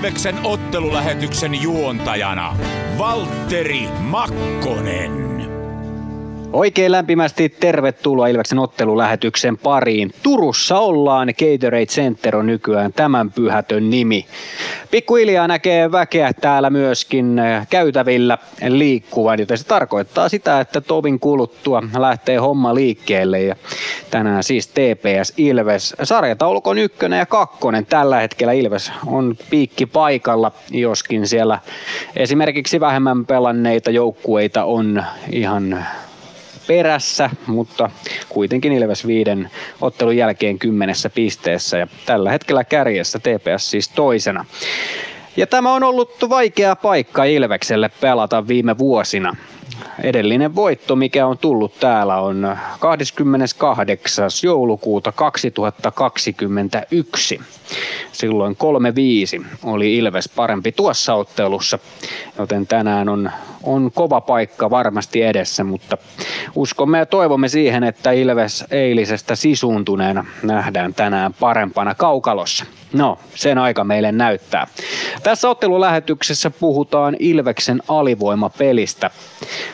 Ilveksen ottelulähetyksen juontajana Valtteri Makkonen. Oikein lämpimästi tervetuloa Ilveksen ottelulähetyksen pariin. Turussa ollaan, Gatorade Center on nykyään tämän pyhätön nimi. Pikkuhiljaa näkee väkeä täällä myöskin äh, käytävillä liikkuvan, joten se tarkoittaa sitä, että tovin kuluttua lähtee homma liikkeelle. Ja tänään siis TPS Ilves. Sarjataulukon ykkönen ja kakkonen. Tällä hetkellä Ilves on piikki paikalla, joskin siellä esimerkiksi vähemmän pelanneita joukkueita on ihan perässä, mutta kuitenkin Ilves viiden ottelun jälkeen kymmenessä pisteessä ja tällä hetkellä kärjessä TPS siis toisena. Ja tämä on ollut vaikea paikka Ilvekselle pelata viime vuosina. Edellinen voitto, mikä on tullut täällä, on 28. joulukuuta 2021. Silloin 3-5 oli Ilves parempi tuossa ottelussa, joten tänään on, on kova paikka varmasti edessä, mutta uskomme ja toivomme siihen, että Ilves eilisestä sisuuntuneena nähdään tänään parempana kaukalossa. No, sen aika meille näyttää. Tässä ottelulähetyksessä puhutaan Ilveksen alivoimapelistä.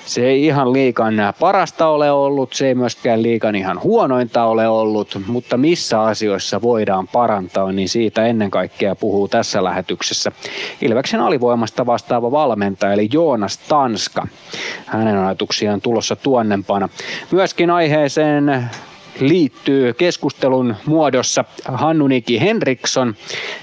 Se ei ihan liikan parasta ole ollut, se ei myöskään liikan ihan huonointa ole ollut, mutta missä asioissa voidaan parantaa, niin siitä ennen kaikkea puhuu tässä lähetyksessä Ilveksen alivoimasta vastaava valmentaja, eli Joonas Tanska. Hänen ajatuksiaan tulossa tuonnempana. Myöskin aiheeseen liittyy keskustelun muodossa Hannu Niki Henriksson,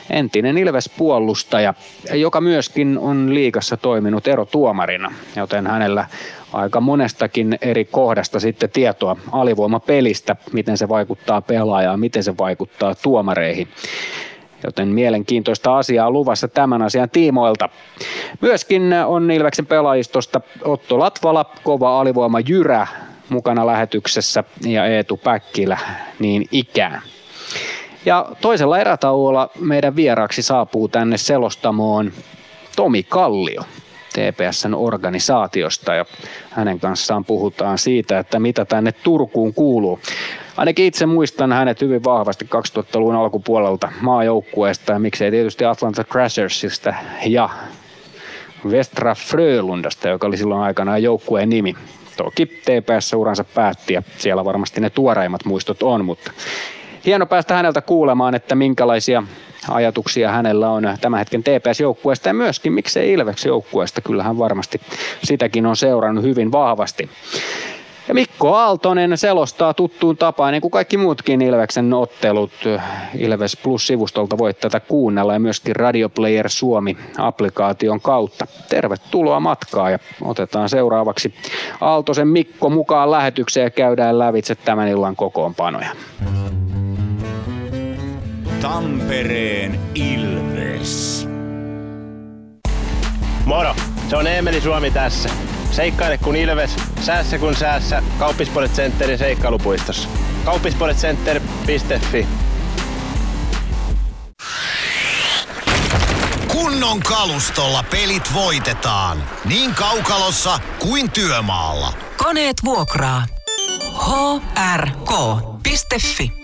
entinen Ilves-puolustaja, joka myöskin on liikassa toiminut erotuomarina, joten hänellä aika monestakin eri kohdasta sitten tietoa alivoimapelistä, miten se vaikuttaa pelaajaan, miten se vaikuttaa tuomareihin. Joten mielenkiintoista asiaa luvassa tämän asian tiimoilta. Myöskin on Ilveksen pelaajistosta Otto Latvala, kova alivoima Jyrä, mukana lähetyksessä ja Eetu Päkkilä niin ikään. Ja toisella erätauolla meidän vieraaksi saapuu tänne selostamoon Tomi Kallio. TPSn organisaatiosta ja hänen kanssaan puhutaan siitä, että mitä tänne Turkuun kuuluu. Ainakin itse muistan hänet hyvin vahvasti 2000-luvun alkupuolelta maajoukkueesta ja miksei tietysti Atlanta Crashersista ja Vestra Frölundasta, joka oli silloin aikanaan joukkueen nimi. Toki TPS-uransa päätti ja siellä varmasti ne tuoreimmat muistot on, mutta hieno päästä häneltä kuulemaan, että minkälaisia ajatuksia hänellä on tämän hetken TPS-joukkueesta ja myöskin miksei Ilveksi-joukkueesta. Kyllähän varmasti sitäkin on seurannut hyvin vahvasti. Ja Mikko Aaltonen selostaa tuttuun tapaan, niin kuin kaikki muutkin Ilveksen ottelut. Ilves Plus-sivustolta voit tätä kuunnella ja myöskin Radio Player Suomi-applikaation kautta. Tervetuloa matkaa ja otetaan seuraavaksi Aaltosen Mikko mukaan lähetykseen ja käydään lävitse tämän illan kokoonpanoja. Tampereen Ilves. Moro, se on Eemeli Suomi tässä. Seikkaile kun Ilves, säässä kun säässä. Kauppispoilet Centerin seikkailupuistossa. Kauppispoiletcenter.fi Kunnon kalustolla pelit voitetaan. Niin kaukalossa kuin työmaalla. Koneet vuokraa. hrk.fi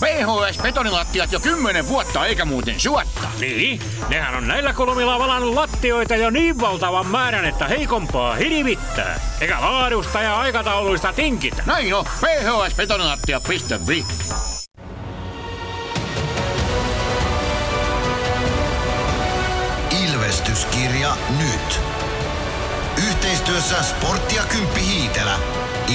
PHS-betonilattiat jo kymmenen vuotta eikä muuten suotta. Niin, nehän on näillä kolmilla valannut lattioita jo niin valtavan määrän, että heikompaa hirvittää. Eikä laadusta ja aikatauluista tinkitä. Näin on, phsbetonilattia.fi Ilvestyskirja nyt. Yhteistyössä Sportti ja Kymppi Hiitelä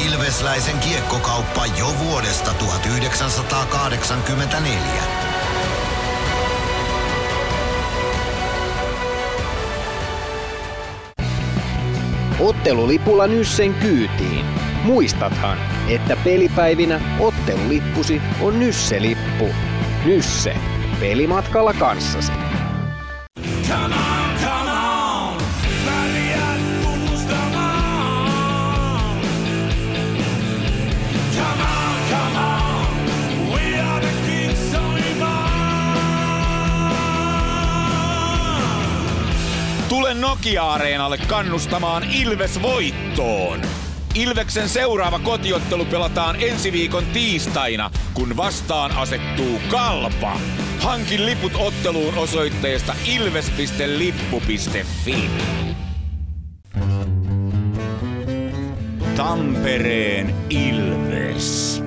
Ilvesläisen kiekkokauppa jo vuodesta 1984. Ottelulipulla Nyssen kyytiin. Muistathan, että pelipäivinä ottelulippusi on Nysse-lippu. Nysse. Pelimatkalla kanssasi. Come on! Tule Nokia-areenalle kannustamaan Ilves voittoon. Ilveksen seuraava kotiottelu pelataan ensi viikon tiistaina, kun vastaan asettuu Kalpa. Hankin liput otteluun osoitteesta ilves.lippu.fi. Tampereen Ilves.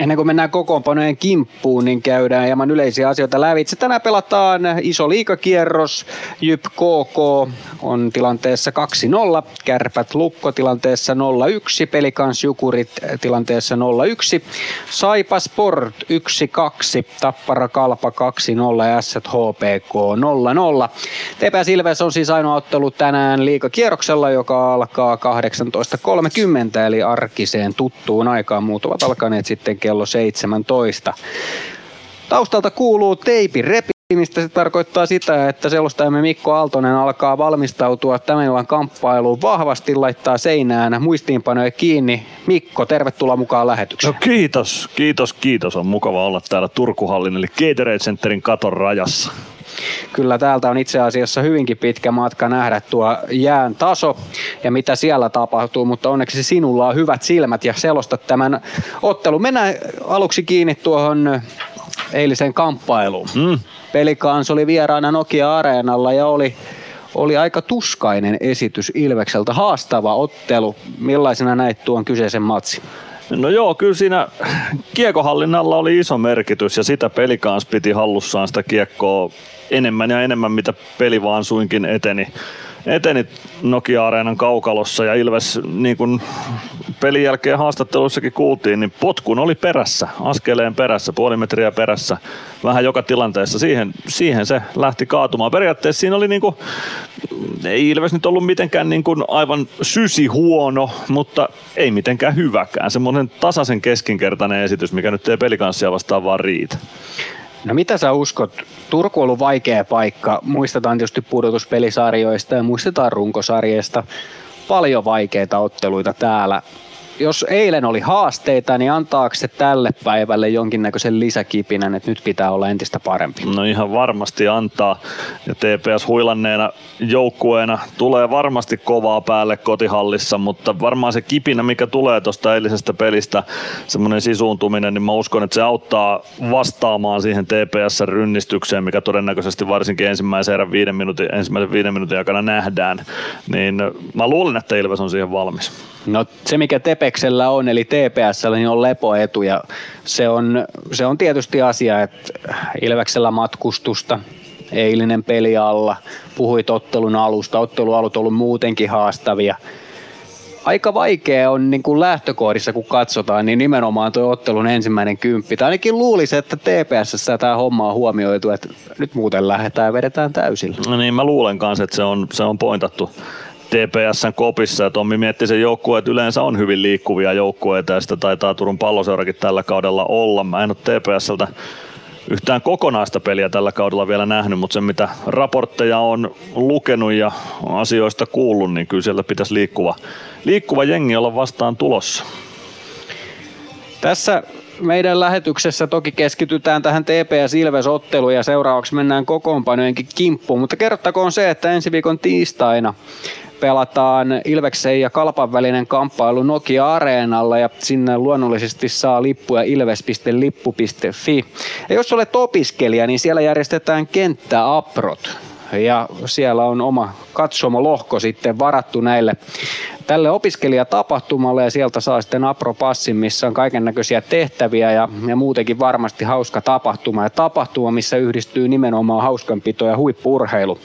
Ennen kuin mennään kokoonpanojen kimppuun, niin käydään hieman yleisiä asioita lävitse. Tänään pelataan iso liikakierros. Jyp KK on tilanteessa 2-0, Kärpät Lukko tilanteessa 0-1, Pelikans Jukurit tilanteessa 0-1, Saipa Sport 1-2, Tappara Kalpa 2-0 ja SHPK 0-0. TPS Ilves on siis ainoa ottelu tänään liikakierroksella, joka alkaa 18.30 eli arkiseen tuttuun aikaan. Muut ovat alkaneet sitten 17. Taustalta kuuluu teipin repimistä. Se tarkoittaa sitä, että selostajamme Mikko Aaltonen alkaa valmistautua tämän illan kamppailuun vahvasti, laittaa seinään muistiinpanoja kiinni. Mikko, tervetuloa mukaan lähetykseen. No kiitos, kiitos, kiitos. On mukava olla täällä Turkuhallin eli Gatorade Centerin katon rajassa. Kyllä täältä on itse asiassa hyvinkin pitkä matka nähdä tuo jään taso ja mitä siellä tapahtuu, mutta onneksi sinulla on hyvät silmät ja selostat tämän ottelun. Mennään aluksi kiinni tuohon eiliseen kamppailuun. Mm. Pelikans oli vieraana Nokia-areenalla ja oli, oli aika tuskainen esitys Ilvekseltä. Haastava ottelu. Millaisena näit tuon kyseisen matsin? No joo, kyllä siinä kiekohallinnalla oli iso merkitys ja sitä pelikans piti hallussaan sitä kiekkoa enemmän ja enemmän, mitä peli vaan suinkin eteni eteni Nokia-areenan kaukalossa ja Ilves, niin kuin pelin jälkeen haastattelussakin kuultiin, niin potkun oli perässä, askeleen perässä, puoli metriä perässä, vähän joka tilanteessa. Siihen, siihen se lähti kaatumaan. Periaatteessa siinä oli niin kuin, ei Ilves nyt ollut mitenkään niin kuin aivan sysi huono, mutta ei mitenkään hyväkään. Semmoinen tasaisen keskinkertainen esitys, mikä nyt ei pelikanssia vastaan vaan riitä. No mitä sä uskot? Turku on ollut vaikea paikka. Muistetaan tietysti pudotuspelisarjoista ja muistetaan runkosarjeista. Paljon vaikeita otteluita täällä jos eilen oli haasteita, niin antaako se tälle päivälle jonkinnäköisen lisäkipinän, että nyt pitää olla entistä parempi? No ihan varmasti antaa. Ja TPS huilanneena joukkueena tulee varmasti kovaa päälle kotihallissa, mutta varmaan se kipinä, mikä tulee tuosta eilisestä pelistä, semmoinen sisuuntuminen, niin mä uskon, että se auttaa vastaamaan siihen TPS-rynnistykseen, mikä todennäköisesti varsinkin ensimmäisen erän viiden minuutin, ensimmäisen viiden minuutin aikana nähdään. Niin mä luulen, että Ilves on siihen valmis. No se mikä Tepeksellä on, eli TPS, niin on lepoetu ja se on, se on tietysti asia, että Ilveksellä matkustusta, eilinen peli alla, puhuit ottelun alusta, ottelualut on ollut muutenkin haastavia. Aika vaikea on niin kuin lähtökohdissa, kun katsotaan, niin nimenomaan tuo ottelun ensimmäinen kymppi. Tai ainakin luulisi, että TPS tämä homma on huomioitu, että nyt muuten lähdetään ja vedetään täysillä. No niin, mä luulen kanssa, että se on, se on pointattu TPSn kopissa ja Tommi mietti sen joukkueet yleensä on hyvin liikkuvia joukkueita ja sitä taitaa Turun palloseurakin tällä kaudella olla. Mä en ole TPSltä yhtään kokonaista peliä tällä kaudella vielä nähnyt, mutta se mitä raportteja on lukenut ja asioista kuullut, niin kyllä sieltä pitäisi liikkuva, liikkuva jengi olla vastaan tulossa. Tässä meidän lähetyksessä toki keskitytään tähän TPS Ilves-otteluun ja seuraavaksi mennään kokoonpanojenkin kimppuun, mutta kerrottakoon se, että ensi viikon tiistaina pelataan Ilveksen ja Kalpan välinen kamppailu Nokia-areenalla ja sinne luonnollisesti saa lippuja ilves.lippu.fi. Ja jos olet opiskelija, niin siellä järjestetään kenttäaprot ja siellä on oma katsomolohko sitten varattu näille tälle opiskelijatapahtumalle. Ja sieltä saa sitten Apro-passin, missä on kaiken näköisiä tehtäviä ja, ja muutenkin varmasti hauska tapahtuma. Ja tapahtuma, missä yhdistyy nimenomaan hauskanpito ja huippurheilu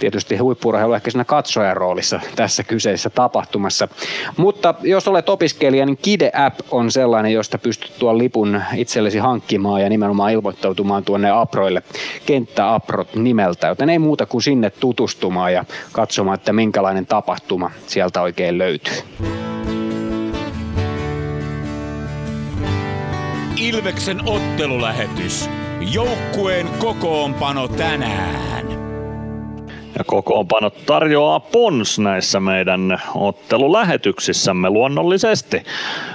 tietysti huippurheilu ehkä siinä katsojan roolissa tässä kyseisessä tapahtumassa. Mutta jos olet opiskelija, niin Kide-app on sellainen, josta pystyt tuon lipun itsellesi hankkimaan ja nimenomaan ilmoittautumaan tuonne Aproille kenttäaprot nimeltä, joten ei muuta kuin sinne tutustumaan ja katsomaan, että minkälainen tapahtuma sieltä oikein löytyy. Ilveksen ottelulähetys. Joukkueen kokoonpano tänään. Ja kokoonpano tarjoaa Pons näissä meidän ottelulähetyksissämme luonnollisesti.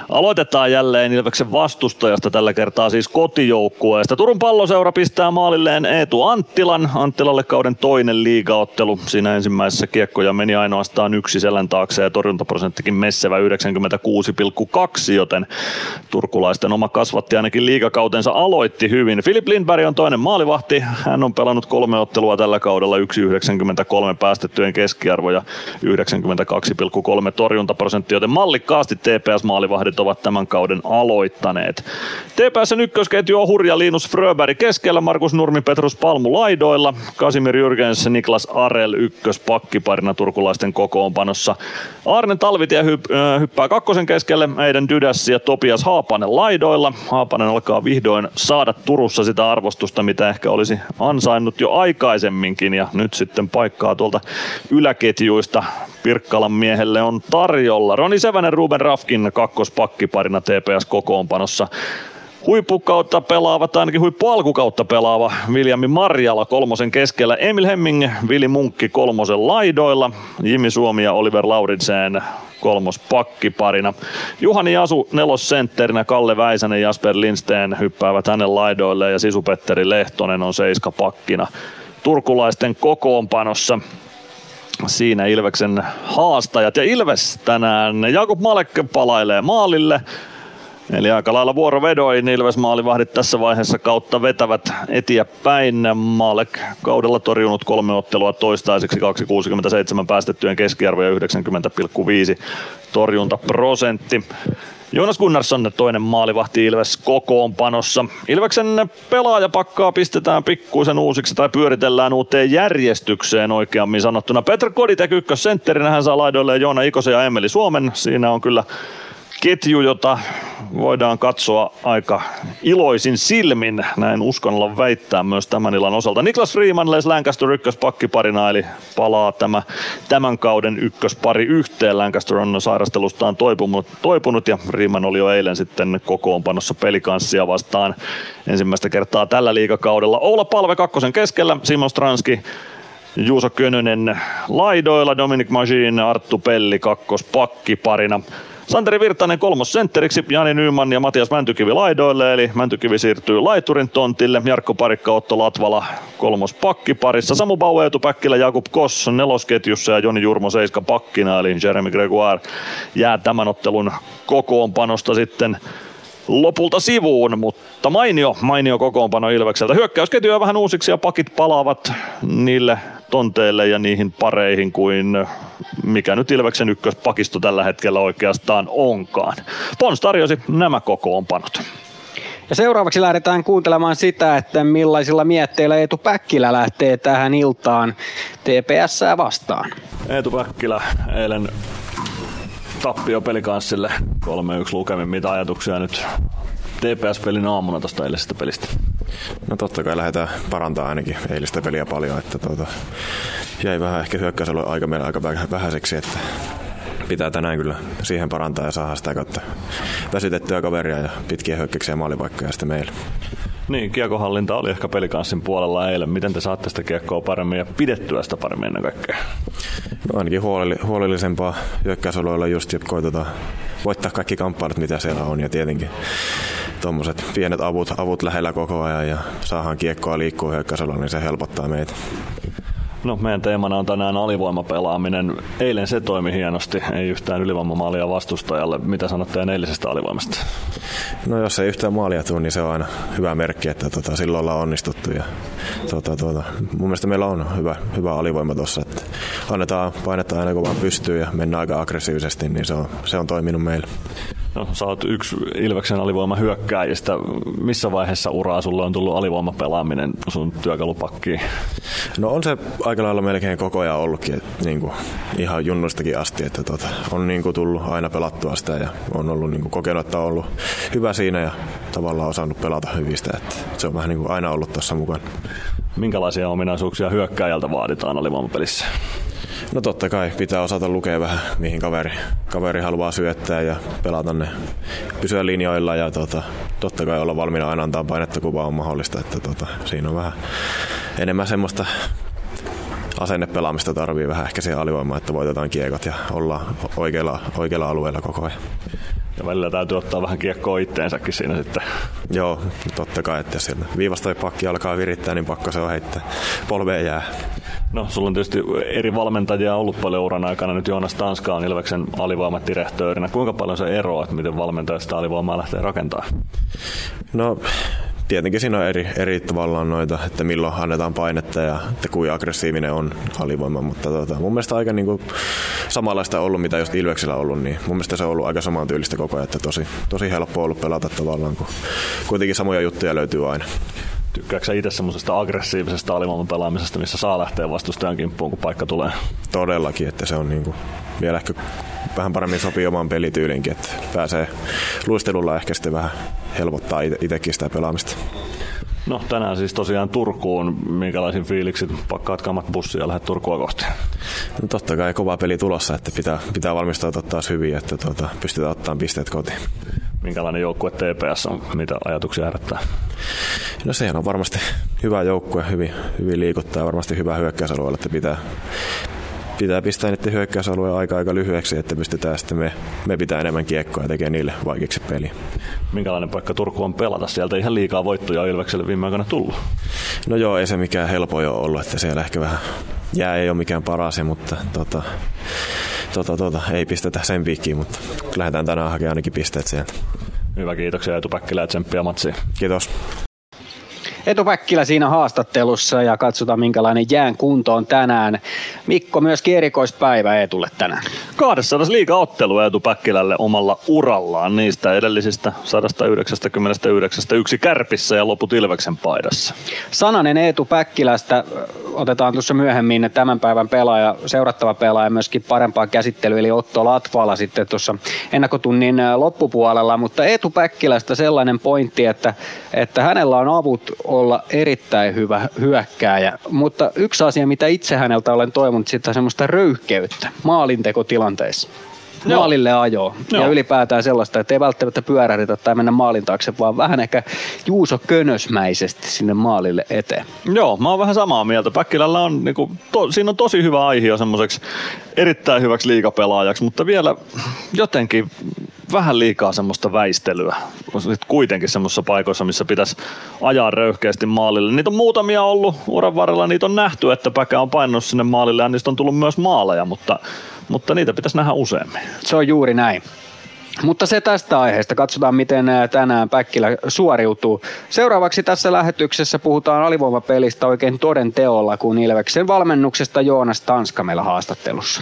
Aloitetaan jälleen Ilveksen vastustajasta, tällä kertaa siis kotijoukkueesta. Turun palloseura pistää maalilleen Eetu Anttilan. Anttilalle kauden toinen liigaottelu. Siinä ensimmäisessä kiekkoja meni ainoastaan yksi selän taakse ja torjuntaprosenttikin messevä 96,2, joten turkulaisten oma kasvatti ainakin liigakautensa aloitti hyvin. Filip Lindberg on toinen maalivahti. Hän on pelannut kolme ottelua tällä kaudella, 1,93 päästettyjen keskiarvo ja 92,3 torjuntaprosentti, joten mallikkaasti TPS-maalivahdit ovat tämän kauden aloittaneet. TPSn ykkösketju on hurja Linus Fröberg keskellä, Markus Nurmi, Petrus Palmu laidoilla, Kasimir Jürgens, Niklas Arel ykköspakkiparina turkulaisten kokoonpanossa. Arne Talvitie hyp- äh, hyppää kakkosen keskelle, Eiden Dydäs ja Topias Haapanen laidoilla. Haapanen alkaa vihdoin saada Turussa sitä arvostusta, mitä ehkä olisi ansainnut jo aikaisemminkin ja nyt sitten paikkaa tuolta yläketjuista. Pirkkalan miehelle on tarjolla. Roni Sevänen, Ruben Rafkin kakkospakkiparina TPS kokoonpanossa. Huippukautta pelaava, tai ainakin huippualkukautta pelaava Viljami Marjala kolmosen keskellä, Emil Hemming, Vili Munkki kolmosen laidoilla, Jimmy Suomi ja Oliver Lauritsen kolmos pakkiparina. Juhani Asu nelosentterinä, Kalle Väisänen ja Jasper Lindsteen hyppäävät hänen laidoille ja Sisu-Petteri Lehtonen on seiska pakkina turkulaisten kokoonpanossa siinä Ilveksen haastajat. Ja Ilves tänään, Jakub Malek palailee maalille. Eli aika lailla vuorovedoin Ilves maalivahdit tässä vaiheessa kautta vetävät eteenpäin. Maalek kaudella torjunut kolme ottelua toistaiseksi 2,67 päästettyjen keskiarvo ja 90,5 torjuntaprosentti. Joonas Gunnarsson toinen maalivahti Ilves kokoonpanossa. Ilveksen pelaajapakkaa pistetään pikkuisen uusiksi tai pyöritellään uuteen järjestykseen oikeammin sanottuna. Petr Koditek ykkössentterinä hän saa laidoille Joona Ikosen ja Emeli Suomen. Siinä on kyllä ketju, jota voidaan katsoa aika iloisin silmin, näin uskonnolla väittää myös tämän illan osalta. Niklas Freeman, Les Lancaster ykköspakkiparina, eli palaa tämä tämän kauden ykköspari yhteen. Lancaster on sairastelustaan toipunut, toipunut ja Freeman oli jo eilen sitten kokoonpanossa pelikanssia vastaan ensimmäistä kertaa tällä liigakaudella. Oula Palve kakkosen keskellä, Simon Stranski Juuso Könönen laidoilla, Dominic Magin, Arttu Pelli kakkospakkiparina. Santeri Virtanen kolmossentteriksi, Jani Nyman ja Matias Mäntykivi laidoille, eli Mäntykivi siirtyy laiturin tontille, Jarkko Parikka, Otto Latvala kolmos pakkiparissa, Samu Baueetu Etupäkkilä, Jakub Koss nelosketjussa ja Joni Jurmo seiska pakkina, eli Jeremy Gregoire jää tämän ottelun kokoonpanosta sitten lopulta sivuun, mutta mainio, mainio kokoonpano Ilvekseltä. Hyökkäysketjuja vähän uusiksi ja pakit palaavat niille tonteille ja niihin pareihin kuin mikä nyt Ilveksen ykköspakisto tällä hetkellä oikeastaan onkaan. Pons tarjosi nämä kokoonpanot. Ja seuraavaksi lähdetään kuuntelemaan sitä, että millaisilla mietteillä Eetu Päkkilä lähtee tähän iltaan TPS vastaan. Eetu Päkkilä eilen tappio pelikanssille 3-1 lukemin. Mitä ajatuksia nyt TPS-pelin aamuna tuosta eilisestä pelistä? No totta kai lähdetään parantaa ainakin eilistä peliä paljon, että tuota, jäi vähän ehkä hyökkäysalue aika meillä aika vähäiseksi, että pitää tänään kyllä siihen parantaa ja saada sitä kautta väsytettyä kaveria ja pitkiä hyökkäyksiä ja maalipaikkoja sitten meille. Niin, kiekohallinta oli ehkä pelikanssin puolella eilen. Miten te saatte sitä kiekkoa paremmin ja pidettyä sitä paremmin ennen kaikkea? No ainakin huolellisempaa hyökkäysalueella just, koitetaan voittaa kaikki kamppailut, mitä siellä on ja tietenkin tuommoiset pienet avut, avut lähellä koko ajan ja saadaan kiekkoa liikkua hyökkäysalueella, niin se helpottaa meitä. No meidän teemana on tänään alivoimapelaaminen. Eilen se toimi hienosti, ei yhtään ylivoimamaalia vastustajalle. Mitä sanotte eilisestä alivoimasta? No jos ei yhtään maalia tule, niin se on aina hyvä merkki, että tota, silloin ollaan onnistuttu. Ja, tota, tota, mun mielestä meillä on hyvä, hyvä alivoima tuossa, että annetaan painetta aina kun vaan pystyy ja mennään aika aggressiivisesti, niin se on, se on toiminut meille. No, sä oot yksi Ilveksen alivoima hyökkääjistä. Missä vaiheessa uraa sulle on tullut alivoimapelaaminen sun työkalupakkiin? No on se aika lailla melkein koko ajan ollutkin, että niin kuin, ihan junnustakin asti, että tota, on niin kuin tullut aina pelattua sitä ja on ollut niin kuin, kokenut, että on ollut hyvä siinä ja tavallaan osannut pelata hyvistä, että se on vähän niin kuin aina ollut tuossa mukana. Minkälaisia ominaisuuksia hyökkääjältä vaaditaan alivoimapelissä? No totta kai pitää osata lukea vähän, mihin kaveri, kaveri haluaa syöttää ja pelata ne, pysyä linjoilla ja tota, totta kai olla valmiina aina antaa painetta, kun vaan on mahdollista. Että tota, siinä on vähän enemmän semmoista asennepelaamista tarvii vähän ehkä siihen alivoimaan, että voitetaan kiekot ja ollaan oikealla, oikealla alueella koko ajan. Ja välillä täytyy ottaa vähän kiekkoa itteensäkin siinä sitten. Joo, totta kai, että jos sieltä viivasta pakki alkaa virittää, niin pakko se on heittää. Polveen jää. No, sulla on tietysti eri valmentajia ollut paljon uran aikana. Nyt Joonas Tanska on Ilveksen alivoimadirehtöörinä. Kuinka paljon se eroaa, että miten valmentaja sitä alivoimaa lähtee rakentamaan? No, tietenkin siinä on eri, eri tavallaan noita, että milloin annetaan painetta ja että kuinka aggressiivinen on alivoima, mutta tota, mun mielestä aika niin kuin samanlaista ollut, mitä just Ilveksellä ollut, niin mun mielestä se on ollut aika samantyylistä koko ajan, että tosi, tosi helppo ollut pelata tavallaan, kun kuitenkin samoja juttuja löytyy aina. Tykkääksä itse semmoisesta aggressiivisesta alivoiman pelaamisesta, missä saa lähteä vastustajan kimppuun, kun paikka tulee? Todellakin, että se on niin kuin vielä ehkä vähän paremmin sopii omaan pelityylinkin, että pääsee luistelulla ehkä sitten vähän helpottaa itsekin sitä pelaamista. No tänään siis tosiaan Turkuun. Minkälaisin fiiliksit pakkaat kamat bussia ja lähdet Turkua kohti? No totta kai kova peli tulossa, että pitää, pitää valmistautua taas hyvin, että tuota, pystytään ottamaan pisteet kotiin. Minkälainen joukkue TPS on? Mitä ajatuksia herättää? No sehän on varmasti hyvä joukkue, hyvin, hyvin liikuttaa ja varmasti hyvä hyökkäysalueella, että pitää, pitää pistää niiden hyökkäysalueen aika aika lyhyeksi, että pystytään sitten me, me pitää enemmän kiekkoa ja tekee niille vaikeaksi peli. Minkälainen paikka Turku on pelata? Sieltä ihan liikaa voittoja Ilvekselle viime aikoina tullut. No joo, ei se mikään helpoin ole ollut, että siellä ehkä vähän jää ei ole mikään paras, mutta tota, tota, tota, ei pistetä sen piikkiin, mutta lähdetään tänään hakemaan ainakin pisteet sieltä. Hyvä, kiitoksia Eetu Päkkilä ja tsemppiä matsiin. Kiitos. Etu Päkkilä siinä haastattelussa ja katsotaan minkälainen jään kunto on tänään. Mikko, myös erikoispäivä Etulle tänään. 200 liiga-ottelu Eetu Päkkilälle omalla urallaan. Niistä edellisistä 199 yksi kärpissä ja loput Ilveksen paidassa. Sananen Eetu Päkkilästä otetaan tuossa myöhemmin tämän päivän pelaaja, seurattava pelaaja myöskin parempaa käsittelyä, eli Otto Latvala sitten tuossa ennakkotunnin loppupuolella, mutta Eetu Päkkilästä sellainen pointti, että, että hänellä on avut olla erittäin hyvä hyökkääjä, mutta yksi asia, mitä itse häneltä olen toivonut, sitä semmoista röyhkeyttä maalintekotilanteissa maalille ajoa. Joo. Ja ylipäätään sellaista, että ei välttämättä pyörähditä tai mennä maalin taakse, vaan vähän ehkä Juuso Könösmäisesti sinne maalille eteen. Joo, mä oon vähän samaa mieltä. Päkkilällä on, niinku, to, siinä on tosi hyvä aihio semmoiseksi erittäin hyväksi liikapelaajaksi, mutta vielä jotenkin vähän liikaa semmoista väistelyä. Sitten kuitenkin semmoisissa paikoissa, missä pitäisi ajaa röyhkeästi maalille. Niitä on muutamia ollut uran varrella, niitä on nähty, että Päkä on painunut sinne maalille ja niistä on tullut myös maaleja, mutta, mutta niitä pitäisi nähdä useammin. Se on juuri näin. Mutta se tästä aiheesta. Katsotaan, miten tänään Päkkilä suoriutuu. Seuraavaksi tässä lähetyksessä puhutaan alivoimapelistä oikein toden teolla, kun Ilveksen valmennuksesta Joonas Tanska meillä haastattelussa.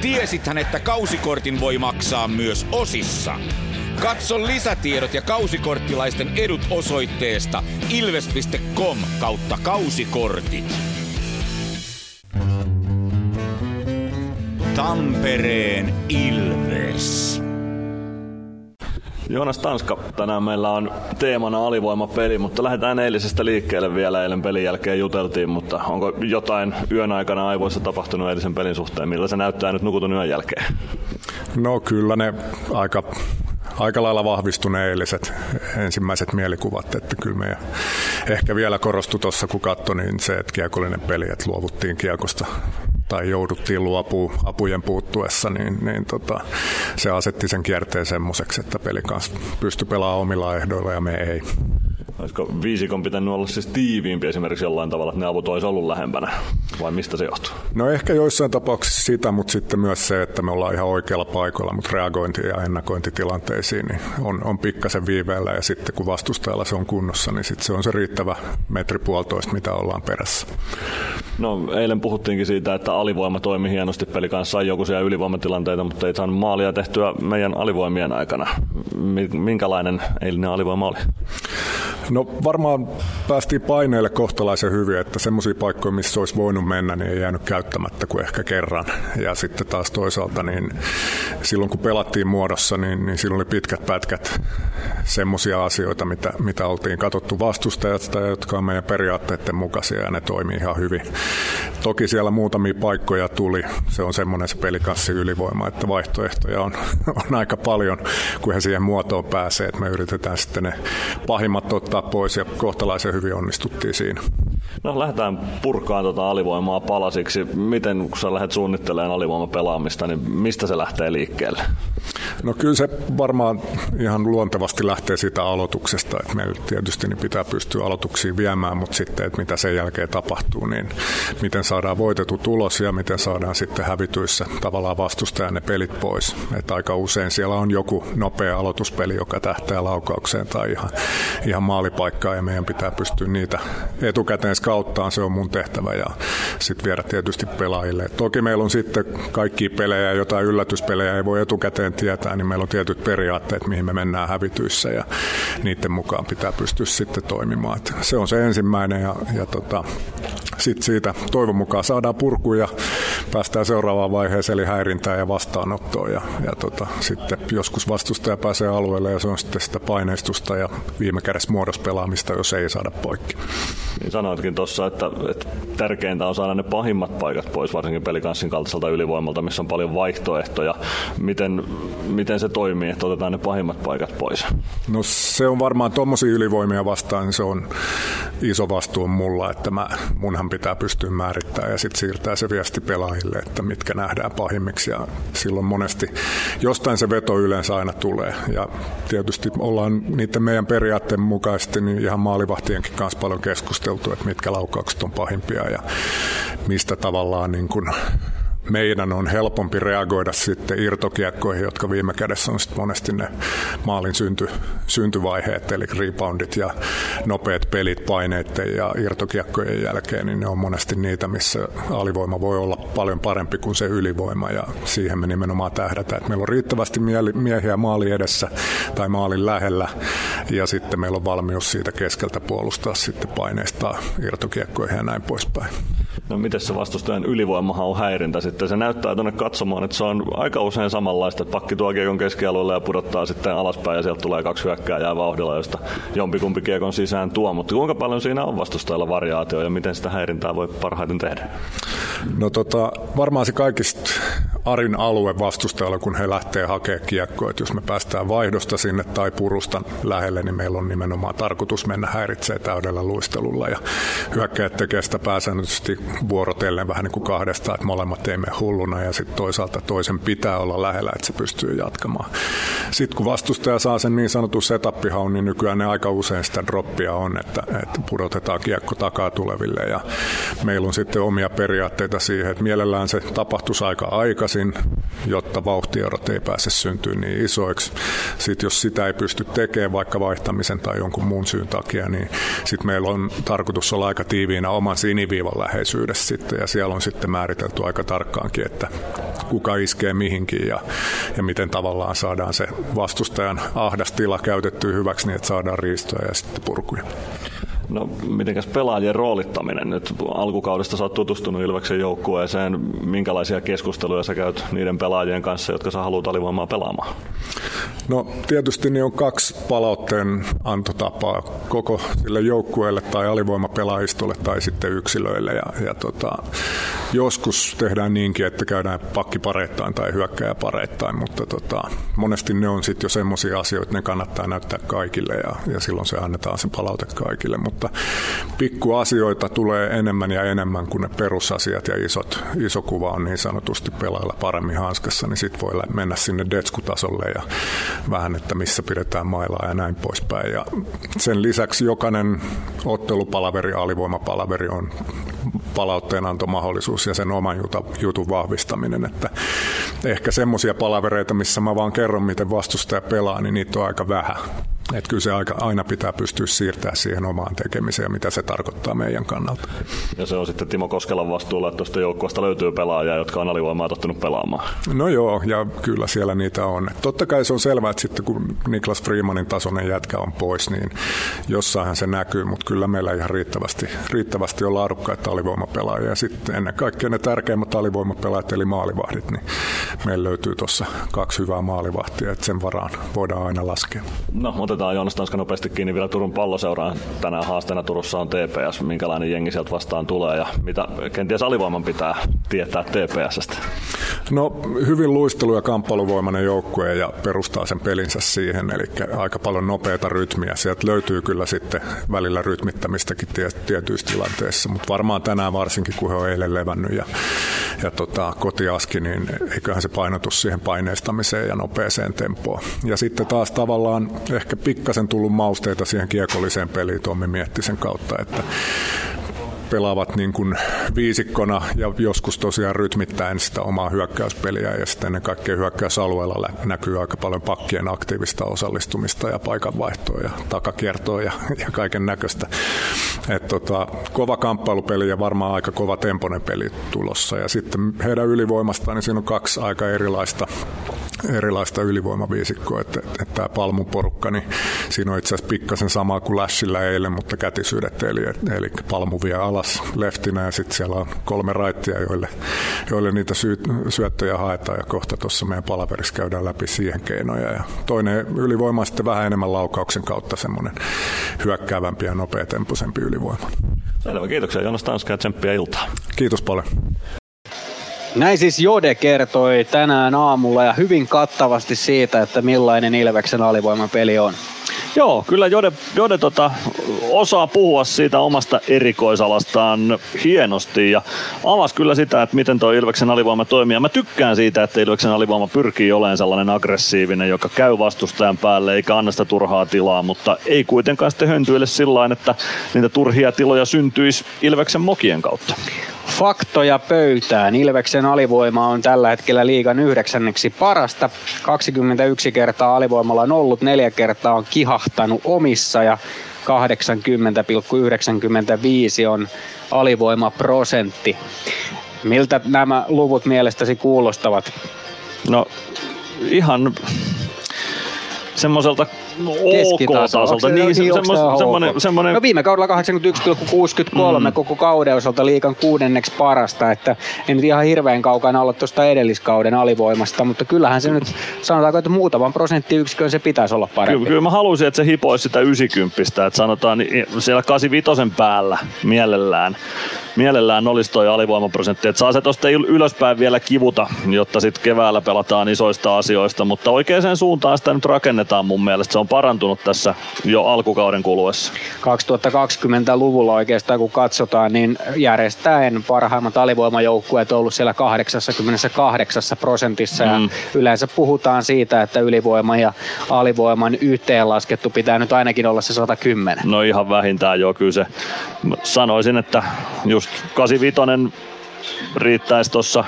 Tiesithän, että kausikortin voi maksaa myös osissa. Katso lisätiedot ja kausikorttilaisten edut osoitteesta ilves.com kautta kausikortit. Tampereen Ilves. Joonas Tanska, tänään meillä on teemana alivoimapeli, mutta lähdetään eilisestä liikkeelle vielä. Eilen pelin jälkeen juteltiin, mutta onko jotain yön aikana aivoissa tapahtunut eilisen pelin suhteen? Millä se näyttää nyt nukutun yön jälkeen? No kyllä ne aika aika lailla vahvistuneet eiliset ensimmäiset mielikuvat, että kyllä me ehkä vielä korostui tuossa, kun katsoi, niin se, että kiekollinen peli, että luovuttiin kiekosta tai jouduttiin luopuun apujen puuttuessa, niin, niin tota, se asetti sen kierteen semmoiseksi, että peli kanssa pystyi pelaamaan omilla ehdoilla ja me ei. Olisiko viisikon pitänyt olla siis tiiviimpi esimerkiksi jollain tavalla, että ne avut olisi ollut lähempänä? Vai mistä se johtuu? No ehkä joissain tapauksissa sitä, mutta sitten myös se, että me ollaan ihan oikealla paikalla, mutta reagointi ja ennakointitilanteisiin niin on, on pikkasen viiveellä ja sitten kun vastustajalla se on kunnossa, niin sitten se on se riittävä metri puolitoista, mitä ollaan perässä. No eilen puhuttiinkin siitä, että alivoima toimi hienosti peli kanssa, sai joku siellä ylivoimatilanteita, mutta ei saanut maalia tehtyä meidän alivoimien aikana. Minkälainen eilinen alivoima oli? No varmaan päästiin paineille kohtalaisen hyvin, että semmoisia paikkoja, missä olisi voinut mennä, niin ei jäänyt käyttämättä kuin ehkä kerran. Ja sitten taas toisaalta, niin silloin kun pelattiin muodossa, niin, niin silloin oli pitkät pätkät semmoisia asioita, mitä, mitä oltiin katsottu vastustajasta, jotka on meidän periaatteiden mukaisia ja ne toimii ihan hyvin. Toki siellä muutamia paikkoja tuli. Se on semmoinen se pelikanssi ylivoima, että vaihtoehtoja on, on aika paljon, kun he siihen muotoon pääsee. Että me yritetään sitten ne pahimmat ottaa pois ja kohtalaisen hyvin onnistuttiin siinä. No lähdetään purkaan tuota alivoimaa palasiksi. Miten kun sä lähdet suunnittelemaan alivoimapelaamista, niin mistä se lähtee liikkeelle? No kyllä se varmaan ihan luontevasti lähtee siitä aloituksesta, että meillä tietysti niin pitää pystyä aloituksiin viemään, mutta sitten, että mitä sen jälkeen tapahtuu, niin miten saadaan voitettu tulos ja miten saadaan sitten hävityissä tavallaan vastustajan ne pelit pois. Että aika usein siellä on joku nopea aloituspeli, joka tähtää laukaukseen tai ihan, ihan maalipaikkaan ja meidän pitää pystyä niitä etukäteen skauttaan, se on mun tehtävä ja sitten viedä tietysti pelaajille. Toki meillä on sitten kaikki pelejä, jotain yllätyspelejä ei voi etukäteen tietää, niin meillä on tietyt periaatteet, mihin me mennään hävityissä ja niiden mukaan pitää pystyä sitten toimimaan. Et se on se ensimmäinen ja, ja tota, sitten siitä toivon mukaan saadaan purku ja päästään seuraavaan vaiheeseen eli häirintään ja vastaanottoon ja, ja tota, sitten joskus vastustaja pääsee alueelle ja se on sitten sitä paineistusta ja viime kädessä muodospelaamista, jos ei saada poikki. Niin sanoitkin tuossa, että, että tärkeintä on saada ne pahimmat paikat pois, varsinkin pelikanssin kaltaiselta ylivoimalta, missä on paljon vaihtoehtoja. Miten, miten se toimii, että otetaan ne pahimmat paikat pois? No se on varmaan tuommoisia ylivoimia vastaan, niin se on iso vastuu mulla, että mä, munhan pitää pystyä määrittämään ja sitten siirtää se viesti pelaajille, että mitkä nähdään pahimmiksi ja silloin monesti jostain se veto yleensä aina tulee ja tietysti ollaan niiden meidän periaatteen mukaisesti niin ihan maalivahtienkin kanssa paljon keskusteltu, että mitkä laukaukset on pahimpia ja mistä tavallaan niin kuin meidän on helpompi reagoida sitten irtokiekkoihin, jotka viime kädessä on sitten monesti ne maalin synty, syntyvaiheet, eli reboundit ja nopeat pelit paineiden ja irtokiekkojen jälkeen, niin ne on monesti niitä, missä alivoima voi olla paljon parempi kuin se ylivoima, ja siihen me nimenomaan tähdätään, että meillä on riittävästi miehiä maali edessä tai maalin lähellä, ja sitten meillä on valmius siitä keskeltä puolustaa sitten paineista irtokiekkoihin ja näin poispäin. No miten se vastustajan ylivoimahan on häirintä sitten? Se näyttää tuonne katsomaan, että se on aika usein samanlaista, että pakki tuo kiekon keskialueelle ja pudottaa sitten alaspäin ja sieltä tulee kaksi hyökkääjää vauhdilla, josta jompikumpi kiekon sisään tuo. Mutta kuinka paljon siinä on vastustajalla variaatio ja miten sitä häirintää voi parhaiten tehdä? No tota, varmaan se kaikista Arin alue vastustajalla, kun he lähtee hakemaan kiekkoa. Että jos me päästään vaihdosta sinne tai purusta lähelle, niin meillä on nimenomaan tarkoitus mennä häiritsee täydellä luistelulla. Ja hyökkäjät tekee sitä pääsäännöllisesti vuorotellen vähän niin kuin kahdesta, että molemmat ei hulluna ja sitten toisaalta toisen pitää olla lähellä, että se pystyy jatkamaan. Sitten kun vastustaja saa sen niin sanotun setappihaun, niin nykyään ne aika usein sitä droppia on, että, että pudotetaan kiekko takaa tuleville ja meillä on sitten omia periaatteita siihen, että mielellään se tapahtuisi aika aikaisin, jotta vauhtierot ei pääse syntyä niin isoiksi. Sitten jos sitä ei pysty tekemään vaikka vaihtamisen tai jonkun muun syyn takia, niin sitten meillä on tarkoitus olla aika tiiviinä oman siniviivan läheisyydessä sitten ja siellä on sitten määritelty aika tarkkaankin, että kuka iskee mihinkin ja, ja miten tavallaan saadaan se vastustajan ahdas tila käytettyä hyväksi niin, että saadaan riistoja ja sitten purkuja. No mitenkäs pelaajien roolittaminen? Nyt alkukaudesta sä oot tutustunut Ilveksen joukkueeseen. Minkälaisia keskusteluja sä käyt niiden pelaajien kanssa, jotka sä haluat alivoimaa pelaamaan? No tietysti niin on kaksi palautteen antotapaa koko sille joukkueelle tai alivoimapelaajistolle tai sitten yksilöille. Ja, ja tota, joskus tehdään niinkin, että käydään pakkipareittain tai hyökkäjäpareittain, mutta tota, monesti ne on sitten jo semmoisia asioita, ne kannattaa näyttää kaikille ja, ja silloin se annetaan se palaute kaikille, mutta pikkuasioita tulee enemmän ja enemmän kuin ne perusasiat ja isot, iso kuva on niin sanotusti pelailla paremmin hanskassa, niin sitten voi mennä sinne detskutasolle ja vähän, että missä pidetään mailaa ja näin poispäin. Ja sen lisäksi jokainen ottelupalaveri, alivoimapalaveri on palautteenantomahdollisuus ja sen oman jutun vahvistaminen. Että ehkä semmoisia palavereita, missä mä vaan kerron, miten vastustaja pelaa, niin niitä on aika vähän. Että kyllä se aika, aina pitää pystyä siirtämään siihen omaan tekemiseen mitä se tarkoittaa meidän kannalta. Ja se on sitten Timo Koskelan vastuulla, että tuosta joukkueesta löytyy pelaajia, jotka on alivoimaa tottunut pelaamaan. No joo, ja kyllä siellä niitä on. Totta kai se on selvää, että sitten kun Niklas Freemanin tasoinen jätkä on pois, niin jossain se näkyy, mutta kyllä meillä ihan riittävästi, riittävästi on laadukkaita alivoimapelaajia. Ja sitten ennen kaikkea ne tärkeimmät alivoimapelaajat, eli maalivahdit, niin meillä löytyy tuossa kaksi hyvää maalivahtia, että sen varaan voidaan aina laskea. No, otetaan Joonas Tanska nopeasti kiinni vielä Turun palloseuraan. Tänään haasteena Turussa on TPS. Minkälainen jengi sieltä vastaan tulee ja mitä kenties alivoiman pitää tietää TPSstä? No hyvin luistelu- ja kamppailuvoimainen joukkue ja perustaa sen pelinsä siihen, eli aika paljon nopeata rytmiä. Sieltä löytyy kyllä sitten välillä rytmittämistäkin tietyissä tilanteissa, mutta varmaan tänään varsinkin, kun he on eilen levännyt ja, ja tota, kotiaski, niin eiköhän se painotus siihen paineistamiseen ja nopeeseen tempoon. Ja sitten taas tavallaan ehkä pikkasen tullut mausteita siihen kiekolliseen peliin Tommi Miettisen kautta, että pelaavat niin kuin viisikkona ja joskus tosiaan rytmittäen sitä omaa hyökkäyspeliä ja sitten ennen kaikkea hyökkäysalueella näkyy aika paljon pakkien aktiivista osallistumista ja paikanvaihtoa ja takakiertoa ja, ja kaiken näköistä. Tota, kova kamppailupeli ja varmaan aika kova temponen peli tulossa ja sitten heidän ylivoimastaan niin siinä on kaksi aika erilaista erilaista ylivoimaviisikkoa, että, että, että tämä Palmun porukka, niin siinä on itse asiassa pikkasen sama kuin Lashillä eilen, mutta kätisyydet, eli, eli Palmu vie alas leftinä ja sitten siellä on kolme raittia, joille, joille niitä sy, syöttöjä haetaan ja kohta tuossa meidän palaverissa käydään läpi siihen keinoja. Ja toinen ylivoima on sitten vähän enemmän laukauksen kautta semmoinen hyökkäävämpi ja nopeatempoisempi ylivoima. Selvä, kiitoksia Jonas Tanska ja tsemppiä iltaa. Kiitos paljon. Näin siis Jode kertoi tänään aamulla ja hyvin kattavasti siitä, että millainen Ilveksen alivoimapeli on. Joo, kyllä Jode, Jode tota, osaa puhua siitä omasta erikoisalastaan hienosti ja avasi kyllä sitä, että miten tuo Ilveksen alivoima toimii. Ja mä tykkään siitä, että Ilveksen alivoima pyrkii olemaan sellainen aggressiivinen, joka käy vastustajan päälle eikä anna sitä turhaa tilaa, mutta ei kuitenkaan sitten höntyille sillä että niitä turhia tiloja syntyisi Ilveksen mokien kautta. Faktoja pöytään. Ilveksen alivoima on tällä hetkellä liigan yhdeksänneksi parasta. 21 kertaa alivoimalla on ollut, neljä kertaa on kihahtanut omissa ja 80,95 on alivoimaprosentti. Miltä nämä luvut mielestäsi kuulostavat? No ihan semmoiselta OK-tasolta. Niin, se, semmoinen, semmoinen, semmoinen... No viime kaudella 81,63 mm. koko kauden osalta liikan kuudenneksi parasta, että ei nyt ihan hirveän kaukana olla tuosta edelliskauden alivoimasta, mutta kyllähän se nyt sanotaanko, että muutaman prosenttiyksikön se pitäisi olla parempi. Kyllä, kyllä mä haluaisin, että se hipoisi sitä 90, että sanotaan niin siellä 85 päällä mielellään mielellään olisi toi alivoimaprosentti. Että saa se tuosta ylöspäin vielä kivuta, jotta sitten keväällä pelataan isoista asioista, mutta oikeaan suuntaan sitä nyt rakennetaan mun mielestä. Se on parantunut tässä jo alkukauden kuluessa. 2020-luvulla oikeastaan kun katsotaan, niin järjestäen parhaimmat alivoimajoukkueet on ollut siellä 88 prosentissa mm. ja yleensä puhutaan siitä, että ylivoima ja alivoiman yhteenlaskettu pitää nyt ainakin olla se 110. No ihan vähintään jo kyllä se. Sanoisin, että just 85 riittäisi tuossa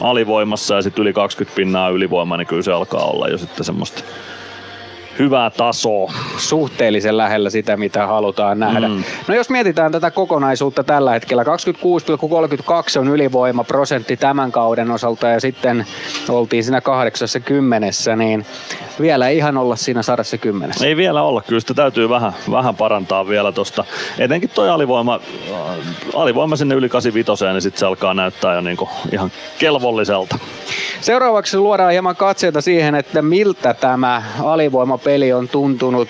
alivoimassa ja sitten yli 20 pinnaa ylivoimaa, niin kyllä se alkaa olla jo sitten semmoista hyvää tasoa. Suhteellisen lähellä sitä, mitä halutaan nähdä. Mm. No jos mietitään tätä kokonaisuutta tällä hetkellä, 26,32 on ylivoima prosentti tämän kauden osalta ja sitten oltiin siinä 80, niin vielä ei ihan olla siinä sarassa kymmenessä. Ei vielä olla, kyllä sitä täytyy vähän, vähän parantaa vielä tuosta. Etenkin toi alivoima, äh, alivoima sinne yli 85, niin sitten se alkaa näyttää jo niinku ihan kelvolliselta. Seuraavaksi luodaan hieman katseita siihen, että miltä tämä alivoima kiekko-peli on tuntunut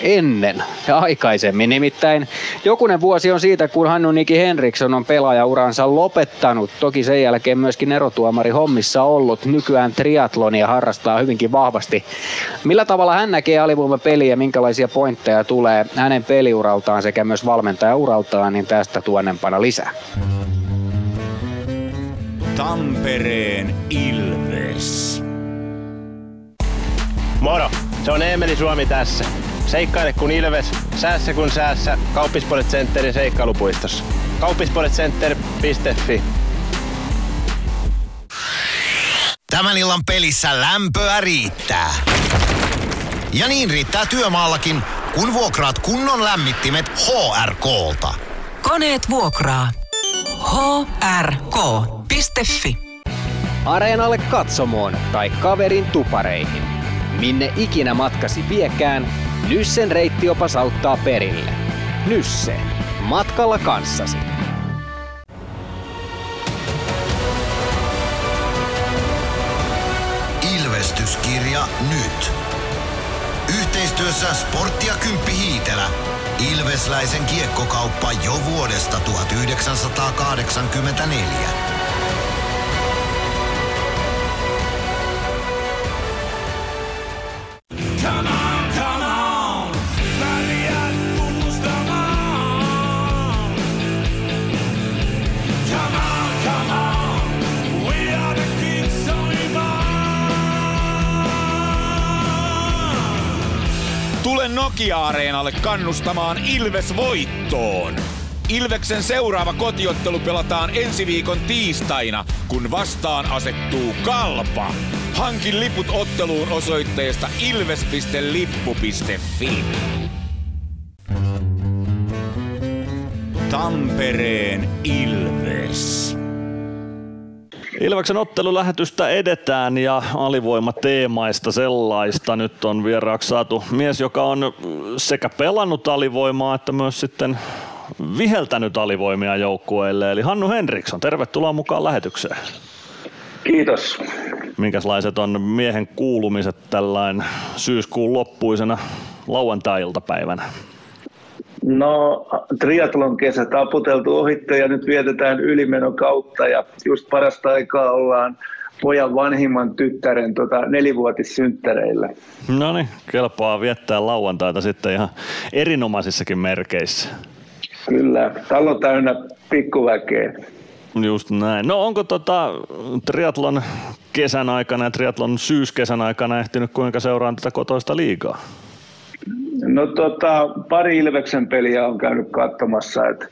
ennen ja aikaisemmin. Nimittäin jokunen vuosi on siitä, kun Hannu Niki Henriksson on pelaajauransa lopettanut. Toki sen jälkeen myöskin erotuomari hommissa ollut. Nykyään triatlonia harrastaa hyvinkin vahvasti. Millä tavalla hän näkee alivoimapeliä ja minkälaisia pointteja tulee hänen peliuraltaan sekä myös valmentajauraltaan, niin tästä tuonnempana lisää. Tampereen Ilves. Moro, se on Eemeli Suomi tässä. Seikkaile kun Ilves, säässä kun säässä. Kauppispoilet Centerin seikkailupuistossa. Kauppispoiletcenter.fi Tämän illan pelissä lämpöä riittää. Ja niin riittää työmaallakin, kun vuokraat kunnon lämmittimet HRKlta. Koneet vuokraa. hrk.fi Areenalle katsomoon tai kaverin tupareihin. Minne ikinä matkasi viekään, Nyssen reittiopas auttaa perille. Nysse. Matkalla kanssasi. Ilvestyskirja nyt. Yhteistyössä Sportti ja Kymppi Hiitelä. Ilvesläisen kiekkokauppa jo vuodesta 1984. Nokia-areenalle kannustamaan Ilves voittoon. Ilveksen seuraava kotiottelu pelataan ensi viikon tiistaina, kun vastaan asettuu Kalpa. Hankin liput otteluun osoitteesta ilves.lippu.fi. Tampereen Ilves. Ilveksen ottelulähetystä edetään ja alivoimateemaista sellaista. Nyt on vieraaksi saatu mies, joka on sekä pelannut alivoimaa että myös sitten viheltänyt alivoimia joukkueelle. Eli Hannu Henriksson, tervetuloa mukaan lähetykseen. Kiitos. Minkälaiset on miehen kuulumiset tällainen syyskuun loppuisena lauantai-iltapäivänä? No, triatlon kesä taputeltu ohitte ja nyt vietetään ylimeno kautta ja just parasta aikaa ollaan pojan vanhimman tyttären tota, nelivuotissynttäreillä. No niin, kelpaa viettää lauantaita sitten ihan erinomaisissakin merkeissä. Kyllä, talo täynnä pikkuväkeä. Just näin. No onko tota triatlon kesän aikana ja triatlon syyskesän aikana ehtinyt kuinka seuraan tätä kotoista liigaa? No tota, pari Ilveksen peliä on käynyt katsomassa. Et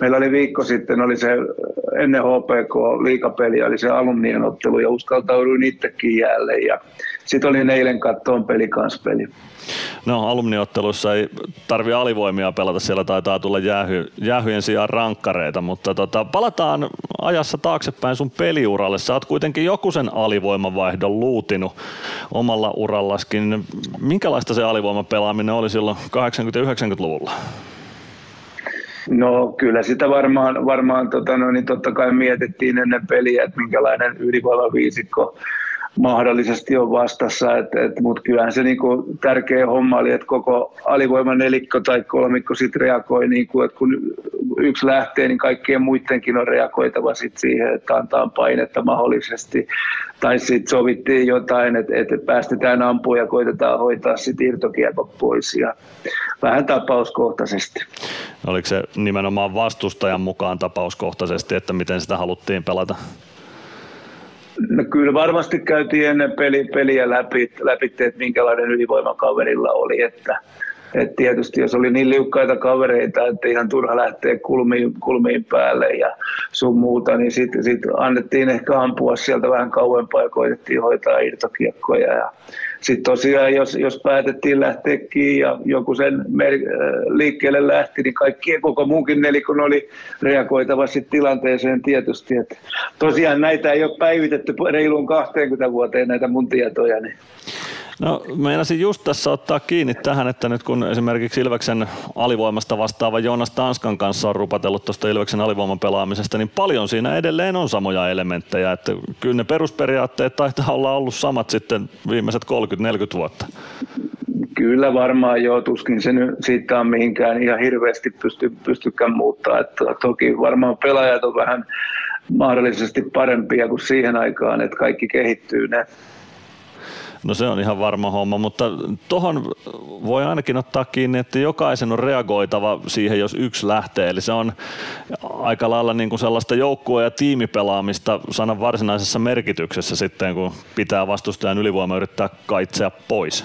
meillä oli viikko sitten, oli se ennen HPK liikapeli, oli se alumnien ottelu ja uskaltauduin itsekin jälleen. Ja sitten oli eilen kattoon pelikanspeli. No alumniotteluissa ei tarvi alivoimia pelata, siellä taitaa tulla jäähy, jäähyjen sijaan rankkareita, mutta tota, palataan ajassa taaksepäin sun peliuralle. Sä oot kuitenkin joku sen alivoimavaihdon luutinut omalla urallaskin. Minkälaista se alivoimapelaaminen oli silloin 80-90-luvulla? No kyllä sitä varmaan, varmaan tota, no, niin totta kai mietittiin ennen peliä, että minkälainen ylivoimaviisikko mahdollisesti on vastassa, et, et, mutta kyllähän se niinku tärkeä homma oli, että koko alivoiman nelikko tai kolmikko sit reagoi, niinku, että kun yksi lähtee, niin kaikkien muidenkin on reagoitava sit siihen, että antaa painetta mahdollisesti. Tai sitten sovittiin jotain, että, että päästetään ampua ja koitetaan hoitaa sitten irtokiekot pois ja vähän tapauskohtaisesti. Oliko se nimenomaan vastustajan mukaan tapauskohtaisesti, että miten sitä haluttiin pelata? No kyllä varmasti käytiin ennen peli, peliä läpi, läpi, että minkälainen ylivoima kaverilla oli. Että, et tietysti jos oli niin liukkaita kavereita, että ihan turha lähteä kulmiin, kulmiin päälle ja sun muuta, niin sitten sit annettiin ehkä ampua sieltä vähän kauempaa ja koitettiin hoitaa irtokiekkoja. Ja sitten tosiaan, jos, jos päätettiin lähteä kiinni ja joku sen mer- liikkeelle lähti, niin kaikkien koko muunkin nelikon oli reagoitava sitten tilanteeseen tietysti. Et tosiaan näitä ei ole päivitetty reiluun 20 vuoteen näitä mun tietoja. Niin. No meinasin just tässä ottaa kiinni tähän, että nyt kun esimerkiksi Ilveksen alivoimasta vastaava Joonas Tanskan kanssa on rupatellut tuosta Ilveksen alivoiman pelaamisesta, niin paljon siinä edelleen on samoja elementtejä, että kyllä ne perusperiaatteet taitaa olla ollut samat sitten viimeiset 30-40 vuotta. Kyllä varmaan joo, tuskin se nyt siitä on mihinkään ihan hirveästi pysty, pystykään muuttaa. Että toki varmaan pelaajat on vähän mahdollisesti parempia kuin siihen aikaan, että kaikki kehittyy ne. No se on ihan varma homma, mutta tuohon voi ainakin ottaa kiinni, että jokaisen on reagoitava siihen, jos yksi lähtee. Eli se on aika lailla niin kuin sellaista joukkue- ja tiimipelaamista sanan varsinaisessa merkityksessä sitten, kun pitää vastustajan ylivoima yrittää kaitsea pois.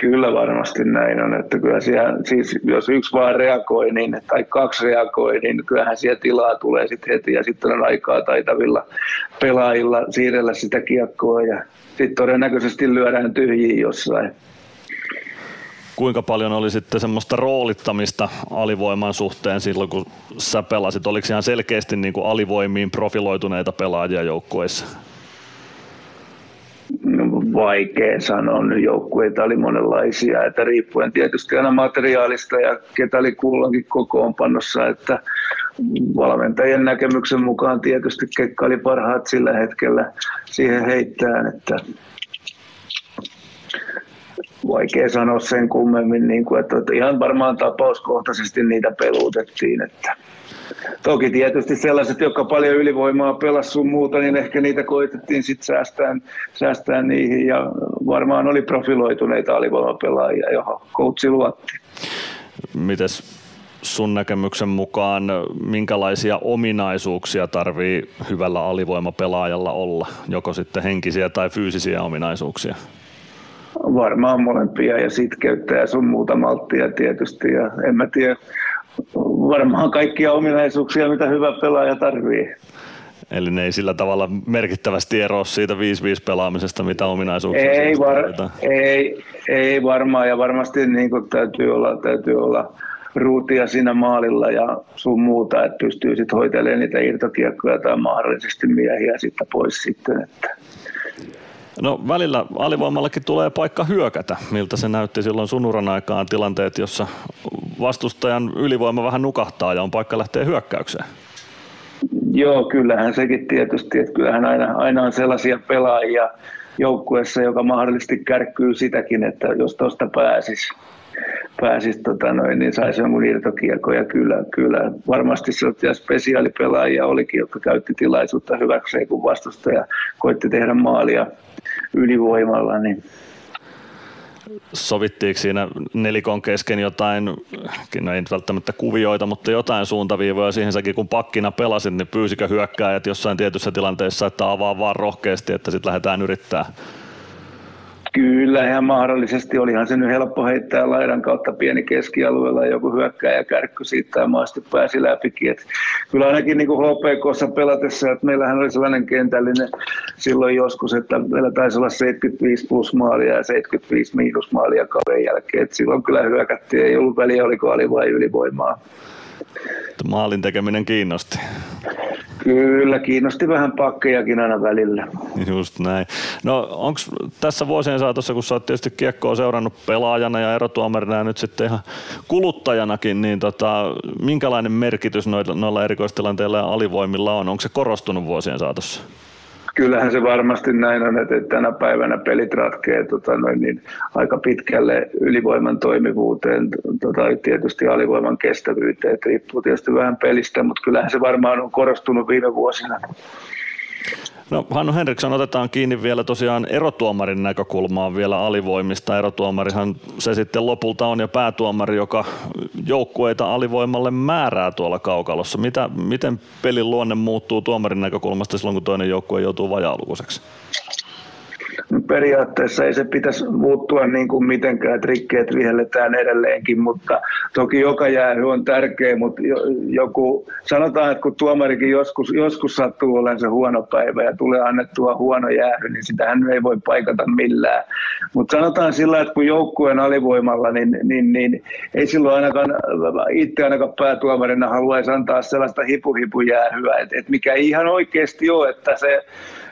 Kyllä varmasti näin on, että kyllä siellä, siis jos yksi vaan reagoi niin, tai kaksi reagoi, niin kyllähän siellä tilaa tulee sitten heti ja sitten on aikaa taitavilla pelaajilla siirrellä sitä kiekkoa ja sitten todennäköisesti lyödään tyhjiin jossain. Kuinka paljon oli sitten semmoista roolittamista alivoiman suhteen silloin, kun sä pelasit? Oliko ihan selkeästi niin kuin alivoimiin profiloituneita pelaajia joukkueissa? Vaikea sanoa. Nyt joukkueita oli monenlaisia, että riippuen tietysti aina materiaalista ja ketä oli kulloinkin kokoonpanossa, että valmentajien näkemyksen mukaan tietysti Kekka oli parhaat sillä hetkellä siihen heittään, että vaikea sanoa sen kummemmin, niin kuin, että ihan varmaan tapauskohtaisesti niitä peluutettiin. Että. Toki tietysti sellaiset, jotka paljon ylivoimaa pelas sun muuta, niin ehkä niitä koitettiin sitten säästää, säästää niihin ja varmaan oli profiloituneita alivoimapelaajia, johon coachi luotti. Mites sun näkemyksen mukaan, minkälaisia ominaisuuksia tarvii hyvällä alivoimapelaajalla olla, joko sitten henkisiä tai fyysisiä ominaisuuksia? Varmaan molempia ja sitkeyttä ja sun muuta malttia tietysti ja en mä tiedä, varmaan kaikkia ominaisuuksia, mitä hyvä pelaaja tarvii. Eli ne ei sillä tavalla merkittävästi eroa siitä 5-5 pelaamisesta, mitä ominaisuuksia ei, var- ei, ei varmaan ja varmasti niin täytyy olla, täytyy olla ruutia siinä maalilla ja sun muuta, että pystyy sitten hoitelemaan niitä irtokiekkoja tai mahdollisesti miehiä sitten pois sitten. Että. No välillä alivoimallakin tulee paikka hyökätä, miltä se näytti silloin sunuran aikaan tilanteet, jossa vastustajan ylivoima vähän nukahtaa ja on paikka lähteä hyökkäykseen. Joo, kyllähän sekin tietysti, että kyllähän aina, aina on sellaisia pelaajia joukkueessa, joka mahdollisesti kärkkyy sitäkin, että jos tuosta pääsisi pääsis, tota niin saisi jonkun irtokiekko ja kyllä, kyllä varmasti sellaisia spesiaalipelaajia olikin, jotka käytti tilaisuutta hyväkseen, kun vastustaja koitti tehdä maalia ylivoimalla, niin sovittiinko siinä nelikon kesken jotain, no ei välttämättä kuvioita, mutta jotain suuntaviivoja siihen. Säkin kun pakkina pelasit, niin pyysikö hyökkääjät jossain tietyssä tilanteessa, että avaa vaan rohkeasti, että sitten lähdetään yrittää Kyllä, ihan mahdollisesti. Olihan se nyt helppo heittää laidan kautta pieni keskialueella joku hyökkää ja kärkky siitä ja maasti pääsi läpikin. Et kyllä ainakin niin kuin HPKssa pelatessa, että meillähän oli sellainen kentällinen silloin joskus, että meillä taisi olla 75 plus maalia ja 75 miinus maalia kauden jälkeen. Et silloin kyllä hyökättiin, ei ollut väliä, oliko ali vai ylivoimaa. Maalin tekeminen kiinnosti. Kyllä, kiinnosti vähän pakkejakin aina välillä. Just näin. No onko tässä vuosien saatossa, kun sä oot tietysti kiekkoa seurannut pelaajana ja erotuomarina ja nyt sitten ihan kuluttajanakin, niin tota, minkälainen merkitys noilla, noilla erikoistilanteilla ja alivoimilla on? Onko se korostunut vuosien saatossa? Kyllähän se varmasti näin on, että tänä päivänä pelit ratkee tota noin, niin aika pitkälle ylivoiman toimivuuteen, tota, tietysti alivoiman kestävyyteen, että riippuu tietysti vähän pelistä, mutta kyllähän se varmaan on korostunut viime vuosina. No Hannu Henriksson, otetaan kiinni vielä tosiaan erotuomarin näkökulmaan vielä alivoimista. Erotuomarihan se sitten lopulta on ja päätuomari, joka joukkueita alivoimalle määrää tuolla kaukalossa. Mitä, miten pelin luonne muuttuu tuomarin näkökulmasta silloin, kun toinen joukkue joutuu vajaalukuiseksi? Periaatteessa ei se pitäisi muuttua niin kuin mitenkään, että rikkeet vihelletään edelleenkin, mutta toki joka jäähy on tärkeä, mutta joku, sanotaan, että kun tuomarikin joskus, joskus sattuu olemaan se huono päivä ja tulee annettua huono jäähy, niin sitähän ei voi paikata millään. Mutta sanotaan sillä, että kun joukkueen alivoimalla, niin, niin, niin ei silloin ainakaan itse ainakaan päätuomarina haluaisi antaa sellaista hipu-hipujäähyä, että et mikä ihan oikeasti ole, että se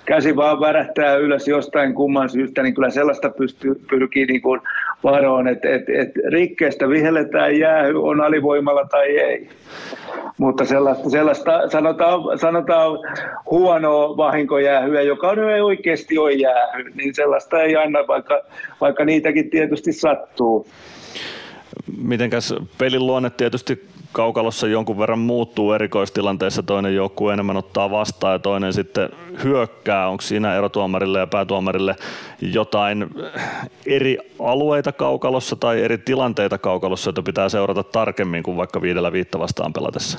käsi vaan värähtää ylös jostain kumman syystä, niin kyllä sellaista pystyy, pyrkii niin kuin varoon, että et, et rikkeestä vihelletään jäähy, on alivoimalla tai ei. Mutta sellaista, sellaista sanotaan, sanotaan huonoa vahinkojäähyä, joka on ei oikeasti ole jäähy, niin sellaista ei aina, vaikka, vaikka niitäkin tietysti sattuu. Mitenkäs pelin luonne tietysti kaukalossa jonkun verran muuttuu erikoistilanteessa, toinen joukkue enemmän ottaa vastaan ja toinen sitten hyökkää. Onko siinä erotuomarille ja päätuomarille jotain eri alueita kaukalossa tai eri tilanteita kaukalossa, joita pitää seurata tarkemmin kuin vaikka viidellä viittä vastaan pelatessa?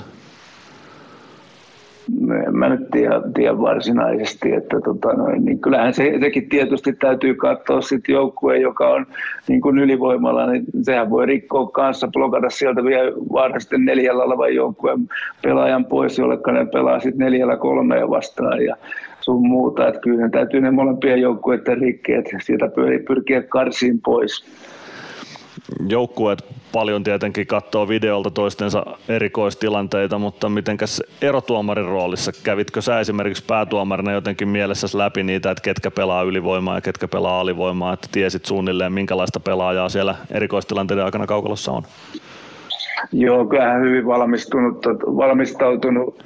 En mä nyt tiedä, tiedä varsinaisesti, että tota noin, niin kyllähän se, sekin tietysti täytyy katsoa sitten joukkue, joka on niin kuin ylivoimalla, niin sehän voi rikkoa kanssa, blokata sieltä vielä varmasti neljällä olevan joukkueen pelaajan pois, jolle ne pelaa sitten neljällä kolmea vastaan ja sun muuta, että kyllä ne täytyy ne molempien joukkueiden rikkeet sieltä pyrkiä karsiin pois joukkueet paljon tietenkin katsoo videolta toistensa erikoistilanteita, mutta mitenkäs erotuomarin roolissa, kävitkö sä esimerkiksi päätuomarina jotenkin mielessäsi läpi niitä, että ketkä pelaa ylivoimaa ja ketkä pelaa alivoimaa, että tiesit suunnilleen minkälaista pelaajaa siellä erikoistilanteiden aikana kaukalossa on? Joo, kyllähän hyvin valmistunut, valmistautunut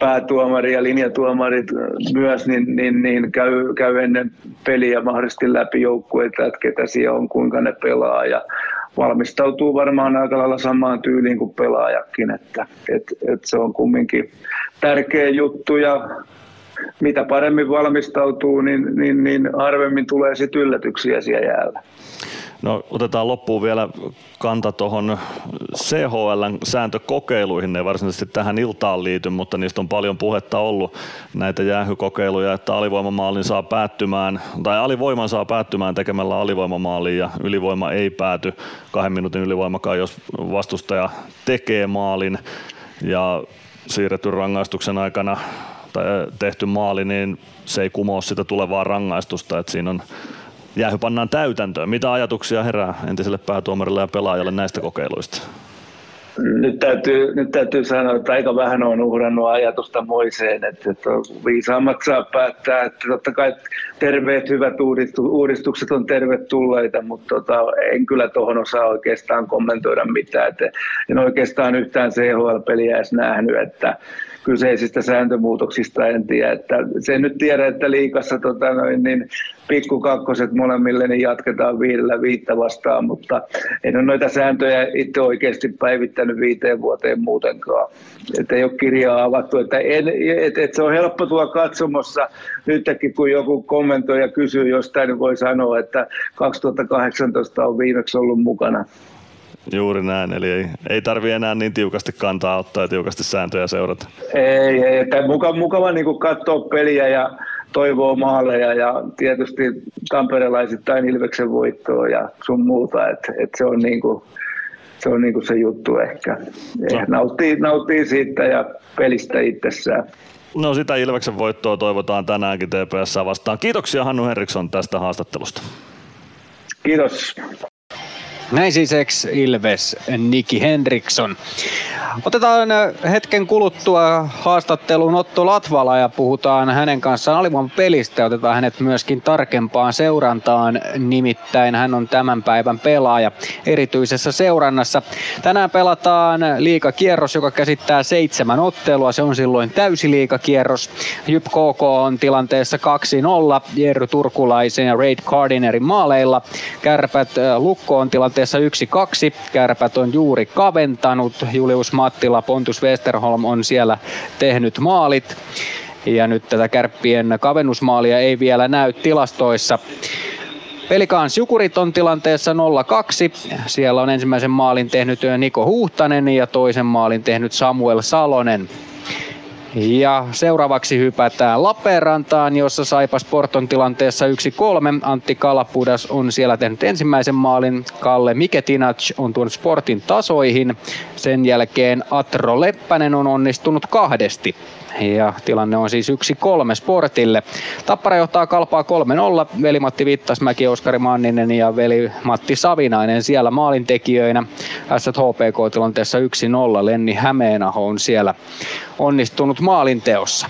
päätuomari ja linjatuomarit myös, niin, niin, niin käy, käy, ennen peliä mahdollisesti läpi joukkueita, että ketä siellä on, kuinka ne pelaa ja valmistautuu varmaan aika lailla samaan tyyliin kuin pelaajakin, että et, et se on kumminkin tärkeä juttu ja mitä paremmin valmistautuu, niin, niin, niin harvemmin tulee sitten yllätyksiä siellä jäällä. No otetaan loppuun vielä kanta tuohon CHLn sääntökokeiluihin. Ne ei varsinaisesti tähän iltaan liity, mutta niistä on paljon puhetta ollut. Näitä jäähykokeiluja, että alivoimamaalin saa päättymään, tai alivoiman saa päättymään tekemällä alivoimamaaliin ja ylivoima ei pääty. Kahden minuutin ylivoimakaan, jos vastustaja tekee maalin. Ja siirretty rangaistuksen aikana tai tehty maali, niin se ei kumoa sitä tulevaa rangaistusta, että siinä on jäähy pannaan täytäntöön. Mitä ajatuksia herää entiselle päätuomarille ja pelaajalle näistä kokeiluista? Nyt täytyy, nyt täytyy sanoa, että aika vähän on uhrannut ajatusta moiseen, että, että viisaammat saa päättää, että totta kai terveet hyvät uudistukset on tervetulleita, mutta tota, en kyllä tuohon osaa oikeastaan kommentoida mitään, että en oikeastaan yhtään CHL-peliä edes nähnyt, että kyseisistä sääntömuutoksista en tiedä. Että sen nyt tiedä, että liikassa tota noin, niin pikkukakkoset molemmille niin jatketaan viidellä viittä vastaan, mutta en ole noita sääntöjä itse oikeasti päivittänyt viiteen vuoteen muutenkaan. Että ei ole kirjaa avattu, että en, et, et se on helppo tuolla katsomossa nytkin, kun joku kommentoi ja kysyy jostain, niin voi sanoa, että 2018 on viimeksi ollut mukana. Juuri näin, eli ei, ei tarvi enää niin tiukasti kantaa ottaa ja tiukasti sääntöjä seurata. Ei, ei että mukava, mukava niin katsoa peliä ja toivoo maaleja ja tietysti tamperelaisittain Ilveksen voittoa ja sun muuta, että et se on niin kuin, se on niin kuin se juttu ehkä. No. Nauttii, nauttii siitä ja pelistä itsessään. No sitä Ilveksen voittoa toivotaan tänäänkin TPS vastaan. Kiitoksia Hannu Henriksson tästä haastattelusta. Kiitos. Näin siis ex Ilves Niki Henriksson. Otetaan äh, hetken kuluttua haastatteluun Otto Latvala ja puhutaan hänen kanssaan alivoiman pelistä otetaan hänet myöskin tarkempaan seurantaan. Nimittäin hän on tämän päivän pelaaja erityisessä seurannassa. Tänään pelataan liikakierros, joka käsittää seitsemän ottelua. Se on silloin täysiliikakierros. Jyp KK on tilanteessa 2-0 Jerry Turkulaisen ja Raid Cardinerin maaleilla. Kärpät äh, Lukko on tilanteessa 1-2. Kärpät on juuri kaventanut. Julius Mattila, Pontus Westerholm on siellä tehnyt maalit. Ja nyt tätä kärppien kavennusmaalia ei vielä näy tilastoissa. Pelikaans Jukurit on tilanteessa 0-2. Siellä on ensimmäisen maalin tehnyt Niko Huhtanen ja toisen maalin tehnyt Samuel Salonen. Ja seuraavaksi hypätään Lappeenrantaan, jossa Saipa Sporton tilanteessa 1-3. Antti Kalapudas on siellä tehnyt ensimmäisen maalin. Kalle Miketinac on tuonut Sportin tasoihin. Sen jälkeen Atro Leppänen on onnistunut kahdesti. Ja tilanne on siis 1-3 Sportille. Tappara johtaa kalpaa 3-0. Veli Matti Vittasmäki, Oskari Manninen ja veli Matti Savinainen siellä maalintekijöinä. SHPK tilanteessa 1-0. Lenni Hämeenaho on siellä onnistunut maalinteossa.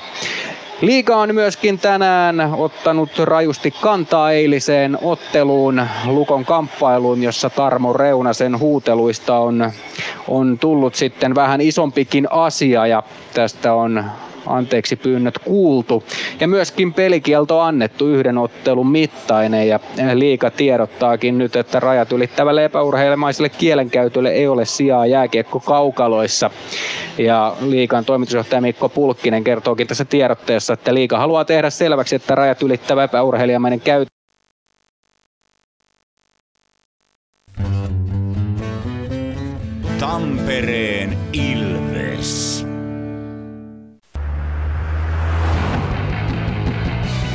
Liiga on myöskin tänään ottanut rajusti kantaa eiliseen otteluun Lukon kamppailuun, jossa Tarmo Reunasen huuteluista on, on tullut sitten vähän isompikin asia ja tästä on anteeksi pyynnöt kuultu. Ja myöskin pelikielto annettu yhden ottelun mittainen ja liika tiedottaakin nyt, että rajat ylittävälle epäurheilemaiselle kielenkäytölle ei ole sijaa jääkiekko kaukaloissa. Ja liikan toimitusjohtaja Mikko Pulkkinen kertookin tässä tiedotteessa, että liika haluaa tehdä selväksi, että rajat ylittävä epäurheilijamainen käyttö Tampereen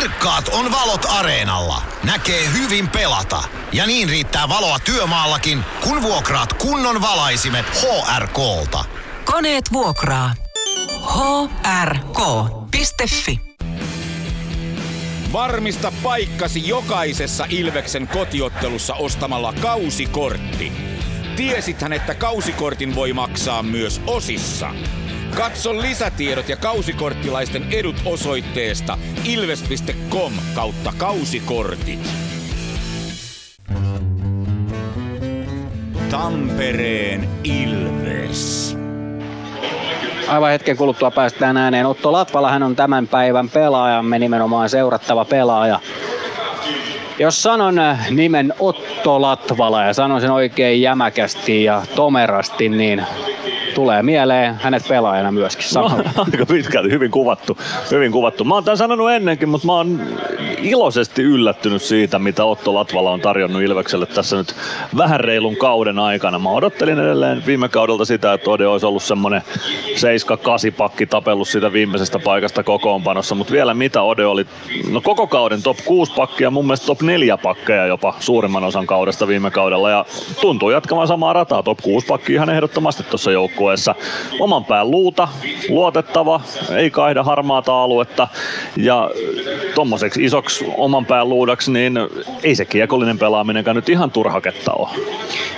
Kirkkaat on valot areenalla. Näkee hyvin pelata. Ja niin riittää valoa työmaallakin, kun vuokraat kunnon valaisimet HRKlta. Koneet vuokraa. hrk.fi Varmista paikkasi jokaisessa Ilveksen kotiottelussa ostamalla kausikortti. Tiesithän, että kausikortin voi maksaa myös osissa. Katso lisätiedot ja kausikorttilaisten edut osoitteesta ilves.com kautta kausikortit. Tampereen Ilves. Aivan hetken kuluttua päästään ääneen. Otto Latvala, hän on tämän päivän pelaajamme, nimenomaan seurattava pelaaja. Jos sanon äh, nimen Otto Latvala ja sanon sen oikein jämäkästi ja tomerasti, niin tulee mieleen hänet pelaajana myöskin samalla. No, aika pitkälti, hyvin kuvattu. Hyvin kuvattu. Mä oon tämän sanonut ennenkin, mutta mä oon iloisesti yllättynyt siitä, mitä Otto Latvala on tarjonnut Ilvekselle tässä nyt vähän reilun kauden aikana. Mä odottelin edelleen viime kaudelta sitä, että Ode olisi ollut semmonen 7-8 pakki tapellut siitä viimeisestä paikasta kokoonpanossa, mutta vielä mitä Ode oli, no koko kauden top 6 pakkia, mun mielestä top 4 pakkeja jopa suurimman osan kaudesta viime kaudella ja tuntuu jatkamaan samaa rataa, top 6 pakki ihan ehdottomasti tuossa joukkueessa. Oman pään luuta, luotettava, ei kaihda harmaata aluetta ja tommoseksi isoksi oman pään luudaksi, niin ei se kiekollinen pelaaminenkaan nyt ihan turhaketta ole.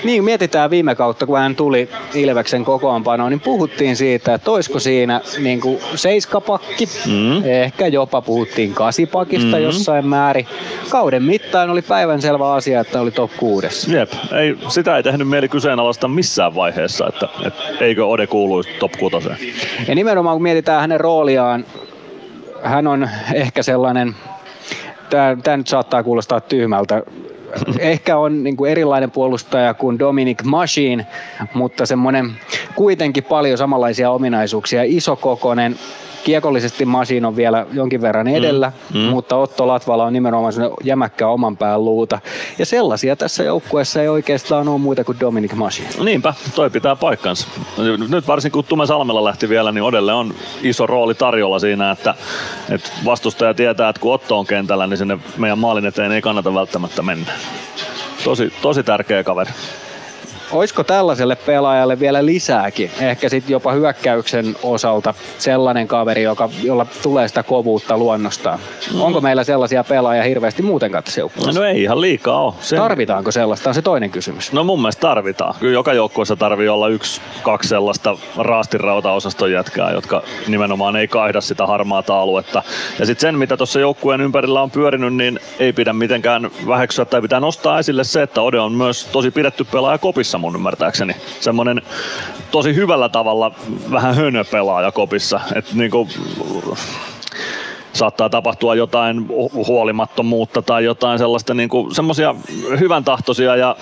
Niin, mietitään viime kautta, kun hän tuli Ilveksen kokoonpanoon, niin puhuttiin siitä, että olisiko siinä niin kuin seiskapakki, mm. ehkä jopa puhuttiin kasipakista mm. jossain määrin. Kauden mittaan oli päivänselvä asia, että oli top kuudes. Jep, ei, sitä ei tehnyt mieli kyseenalaista missään vaiheessa, että, että eikö Ode kuuluisi top kutoseen. Ja nimenomaan kun mietitään hänen rooliaan, hän on ehkä sellainen, tämä nyt saattaa kuulostaa tyhmältä, ehkä on niin kuin erilainen puolustaja kuin Dominic Machine, mutta semmoinen kuitenkin paljon samanlaisia ominaisuuksia. Isokokoinen, kiekollisesti Masin on vielä jonkin verran edellä, mm, mm. mutta Otto Latvala on nimenomaan jämäkkä oman pään luuta. Ja sellaisia tässä joukkueessa ei oikeastaan ole muita kuin Dominic Masin. Niinpä, toi pitää paikkansa. Nyt varsinkin kun Tume Salmella lähti vielä, niin Odelle on iso rooli tarjolla siinä, että, että vastustaja tietää, että kun Otto on kentällä, niin sinne meidän maalin eteen ei kannata välttämättä mennä. Tosi, tosi tärkeä kaveri olisiko tällaiselle pelaajalle vielä lisääkin, ehkä sitten jopa hyökkäyksen osalta sellainen kaveri, joka, jolla tulee sitä kovuutta luonnostaan? Mm. Onko meillä sellaisia pelaajia hirveästi muutenkaan tässä joukkueessa? No ei ihan liikaa ole. Sen... Tarvitaanko sellaista, on se toinen kysymys. No mun mielestä tarvitaan. Kyllä joka joukkueessa tarvii olla yksi, kaksi sellaista raastinrautaosaston jätkää, jotka nimenomaan ei kaihda sitä harmaata aluetta. Ja sitten sen, mitä tuossa joukkueen ympärillä on pyörinyt, niin ei pidä mitenkään väheksyä tai pitää nostaa esille se, että Ode on myös tosi pidetty pelaaja kopissa mun ymmärtääkseni. Semmoinen tosi hyvällä tavalla vähän hönöpelaaja kopissa. Et niinku, saattaa tapahtua jotain huolimattomuutta tai jotain sellaista niin kuin, semmoisia hyvän tahtoisia ja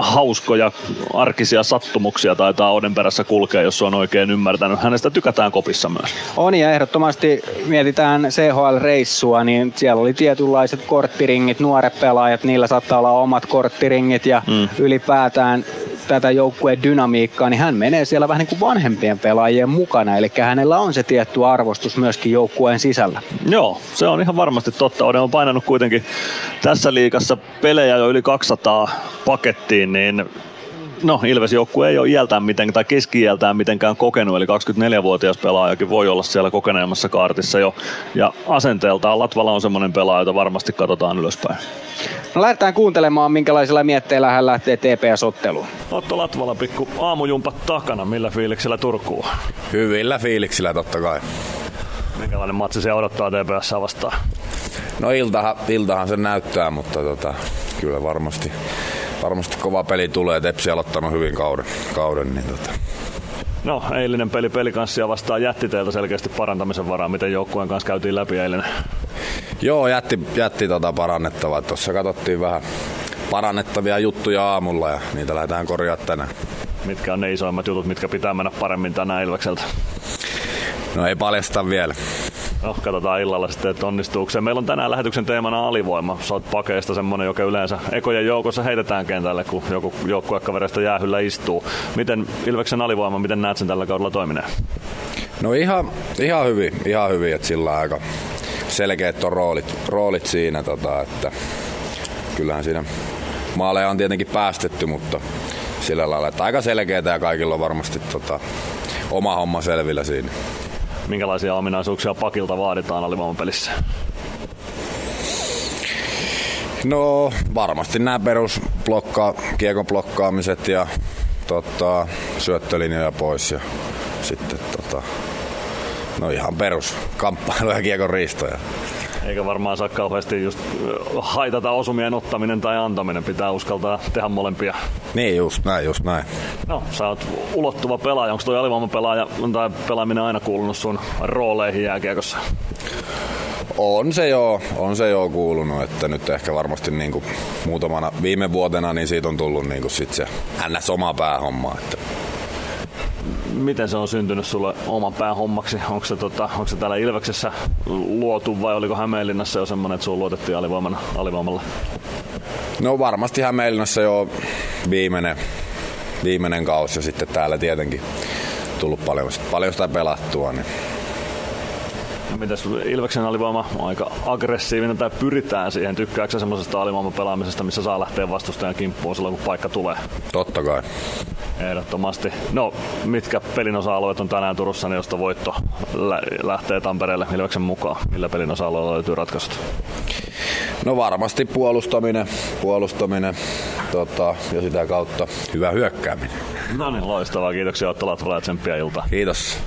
hauskoja arkisia sattumuksia taitaa Oden perässä kulkea, jos on oikein ymmärtänyt. Hänestä tykätään kopissa myös. On ja ehdottomasti mietitään CHL-reissua, niin siellä oli tietynlaiset korttiringit, nuoret pelaajat, niillä saattaa olla omat korttiringit ja mm. ylipäätään tätä joukkueen dynamiikkaa, niin hän menee siellä vähän niin kuin vanhempien pelaajien mukana, eli hänellä on se tietty arvostus myöskin joukkueen sisällä. Joo, se on ihan varmasti totta. Oden on painanut kuitenkin tässä liikassa pelejä jo yli 200 pakettiin, niin no Ilves joukkue ei ole iältään mitenkään, tai keski mitenkään kokenut, eli 24-vuotias pelaajakin voi olla siellä kokeneemmassa kaartissa jo. Ja asenteeltaan Latvala on semmoinen pelaaja, jota varmasti katsotaan ylöspäin. No lähdetään kuuntelemaan, minkälaisilla mietteillä hän lähtee TPS-otteluun. Otto Latvala pikku aamujumpat takana, millä fiiliksellä Turkuun? Hyvillä fiiliksillä totta kai. Minkälainen matsi se odottaa TPS vastaan? No iltahan, iltahan se näyttää, mutta tota, kyllä varmasti, varmasti kova peli tulee. Tepsi aloittanut hyvin kauden, kauden niin tota, No, eilinen peli pelikanssia vastaan jätti teiltä selkeästi parantamisen varaa. Miten joukkueen kanssa käytiin läpi eilinen? Joo, jätti, jätti tota parannettavaa. Tuossa katsottiin vähän parannettavia juttuja aamulla ja niitä lähdetään korjaamaan tänään. Mitkä on ne isoimmat jutut, mitkä pitää mennä paremmin tänään Ilvekseltä? No ei paljasta vielä. No, katsotaan illalla sitten, että onnistuuko se. Meillä on tänään lähetyksen teemana alivoima. Sä oot pakeista semmonen, joka yleensä ekojen joukossa heitetään kentälle, kun joku joukkuekavereista jäähyllä istuu. Miten Ilveksen alivoima, miten näet sen tällä kaudella toimineen? No ihan, ihan hyvin, ihan hyvin, että sillä aika selkeät on roolit, roolit siinä, tota, että kyllähän siinä maaleja on tietenkin päästetty, mutta sillä lailla, että aika selkeää ja kaikilla on varmasti tota, oma homma selvillä siinä. Minkälaisia ominaisuuksia pakilta vaaditaan alivoimapelissä? No varmasti nämä perus blokka, kiekon blokkaamiset ja tota, syöttölinjoja pois ja sitten tota, no ihan perus kamppailu ja kiekon riistoja. Eikä varmaan saa kauheasti just haitata osumien ottaminen tai antaminen. Pitää uskaltaa tehdä molempia. Niin just näin, just näin. No, sä oot ulottuva pelaaja. Onko toi alivoimapelaaja tai pelaaminen aina kuulunut sun rooleihin jääkiekossa? On se joo, on se joo kuulunut, että nyt ehkä varmasti niin kuin muutamana viime vuotena niin siitä on tullut niin kuin sit se ns. oma päähomma. Että miten se on syntynyt sulle oman pään hommaksi? Onko se, tota, onko se täällä Ilveksessä luotu vai oliko Hämeenlinnassa jo semmoinen, että sun luotettiin alivoimana, alivoimalla? No varmasti Hämeenlinnassa jo viimeinen, viimeinen kausi ja sitten täällä tietenkin tullut paljon, paljon sitä pelattua. Niin mitäs Ilveksen alivoima aika aggressiivinen tai pyritään siihen? Tykkääkö semmoisesta alivoimapelaamisesta, missä saa lähteä vastustajan kimppuun silloin, kun paikka tulee? Totta kai. Ehdottomasti. No, mitkä pelin osa-alueet on tänään Turussa, niin josta voitto lä- lähtee Tampereelle Ilveksen mukaan? Millä pelin osa-alueella löytyy ratkaisut? No varmasti puolustaminen, puolustaminen tota, ja sitä kautta hyvä hyökkääminen. No niin, loistavaa. Kiitoksia Otto Latvala ja tsemppiä iltaa. Kiitos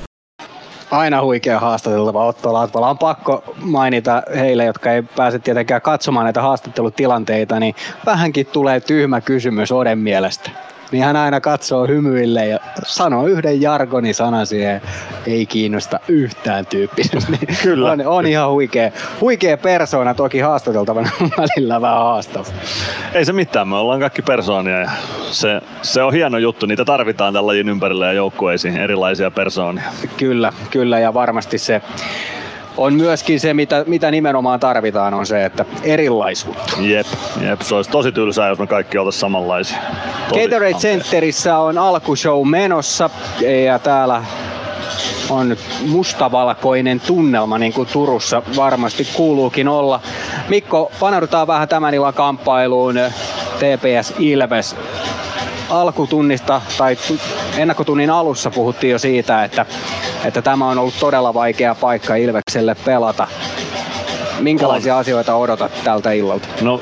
aina huikea haastateltava Otto Latvala. On pakko mainita heille, jotka ei pääse tietenkään katsomaan näitä haastattelutilanteita, niin vähänkin tulee tyhmä kysymys Oden mielestä niin hän aina katsoo hymyille ja sanoo yhden jargonin sanan siihen, ei kiinnosta yhtään tyyppisesti. Kyllä. On, on ihan huikea, huikea persona, toki haastateltavana välillä vähän haastava. Ei se mitään, me ollaan kaikki persoonia ja se, se on hieno juttu, niitä tarvitaan tällä lajin ympärillä ja joukkueisiin, erilaisia persoonia. Kyllä, kyllä ja varmasti se on myöskin se, mitä, mitä nimenomaan tarvitaan, on se, että erilaisuutta. Jep, jep, se olisi tosi tylsää, jos me kaikki oltaisiin samanlaisia. Tosi Gatorade Centerissä on alkushow menossa ja täällä on mustavalkoinen tunnelma, niin kuin Turussa varmasti kuuluukin olla. Mikko, paneudutaan vähän tämän illan kamppailuun. TPS Ilves alkutunnista tai ennakkotunnin alussa puhuttiin jo siitä, että, että tämä on ollut todella vaikea paikka Ilvekselle pelata. Minkälaisia on. asioita odotat tältä illalta? No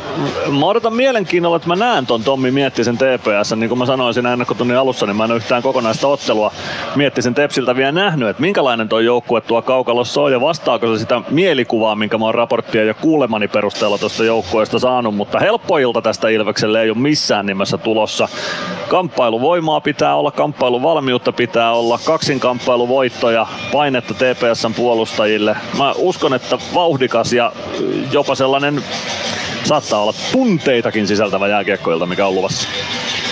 mä odotan mielenkiinnolla, että mä näen ton Tommi Miettisen TPS. Niin kuin mä sanoin siinä ennakkotunnin alussa, niin mä en ole yhtään kokonaista ottelua Miettisen Tepsiltä vielä nähnyt, että minkälainen tuo joukkue tuo kaukalossa on ja vastaako se sitä mielikuvaa, minkä mä oon raporttia ja kuulemani perusteella tuosta joukkueesta saanut, mutta helppoilta tästä Ilvekselle ei ole missään nimessä tulossa. Kamppailuvoimaa pitää olla, kamppailuvalmiutta pitää olla, kaksinkamppailuvoittoja, painetta TPSn puolustajille. Mä uskon, että vauhdikas ja jopa sellainen saattaa olla tunteitakin sisältävä jääkiekkoilta, mikä on luvassa.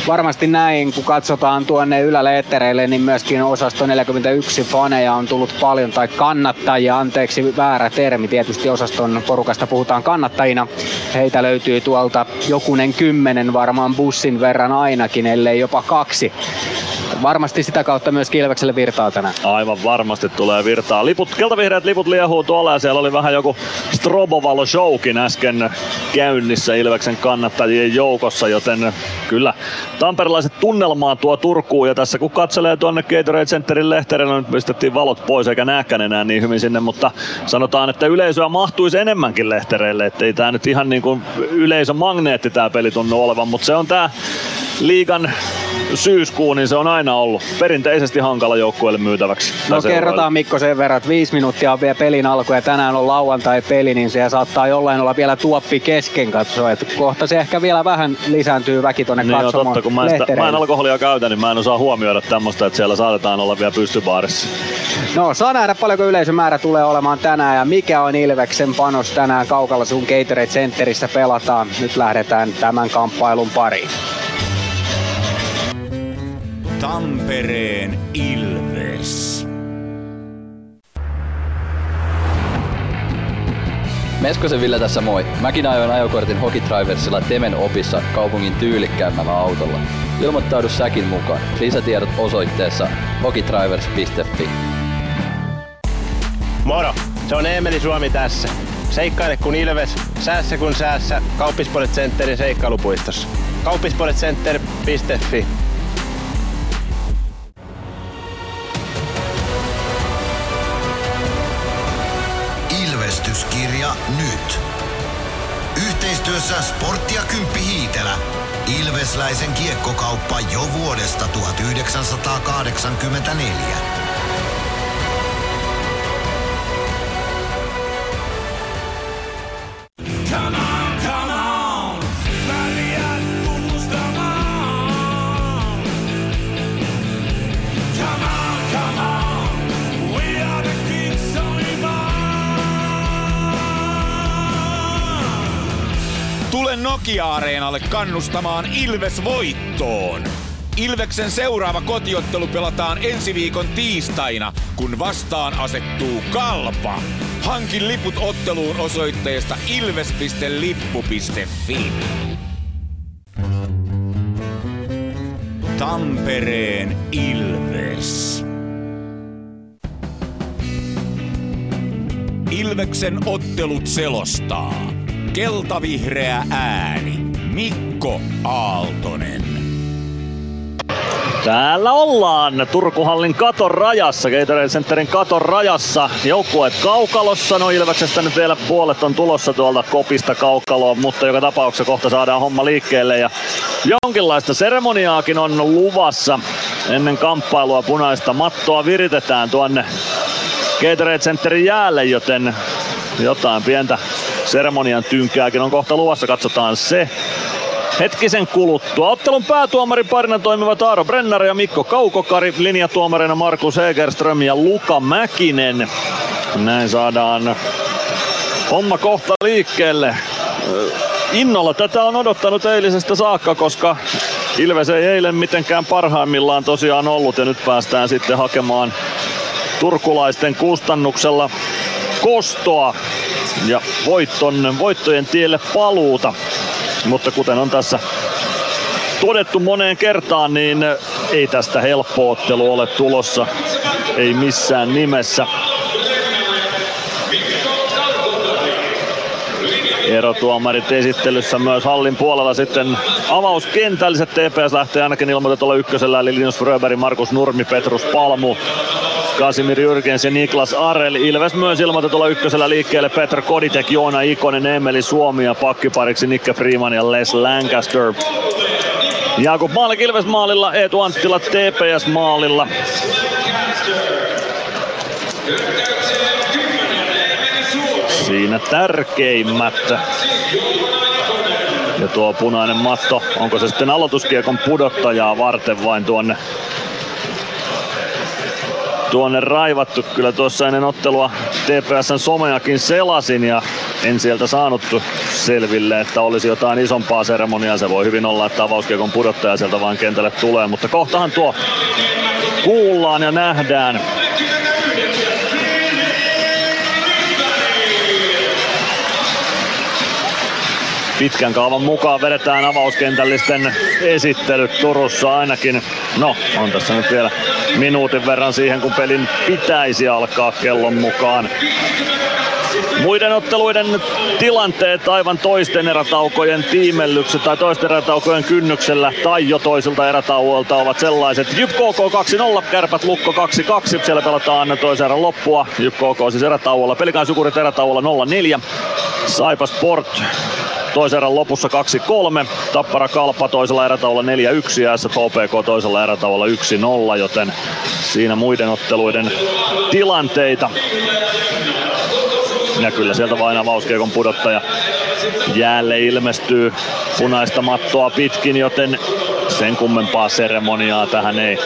Varmasti näin, kun katsotaan tuonne yläleettereille, niin myöskin osasto 41 faneja on tullut paljon, tai kannattajia, anteeksi väärä termi, tietysti osaston porukasta puhutaan kannattajina. heitä löytyy tuolta jokunen kymmenen varmaan bussin verran ainakin, ellei jopa kaksi. Varmasti sitä kautta myös Ilvekselle virtaa tänään. Aivan varmasti tulee virtaa. Liput, keltavihreät liput liehuu tuolla ja siellä oli vähän joku strobovalo showkin äsken käynnissä Ilveksen kannattajien joukossa, joten kyllä tamperilaiset tunnelmaa tuo Turkuun ja tässä kun katselee tuonne Gatorade Centerin lehterillä, nyt pistettiin valot pois eikä näkään enää niin hyvin sinne, mutta sanotaan, että yleisöä mahtuisi enemmänkin lehtereille, ettei tää nyt ihan niin kuin yleisömagneetti tää peli tunnu olevan, mutta se on tää liigan syyskuu, niin se on aina ollut perinteisesti hankala joukkueelle myytäväksi. No kerrotaan Mikko sen verran, että viisi minuuttia on vielä pelin alku ja tänään on lauantai-peli, niin se saattaa jollain olla vielä tuoppi kesken katsoa. Että kohta se ehkä vielä vähän lisääntyy väki tuonne niin katsomaan totta, kun mä, sitä, mä en alkoholia käytä, niin mä en osaa huomioida tämmöistä, että siellä saatetaan olla vielä pystybaarissa. No, saa nähdä paljonko yleisömäärä tulee olemaan tänään ja mikä on Ilveksen panos tänään kaukalla sun Gatorade Centerissä pelataan. Nyt lähdetään tämän kamppailun pariin. Tampereen Ilves. Meskosen Ville tässä moi. Mäkin ajoin ajokortin Hokitriversilla Temen opissa kaupungin tyylikkäämmällä autolla. Ilmoittaudu säkin mukaan. Lisätiedot osoitteessa hokitrivers.fi. Moro! Se on Eemeli Suomi tässä. Seikkaile kun ilves, säässä kun säässä. Kauppispoilet Centerin seikkailupuistossa. Kauppispoiletcenter.fi Ilvestyskirja nyt. Yhteistyössä Sporttia Kymppi Hiitelä. Ilvesläisen kiekkokauppa jo vuodesta 1984. Nokia-areenalle kannustamaan Ilves voittoon. Ilveksen seuraava kotiottelu pelataan ensi viikon tiistaina, kun vastaan asettuu Kalpa. Hankin liput otteluun osoitteesta ilves.lippu.fi. Tampereen Ilves. Ilveksen ottelut selostaa. Keltavihreä ääni. Mikko Aaltonen. Täällä ollaan Turkuhallin katon rajassa, Gatorade Centerin katon rajassa. Joukkueet kaukalossa, no Ilveksestä nyt vielä puolet on tulossa tuolta kopista kaukaloon, mutta joka tapauksessa kohta saadaan homma liikkeelle. Ja jonkinlaista seremoniaakin on luvassa ennen kamppailua punaista mattoa viritetään tuonne Gatorade Centerin jäälle, joten jotain pientä seremonian tynkääkin on kohta luvassa, katsotaan se hetkisen kuluttua. Ottelun päätuomarin parina toimivat Aaro Brenner ja Mikko Kaukokari, linjatuomarina Markus Egerström ja Luka Mäkinen. Näin saadaan homma kohta liikkeelle. Innolla tätä on odottanut eilisestä saakka, koska Ilves ei eilen mitenkään parhaimmillaan tosiaan ollut ja nyt päästään sitten hakemaan turkulaisten kustannuksella kostoa ja voitton, voittojen tielle paluuta. Mutta kuten on tässä todettu moneen kertaan, niin ei tästä helppo ottelu ole tulossa. Ei missään nimessä. Erotuomarit esittelyssä myös hallin puolella sitten avauskentälliset TPS lähtee ainakin ilmoitetulla ykkösellä eli Linus Fröberg, Markus Nurmi, Petrus Palmu, Kasimir Jürgens ja Niklas Arel. Ilves myös ilmoitetulla ykkösellä liikkeelle Petr Koditek, Joona Ikonen, Emeli Suomi ja pakkipariksi Nikke Freeman ja Les Lancaster. Jakub Maalik Ilves maalilla, Eetu Anttila TPS maalilla. Siinä tärkeimmät. Ja tuo punainen matto, onko se sitten aloituskiekon pudottajaa varten vain tuonne tuonne raivattu. Kyllä tuossa ennen ottelua TPSn someakin selasin ja en sieltä saanut selville, että olisi jotain isompaa seremoniaa. Se voi hyvin olla, että avauskiekon pudottaja sieltä vaan kentälle tulee, mutta kohtahan tuo kuullaan ja nähdään. Pitkän kaavan mukaan vedetään avauskentällisten esittelyt Turussa ainakin. No, on tässä nyt vielä minuutin verran siihen, kun pelin pitäisi alkaa kellon mukaan. Muiden otteluiden tilanteet aivan toisten erätaukojen tiimellykset tai toisten erätaukojen kynnyksellä tai jo toisilta erätauoilta ovat sellaiset. Jyp KK 2-0, Kärpät Lukko 2-2. Siellä pelataan toisen erän loppua. Jyp KK siis erätauolla. Pelikaan Sukurit erätauolla 0-4. Saipa Sport toisen erän lopussa 2-3. Tappara Kalpa toisella erätauolla 4-1 ja HPK toisella erätauolla 1-0, joten siinä muiden otteluiden tilanteita. Ja kyllä sieltä vain avauskiekon pudottaja jäälle ilmestyy punaista mattoa pitkin, joten sen kummempaa seremoniaa tähän ei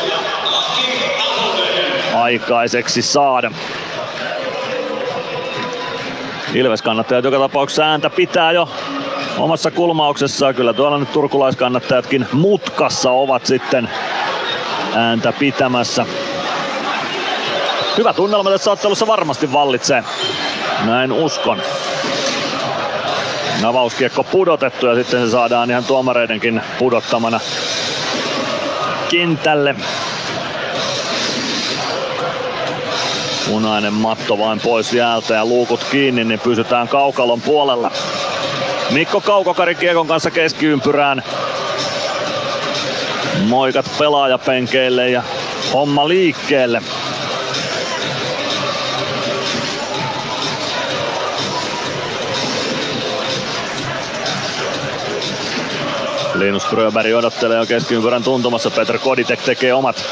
aikaiseksi saada. Ilves kannattajat joka tapauksessa ääntä pitää jo omassa kulmauksessaan. Kyllä tuolla nyt turkulaiskannattajatkin mutkassa ovat sitten ääntä pitämässä. Hyvä tunnelma tässä ottelussa varmasti vallitsee. Näin uskon. Avauskiekko pudotettu ja sitten se saadaan ihan tuomareidenkin pudottamana kentälle. Punainen matto vain pois jäältä ja luukut kiinni, niin pysytään kaukalon puolella. Mikko Kaukokari kiekon kanssa keskiympyrään. Moikat pelaajapenkeille ja homma liikkeelle. Linus Fröberg odottelee jo keskiympyrän tuntumassa. Petr Koditek tekee omat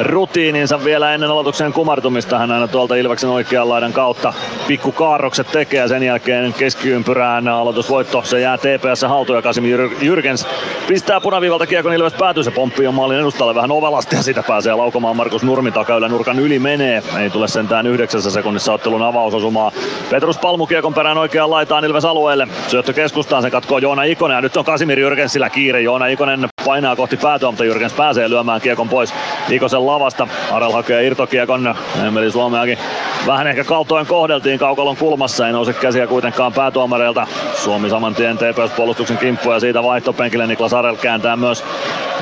rutiininsa vielä ennen aloituksen kumartumista. Hän aina tuolta Ilveksen oikean laidan kautta pikku kaarrokset tekee ja sen jälkeen keskiympyrään aloitusvoitto. Se jää TPS haltuun ja Kasimir Jyrkens pistää punaviivalta kiekon Ilves päätyy. Se pomppii on maalin edustalle vähän ovelasti ja sitä pääsee laukomaan Markus Nurmi takaylä nurkan yli menee. Ei tule sentään yhdeksässä sekunnissa ottelun avausosumaa. Petrus Palmu kiekon perään oikeaan laitaan Ilves alueelle. Syöttö keskustaan, sen katkoo Joona Ikonen ja nyt on Kasimir Jyrkensillä kiire. Joona Ikonen painaa kohti päätyä, mutta Jyrkens pääsee lyömään kiekon pois Ikosen lavasta. Arel hakee irtokiekon. Emeli Suomeakin vähän ehkä kaltoin kohdeltiin kaukalon kulmassa. Ei nouse käsiä kuitenkaan päätuomareilta. Suomi saman tien TPS-puolustuksen kimppu ja siitä vaihtopenkille Niklas Arel kääntää myös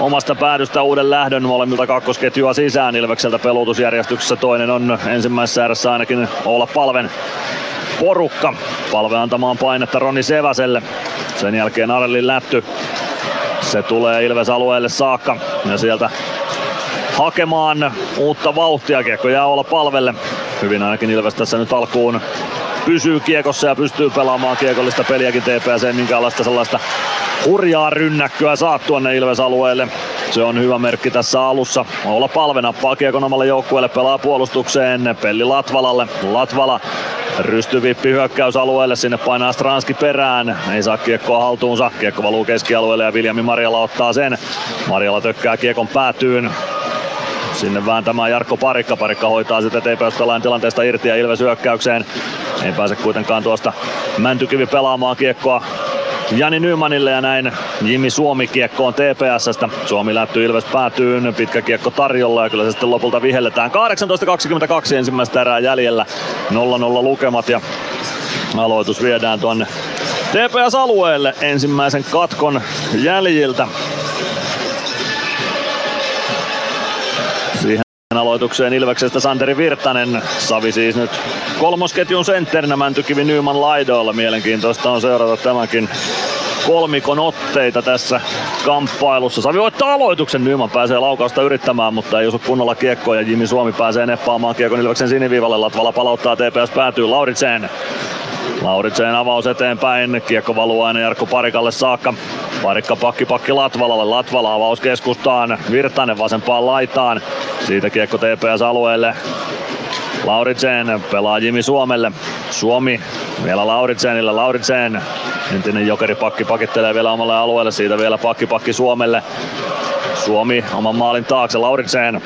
omasta päädystä uuden lähdön molemmilta kakkosketjua sisään Ilvekseltä pelutusjärjestyksessä. Toinen on ensimmäisessä ääressä ainakin olla Palven porukka. Palve antamaan painetta Roni Seväselle. Sen jälkeen Arelin lätty. Se tulee Ilves alueelle saakka ja sieltä hakemaan uutta vauhtia. Kiekko jää olla palvelle. Hyvin ainakin Ilves tässä nyt alkuun pysyy kiekossa ja pystyy pelaamaan kiekollista peliäkin. Ei minkäänlaista sellaista hurjaa rynnäkköä saa tuonne Ilves-alueelle. Se on hyvä merkki tässä alussa. Olla palvena kiekon omalle joukkueelle, pelaa puolustukseen. Pelli Latvalalle. Latvala rystyvippi hyökkäysalueelle, sinne painaa Stranski perään, ei saa kiekkoa haltuunsa, kiekko valuu keskialueelle ja Viljami Marjala ottaa sen. Marjala tökkää kiekon päätyyn, sinne vääntämään Jarkko Parikka. Parikka hoitaa sitten TPS pelaajan tilanteesta irti ja Ilves hyökkäykseen. Ei pääse kuitenkaan tuosta Mäntykivi pelaamaan kiekkoa Jani Nymanille ja näin Jimmy Suomi kiekkoon TPSstä. Suomi lähtyy Ilves päätyyn, pitkä kiekko tarjolla ja kyllä se sitten lopulta vihelletään. 18.22 ensimmäistä erää jäljellä, 0-0 lukemat ja aloitus viedään tuonne TPS-alueelle ensimmäisen katkon jäljiltä. Aloitukseen Ilveksestä Santeri Virtanen. Savi siis nyt kolmosketjun sentterinä Mäntykivi Nyman laidoilla. Mielenkiintoista on seurata tämänkin kolmikon otteita tässä kamppailussa. Savi voittaa aloituksen, Nyman pääsee laukausta yrittämään, mutta ei osu kunnolla kiekkoa ja Jimmy Suomi pääsee neppaamaan kiekon Ilveksen siniviivalle. Latvala palauttaa TPS päätyy Lauritsen. Lauritsen avaus eteenpäin, kiekko valuu aina Jarkko Parikalle saakka. Parikka pakki pakki Latvalalle, Latvala avaus keskustaan, Virtanen vasempaan laitaan. Siitä kiekko TPS alueelle, Lauritsen pelaa Jimi Suomelle. Suomi vielä Lauritsenille. Lauritsen entinen jokeripakki pakittelee vielä omalle alueelle. Siitä vielä pakki pakki Suomelle. Suomi oman maalin taakse. Lauritsen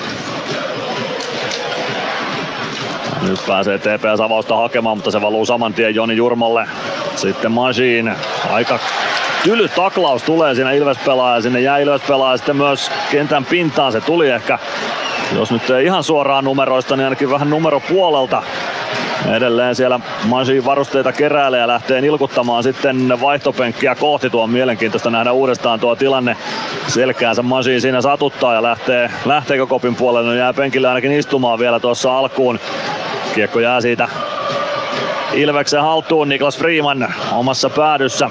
nyt pääsee TPS avausta hakemaan, mutta se valuu saman tien Joni Jurmolle. Sitten Machine. Aika tyly taklaus tulee siinä Ilves pelaaja. Sinne jää Ilves pelaaja sitten myös kentän pintaan. Se tuli ehkä, jos nyt ei ihan suoraan numeroista, niin ainakin vähän numero puolelta. Edelleen siellä Mansiin varusteita keräilee ja lähtee nilkuttamaan sitten vaihtopenkkiä kohti. Tuo on mielenkiintoista nähdä uudestaan tuo tilanne. Selkäänsä Mansiin siinä satuttaa ja lähtee, lähteekö kopin puolelle. No jää penkille ainakin istumaan vielä tuossa alkuun. Kiekko jää siitä Ilveksen haltuun Niklas Freeman omassa päädyssä.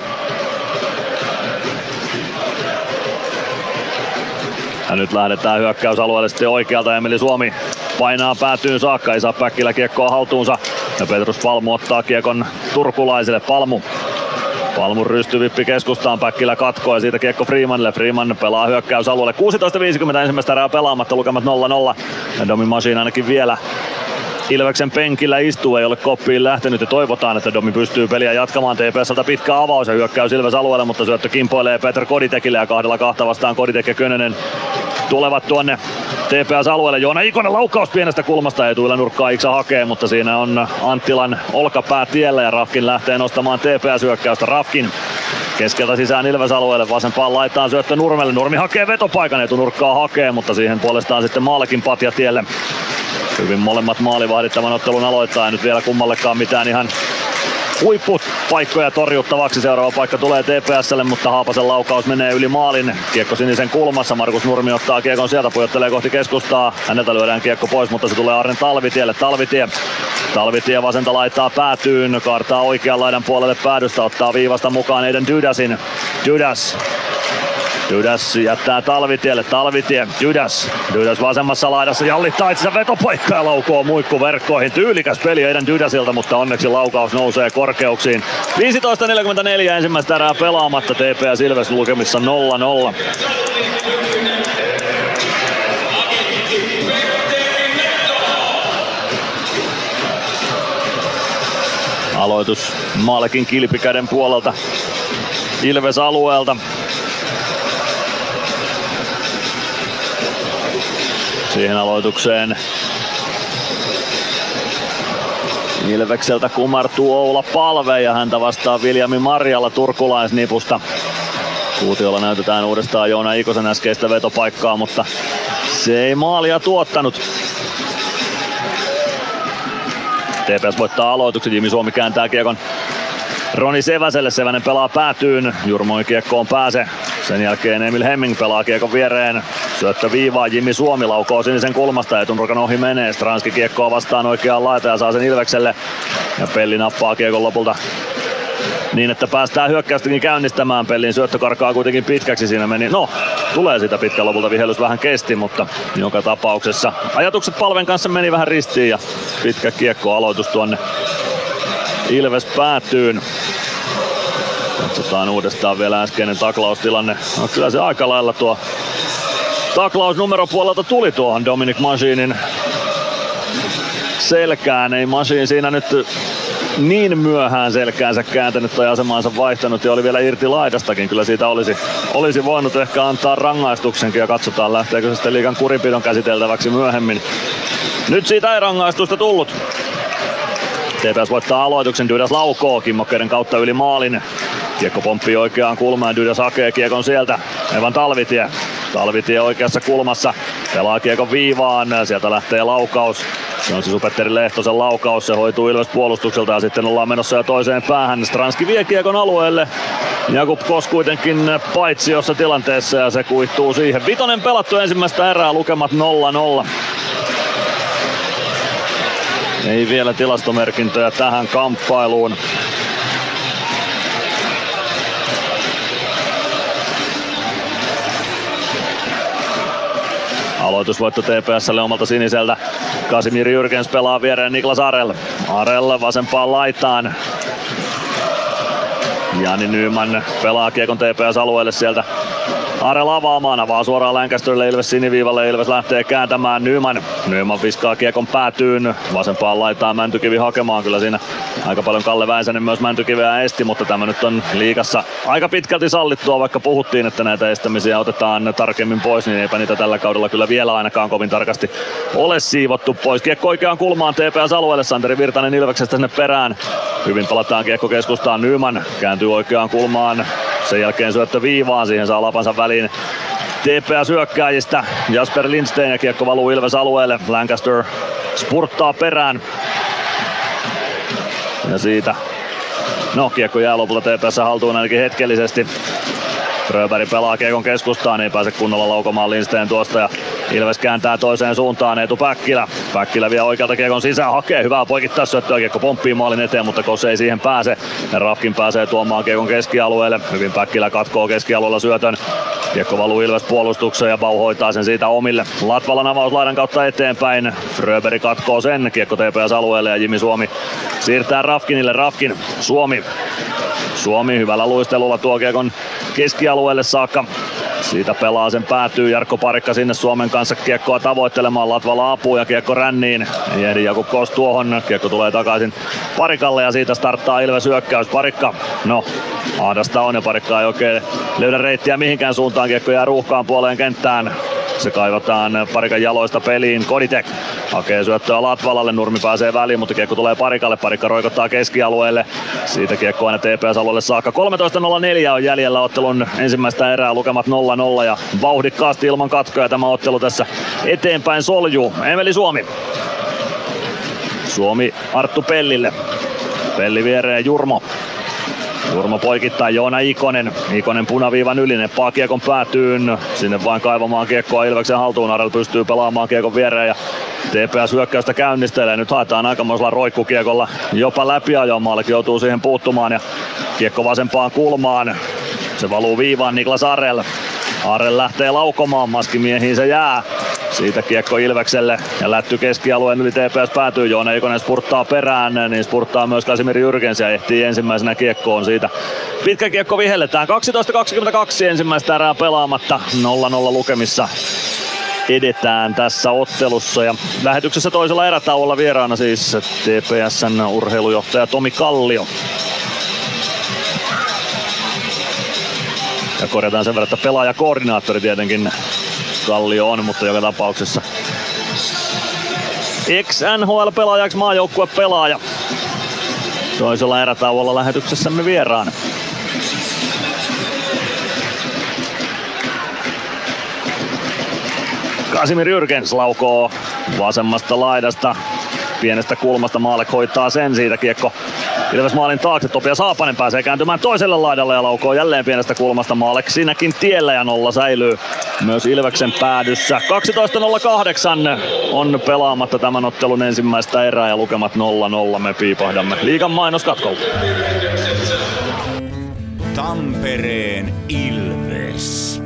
Ja nyt lähdetään hyökkäysalueelle sitten oikealta. Emeli Suomi painaa päätyyn saakka, ei saa Päkkilä kiekkoa haltuunsa. Ja Petrus Palmu ottaa kiekon turkulaiselle. Palmu Palmun rystyvippi keskustaan, Päkkilä katkoo ja siitä kiekko Freemanille. Freeman pelaa hyökkäysalueelle. 16.50 ensimmäistä erää pelaamatta, lukemat 0-0. Ja Domi Machine ainakin vielä Ilveksen penkillä istuu, ei ole koppiin lähtenyt ja toivotaan, että Domi pystyy peliä jatkamaan. TPSltä pitkä avaus ja hyökkäys Ilves alueelle, mutta syöttö kimpoilee Peter Koditekille ja kahdella kahta vastaan Koditek ja Könönen tulevat tuonne TPS-alueelle. Joona Ikonen laukkaus pienestä kulmasta etuilla nurkkaa Iksa hakee, mutta siinä on Anttilan olkapää tiellä ja Rafkin lähtee nostamaan TPS-hyökkäystä. Rafkin keskeltä sisään Ilves-alueelle, vasempaan laittaa syöttö Nurmelle. Nurmi hakee vetopaikan, etunurkkaa hakee, mutta siihen puolestaan sitten Maalekin patja tielle. Hyvin molemmat maalivahdit tämän ottelun aloittaa ja nyt vielä kummallekaan mitään ihan huippupaikkoja torjuttavaksi. Seuraava paikka tulee TPSlle, mutta Haapasen laukaus menee yli maalin. Kiekko sinisen kulmassa. Markus Nurmi ottaa kiekon sieltä, pujottelee kohti keskustaa. Häneltä lyödään kiekko pois, mutta se tulee Arnen Talvitielle. Talvitie. Talvitie vasenta laittaa päätyyn, kaartaa oikean laidan puolelle päädystä, ottaa viivasta mukaan Eiden Dydasin. Dydas Dydas jättää Talvitielle, Talvitie, Dydas. Dydas vasemmassa laidassa jallittaa itsensä vetopaikkaa ja laukoo muikku verkkoihin. Tyylikäs peli Eiden Dydasilta, mutta onneksi laukaus nousee korkeuksiin. 15.44 ensimmäistä erää pelaamatta TPS Ilves lukemissa 0-0. Aloitus Maalekin kilpikäden puolelta Ilves alueelta. Siihen aloitukseen Ilvekseltä kumartuu Oula Palve ja häntä vastaa Viljami Marjalla turkulaisnipusta. Kuutiolla näytetään uudestaan Joona Ikosen äskeistä vetopaikkaa, mutta se ei maalia tuottanut. TPS voittaa aloituksen, Jimi Suomi kääntää kiekon Roni Seväselle. Sevänen pelaa päätyyn, Jurmoin kiekkoon pääse. Sen jälkeen Emil Hemming pelaa kiekon viereen. Syöttö viivaa, Jimmy Suomi laukoo sinisen kulmasta, etunurkan ohi menee. Stranski kiekkoa vastaan oikeaan laita ja saa sen Ilvekselle. Ja Pelli nappaa kiekon lopulta niin, että päästään hyökkäystäkin käynnistämään. Pellin syöttö karkaa kuitenkin pitkäksi siinä meni. No, tulee sitä pitkä lopulta. Vihellys vähän kesti, mutta joka tapauksessa ajatukset palven kanssa meni vähän ristiin ja pitkä kiekko aloitus tuonne Ilves päätyyn. Katsotaan uudestaan vielä äskeinen taklaustilanne. No, kyllä se aika lailla tuo taklaus numeropuolelta tuli tuohon Dominic Machinin selkään. Ei Machine siinä nyt niin myöhään selkäänsä kääntänyt tai asemaansa vaihtanut ja oli vielä irti laidastakin. Kyllä siitä olisi, olisi voinut ehkä antaa rangaistuksenkin ja katsotaan lähteekö se sitten liikan kurinpidon käsiteltäväksi myöhemmin. Nyt siitä ei rangaistusta tullut. TPS voittaa aloituksen, Dydas laukoo Kimmokkeiden kautta yli maalin. Kiekko pomppii oikeaan kulmaan, Dydas hakee kiekon sieltä. Evan Talvitie. Talvitie oikeassa kulmassa. Pelaa kiekon viivaan, sieltä lähtee laukaus. Se on siis Petteri Lehtosen laukaus, se hoituu Ilves puolustukselta ja sitten ollaan menossa jo toiseen päähän. Stranski vie kiekon alueelle. Jakub Kos kuitenkin paitsi jossa tilanteessa ja se kuittuu siihen. Vitonen pelattu ensimmäistä erää, lukemat 0-0. Ei vielä tilastomerkintöjä tähän kamppailuun. Aloitusvoitto TPSlle omalta siniseltä. Kasimir Jyrkens pelaa viereen Niklas Arel. Arel vasempaan laitaan. Jani Nyman pelaa kiekon TPS-alueelle sieltä Arel avaamaan, avaa suoraan Lancasterille Ilves siniviivalle, Ilves lähtee kääntämään. Nyman. Nyman viskaa kiekon päätyyn, vasempaan laitaa Mäntykivi hakemaan, kyllä siinä aika paljon Kalle Väisänen myös Mäntykiveä esti, mutta tämä nyt on liikassa aika pitkälti sallittua, vaikka puhuttiin, että näitä estämisiä otetaan tarkemmin pois, niin eipä niitä tällä kaudella kyllä vielä ainakaan kovin tarkasti ole siivottu pois. Kiekko oikeaan kulmaan TPS-alueelle, Santeri Virtanen Ilveksestä sinne perään. Hyvin palataan kiekko keskustaan, Nyman kääntyy oikeaan kulmaan, sen jälkeen syöttö viivaan, siihen saa lapansa väliin TPS hyökkääjistä. Jasper Lindstein ja kiekko valuu Ilves alueelle. Lancaster spurttaa perään. Ja siitä, no kiekko jää lopulta TPS haltuun ainakin hetkellisesti. Fröberg pelaa Kiekon keskustaan, ei pääse kunnolla laukomaan Lindsteen tuosta ja Ilves kääntää toiseen suuntaan Eetu Päkkilä. Päkkilä vie oikealta Kiekon sisään, hakee hyvää poikittaa syöttöä, Kiekko pomppii maalin eteen, mutta Kos ei siihen pääse. Rafkin pääsee tuomaan Kiekon keskialueelle. Hyvin Päkkilä katkoo keskialueella syötön. Kiekko valuu Ilves puolustukseen ja Bau hoitaa sen siitä omille. Latvalan avaus laidan kautta eteenpäin. Fröberg katkoo sen. Kiekko TPS alueelle ja Jimi Suomi siirtää Rafkinille. Rafkin, Suomi. Suomi hyvällä luistelulla tuo Kiekon keskialueelle saakka. Siitä pelaa sen päätyy Jarkko Parikka sinne Suomen kanssa kiekkoa tavoittelemaan Latvala apua ja kiekko ränniin. Ei ehdi Jakub Kos tuohon. Kiekko tulee takaisin Parikalle ja siitä starttaa Ilves hyökkäys. Parikka, no Aadasta on ja Parikka ei oikein löydä reittiä mihinkään suuntaan. Kiekko jää ruuhkaan puoleen kenttään. Se kaivataan parikan jaloista peliin. Koditek hakee syöttöä Latvalalle. Nurmi pääsee väliin, mutta kiekko tulee parikalle. Parikka roikottaa keskialueelle. Siitä kiekko aina TPS-alueelle saakka. 13.04 on jäljellä ottelun ensimmäistä erää. Lukemat 0-0 ja vauhdikkaasti ilman katkoja tämä ottelu tässä eteenpäin soljuu. Emeli Suomi. Suomi Arttu Pellille. Pelli viereen Jurmo. Jurmo poikittaa Joona Ikonen. Ikonen punaviivan yli, neppaa kiekon päätyyn. Sinne vain kaivamaan kiekkoa Ilveksen haltuun. Arel pystyy pelaamaan kiekon viereen ja TPS hyökkäystä käynnistelee. Nyt haetaan aikamoisella roikkukiekolla jopa läpi Malki joutuu siihen puuttumaan ja kiekko vasempaan kulmaan. Se valuu viivaan Niklas Arel. Arel lähtee laukomaan, maskimiehiin se jää. Siitä kiekko Ilvekselle ja lätty keskialueen yli TPS päätyy. Joona Ikonen spurttaa perään, niin spurttaa myös Kasimir Jyrkens ja ehtii ensimmäisenä kiekkoon siitä. Pitkä kiekko vihelletään. 12.22 ensimmäistä erää pelaamatta. 0-0 lukemissa edetään tässä ottelussa. Ja lähetyksessä toisella erätauolla vieraana siis TPSn urheilujohtaja Tomi Kallio. Ja korjataan sen verran, että pelaajakoordinaattori tietenkin Kallio on, mutta joka tapauksessa ex-NHL-pelaajaksi maajoukkue pelaaja. Toisella erätauolla lähetyksessämme vieraana. Kasimir Jyrkens laukoo vasemmasta laidasta pienestä kulmasta Maalek hoitaa sen siitä kiekko Ilves maalin taakse. Topias Saapanen pääsee kääntymään toiselle laidalle ja laukoo jälleen pienestä kulmasta Maalek siinäkin tiellä ja nolla säilyy myös Ilveksen päädyssä. 12.08 on pelaamatta tämän ottelun ensimmäistä erää ja lukemat 0-0 me piipahdamme. Liikan mainos katkolla. Tampereen Ilves.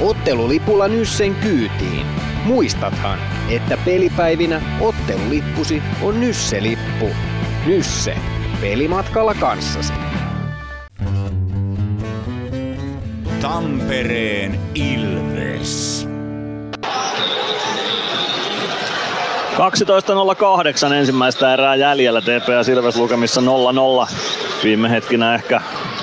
Ottelulipulla Nyssen kyytiin. Muistathan, että pelipäivinä ottelulippusi on Nysse-lippu. Nysse. Pelimatkalla kanssasi. Tampereen Ilves. 12.08 ensimmäistä erää jäljellä TPS Ilves lukemissa 0-0. Viime hetkinä ehkä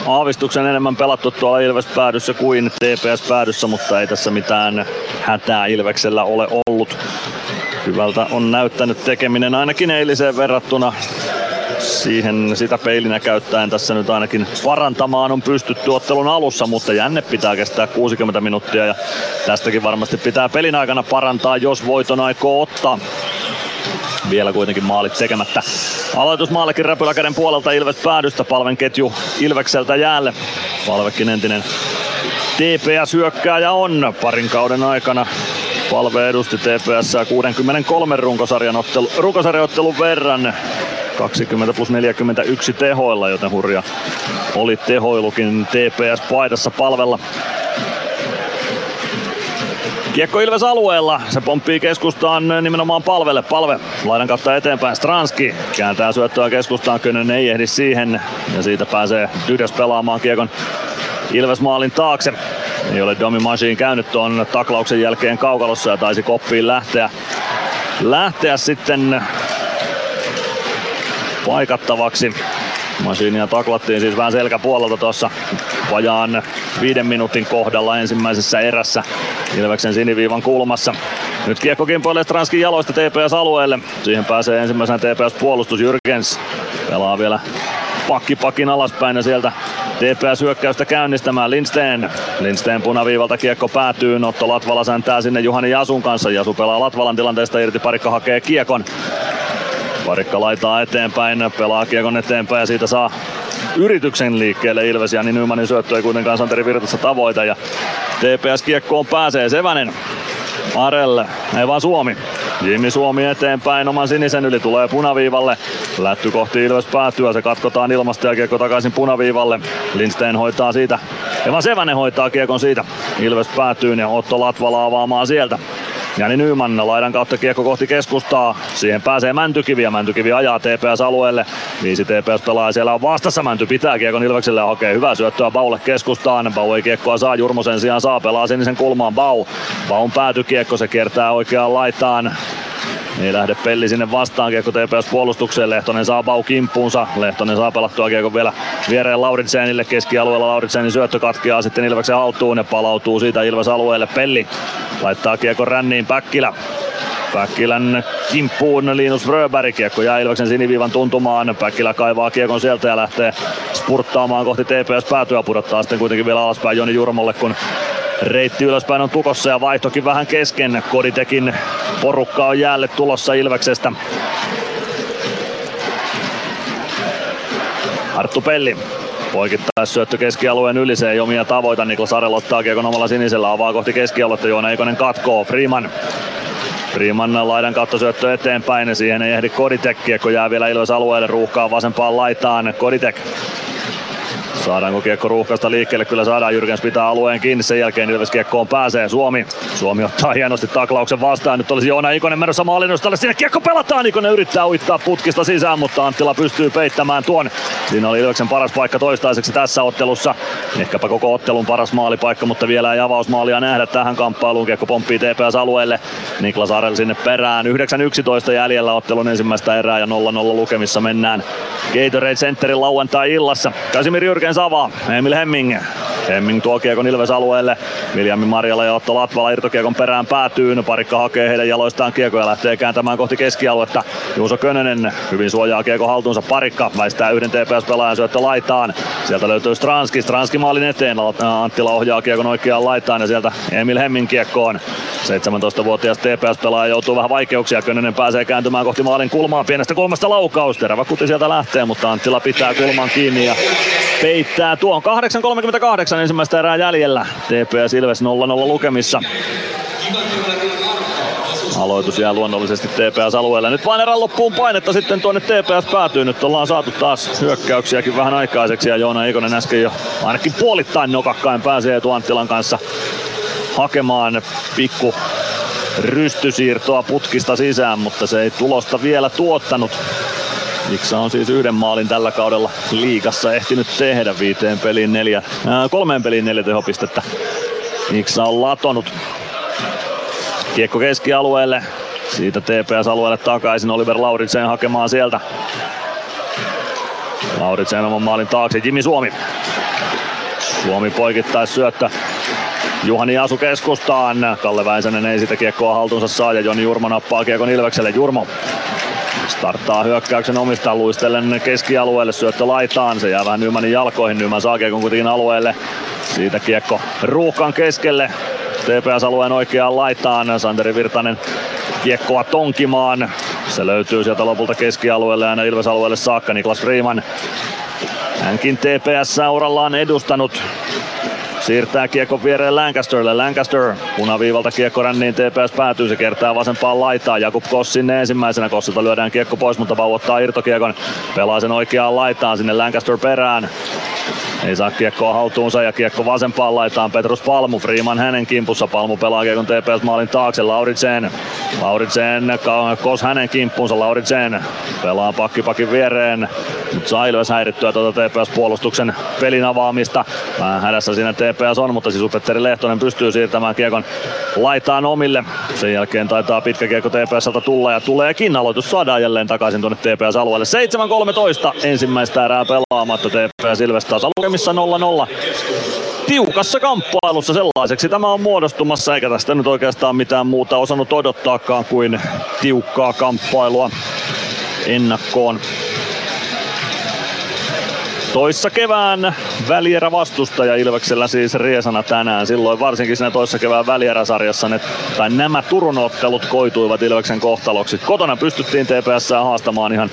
aavistuksen enemmän pelattu tuolla Ilves päädyssä kuin TPS päädyssä, mutta ei tässä mitään hätää Ilveksellä ole ollut. Hyvältä on näyttänyt tekeminen ainakin eiliseen verrattuna siihen sitä peilinä käyttäen tässä nyt ainakin parantamaan on pystytty ottelun alussa, mutta jänne pitää kestää 60 minuuttia ja tästäkin varmasti pitää pelin aikana parantaa, jos voiton aikoo ottaa vielä kuitenkin maalit tekemättä. Aloitus maalikin räpyläkäden puolelta Ilves päädystä, palven ketju Ilvekseltä jäälle. Palvekin entinen TPS-hyökkääjä on parin kauden aikana. Palve edusti TPS 63 runkosarjan ottelu, runkosarjaottelun verran. 20 plus 41 tehoilla, joten hurja oli tehoilukin TPS-paidassa palvella. Kiekko Ilves alueella, se pomppii keskustaan nimenomaan palvelle. Palve laidan kautta eteenpäin, Stranski kääntää syöttöä keskustaan, Könen ei ehdi siihen ja siitä pääsee Dydes pelaamaan kiekon Ilves maalin taakse. Ei ole Domi Machine käynyt tuon taklauksen jälkeen kaukalossa ja taisi koppiin lähteä, lähteä sitten paikattavaksi. Masinia taklattiin siis vähän selkäpuolelta tuossa vajaan viiden minuutin kohdalla ensimmäisessä erässä Ilveksen siniviivan kulmassa. Nyt kiekko kimpoilee Stranskin jaloista TPS-alueelle. Siihen pääsee ensimmäisenä TPS-puolustus Jyrkens. Pelaa vielä pakkipakin alaspäin ja sieltä TPS hyökkäystä käynnistämään Lindsten. Lindsten punaviivalta kiekko päätyy. Otto Latvala säntää sinne Juhani Jasun kanssa. Jasu pelaa Latvalan tilanteesta irti. Parikka hakee kiekon. Parikka laitaa eteenpäin, pelaa kiekon eteenpäin ja siitä saa yrityksen liikkeelle Ilves ja niin Nymanin syöttö ei kuitenkaan Santeri Virtassa tavoita ja TPS kiekkoon pääsee Sevänen Arelle, ei vaan Suomi. Jimmy Suomi eteenpäin oman sinisen yli tulee punaviivalle. Lätty kohti Ilves päätyä, se katkotaan ilmasta ja kiekko takaisin punaviivalle. Lindstein hoitaa siitä. Evan Sevänen hoitaa kiekon siitä. Ilves päätyy ja Otto Latvala avaamaan sieltä. Jani Nyman laidan kautta kiekko kohti keskustaa. Siihen pääsee Mäntykivi ja Mäntykivi ajaa TPS-alueelle. Viisi TPS pelaa siellä on vastassa. Mänty pitää kiekon Ilvekselle ja hakee hyvää syöttöä Baulle keskustaan. Bau ei kiekkoa saa, Jurmosen sijaan saa, pelaa sinisen kulmaan Bau. Baun päätykiekko, se kiertää oikeaan laitaan. Ei lähde pelli sinne vastaan, kiekko TPS puolustukseen, Lehtonen saa Bau kimppuunsa, Lehtonen saa pelattua kiekko vielä viereen Lauritsenille, keskialueella Lauritsenin syöttö katkeaa sitten Ilveksen haltuun ja palautuu siitä Ilves alueelle, Pelli laittaa kiekko ränniin Päkkilä, Päkkilän kimppuun Linus Fröberg, kiekko jää Ilveksen siniviivan tuntumaan. Päkkilä kaivaa kiekon sieltä ja lähtee spurttaamaan kohti TPS päätyä, pudottaa sitten kuitenkin vielä alaspäin Joni Jurmolle, kun reitti ylöspäin on tukossa ja vaihtokin vähän kesken. Koditekin porukka on jäälle tulossa Ilveksestä. Arttu Pelli Poikittais syöttö keskialueen yli, se ei omia tavoita. Niklas Arel ottaa kiekon omalla sinisellä, avaa kohti keskialuetta, Joona Eikonen katkoo. Freeman Freeman laidan kautta syöttö eteenpäin ja siihen ei ehdi Koditek. Kiekko jää vielä Ilves alueelle, ruuhkaa vasempaan laitaan. Koditek Saadaanko kiekko ruuhkasta liikkeelle? Kyllä saadaan. Jyrkens pitää alueen kiinni. Sen jälkeen Ilves kiekkoon pääsee. Suomi. Suomi ottaa hienosti taklauksen vastaan. Nyt olisi Joona Ikonen menossa maalinnustalle. Sinne kiekko pelataan. Ikonen yrittää uittaa putkista sisään, mutta Anttila pystyy peittämään tuon. Siinä oli Ilveksen paras paikka toistaiseksi tässä ottelussa. Ehkäpä koko ottelun paras maalipaikka, mutta vielä ei avausmaalia nähdä tähän kamppailuun. Kiekko pomppii TPS alueelle. Niklas Arel sinne perään. 9-11 jäljellä ottelun ensimmäistä erää ja 0-0 lukemissa mennään Gatorade Centerin lauantai-illassa. Kasimir Jyrkens avaa. Emil Hemming. Hemming tuo kiekon Ilves alueelle. Viljami Marjala ja Otto Latvala irtokiekon perään päätyy. Parikka hakee heidän jaloistaan kiekko ja lähtee kääntämään kohti keskialuetta. Juuso Könönen hyvin suojaa kiekko haltuunsa. Parikka väistää yhden TPS-pelaajan syöttö laitaan. Sieltä löytyy Stranski. Stranski maalin eteen. Anttila ohjaa kiekon oikeaan laitaan ja sieltä Emil Hemming kiekkoon. 17-vuotias TPS-pelaaja joutuu vähän vaikeuksia. Könönen pääsee kääntymään kohti maalin kulmaa. Pienestä kulmasta laukaus. Terävä kuti sieltä lähtee, mutta Anttila pitää kulman kiinni ja peittää tuon 8.38 ensimmäistä erää jäljellä. TPS Ilves 0-0 lukemissa. Aloitus jää luonnollisesti TPS-alueelle. Nyt vain erän loppuun painetta sitten tuonne TPS päätyy. Nyt ollaan saatu taas hyökkäyksiäkin vähän aikaiseksi ja Joona Eikonen äsken jo ainakin puolittain nokakkain pääsee Anttilan kanssa hakemaan pikku rystysiirtoa putkista sisään, mutta se ei tulosta vielä tuottanut. Iksa on siis yhden maalin tällä kaudella liigassa ehtinyt tehdä viiteen peliin neljä, ää, kolmeen peliin neljä tehopistettä. Iksa on latonut. Kiekko keskialueelle. Siitä TPS-alueelle takaisin Oliver Lauritsen hakemaan sieltä. Lauritsen oman maalin taakse. Jimmy Suomi. Suomi poikittais syöttö. Juhani Asu keskustaan. Kalle Väisänen ei sitä kiekkoa haltuunsa saa ja Joni Jurmo nappaa kiekon Ilvekselle. Jurmo starttaa hyökkäyksen omista luistellen keskialueelle, syöttö laitaan, se jää vähän Nymanin jalkoihin, Nyman saa kiekon kuitenkin alueelle, siitä kiekko ruuhkan keskelle, TPS-alueen oikeaan laitaan, Santeri Virtanen kiekkoa tonkimaan, se löytyy sieltä lopulta keskialueelle ja Ilves-alueelle saakka, Niklas Freeman Hänkin TPS-urallaan edustanut Siirtää kiekko viereen Lancasterille. Lancaster punaviivalta kiekko ränniin TPS päätyy. Se kertaa vasempaan laitaan. Jakub Koss sinne ensimmäisenä. Kossilta lyödään kiekko pois, mutta Pau ottaa irtokiekon. Pelaa sen oikeaan laitaan sinne Lancaster perään. Ei saa kiekkoa haltuunsa ja kiekko vasempaan laitaan Petrus Palmu. Freeman hänen kimpussa. Palmu pelaa kiekon TPS maalin taakse. Lauritsen. Lauritsen Kos hänen kimppuunsa. Lauritsen pelaa pakkipakin viereen. Nyt saa Ilves häirittyä tuota TPS-puolustuksen pelin avaamista. Vähän hädässä siinä TPS on, mutta siis Petteri Lehtonen pystyy siirtämään kiekon laitaan omille. Sen jälkeen taitaa pitkä kiekko TPSltä tulla ja tuleekin. Aloitus saadaan jälleen takaisin tuonne TPS-alueelle. 7-13 ensimmäistä erää pelaamatta TPS Ilves taas lukemissa 0-0 tiukassa kamppailussa sellaiseksi tämä on muodostumassa, eikä tästä nyt oikeastaan mitään muuta osannut odottaakaan kuin tiukkaa kamppailua ennakkoon. Toissa kevään välierä vastustaja Ilveksellä siis Riesana tänään. Silloin varsinkin siinä toissa kevään välieräsarjassa ne, tai nämä Turun ottelut koituivat Ilveksen kohtaloksi. Kotona pystyttiin TPS haastamaan ihan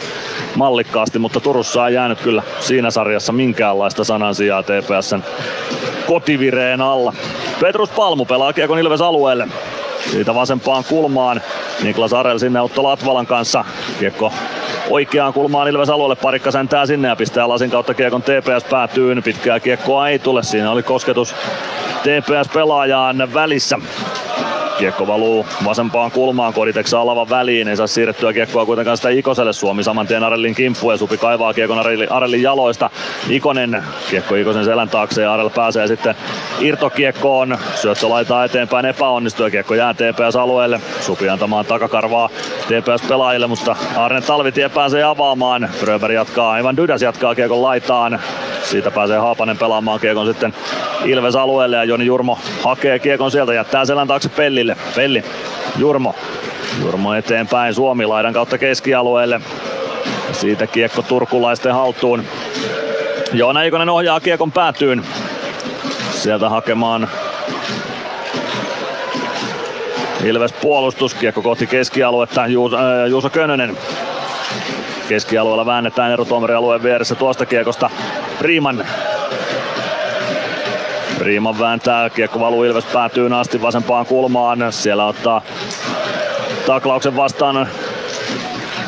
mallikkaasti, mutta Turussa ei jäänyt kyllä siinä sarjassa minkäänlaista sanansijaa TPSn kotivireen alla. Petrus Palmu pelaa Kiekon Ilves alueelle. Siitä vasempaan kulmaan. Niklas Arel sinne Otto Latvalan kanssa. Kiekko oikeaan kulmaan Ilves alueelle. Parikka säntää sinne ja pistää lasin kautta Kiekon TPS päätyyn. Pitkää kiekkoa ei tule. Siinä oli kosketus TPS-pelaajaan välissä. Kiekko valuu vasempaan kulmaan, Koditek alavan väliin, ei saa siirrettyä kiekkoa kuitenkaan sitä Ikoselle. Suomi saman tien Arellin kimppu ja Supi kaivaa kiekon Arellin, Arellin jaloista. Ikonen, kiekko Ikosen selän taakse ja Arell pääsee sitten irtokiekkoon. Syöttö laitaa eteenpäin epäonnistuu ja kiekko jää TPS-alueelle. Supi antamaan takakarvaa TPS-pelaajille, mutta Arne Talvitie pääsee avaamaan. Fröberg jatkaa, aivan Dydäs jatkaa kiekon laitaan. Siitä pääsee Haapanen pelaamaan kiekon sitten Ilves alueelle ja Joni Jurmo hakee kiekon sieltä, jättää selän taakse Pellille. Pelli, Jurmo. Jurmo eteenpäin Suomi laidan kautta keskialueelle. Siitä kiekko turkulaisten haltuun. Joona Ikonen ohjaa kiekon päätyyn. Sieltä hakemaan Ilves puolustus, kiekko kohti keskialuetta, Juuso, äh, Juuso Könönen keskialueella väännetään erotuomarialueen vieressä tuosta kiekosta Riiman Riiman vääntää, kiekko valuu Ilves päätyy asti vasempaan kulmaan. Siellä ottaa taklauksen vastaan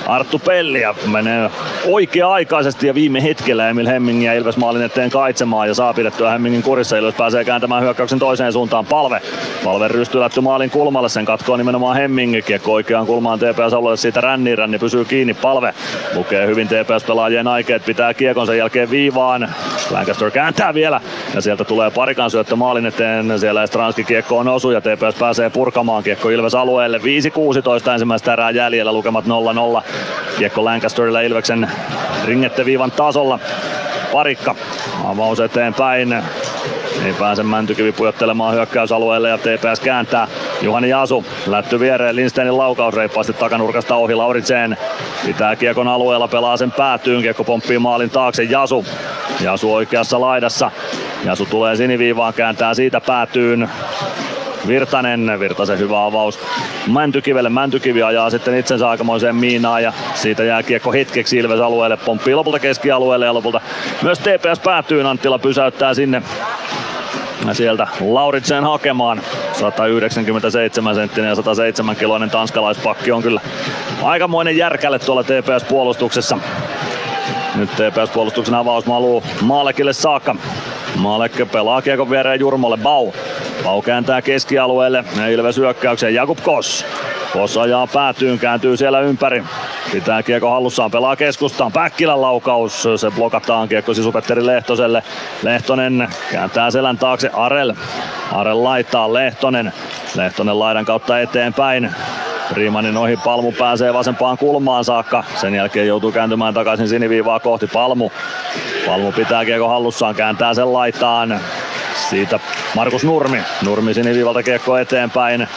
Arttu Pelli ja menee oikea-aikaisesti ja viime hetkellä Emil Hemmingin ja Ilves maalin eteen kaitsemaan ja saa pidettyä Hemmingin kurissa. Ilves pääsee kääntämään hyökkäyksen toiseen suuntaan. Palve. Palve rystylätty maalin kulmalle. Sen katkoo nimenomaan Hemming. Kiekko oikeaan kulmaan TPS alueelle siitä ränni. Ränni pysyy kiinni. Palve lukee hyvin TPS-pelaajien aikeet. Pitää kiekon sen jälkeen viivaan. Lancaster kääntää vielä ja sieltä tulee parikan syöttö maalin eteen. Siellä Estranski kiekko on osu ja TPS pääsee purkamaan kiekko Ilves alueelle. 5-16 ensimmäistä erää jäljellä lukemat 0-0. Kiekko Lancasterille Ilveksen ringetteviivan tasolla. Parikka avaus eteenpäin. Ei pääse Mäntykivi pujottelemaan hyökkäysalueelle ja TPS kääntää. Juhani Jasu lätty viereen Lindsteinin laukaus reippaasti takanurkasta ohi Lauritsen. Pitää kiekon alueella, pelaa sen päätyyn. Kiekko pomppii maalin taakse Jasu. Jasu oikeassa laidassa. Jasu tulee siniviivaan, kääntää siitä päätyyn. Virtanen, Virtasen hyvä avaus Mäntykivelle. Mäntykivi ajaa sitten itsensä aikamoiseen miinaan ja siitä jää kiekko hetkeksi Ilves alueelle. Pomppii lopulta keskialueelle ja lopulta myös TPS päätyy. Anttila pysäyttää sinne sieltä Lauritsen hakemaan. 197 senttinen ja 107 kiloinen tanskalaispakki on kyllä aikamoinen järkälle tuolla TPS-puolustuksessa. Nyt TPS-puolustuksen avaus maluu Maalekille saakka. Maalekki pelaa kiekon viereen Jurmolle. Bau. Bau kääntää keskialueelle ja Ilves hyökkäykseen. Jakub Kos. Kos ajaa päätyyn, kääntyy siellä ympäri. Pitää kiekko hallussaan, pelaa keskustaan. Päkkilän laukaus, se blokataan kiekko sisupetteri Lehtoselle. Lehtonen kääntää selän taakse Arel. Arel laittaa Lehtonen. Lehtonen laidan kautta eteenpäin. Riimanin ohi Palmu pääsee vasempaan kulmaan saakka. Sen jälkeen joutuu kääntymään takaisin siniviivaa kohti Palmu. Palmu pitää kiekko hallussaan, kääntää sen laitaan. Siitä Markus Nurmi. Nurmi siniviivalta kiekko eteenpäin.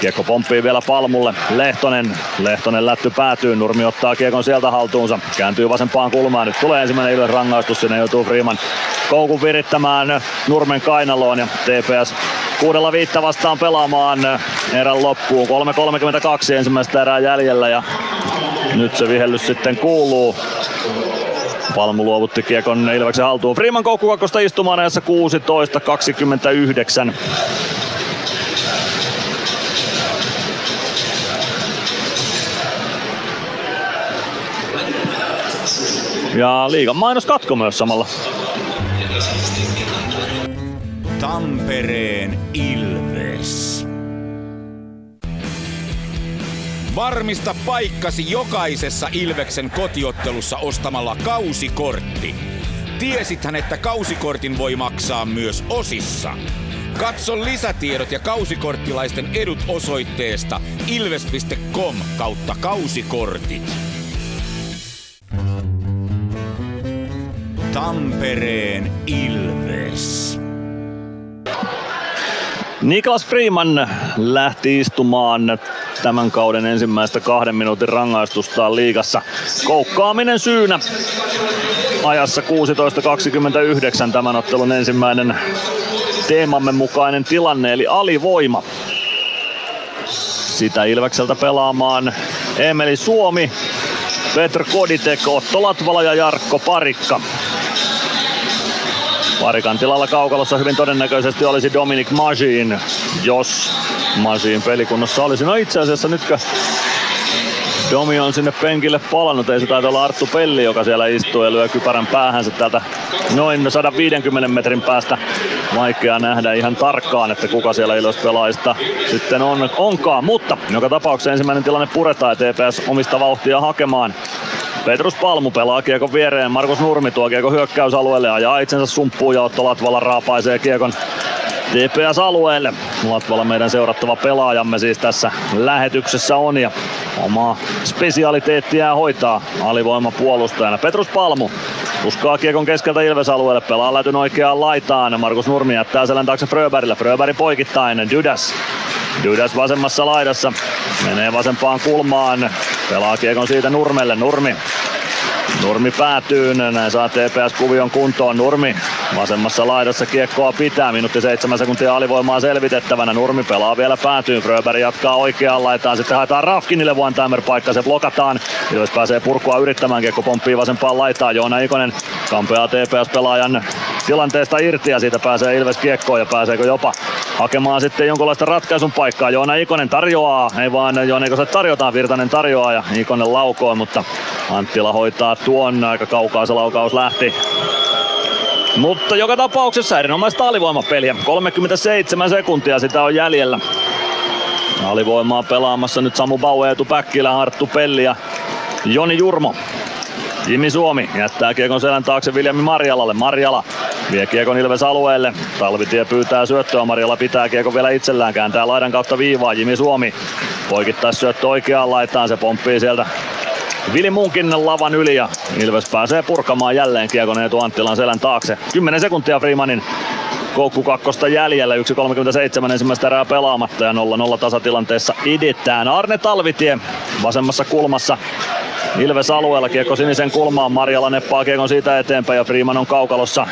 Kiekko pomppii vielä Palmulle. Lehtonen. Lehtonen lätty päätyy. Nurmi ottaa kiekon sieltä haltuunsa. Kääntyy vasempaan kulmaan. Nyt tulee ensimmäinen Ilves rangaistus. Sinne joutuu Freeman koukun virittämään Nurmen kainaloon. Ja TPS kuudella viittä vastaan pelaamaan erän loppuun. 3.32 ensimmäistä erää jäljellä ja nyt se vihellys sitten kuuluu. Palmu luovutti kiekon Ilveksen haltuun. Freeman koukkukakkosta istumaan ajassa 16.29. Ja liigan mainos katko myös samalla. Tampereen Ilves. Varmista paikkasi jokaisessa Ilveksen kotiottelussa ostamalla kausikortti. Tiesithän, että kausikortin voi maksaa myös osissa. Katso lisätiedot ja kausikorttilaisten edut osoitteesta ilves.com kautta kausikortit. Tampereen Ilves. Niklas Freeman lähti istumaan tämän kauden ensimmäistä kahden minuutin rangaistustaan liigassa. Koukkaaminen syynä. ajassa 16.29 tämän ottelun ensimmäinen teemamme mukainen tilanne, eli alivoima. Sitä Ilvekseltä pelaamaan Emeli Suomi, Petr Koditek, Otto Latvala ja Jarkko Parikka. Parikan tilalla kaukalossa hyvin todennäköisesti olisi Dominic Majin, jos Majin pelikunnassa olisi. No itse asiassa nytkö Domi on sinne penkille palannut, ei se taida olla Arttu Pelli, joka siellä istuu ja lyö kypärän päähänsä täältä noin 150 metrin päästä. Vaikea nähdä ihan tarkkaan, että kuka siellä Ilves pelaajista sitten on, onkaan, mutta joka tapauksessa ensimmäinen tilanne puretaan ja TPS omista vauhtia hakemaan. Petrus Palmu pelaa kiekon viereen, Markus Nurmi tuo kiekon hyökkäysalueelle ja ajaa itsensä sumppuun ja Otto Latvala raapaisee kiekon TPS-alueelle. Latvala meidän seurattava pelaajamme siis tässä lähetyksessä on ja omaa spesialiteettiään hoitaa alivoima puolustajana. Petrus Palmu Uskaa kiekon keskeltä Ilves-alueelle, pelaa lätyn oikeaan laitaan. Markus Nurmi jättää selän taakse Fröberille. Fröberg poikittainen, Dydas. Dydas vasemmassa laidassa. Menee vasempaan kulmaan. Pelaa kiekon siitä Nurmelle. Nurmi Nurmi päätyy, näin saa TPS kuvion kuntoon. Nurmi vasemmassa laidassa kiekkoa pitää, minuutti seitsemän sekuntia alivoimaa selvitettävänä. Nurmi pelaa vielä päätyy, Fröberg jatkaa oikeaan laitaan, sitten haetaan Rafkinille one timer paikka, se blokataan. Jos pääsee purkua yrittämään, kiekko pomppii vasempaan laitaan. Joona Ikonen kampeaa TPS-pelaajan tilanteesta irti ja siitä pääsee Ilves kiekkoon ja pääseekö jopa hakemaan sitten jonkunlaista ratkaisun paikkaa. Joona Ikonen tarjoaa, ei vaan Joona Ikonen tarjotaan, Virtanen tarjoaa ja Ikonen laukoo, mutta Anttila hoitaa tuon aika kaukaa se laukaus lähti. Mutta joka tapauksessa erinomaista alivoimapeliä. 37 sekuntia sitä on jäljellä. Alivoimaa pelaamassa nyt Samu Bauer, Eetu Päkkilä, Harttu Pelli ja Joni Jurmo. Jimi Suomi jättää kiekon selän taakse Viljami Marjalalle. Marjala vie kiekon Ilves alueelle. Talvitie pyytää syöttöä. Marjala pitää kiekon vielä itsellään. Kääntää laidan kautta viivaa. Jimi Suomi poikittaa syöttö oikeaan laitaan. Se pomppii sieltä Vili Munkin lavan yli ja Ilves pääsee purkamaan jälleen kiekon Eetu Anttilan selän taakse. 10 sekuntia Freemanin koukku kakkosta jäljellä, 1.37 ensimmäistä erää pelaamatta ja 0-0 tasatilanteessa edetään. Arne Talvitie vasemmassa kulmassa Ilves alueella kiekko sinisen kulmaan, Marjala neppaa kiekon siitä eteenpäin ja Freeman on kaukalossa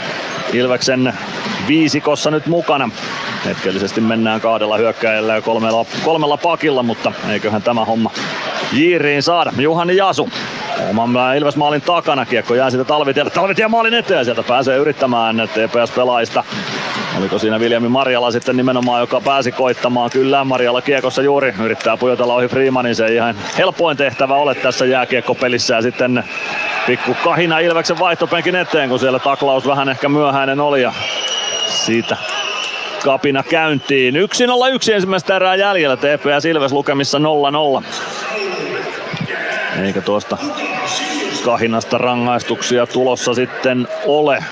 Ilveksen viisikossa nyt mukana. Hetkellisesti mennään kahdella hyökkäjällä ja kolmella, kolmella pakilla, mutta eiköhän tämä homma Jiiriin saada. Juhani Jasu oman Ilves maalin takana. Kiekko jää siitä Talvitielle. Talvitie maalin eteen. Sieltä pääsee yrittämään TPS-pelaajista. Oliko siinä Viljami Marjala sitten nimenomaan, joka pääsi koittamaan? Kyllä, Marjala kiekossa juuri yrittää pujotella ohi Freemanin. Se ei ihan helpoin tehtävä ole tässä jääkiekkopelissä. Ja sitten pikku kahina Ilveksen vaihtopenkin eteen, kun siellä taklaus vähän ehkä myöhäinen oli. Ja siitä kapina käyntiin. 1-0-1 ensimmäistä erää jäljellä. TPS Ilves lukemissa 0-0. Eikä tuosta kahinasta rangaistuksia tulossa sitten ole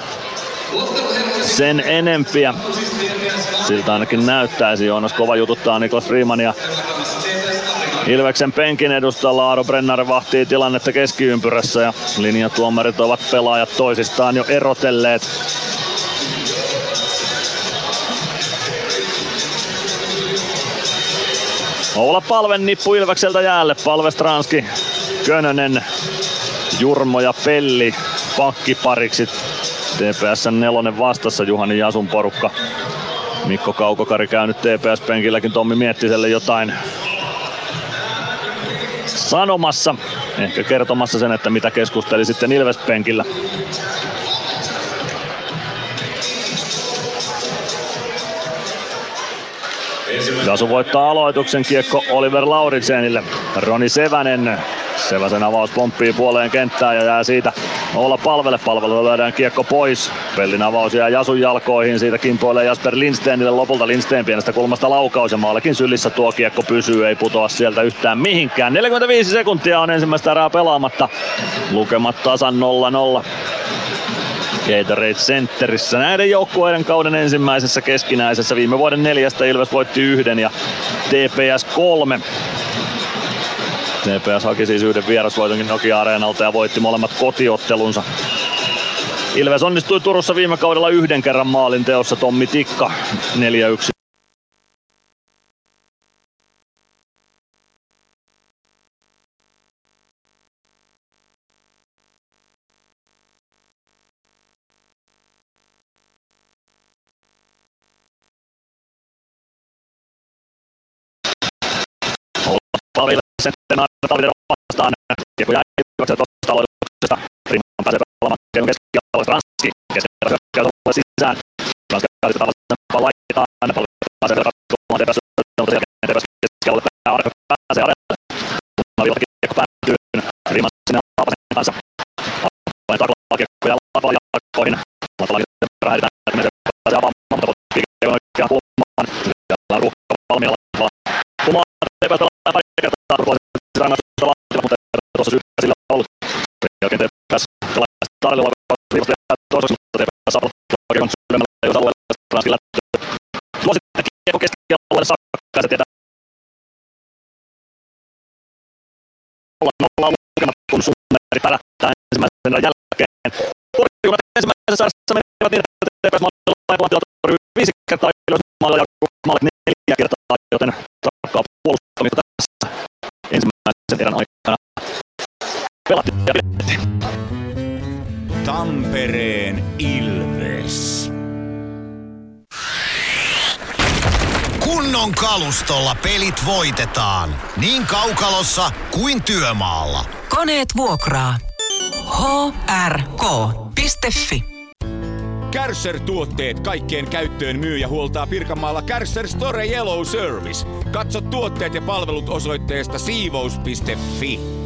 sen enempiä. Siltä ainakin näyttäisi. Joonas kova jututtaa Niklas Freemania Ilveksen penkin edustalla Aaro Brenner vahtii tilannetta keskiympyrässä ja linjatuomarit ovat pelaajat toisistaan jo erotelleet. Oula Palven nippu Ilvekseltä jäälle. Palve Stranski, Könönen, Jurmo ja Pelli pakkipariksi. TPS nelonen vastassa Juhani Jasun porukka. Mikko Kaukokari käynyt TPS-penkilläkin Tommi Miettiselle jotain sanomassa. Ehkä kertomassa sen, että mitä keskusteli sitten Ilves-penkillä. Jasu voittaa aloituksen kiekko Oliver Lauritsenille. Roni Sevänen Seväsen avaus pomppii puoleen kenttää ja jää siitä olla palvelle. Palvelu löydään kiekko pois. Pellin avaus jää Jasun jalkoihin. Siitä kimpoilee Jasper Lindsteinille. Lopulta Lindstein pienestä kulmasta laukaus ja maallekin sylissä tuo kiekko pysyy. Ei putoa sieltä yhtään mihinkään. 45 sekuntia on ensimmäistä erää pelaamatta. Lukemat tasan 0-0. Gatorade Centerissä. Näiden joukkueiden kauden ensimmäisessä keskinäisessä viime vuoden neljästä Ilves voitti yhden ja TPS kolme. TPS haki siis yhden vierasvoitonkin Nokia-areenalta ja voitti molemmat kotiottelunsa. Ilves onnistui Turussa viime kaudella yhden kerran maalin teossa Tommi Tikka 4-1 Pavilla sen talviden vastaan. Kiekko jäi hyväkseltä tuosta aloituksesta. Rimman pääsee pelaamaan kiekon keskialueesta Ranski. Keskellä hyökkäys sisään. Ranski käytetään rangaistusta mutta tuossa syystä sillä on ollut. Jälkeen Tepes pelaa Tarlilla viivasta ja toisessa, mutta Tepes saa oikein sydämellä, jos alueella Ranski lähtee. Tuo sitten kiekko keskialueelle saakka se tietää olla nolla lukemat, kun Summeri pärähtää ensimmäisen jälkeen. Torjumat ensimmäisessä sarjassa menivät niin, että TPS maalilla laivaan tilatorjui viisi kertaa ylös maalilla ja maalit neljä kertaa, Tampereen Ilves. Kunnon kalustolla pelit voitetaan. Niin kaukalossa kuin työmaalla. Koneet vuokraa. hrk.fi Kärsser-tuotteet kaikkeen käyttöön myy ja huoltaa Pirkanmaalla Kärsser Store Yellow Service. Katso tuotteet ja palvelut osoitteesta siivous.fi.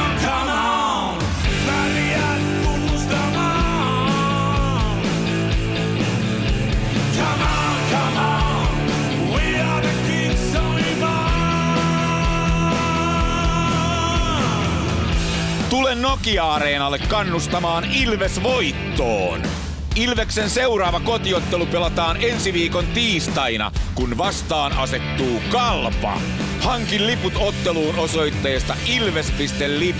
Tule Nokia-areenalle kannustamaan Ilves voittoon. Ilveksen seuraava kotiottelu pelataan ensi viikon tiistaina, kun vastaan asettuu Kalpa. Hankin liput otteluun osoitteesta ilves.lippu.fi.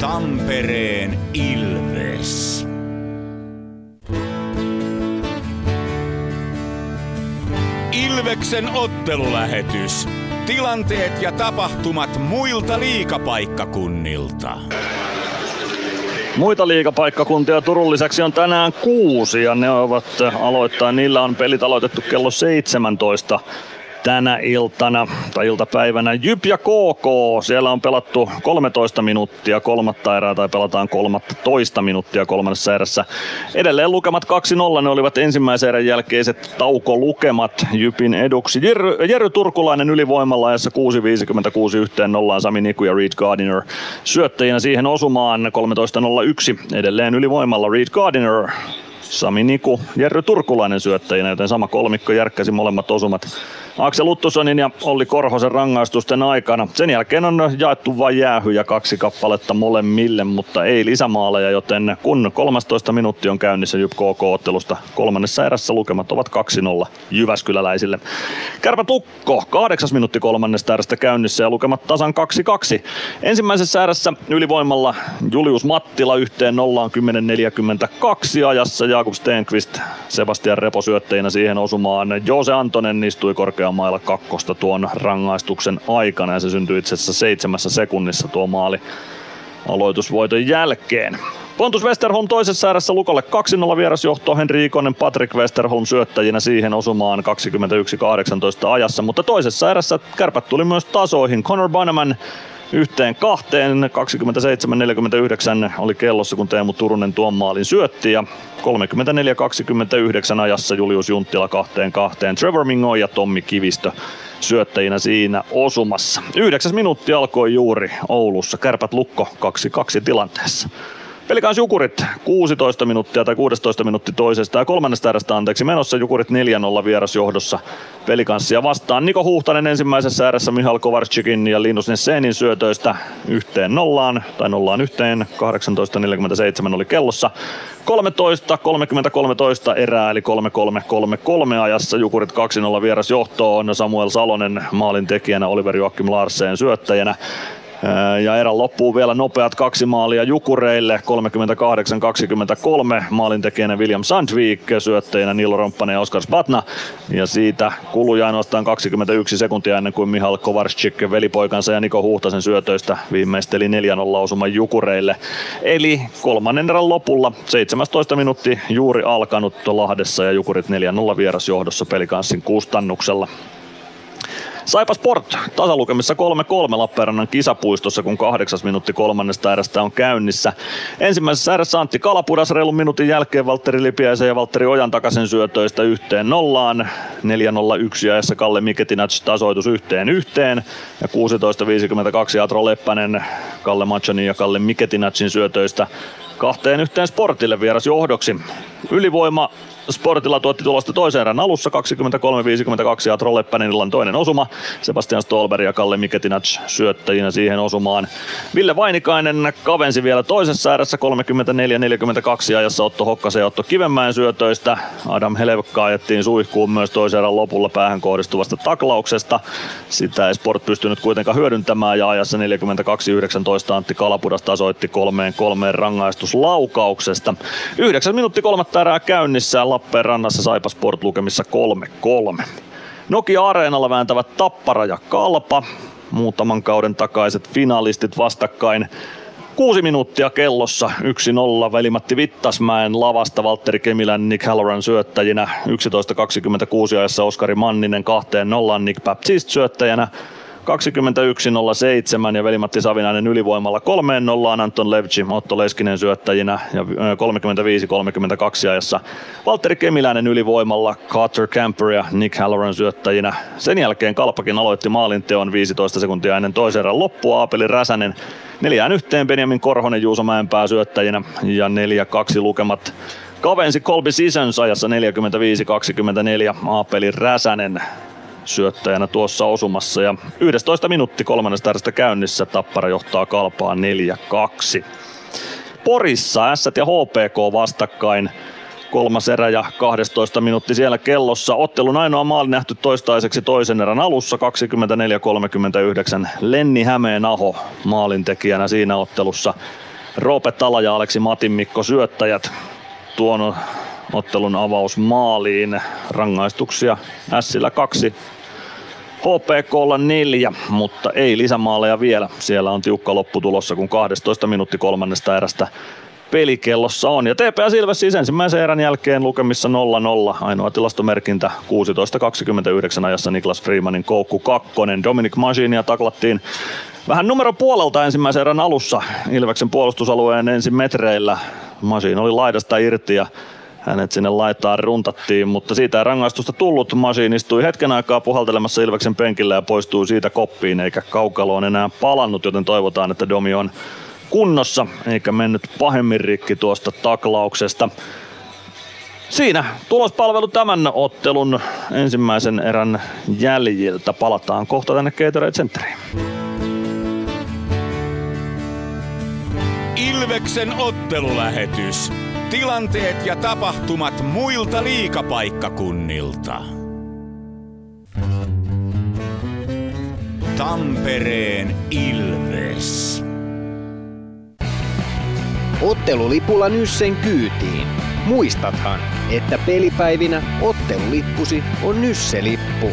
Tampereen Ilves. Ilveksen ottelulähetys. Tilanteet ja tapahtumat muilta liikapaikkakunnilta. Muita liigapaikkakuntia Turun lisäksi on tänään kuusi ja ne ovat aloittaa. Niillä on pelit aloitettu kello 17 tänä iltana tai iltapäivänä. Jyp ja KK, siellä on pelattu 13 minuuttia kolmatta erää tai pelataan 13 minuuttia kolmannessa erässä. Edelleen lukemat 2-0, ne olivat ensimmäisen erän jälkeiset taukolukemat Jypin eduksi. Jerry, Jerry Turkulainen ylivoimalla ajassa 6.56 yhteen nollaan Sami Niku ja Reed Gardiner syöttäjinä siihen osumaan 13.01 edelleen ylivoimalla Reed Gardiner Sami Niku, Jerry Turkulainen syöttäjinä, joten sama kolmikko järkkäsi molemmat osumat Aksel Uttusonin ja Olli Korhosen rangaistusten aikana. Sen jälkeen on jaettu vain jäähyjä kaksi kappaletta molemmille, mutta ei lisämaaleja, joten kun 13 minuutti on käynnissä Jyp KK-ottelusta kolmannessa erässä lukemat ovat 2-0 Jyväskyläläisille. Kärpät Lukko, kahdeksas minuutti kolmannesta erästä käynnissä ja lukemat tasan 2-2. Ensimmäisessä erässä ylivoimalla Julius Mattila yhteen nollaan 10.42 ajassa Jakub Stenqvist Sebastian Repo syötteinä siihen osumaan. Jose Antonen istui korkeammailla kakkosta tuon rangaistuksen aikana ja se syntyi itse asiassa seitsemässä sekunnissa tuo maali aloitusvoiton jälkeen. Pontus Westerholm toisessa erässä Lukolle 2-0 vierasjohto, Henri Ikonen, Patrick Westerholm syöttäjinä siihen osumaan 21-18 ajassa, mutta toisessa erässä kärpät tuli myös tasoihin. Connor Bannerman yhteen kahteen. 27-49 oli kellossa, kun Teemu Turunen tuon maalin syötti ja 34-29 ajassa Julius Junttila kahteen kahteen. Trevor Mingo ja Tommi Kivistö syöttäjinä siinä osumassa. Yhdeksäs minuutti alkoi juuri Oulussa. Kärpät lukko 2-2 tilanteessa. Pelikans Jukurit 16 minuuttia tai 16 minuutti toisesta ja kolmannesta erästä anteeksi menossa Jukurit 4-0 vierasjohdossa pelikanssia vastaan. Niko Huhtanen ensimmäisessä erässä Mihal Kovarczykin ja Linus Nessenin syötöistä yhteen nollaan tai nollaan yhteen 18.47 oli kellossa. 13, 30, 13 erää eli 3-3-3-3 ajassa Jukurit 2-0 vierasjohtoon Samuel Salonen maalin tekijänä Oliver Joakim Larsen syöttäjänä. Ja erän loppuun vielä nopeat kaksi maalia Jukureille, 38-23. Maalintekijänä William Sandvik, syöttäjänä Nilo Romppanen ja Oskar Spatna. Ja siitä kului ainoastaan 21 sekuntia ennen kuin Mihal Kovarsczyk velipoikansa ja Niko Huhtasen syötöistä viimeisteli 4-0 lausuman Jukureille. Eli kolmannen erän lopulla 17 minuutti juuri alkanut Lahdessa ja Jukurit 4-0 vierasjohdossa pelikanssin kustannuksella. Saipa Sport tasalukemissa 3-3 Lappeenrannan kisapuistossa, kun kahdeksas minuutti kolmannesta erästä on käynnissä. Ensimmäisessä erässä Antti Kalapudas reilun minuutin jälkeen Valtteri Lipiäisen ja Valtteri Ojan takaisin syötöistä yhteen nollaan. 4-0-1 ajassa Kalle Miketinac tasoitus yhteen yhteen. Ja 16.52 Atro Leppänen Kalle Machani ja Kalle Miketinacin syötöistä kahteen yhteen Sportille vieras johdoksi. Ylivoima Sportilla tuotti tulosta toisen erän alussa 23-52 ja Trolleppänen illan toinen osuma. Sebastian Stolberg ja Kalle Miketinac syöttäjinä siihen osumaan. Ville Vainikainen kavensi vielä toisessa erässä 34-42 ajassa Otto Hokkasen ja Otto Kivenmäen syötöistä. Adam Helevka ajettiin suihkuun myös toisen erän lopulla päähän kohdistuvasta taklauksesta. Sitä ei Sport pystynyt kuitenkaan hyödyntämään ja ajassa 42-19 Antti Kalapudas tasoitti kolmeen kolmeen rangaistuslaukauksesta. 9 minuutti kolmatta erää käynnissä Lappeenrannassa Saipa Sport lukemissa 3-3. Nokia Areenalla vääntävät Tappara ja Kalpa. Muutaman kauden takaiset finalistit vastakkain. Kuusi minuuttia kellossa, 1-0 Velimatti Vittasmäen lavasta Valtteri Kemilän Nick Halloran syöttäjinä. 11.26 ajassa Oskari Manninen kahteen nollaan Nick Baptiste syöttäjänä. 21.07 ja Veli-Matti Savinainen ylivoimalla 3-0 Anton Levci, Otto Leskinen syöttäjinä ja 35-32 ajassa Valtteri Kemiläinen ylivoimalla, Carter Camper ja Nick Halloran syöttäjinä. Sen jälkeen Kalpakin aloitti maalinteon 15 sekuntia ennen toisen erän loppua. Aapeli Räsänen neljään yhteen Benjamin Korhonen Juuso Mäenpää syöttäjinä ja 4-2 lukemat kavensi Colby Seasons ajassa 45-24 Aapeli Räsänen syöttäjänä tuossa osumassa. Ja 11 minuutti kolmannesta erästä käynnissä Tappara johtaa kalpaa 4-2. Porissa S ja HPK vastakkain kolmas erä ja 12 minuutti siellä kellossa. Ottelun ainoa maali nähty toistaiseksi toisen erän alussa 24-39. Lenni Hämeenaho maalintekijänä siinä ottelussa. Roope Tala ja Aleksi Matinmikko syöttäjät. Tuon ottelun avaus maaliin. Rangaistuksia Sillä kaksi, HPKlla neljä, mutta ei lisämaaleja vielä. Siellä on tiukka loppu tulossa, kun 12 minuutti kolmannesta erästä pelikellossa on. Ja TPS Ilves siis ensimmäisen erän jälkeen lukemissa 0-0. Ainoa tilastomerkintä 16-29 ajassa Niklas Freemanin koukku kakkonen. Dominic Machinia taklattiin vähän numero puolelta ensimmäisen erän alussa Ilveksen puolustusalueen ensin metreillä. Masin oli laidasta irti ja hänet sinne laitaan runtattiin, mutta siitä ei rangaistusta tullut. Masiin istui hetken aikaa puhaltelemassa Ilveksen penkillä ja poistui siitä koppiin, eikä kaukaloon enää palannut, joten toivotaan, että Domi on kunnossa, eikä mennyt pahemmin rikki tuosta taklauksesta. Siinä tulospalvelu tämän ottelun ensimmäisen erän jäljiltä. Palataan kohta tänne Gatorade Centeriin. Ilveksen ottelulähetys. Tilanteet ja tapahtumat muilta liikapaikkakunnilta. Tampereen Ilves. Ottelulipulla Nyssen kyytiin. Muistathan, että pelipäivinä ottelulippusi on Nysse-lippu.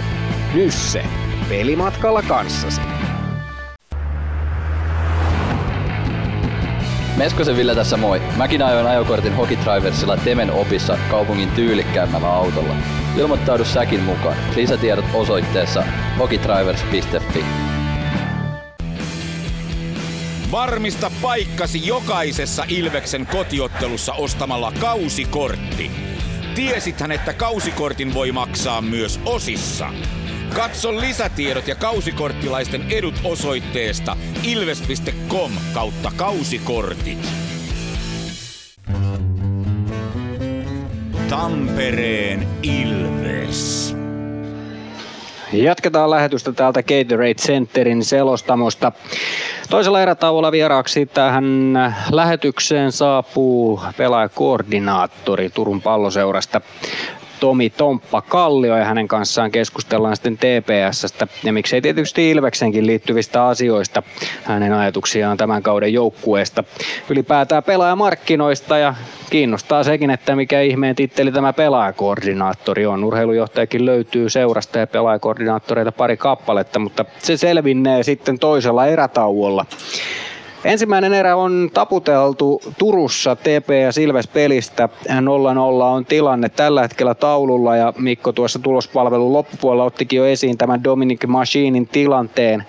Nysse. Pelimatkalla kanssasi. Meskosen Ville tässä moi. Mäkin ajoin ajokortin Hokitriversilla Temen opissa kaupungin tyylikkäämmällä autolla. Ilmoittaudu säkin mukaan. Lisätiedot osoitteessa hokitrivers.fi. Varmista paikkasi jokaisessa Ilveksen kotiottelussa ostamalla kausikortti. Tiesithän, että kausikortin voi maksaa myös osissa. Katso lisätiedot ja kausikorttilaisten edut osoitteesta ilves.com kautta kausikortit. Tampereen Ilves. Jatketaan lähetystä täältä Gatorade Centerin selostamosta. Toisella erätauolla vieraaksi tähän lähetykseen saapuu pelaajakoordinaattori Turun palloseurasta Tomi Tomppa Kallio ja hänen kanssaan keskustellaan sitten TPSstä ja miksei tietysti Ilveksenkin liittyvistä asioista hänen ajatuksiaan tämän kauden joukkueesta. Ylipäätään pelaajamarkkinoista ja kiinnostaa sekin, että mikä ihmeen titteli tämä pelaajakoordinaattori on. Urheilujohtajakin löytyy seurasta ja pelaajakoordinaattoreita pari kappaletta, mutta se selvinnee sitten toisella erätauolla. Ensimmäinen erä on taputeltu Turussa TP ja Silves pelistä. 0-0 on tilanne tällä hetkellä taululla ja Mikko tuossa tulospalvelun loppupuolella ottikin jo esiin tämän Dominic Machinin tilanteen.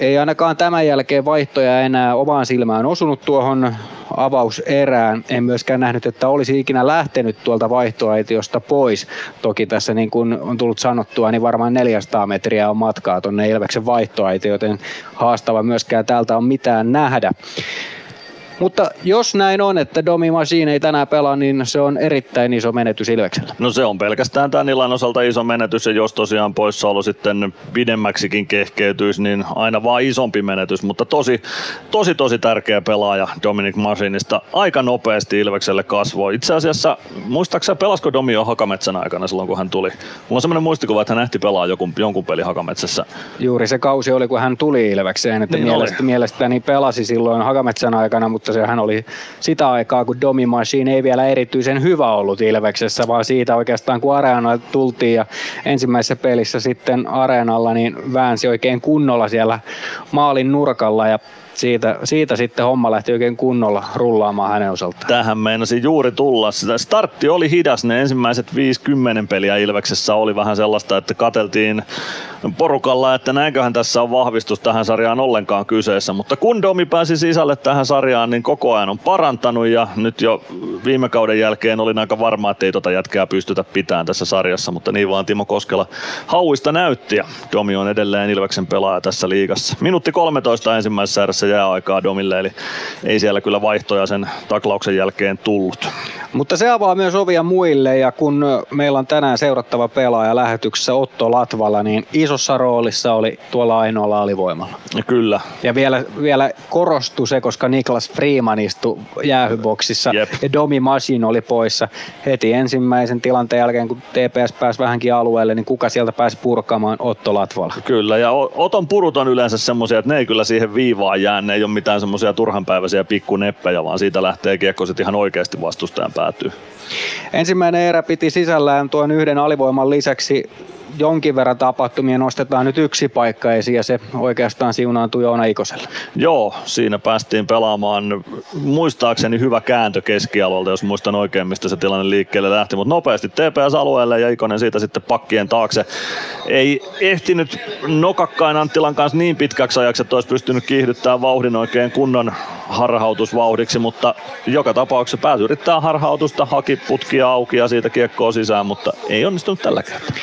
Ei ainakaan tämän jälkeen vaihtoja enää omaan silmään osunut tuohon avauserään. En myöskään nähnyt, että olisi ikinä lähtenyt tuolta vaihtoaitiosta pois. Toki tässä niin kuin on tullut sanottua, niin varmaan 400 metriä on matkaa tuonne Ilveksen vaihtoaitio, joten haastava myöskään täältä on mitään nähdä. Mutta jos näin on, että Domi Machine ei tänään pelaa, niin se on erittäin iso menetys Ilveksellä. No se on pelkästään tämän illan osalta iso menetys ja jos tosiaan poissaolo sitten pidemmäksikin kehkeytyisi, niin aina vaan isompi menetys, mutta tosi, tosi, tosi tärkeä pelaaja Dominic Machinista. Aika nopeasti Ilvekselle kasvoi. Itse asiassa, muistaakseni pelasko Domi jo Hakametsän aikana silloin, kun hän tuli? Mulla on semmoinen muistikuva, että hän ehti pelaa jonkun, jonkun peli Hakametsässä. Juuri se kausi oli, kun hän tuli Ilvekseen, että Niin mielestä, mielestäni pelasi silloin Hakametsän aikana, mutta sehän oli sitä aikaa, kun Domi Machine ei vielä erityisen hyvä ollut Ilveksessä, vaan siitä oikeastaan kun Areenalle tultiin ja ensimmäisessä pelissä sitten Areenalla niin väänsi oikein kunnolla siellä maalin nurkalla ja siitä, siitä sitten homma lähti oikein kunnolla rullaamaan hänen osaltaan. Tähän meinasi juuri tulla. Sitä startti oli hidas, ne ensimmäiset 50 peliä Ilveksessä oli vähän sellaista, että kateltiin porukalla, että näinköhän tässä on vahvistus tähän sarjaan ollenkaan kyseessä. Mutta kun Domi pääsi sisälle tähän sarjaan, niin koko ajan on parantanut ja nyt jo viime kauden jälkeen olin aika varma, että ei tota jätkää pystytä pitämään tässä sarjassa, mutta niin vaan Timo Koskela hauista näytti ja Domi on edelleen Ilveksen pelaaja tässä liigassa. Minuutti 13 ensimmäisessä erässä jää aikaa Domille, eli ei siellä kyllä vaihtoja sen taklauksen jälkeen tullut. Mutta se avaa myös ovia muille ja kun meillä on tänään seurattava pelaaja lähetyksessä Otto Latvala, niin isossa roolissa oli tuolla ainoalla alivoimalla. Ja kyllä. Ja vielä, vielä korostui se, koska Niklas Freeman istui jäähyboksissa Jep. ja Domi Masin oli poissa heti ensimmäisen tilanteen jälkeen, kun TPS pääsi vähänkin alueelle, niin kuka sieltä pääsi purkaamaan Otto Latvala. Kyllä, ja Oton purut on yleensä semmoisia, että ne ei kyllä siihen viivaan jää, ne ei ole mitään semmoisia turhanpäiväisiä pikkuneppejä, vaan siitä lähtee kiekko sitten ihan oikeasti vastustajan päätyy. Ensimmäinen erä piti sisällään tuon yhden alivoiman lisäksi jonkin verran tapahtumia. Nostetaan nyt yksi paikka esiin ja se oikeastaan siunaantui Joona Ikoselle. Joo, siinä päästiin pelaamaan muistaakseni hyvä kääntö keskialueelta, jos muistan oikein, mistä se tilanne liikkeelle lähti, mutta nopeasti TPS-alueelle ja Ikonen siitä sitten pakkien taakse. Ei ehtinyt nokakkain Anttilan kanssa niin pitkäksi ajaksi, että olisi pystynyt kiihdyttämään vauhdin oikein kunnon harhautusvauhdiksi, mutta joka tapauksessa pääsi yrittää harhautusta, haki putkia auki ja siitä kiekkoa sisään, mutta ei onnistunut tällä kertaa.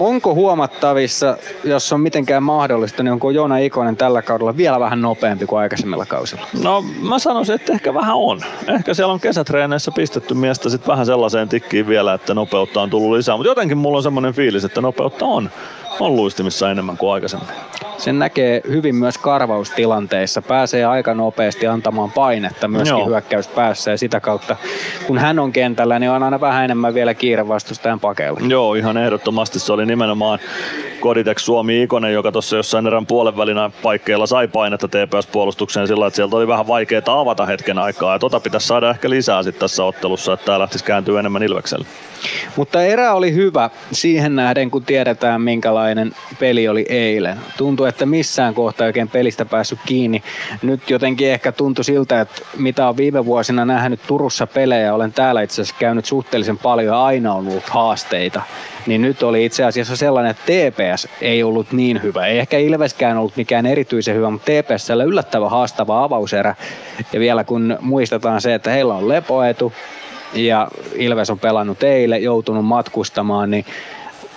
Onko huomattavissa, jos on mitenkään mahdollista, niin onko Joona Ikonen tällä kaudella vielä vähän nopeampi kuin aikaisemmilla kausilla? No mä sanoisin, että ehkä vähän on. Ehkä siellä on kesätreeneissä pistetty miestä sitten vähän sellaiseen tikkiin vielä, että nopeutta on tullut lisää. Mutta jotenkin mulla on semmoinen fiilis, että nopeutta on, on luistimissa enemmän kuin aikaisemmin. Sen näkee hyvin myös karvaustilanteissa. Pääsee aika nopeasti antamaan painetta myöskin Joo. hyökkäyspäässä ja sitä kautta, kun hän on kentällä, niin on aina vähän enemmän vielä kiire vastustajan pakeilla. Joo, ihan ehdottomasti se oli nimenomaan Koditex Suomi Ikonen, joka tuossa jossain erän puolen välinä paikkeilla sai painetta TPS-puolustukseen sillä, että sieltä oli vähän vaikeaa avata hetken aikaa. Ja tota pitäisi saada ehkä lisää sitten tässä ottelussa, että tämä lähtisi kääntyä enemmän Ilvekselle. Mutta erä oli hyvä siihen nähden, kun tiedetään minkälainen peli oli eilen. Tuntui, että missään kohtaa ei oikein pelistä päässyt kiinni. Nyt jotenkin ehkä tuntui siltä, että mitä on viime vuosina nähnyt Turussa pelejä, olen täällä itse asiassa käynyt suhteellisen paljon ja aina on ollut haasteita. Niin nyt oli itse asiassa sellainen, että TPS ei ollut niin hyvä. Ei ehkä Ilveskään ollut mikään erityisen hyvä, mutta TPS oli yllättävän haastava avauserä. Ja vielä kun muistetaan se, että heillä on lepoetu, ja Ilves on pelannut eilen, joutunut matkustamaan, niin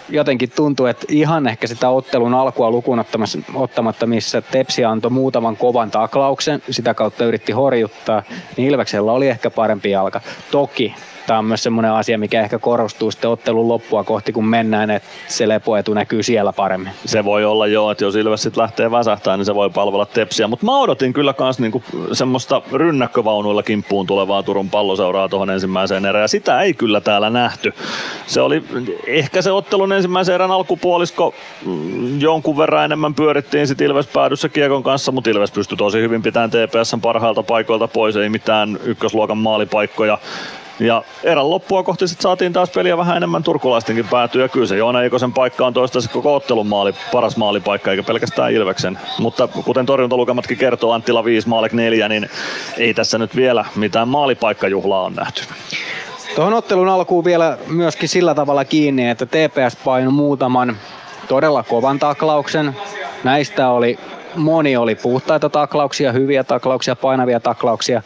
jotenkin tuntuu, että ihan ehkä sitä ottelun alkua lukuun ottamatta, missä Tepsi antoi muutaman kovan taklauksen, sitä kautta yritti horjuttaa, niin Ilveksellä oli ehkä parempi jalka. Toki tämä on myös semmoinen asia, mikä ehkä korostuu sitten ottelun loppua kohti, kun mennään, että se lepoetu näkyy siellä paremmin. Se voi olla joo, että jos Ilves sitten lähtee väsähtää, niin se voi palvella tepsiä. Mutta mä odotin kyllä kans niinku semmoista rynnäkkövaunuilla kimppuun tulevaa Turun palloseuraa tuohon ensimmäiseen erään. Sitä ei kyllä täällä nähty. Se oli ehkä se ottelun ensimmäisen erän alkupuolisko mm, jonkun verran enemmän pyörittiin sitten Ilves päädyssä Kiekon kanssa, mutta Ilves pystyi tosi hyvin pitämään TPSn parhailta paikoilta pois, ei mitään ykkösluokan maalipaikkoja. Ja erän loppua kohti sit saatiin taas peliä vähän enemmän turkulaistenkin päätyä. Ja kyllä se Joona Ikosen paikka on toistaiseksi koko ottelun maali, paras maalipaikka, eikä pelkästään Ilveksen. Mutta kuten torjuntalukematkin kertoo, Anttila 5, Maalek 4, niin ei tässä nyt vielä mitään maalipaikkajuhlaa on nähty. Tuohon ottelun alkuun vielä myöskin sillä tavalla kiinni, että TPS paino muutaman todella kovan taklauksen. Näistä oli, moni oli puhtaita taklauksia, hyviä taklauksia, painavia taklauksia.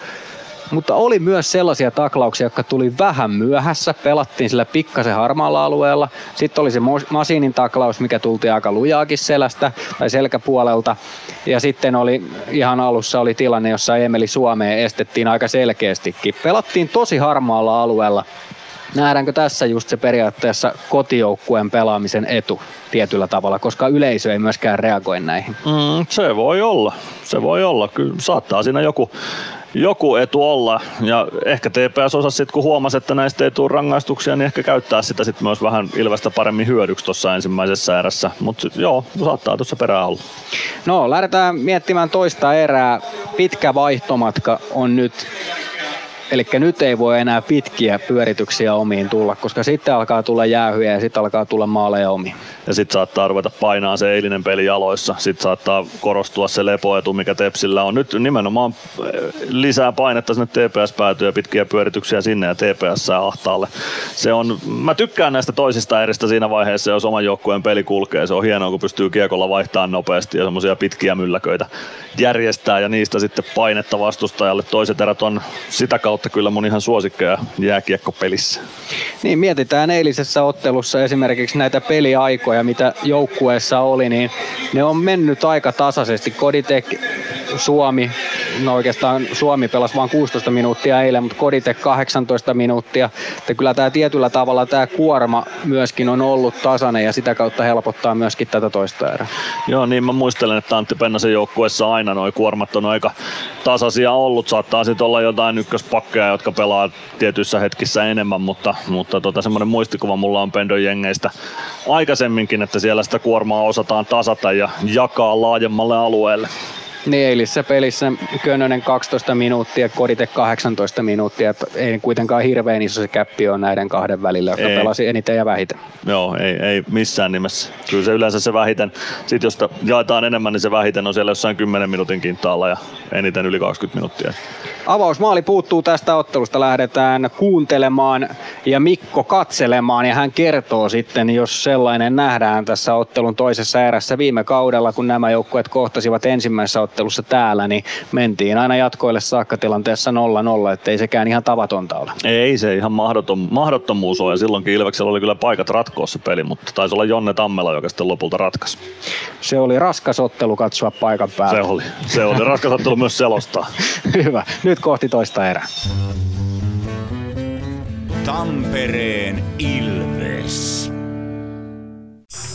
Mutta oli myös sellaisia taklauksia, jotka tuli vähän myöhässä. Pelattiin sillä pikkasen harmaalla alueella. Sitten oli se Masinin taklaus, mikä tultiin aika lujaakin selästä tai selkäpuolelta. Ja sitten oli ihan alussa oli tilanne, jossa Emeli Suomeen estettiin aika selkeästikin. Pelattiin tosi harmaalla alueella. Nähdäänkö tässä just se periaatteessa kotijoukkueen pelaamisen etu tietyllä tavalla, koska yleisö ei myöskään reagoi näihin? Mm, se voi olla. Se voi olla. Kyllä saattaa siinä joku joku etu olla. Ja ehkä TPS osasi sitten, kun huomasi, että näistä ei tule rangaistuksia, niin ehkä käyttää sitä sitten myös vähän Ilvestä paremmin hyödyksi tuossa ensimmäisessä erässä. Mutta joo, saattaa tuossa perää olla. No, lähdetään miettimään toista erää. Pitkä vaihtomatka on nyt Eli nyt ei voi enää pitkiä pyörityksiä omiin tulla, koska sitten alkaa tulla jäähyjä ja sitten alkaa tulla maaleja omiin. Ja sitten saattaa ruveta painaa se eilinen peli jaloissa. Sitten saattaa korostua se lepoetu, mikä Tepsillä on. Nyt nimenomaan eh, lisää painetta sinne TPS päätyy ja pitkiä pyörityksiä sinne ja TPS ahtaalle. Se on, mä tykkään näistä toisista eristä siinä vaiheessa, jos oman joukkueen peli kulkee. Se on hienoa, kun pystyy kiekolla vaihtamaan nopeasti ja semmoisia pitkiä mylläköitä järjestää ja niistä sitten painetta vastustajalle. Toiset erät on sitä kautta kyllä mun ihan suosikkeja jääkiekkopelissä. Niin, mietitään eilisessä ottelussa esimerkiksi näitä peliaikoja, mitä joukkueessa oli, niin ne on mennyt aika tasaisesti. Koditek Suomi, no oikeastaan Suomi pelasi vain 16 minuuttia eilen, mutta Koditek 18 minuuttia. Että kyllä tämä tietyllä tavalla tämä kuorma myöskin on ollut tasainen ja sitä kautta helpottaa myöskin tätä toista erää. Joo, niin mä muistelen, että Antti Pennasen joukkueessa aina noin kuormat on aika tasaisia ollut. Saattaa sitten olla jotain ykköspakkeja, jotka pelaa tietyissä hetkissä enemmän, mutta, mutta tota, semmoinen muistikuva mulla on Pendon jengeistä aikaisemminkin, että siellä sitä kuormaa osataan tasata ja jakaa laajemmalle alueelle. Niin eilisessä pelissä Könönen 12 minuuttia, Kodite 18 minuuttia. Että ei kuitenkaan hirveän iso se käppi on näiden kahden välillä, jotka ei. pelasi eniten ja vähiten. Joo, ei, ei missään nimessä. Kyllä se yleensä se vähiten, sit jos jaetaan enemmän, niin se vähiten on siellä jossain 10 minuutin kintaalla ja eniten yli 20 minuuttia. Avausmaali puuttuu tästä ottelusta. Lähdetään kuuntelemaan ja Mikko katselemaan ja hän kertoo sitten, jos sellainen nähdään tässä ottelun toisessa erässä viime kaudella, kun nämä joukkueet kohtasivat ensimmäisessä ottelussa täällä, niin mentiin aina jatkoille saakka tilanteessa 0-0, ettei sekään ihan tavatonta ole. Ei se ihan mahdoton, mahdottomuus on ja silloinkin Ilveksellä oli kyllä paikat ratkoa se peli, mutta taisi olla Jonne Tammela, joka sitten lopulta ratkaisi. Se oli raskas ottelu katsoa paikan päällä. Se oli, se oli raskas ottelu myös selostaa. Hyvä, nyt kohti toista erää. Tampereen Ilves.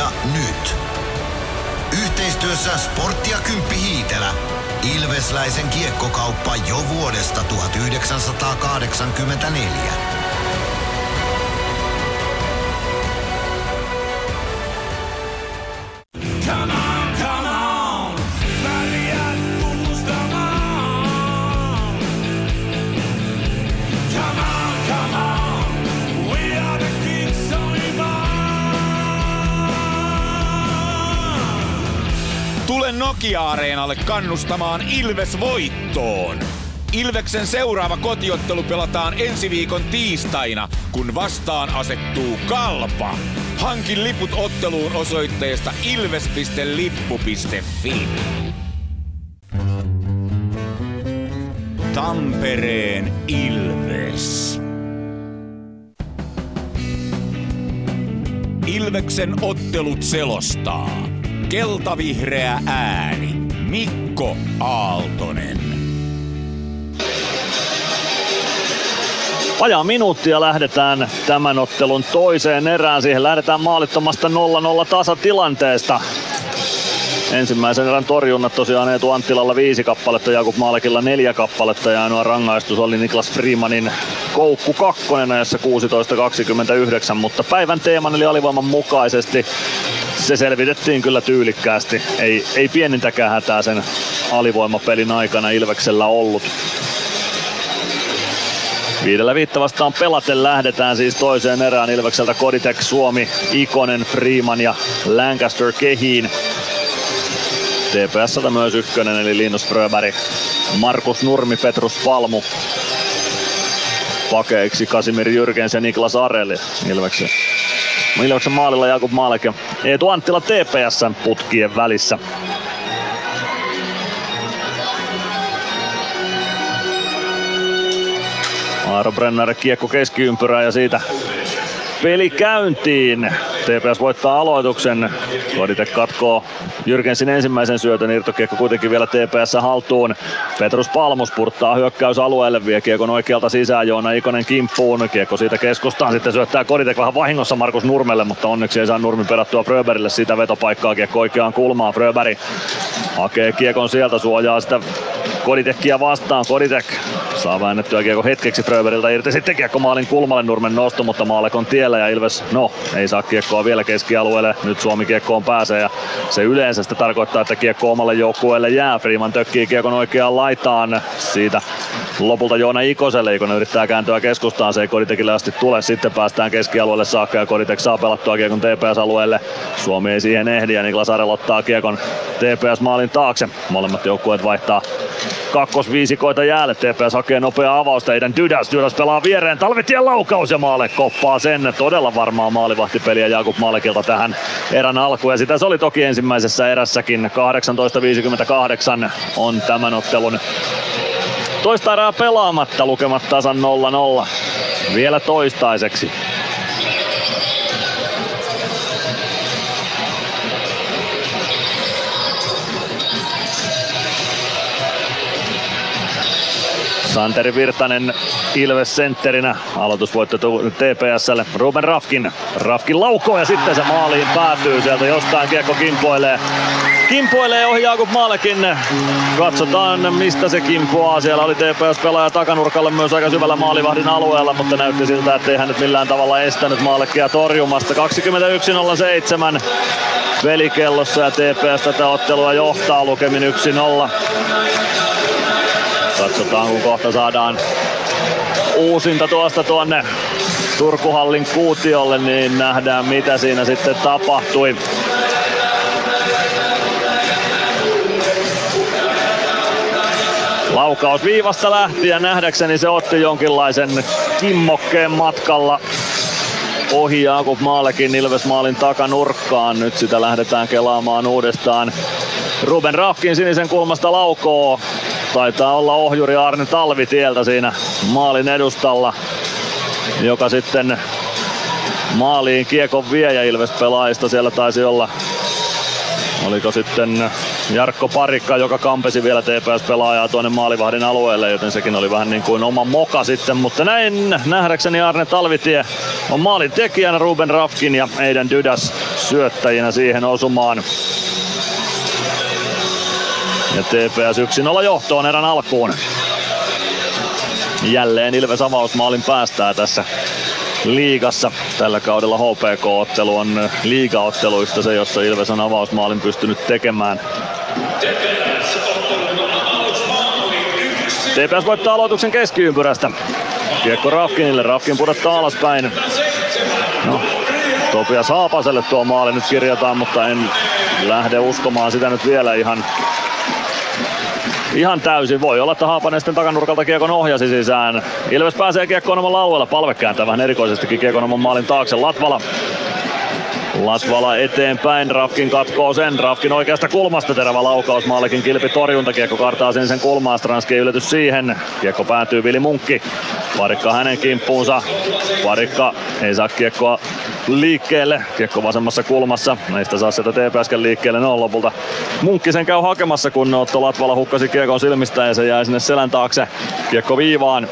Ilvestyskirja nyt. Yhteistyössä Sporttia Kymppi Hiitelä. Ilvesläisen kiekkokauppa jo vuodesta 1984. Nokia-areenalle kannustamaan Ilves voittoon. Ilveksen seuraava kotiottelu pelataan ensi viikon tiistaina, kun vastaan asettuu Kalpa. Hankin liput otteluun osoitteesta ilves.lippu.fi. Tampereen Ilves. Ilveksen ottelut selostaa. Keltavihreä ääni. Mikko Aaltonen. Vajaa minuuttia lähdetään tämän ottelun toiseen erään. Siihen lähdetään maalittomasta 0-0 tasatilanteesta. Ensimmäisen erän torjunnat tosiaan Eetu Anttilalla viisi kappaletta, Jakub Maalekilla neljä kappaletta ja ainoa rangaistus oli Niklas Freemanin koukku kakkonen ajassa 16.29, mutta päivän teeman eli alivoiman mukaisesti se selvitettiin kyllä tyylikkäästi. Ei, ei pienintäkään hätää sen alivoimapelin aikana Ilveksellä ollut. Viidellä viitta vastaan pelaten lähdetään siis toiseen erään Ilvekseltä Koditek, Suomi, Ikonen, Freeman ja Lancaster kehiin. TPS myös ykkönen eli Linus Fröberg, Markus Nurmi, Petrus Palmu, pakeiksi Kasimir Jyrkens ja Niklas Areli Ilveksen. Ilveksen maalilla Jakub Maalek ja Eetu Anttila TPS putkien välissä. Aaro Brenner kiekko keskiympyrään ja siitä peli käyntiin. TPS voittaa aloituksen. Kodite katkoo Jyrkensin ensimmäisen syötön. Irtokiekko kuitenkin vielä TPS haltuun. Petrus Palmus purttaa hyökkäysalueelle. Vie kiekon oikealta sisään. Joona Ikonen kimppuun. Kiekko siitä keskustaan. Sitten syöttää Koditek vähän vahingossa Markus Nurmelle, mutta onneksi ei saa Nurmi pedattua Fröberille sitä vetopaikkaa. Kiekko oikeaan kulmaan. Fröberg hakee kiekon sieltä, suojaa sitä Koditekkiä vastaan. Koditek saa väännettyä kiekko hetkeksi Fröberiltä irti. Sitten kiekko maalin kulmalle Nurmen nosto, mutta Maalek on tiellä ja Ilves, no, ei saa kiekkoa vielä keskialueelle. Nyt Suomi kiekkoon pääsee ja se yleensä sitä tarkoittaa, että kiekko omalle joukkueelle jää. Freeman tökkii kiekon oikeaan laitaan. Siitä lopulta Joona Ikoselle. Ikonen yrittää kääntyä keskustaan, se ei Koditekille asti tule. Sitten päästään keskialueelle saakka ja Koditek saa pelattua kiekon TPS-alueelle. Suomi ei siihen ehdi ja Niklas Arel ottaa kiekon TPS-maalin taakse. Molemmat joukkueet vaihtaa kakkosviisikoita jäälle. TPS hakee nopeaa avausta. Eiden Dydäs. Dydäs pelaa viereen. Talvitien laukaus ja Maale koppaa sen. Todella varmaa maalivahtipeliä Jakub Maalekilta tähän erän alkuun. Ja sitä se oli toki ensimmäisessä erässäkin. 18.58 on tämän ottelun toista erää pelaamatta. Lukemat tasan 0-0. Vielä toistaiseksi. Santeri Virtanen Ilves sentterinä. Aloitusvoitto TPSlle. Ruben Rafkin. Rafkin laukoo ja sitten se maaliin päätyy. Sieltä jostain kiekko kimpoilee. Kimpoilee ohi Jakub Maalekin. Katsotaan mistä se kimpoaa. Siellä oli TPS-pelaaja takanurkalle myös aika syvällä maalivahdin alueella, mutta näytti siltä, ettei hän nyt millään tavalla estänyt Maalekia torjumasta. 21.07 pelikellossa ja TPS tätä ottelua johtaa lukemin 1-0. Katsotaan kun kohta saadaan uusinta tuosta tuonne Turkuhallin kuutiolle, niin nähdään mitä siinä sitten tapahtui. Laukaus viivasta lähti ja nähdäkseni se otti jonkinlaisen kimmokkeen matkalla ohi Jakub Maalekin Ilves maalin takanurkkaan. Nyt sitä lähdetään kelaamaan uudestaan. Ruben Rafkin sinisen kulmasta laukoo. Taitaa olla ohjuri Arne Talvitieltä siinä maalin edustalla, joka sitten maaliin kiekon vie ja Ilves pelaajista siellä taisi olla Oliko sitten Jarkko Parikka, joka kampesi vielä TPS-pelaajaa tuonne maalivahdin alueelle, joten sekin oli vähän niin kuin oma moka sitten. Mutta näin nähdäkseni Arne Talvitie on maalin tekijänä Ruben Rafkin ja Eiden Dydäs syöttäjinä siihen osumaan. Ja TPS 1-0 johtoon erän alkuun. Jälleen Ilves avausmaalin päästää tässä liigassa. Tällä kaudella HPK-ottelu on liigaotteluista se, jossa Ilves on avausmaalin pystynyt tekemään. TPS voittaa aloituksen keskiympyrästä. Kiekko Rafkinille, Rafkin pudottaa alaspäin. No, Topias Haapaselle tuo maali nyt kirjataan, mutta en lähde uskomaan sitä nyt vielä ihan ihan täysin. Voi olla, että Haapanen sitten takanurkalta kiekon ohjasi sisään. Ilves pääsee kiekkoon omalla alueella. Palve kääntää vähän erikoisestikin kiekon maalin taakse. Latvala Latvala eteenpäin, Rafkin katkoo sen, Rafkin oikeasta kulmasta terävä laukaus, maallekin kilpi torjunta, kiekko kartaa sen sen kulmaa, Stranski yllätys siihen, kiekko päätyy Vili Munkki, Parikka hänen kimppuunsa, Parikka ei saa kiekkoa liikkeelle, kiekko vasemmassa kulmassa, näistä saa sieltä TPSken liikkeelle, ne on lopulta Munkki sen käy hakemassa, kun Otto Latvala hukkasi kiekon silmistä ja se jäi sinne selän taakse, kiekko viivaan,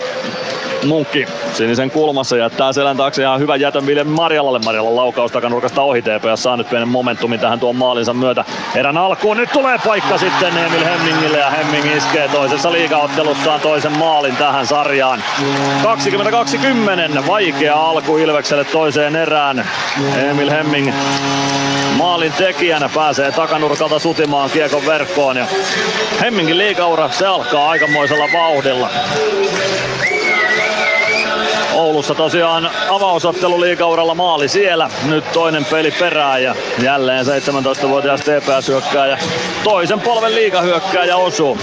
Munkki sinisen kulmassa jättää selän taakse ja hyvä jätön Vilhelm Marjalalle. Marjalla laukaus takanurkasta ohi TPS saa nyt pienen momentumin tähän tuon maalinsa myötä. Erän alkuun nyt tulee paikka sitten Emil Hemmingille ja Hemming iskee toisessa liigaottelussaan toisen maalin tähän sarjaan. 2020 vaikea alku Ilvekselle toiseen erään. Emil Hemming maalin tekijänä pääsee takanurkalta sutimaan kiekon verkkoon ja Hemmingin liikaura se alkaa aikamoisella vauhdilla. Oulussa tosiaan avausottelu liikauralla maali siellä. Nyt toinen peli perään ja jälleen 17-vuotias TPS hyökkää ja toisen polven liikahyökkääjä osuu.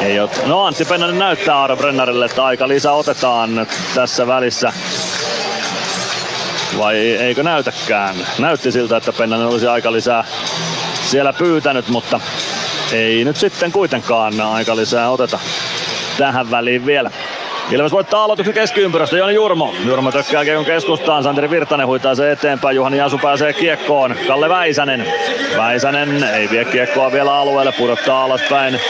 Ei ole. No Antti Pennanen näyttää Aaro Brennarille, että aika lisä otetaan tässä välissä. Vai eikö näytäkään? Näytti siltä, että Pennanen olisi aika lisää siellä pyytänyt, mutta ei nyt sitten kuitenkaan aika lisää oteta tähän väliin vielä. Ilves voittaa aloituksen keskiympyrästä, Joni Jurmo. Jurmo tökkää kiekon keskustaan, Santeri Virtanen huitaa se eteenpäin, Juhani Jasu pääsee kiekkoon. Kalle Väisänen. Väisänen ei vie kiekkoa vielä alueelle, pudottaa alaspäin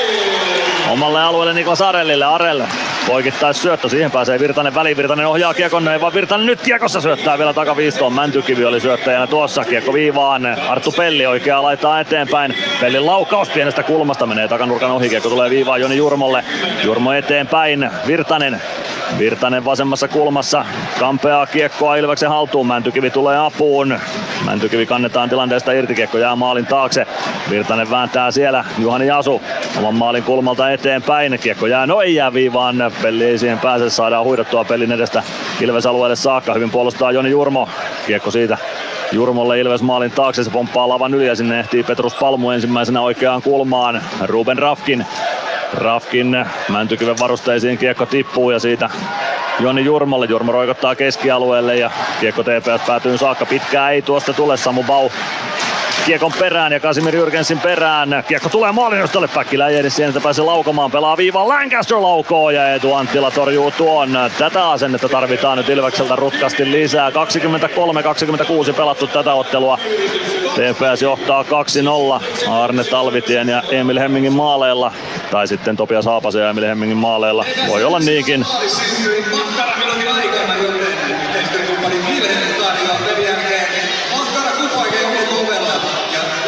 omalle alueelle Niklas Arellille. Arelle poikittais syöttö, siihen pääsee Virtanen väliin. Virtanen ohjaa kiekon, ei vaan Virtanen nyt kiekossa syöttää vielä takaviistoon. Mäntykivi oli syöttäjänä tuossa, kiekko viivaan. Arttu Pelli oikeaa laittaa eteenpäin. Pellin laukaus pienestä kulmasta menee takanurkan ohi, kiekko tulee viivaan Joni Jurmolle. Jurmo eteenpäin, Virtanen Virtanen vasemmassa kulmassa kampeaa kiekkoa Ilveksen haltuun. Mäntykivi tulee apuun. Mäntykivi kannetaan tilanteesta irti. Kiekko jää maalin taakse. Virtanen vääntää siellä. Juhani Jasu oman maalin kulmalta eteenpäin. Kiekko jää, no ei jää viivaan. Pelli ei siihen pääse. Saadaan huidottua pelin edestä Ilves alueelle saakka. Hyvin puolustaa Joni Jurmo. Kiekko siitä Jurmolle Ilves maalin taakse, se pomppaa lavan yli ja sinne ehtii Petrus Palmu ensimmäisenä oikeaan kulmaan. Ruben Rafkin Rafkin Mäntykiven varusteisiin kiekko tippuu ja siitä Joni Jurmolle. Jurmo roikottaa keskialueelle ja kiekko TPS päätyy saakka. Pitkää ei tuosta tule. Samu Bau kiekon perään ja Kasimir Jürgensin perään. Kiekko tulee maalinostolle, Päkkilä ei edes siihen, pääsee laukomaan, pelaa viivaan, Lancaster laukoo ja Eetu Anttila torjuu tuon. Tätä asennetta tarvitaan nyt Ilvekseltä rutkasti lisää. 23-26 pelattu tätä ottelua. TPS johtaa 2-0 Arne Talvitien ja Emil Hemmingin maaleilla. Tai sitten Topias Haapasen ja Emil Hemmingin maaleilla. Voi olla niinkin.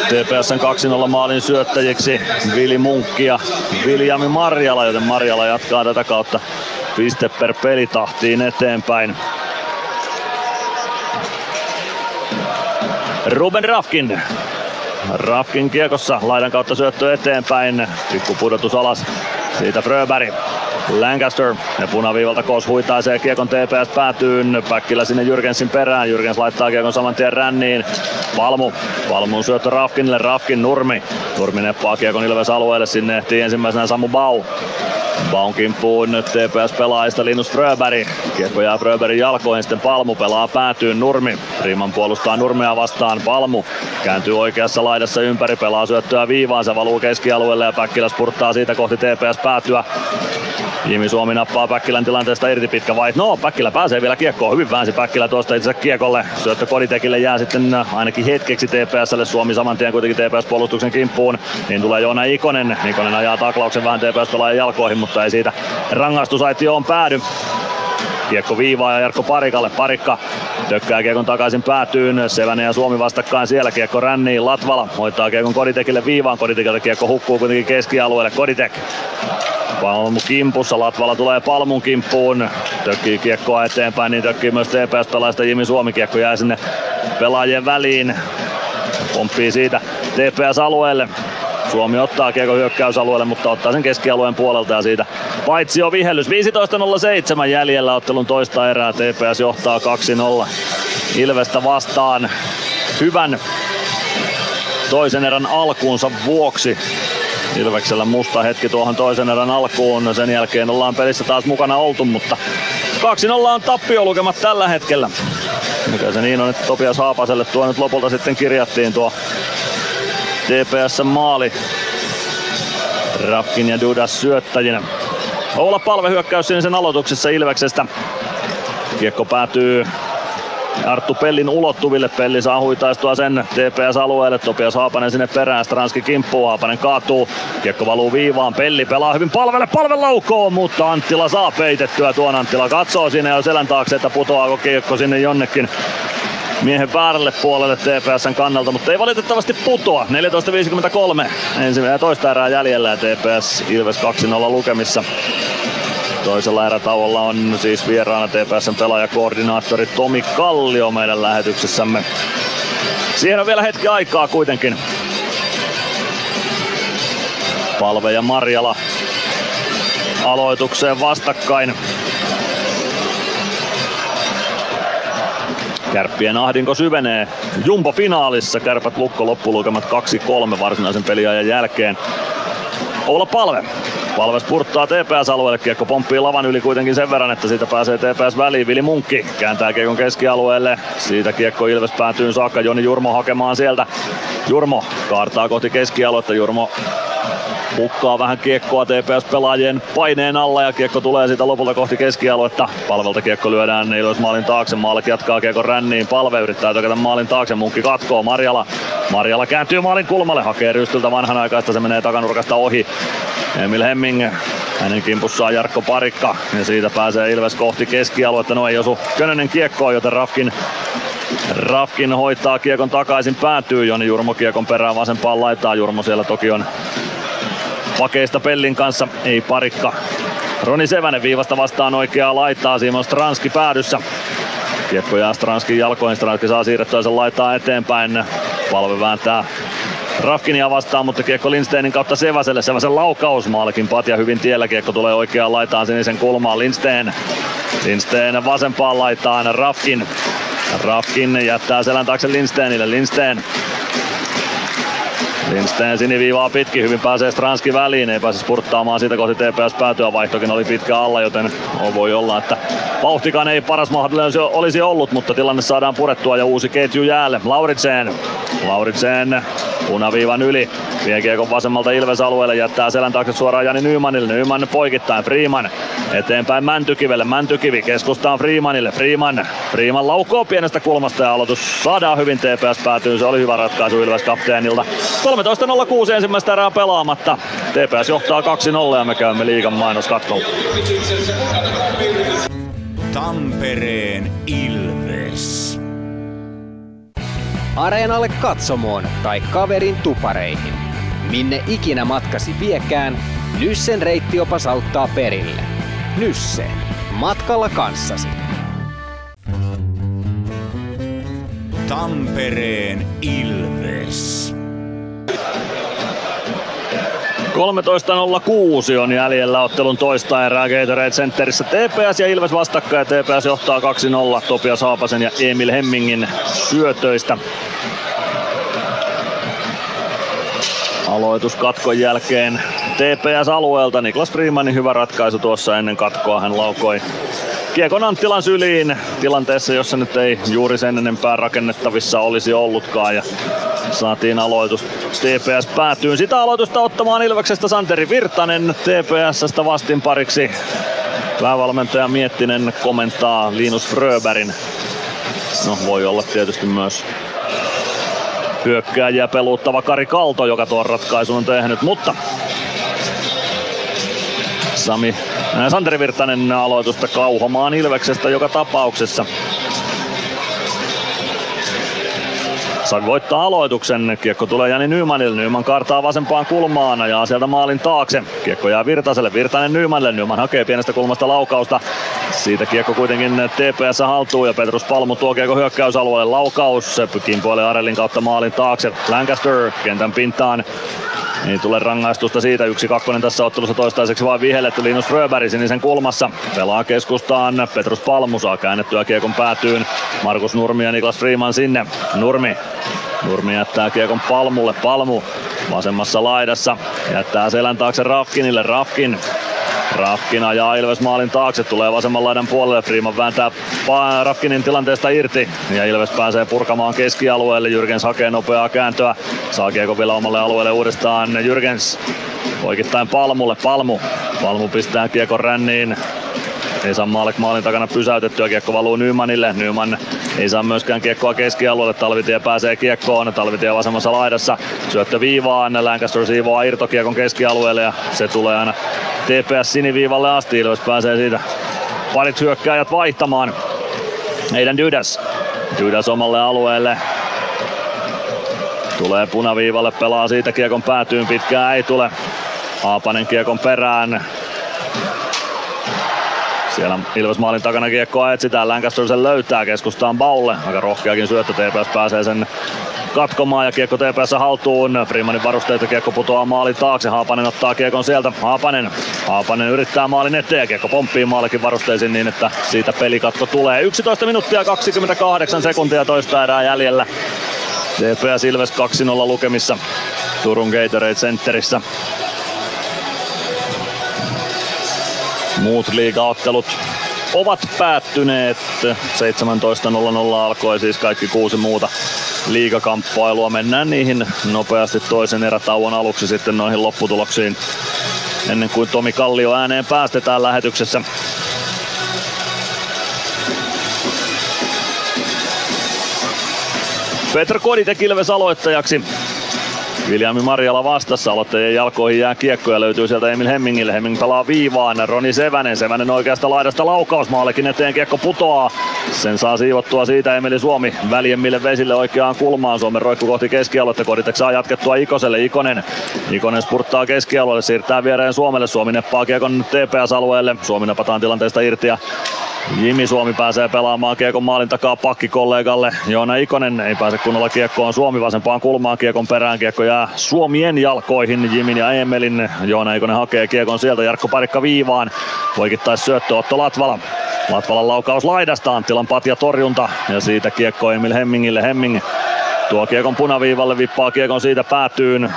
TPSn 2-0 maalin syöttäjiksi Vili Munkki ja Viljami Marjala, joten Marjala jatkaa tätä kautta piste per pelitahtiin eteenpäin. Ruben Rafkin. Rafkin kiekossa laidan kautta syöttö eteenpäin. Pikku pudotus alas. Siitä Fröberg. Lancaster ja punaviivalta Kos huitaisee kiekon TPS päätyyn. Päkkilä sinne Jyrgensin perään. Jyrgens laittaa kiekon saman tien ränniin. Palmu. Palmun syöttö Rafkinille. Rafkin Nurmi. Nurmi neppaa kiekon Ilves alueelle. Sinne ehtii ensimmäisenä Samu Bau. Baun kimppuun nyt TPS-pelaajista Linus Fröberg. Kiekko jää Fröbergin jalkoihin, sitten Palmu pelaa päätyyn Nurmi. Riman puolustaa Nurmea vastaan Palmu. Kääntyy oikeassa laidassa ympäri, pelaa syöttöä viivaan, se valuu keskialueelle ja Päkkilä spurttaa siitä kohti TPS päätyä. Jimi Suomi nappaa Päkkilän tilanteesta irti pitkä vai. No, Päkkilä pääsee vielä kiekkoon. Hyvin väänsi Päkkilä tuosta itse kiekolle. Syöttö Koditekille jää sitten ainakin hetkeksi TPSlle. Suomi saman tien kuitenkin TPS-puolustuksen kimppuun. Niin tulee Joona Ikonen. Ikonen ajaa taklauksen vähän TPS-pelaajan jalkoihin, mutta ei siitä rangaistusaitioon päädy. Kiekko viivaa ja Jarkko Parikalle. Parikka tökkää kiekon takaisin päätyyn. Sevänen ja Suomi vastakkain siellä. Kiekko ränniin. Latvala hoitaa kiekon Koditekille viivaan. Koditekille kiekko hukkuu kuitenkin keskialueelle. Koditek Palmu kimpussa, Latvala tulee Palmun kimppuun, tökkii kiekkoa eteenpäin, niin tökkii myös TPS-pelaajista Jimi Suomi, kiekko jää sinne pelaajien väliin, pomppii siitä TPS-alueelle, Suomi ottaa kiekko hyökkäysalueelle, mutta ottaa sen keskialueen puolelta ja siitä paitsi jo vihellys. 15.07 jäljellä ottelun toista erää. TPS johtaa 2-0. Ilvestä vastaan hyvän toisen erän alkuunsa vuoksi. Ilveksellä musta hetki tuohon toisen erän alkuun. Sen jälkeen ollaan pelissä taas mukana oltu, mutta 2-0 on tappiolukemat tällä hetkellä. Mikä se niin on, että Topias Haapaselle tuo nyt lopulta sitten kirjattiin tuo TPS maali. Rafkin ja Dudas syöttäjinä. Olla palve hyökkäys sinisen aloituksessa Ilveksestä. Kiekko päätyy Arttu Pellin ulottuville. Pelli saa huitaistua sen TPS-alueelle. Topias Haapanen sinne perään. Stranski kimppuu. Haapanen kaatuu. Kiekko valuu viivaan. Pelli pelaa hyvin palvelle. Palve laukoo, mutta Anttila saa peitettyä tuon. Anttila katsoo sinne jo selän taakse, että putoaako kiekko sinne jonnekin miehen väärälle puolelle TPSn kannalta, mutta ei valitettavasti putoa. 14.53 ensimmäinen toista erää jäljellä ja TPS Ilves 2-0 lukemissa. Toisella erätauolla on siis vieraana TPSn pelaajakoordinaattori Tomi Kallio meidän lähetyksessämme. Siihen on vielä hetki aikaa kuitenkin. Palve ja Marjala aloitukseen vastakkain. Kärppien ahdinko syvenee. Jumbo-finaalissa kärpät lukko loppulukemat 2-3 varsinaisen peliajan jälkeen. Oula Palve. Palve spurttaa TPS-alueelle, kiekko pomppii lavan yli kuitenkin sen verran, että siitä pääsee TPS väliin. Vili Munkki kääntää kiekon keskialueelle. Siitä kiekko Ilves päätyy saakka, Joni Jurmo hakemaan sieltä. Jurmo kaartaa kohti keskialuetta. Jurmo hukkaa vähän kiekkoa TPS-pelaajien paineen alla ja kiekko tulee siitä lopulta kohti keskialuetta. Palvelta kiekko lyödään Ilves maalin taakse. Maalek jatkaa kiekon ränniin. Palve yrittää tökätä maalin taakse. Munkki katkoo. Marjala. Marjala kääntyy maalin kulmalle. Hakee rystyltä vanhanaikaista. Se menee takanurkasta ohi. Emil Hemming hänen kimpussaan Jarkko Parikka ja siitä pääsee Ilves kohti keskialuetta. No ei osu Könönen kiekkoon, joten Rafkin Rafkin hoitaa kiekon takaisin päätyy Joni Jurmo kiekon perään vasempaan laitaa. Jurmo siellä toki on pakeista Pellin kanssa, ei parikka. Roni Sevänen viivasta vastaan oikeaa laittaa, Simon Stranski päädyssä. Kiekko jää Stranskin jalkoihin, Stranski saa siirrettyä sen laittaa eteenpäin. Palve vääntää Rafkinia vastaan, mutta kiekko Lindsteinin kautta Seväselle. Seväsen laukaus maalikin Patja hyvin tiellä. Kiekko tulee oikeaan laitaan sinisen kulmaan. Lindsteen. Lindsteen vasempaan laitaan Rafkin. Rafkin jättää selän taakse Lindsteenille. Lindsteen Lindsten siniviivaa pitkin, hyvin pääsee Stranski väliin, ei pääse spurttaamaan siitä kohti TPS päätyä, vaihtokin oli pitkä alla, joten voi olla, että vauhtikaan ei paras mahdollinen olisi ollut, mutta tilanne saadaan purettua ja uusi ketju jäälle. Lauritsen, Lauritsen punaviivan yli, vie kiekon vasemmalta Ilves-alueelle, jättää selän taakse suoraan Jani Nymanille, Nyman poikittain, Freeman eteenpäin Mäntykivelle, Mäntykivi keskustaan Freemanille, Freeman, Freeman laukoo pienestä kulmasta ja aloitus saadaan hyvin TPS päätyy, se oli hyvä ratkaisu Ilves kapteenilta. 13.06 ensimmäistä erää pelaamatta. TPS johtaa 2-0 ja me käymme liigan mainoskatkolla. Tampereen Ilves. Areenalle katsomoon tai kaverin tupareihin. Minne ikinä matkasi viekään, Nyssen reittiopas auttaa perille. Nysse. Matkalla kanssasi. Tampereen Ilves. 13.06 on jäljellä ottelun toista erää Gatorade Centerissä. TPS ja Ilves vastakkain ja TPS johtaa 2-0 Topias Haapasen ja Emil Hemmingin syötöistä. Aloitus katkon jälkeen TPS-alueelta. Niklas Freemanin hyvä ratkaisu tuossa ennen katkoa. Hän laukoi Kiekon Anttilan syliin tilanteessa, jossa nyt ei juuri sen enempää rakennettavissa olisi ollutkaan. Ja saatiin aloitus TPS päätyyn. Sitä aloitusta ottamaan Ilveksestä Santeri Virtanen TPSstä vastinpariksi. Päävalmentaja Miettinen komentaa Linus Fröberin. No voi olla tietysti myös hyökkääjiä peluuttava Kari Kalto, joka tuon ratkaisun on tehnyt, mutta Sami Santeri Virtanen aloitusta kauhomaan Ilveksestä joka tapauksessa. Sami voittaa aloituksen. Kiekko tulee Jani Nymanille. Nyman kartaa vasempaan kulmaan ja sieltä maalin taakse. Kiekko jää Virtaselle. Virtanen Nymanille. Nyman hakee pienestä kulmasta laukausta. Siitä kiekko kuitenkin TPS haltuu ja Petrus Palmu tuo kiekko hyökkäysalueelle. Laukaus. Kimpoilee Arelin kautta maalin taakse. Lancaster kentän pintaan. Ei tule rangaistusta siitä. Yksi kakkonen tässä ottelussa toistaiseksi vaan vihelletty Linus Fröberg sinisen kulmassa. Pelaa keskustaan. Petrus Palmu saa käännettyä kiekon päätyyn. Markus Nurmi ja Niklas Freeman sinne. Nurmi. Nurmi jättää kiekon Palmulle. Palmu vasemmassa laidassa. Jättää selän taakse Rafkinille. Rafkin Rafkin ajaa Ilves maalin taakse, tulee vasemman laidan puolelle. Freeman vääntää Rafkinin tilanteesta irti ja Ilves pääsee purkamaan keskialueelle. Jyrgens hakee nopeaa kääntöä. Saa kiekko vielä omalle alueelle uudestaan. Jyrgens poikittain Palmulle. Palmu. Palmu pistää kiekon ränniin. Ei saa Maalek maalin takana pysäytettyä, kiekko valuu Nymanille. Nyman ei saa myöskään kiekkoa keskialueelle, Talvitie pääsee kiekkoon, Talvitie vasemmassa laidassa. Syöttö viivaan, Lancaster siivoaa irtokiekon keskialueelle ja se tulee aina TPS siniviivalle asti. Ilves pääsee siitä parit hyökkääjät vaihtamaan. Heidän Dydas. Dydas omalle alueelle. Tulee punaviivalle, pelaa siitä kiekon päätyyn, pitkään ei tule. Haapanen kiekon perään. Siellä Ilves maalin takana kiekkoa etsitään, Lancaster sen löytää, keskustaan Baulle. Aika rohkeakin syöttö, TPS pääsee sen katkomaan ja kiekko TPS haltuun. Freemanin varusteita kiekko putoaa maalin taakse. Haapanen ottaa kiekon sieltä. Haapanen. Haapanen yrittää maalin eteen ja kiekko pomppii maalikin varusteisiin niin, että siitä pelikatko tulee. 11 minuuttia 28 sekuntia toista erää jäljellä. TPS Ilves 2-0 lukemissa Turun Gatorade Centerissä. Muut liigaottelut ovat päättyneet. 17.00 alkoi siis kaikki kuusi muuta liigakamppailua. Mennään niihin nopeasti toisen erätauon aluksi sitten noihin lopputuloksiin ennen kuin Tomi Kallio ääneen päästetään lähetyksessä. Petr Koditek Ilves aloittajaksi. Viljami Marjala vastassa, aloittajien jalkoihin jää kiekko ja löytyy sieltä Emil Hemmingille. Hemming pelaa viivaan, Roni Sevänen, Sevänen oikeasta laidasta laukaus maallekin eteen, kiekko putoaa. Sen saa siivottua siitä Emeli Suomi väljemmille vesille oikeaan kulmaan. Suomen roikku kohti keskialuetta, Koditek saa jatkettua Ikoselle, Ikonen. Ikonen spurttaa keskialueelle, siirtää viereen Suomelle, Suomi neppaa kiekon TPS-alueelle. Suomi napataan tilanteesta irti ja Jimi Suomi pääsee pelaamaan kiekon maalin takaa pakkikollegalle. Joona Ikonen ei pääse kunnolla kiekkoon. Suomi vasempaan kulmaan kiekon perään. Kiekko jää Suomien jalkoihin. Jimin ja Emelin. Joona Ikonen hakee kiekon sieltä. Jarkko Parikka viivaan. Poikittais syöttö Otto Latvala. Latvalan laukaus laidasta. Anttilan patja torjunta. Ja siitä kiekko Emil Hemmingille. Hemming tuo kiekon punaviivalle. Vippaa kiekon siitä päätyyn.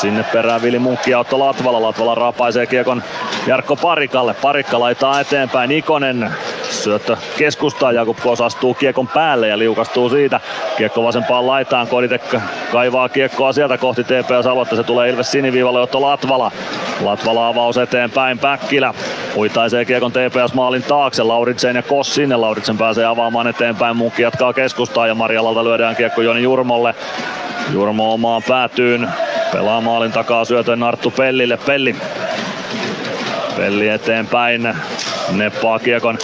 Sinne perään Vili Munkki ja Otto Latvala. Latvala raapaisee kiekon Jarkko Parikalle. Parikka laittaa eteenpäin. Ikonen syöttö keskustaa. Jakub Kos astuu kiekon päälle ja liukastuu siitä. Kiekko vasempaan laitaan. Koditek kaivaa kiekkoa sieltä kohti TPS-aluetta. Se tulee Ilves siniviivalle Otto Latvala. Latvala avaus eteenpäin. Päkkilä huitaisee kiekon TPS-maalin taakse. Lauritsen ja Kos sinne. Lauritsen pääsee avaamaan eteenpäin. Munkki jatkaa keskustaa ja Marjalalta lyödään kiekko Joni Jurmolle. Jurmo omaan päätyyn. Pelaa maalin takaa syötön Arttu Pellille. Pelli. Pelli eteenpäin. Neppaa kiekon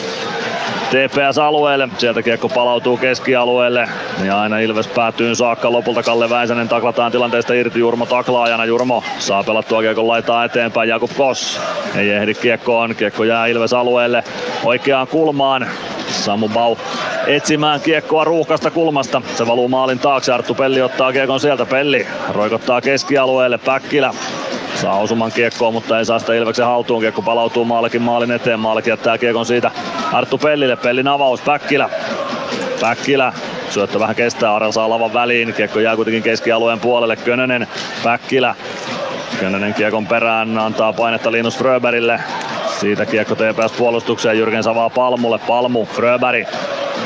TPS-alueelle. Sieltä kiekko palautuu keskialueelle. Ja aina Ilves päätyy saakka. Lopulta Kalle Väisänen taklataan tilanteesta irti. Jurmo taklaajana. Jurmo saa pelattua kiekon laitaa eteenpäin. Jakub Kos ei ehdi kiekkoon. Kiekko jää Ilves alueelle oikeaan kulmaan. Samu Bau etsimään kiekkoa ruuhkasta kulmasta. Se valuu maalin taakse. Arttu Pelli ottaa kiekon sieltä. Pelli roikottaa keskialueelle. Päkkilä Saa osuman kiekkoa, mutta ei saa sitä Ilveksen haltuun. Kiekko palautuu Maalekin maalin eteen. Maalekin jättää kiekon siitä Arttu Pellille. Pellin avaus. Päkkilä. Päkkilä. Syöttö vähän kestää. Arel saa lavan väliin. Kiekko jää kuitenkin keskialueen puolelle. Könönen. Päkkilä. Könönen kiekon perään antaa painetta Linus Fröberille. Siitä kiekko TPS puolustukseen. Jyrken Savaa Palmulle. Palmu. Fröberg.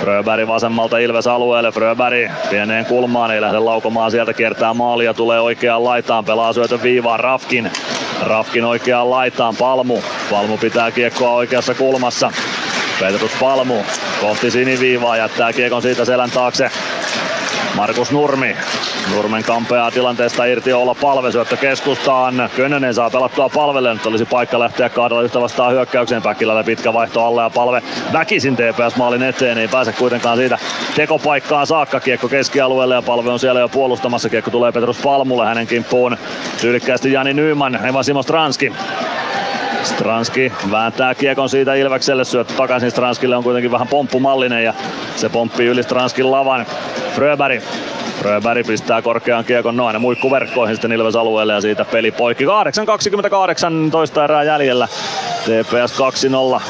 Fröberg vasemmalta Ilves alueelle. Fröberg pieneen kulmaan, ei lähde laukomaan sieltä, kiertää maalia, tulee oikeaan laitaan, pelaa syötön viivaan Rafkin. Rafkin oikeaan laitaan, Palmu. Palmu pitää kiekkoa oikeassa kulmassa. Petrus Palmu kohti siniviivaa, jättää kiekon siitä selän taakse. Markus Nurmi. Nurmen kampeaa tilanteesta irti olla palvesyöttö keskustaan. Könönen saa pelattua palvelle. Nyt olisi paikka lähteä kahdella yhtä vastaan hyökkäykseen. Päkkilälle pitkä vaihto alle ja palve väkisin TPS maalin eteen. Ei pääse kuitenkaan siitä tekopaikkaan saakka. Kiekko keskialueelle ja palve on siellä jo puolustamassa. Kiekko tulee Petrus Palmulle hänen kimppuun. Tyylikkäästi Jani Nyman, Eva Simo Stranski. Stranski vääntää kiekon siitä Ilvekselle, syöttö takaisin Stranskille on kuitenkin vähän pomppumallinen ja se pomppii yli Stranskin lavan. Fröberg Fröberg pistää korkean kiekon noin muikkuverkkoihin sitten Ilves alueelle ja siitä peli poikki. 8.28 toista erää jäljellä. TPS 2-0.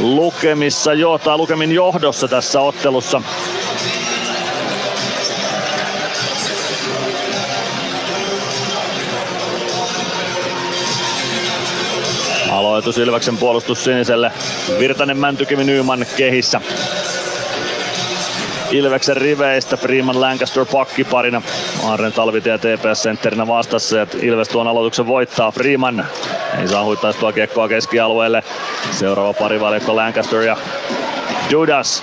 lukemissa jo, tai lukemin johdossa tässä ottelussa. Aloitus Ilveksen puolustus siniselle. Virtanen Mäntykivi Nyman kehissä. Ilveksen riveistä Freeman Lancaster pakkiparina. Arren Talvitie TPS sentterinä vastassa ja Ilves tuon aloituksen voittaa. Freeman ei saa huittaistua kiekkoa keskialueelle. Seuraava parivaljakko Lancaster ja Judas.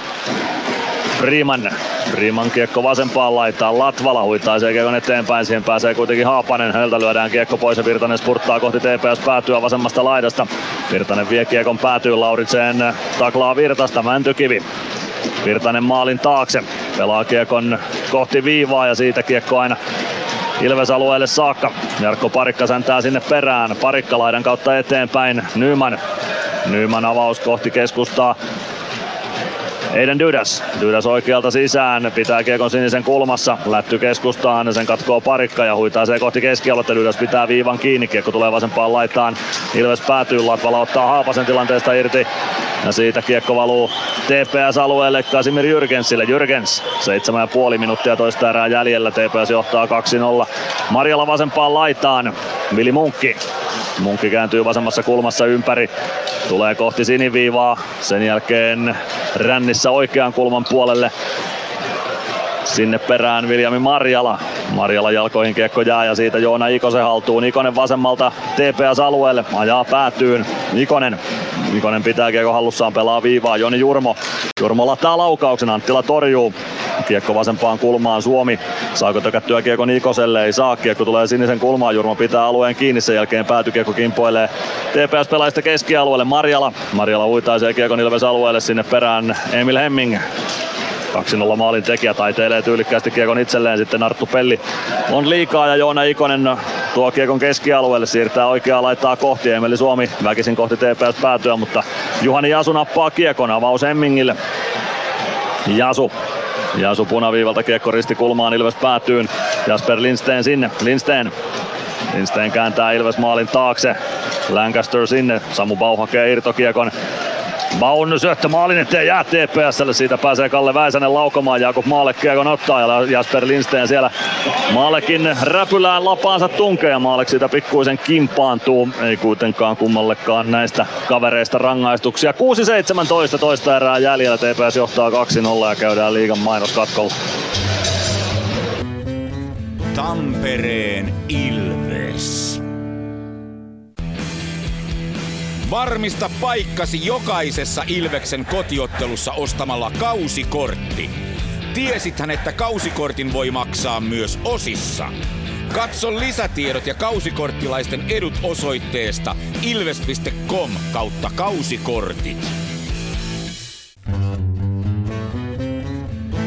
Freeman. Freeman kiekko vasempaan laittaa. Latvala huittaa sen kiekon eteenpäin. Siihen pääsee kuitenkin Haapanen. Häneltä lyödään kiekko pois ja Virtanen spurttaa kohti TPS päätyä vasemmasta laidasta. Virtanen vie kiekon päätyy Lauritseen taklaa Virtasta. Mäntykivi Virtanen maalin taakse. Pelaa kiekon kohti viivaa ja siitä kiekko aina Ilves alueelle saakka. Jarkko Parikka säntää sinne perään. Parikka laidan kautta eteenpäin. Nyman. Nyman avaus kohti keskustaa. Eiden Dydas. Dydas oikealta sisään, pitää kiekon sinisen kulmassa, lätty keskustaan, sen katkoo parikka ja huitaa se kohti keskialuetta. Dydas pitää viivan kiinni, kiekko tulee vasempaan laitaan. Ilves päätyy, Latvala ottaa Haapasen tilanteesta irti. Ja siitä kiekko valuu TPS-alueelle Kasimir Jyrgensille. Jyrgens, 7,5 minuuttia toista erää jäljellä. TPS johtaa 2-0. Marjala vasempaan laitaan. Vili Munkki. Munkki kääntyy vasemmassa kulmassa ympäri. Tulee kohti siniviivaa. Sen jälkeen rännissä oikean kulman puolelle. Sinne perään Viljami Marjala. Marjala jalkoihin kiekko jää ja siitä Joona Ikosen haltuun. Ikonen vasemmalta TPS-alueelle. Ajaa päätyyn. Ikonen. Ikonen pitää kiekko hallussaan, pelaa viivaa. Joni Jurmo. Jurmo lataa laukauksen. Anttila torjuu. Kiekko vasempaan kulmaan Suomi. Saako tökättyä kiekko Nikoselle? Ei saa. Kiekko tulee sinisen kulmaan. Jurmo pitää alueen kiinni. Sen jälkeen päätykiekko kimpoilee TPS pelaajista keskialueelle. Marjala. Marjala huitaisee kiekon Ilves alueelle sinne perään Emil Hemming. 2-0 maalin tekijä taiteilee tyylikkäästi kiekon itselleen. Sitten Arttu Pelli on liikaa ja Joona Ikonen tuo kiekon keskialueelle siirtää oikeaa laittaa kohti. Emeli Suomi väkisin kohti TPS päätyä, mutta Juhani Jasu nappaa kiekon avaus Emmingille. Jasu Jasu punaviivalta kiekko risti kulmaan Ilves päätyyn. Jasper Lindsten sinne. Lindsten. Lindsten kääntää Ilves maalin taakse. Lancaster sinne. Samu Bau hakee irtokiekon. Baun syöttö maalin eteen jää TPSlle. Siitä pääsee Kalle Väisänen laukomaan. Jakub Maalle kiekon ottaa ja Jasper Lindsten siellä Maallekin räpylään lapaansa tunkee ja Maalek siitä pikkuisen kimpaantuu. Ei kuitenkaan kummallekaan näistä kavereista rangaistuksia. 6-17 toista erää jäljellä. TPS johtaa 2-0 ja käydään liigan mainoskatkolla. Tampereen Ilves. Varmista paikkasi jokaisessa Ilveksen kotiottelussa ostamalla kausikortti. Tiesithän, että kausikortin voi maksaa myös osissa. Katso lisätiedot ja kausikorttilaisten edut osoitteesta ilves.com kautta kausikortit.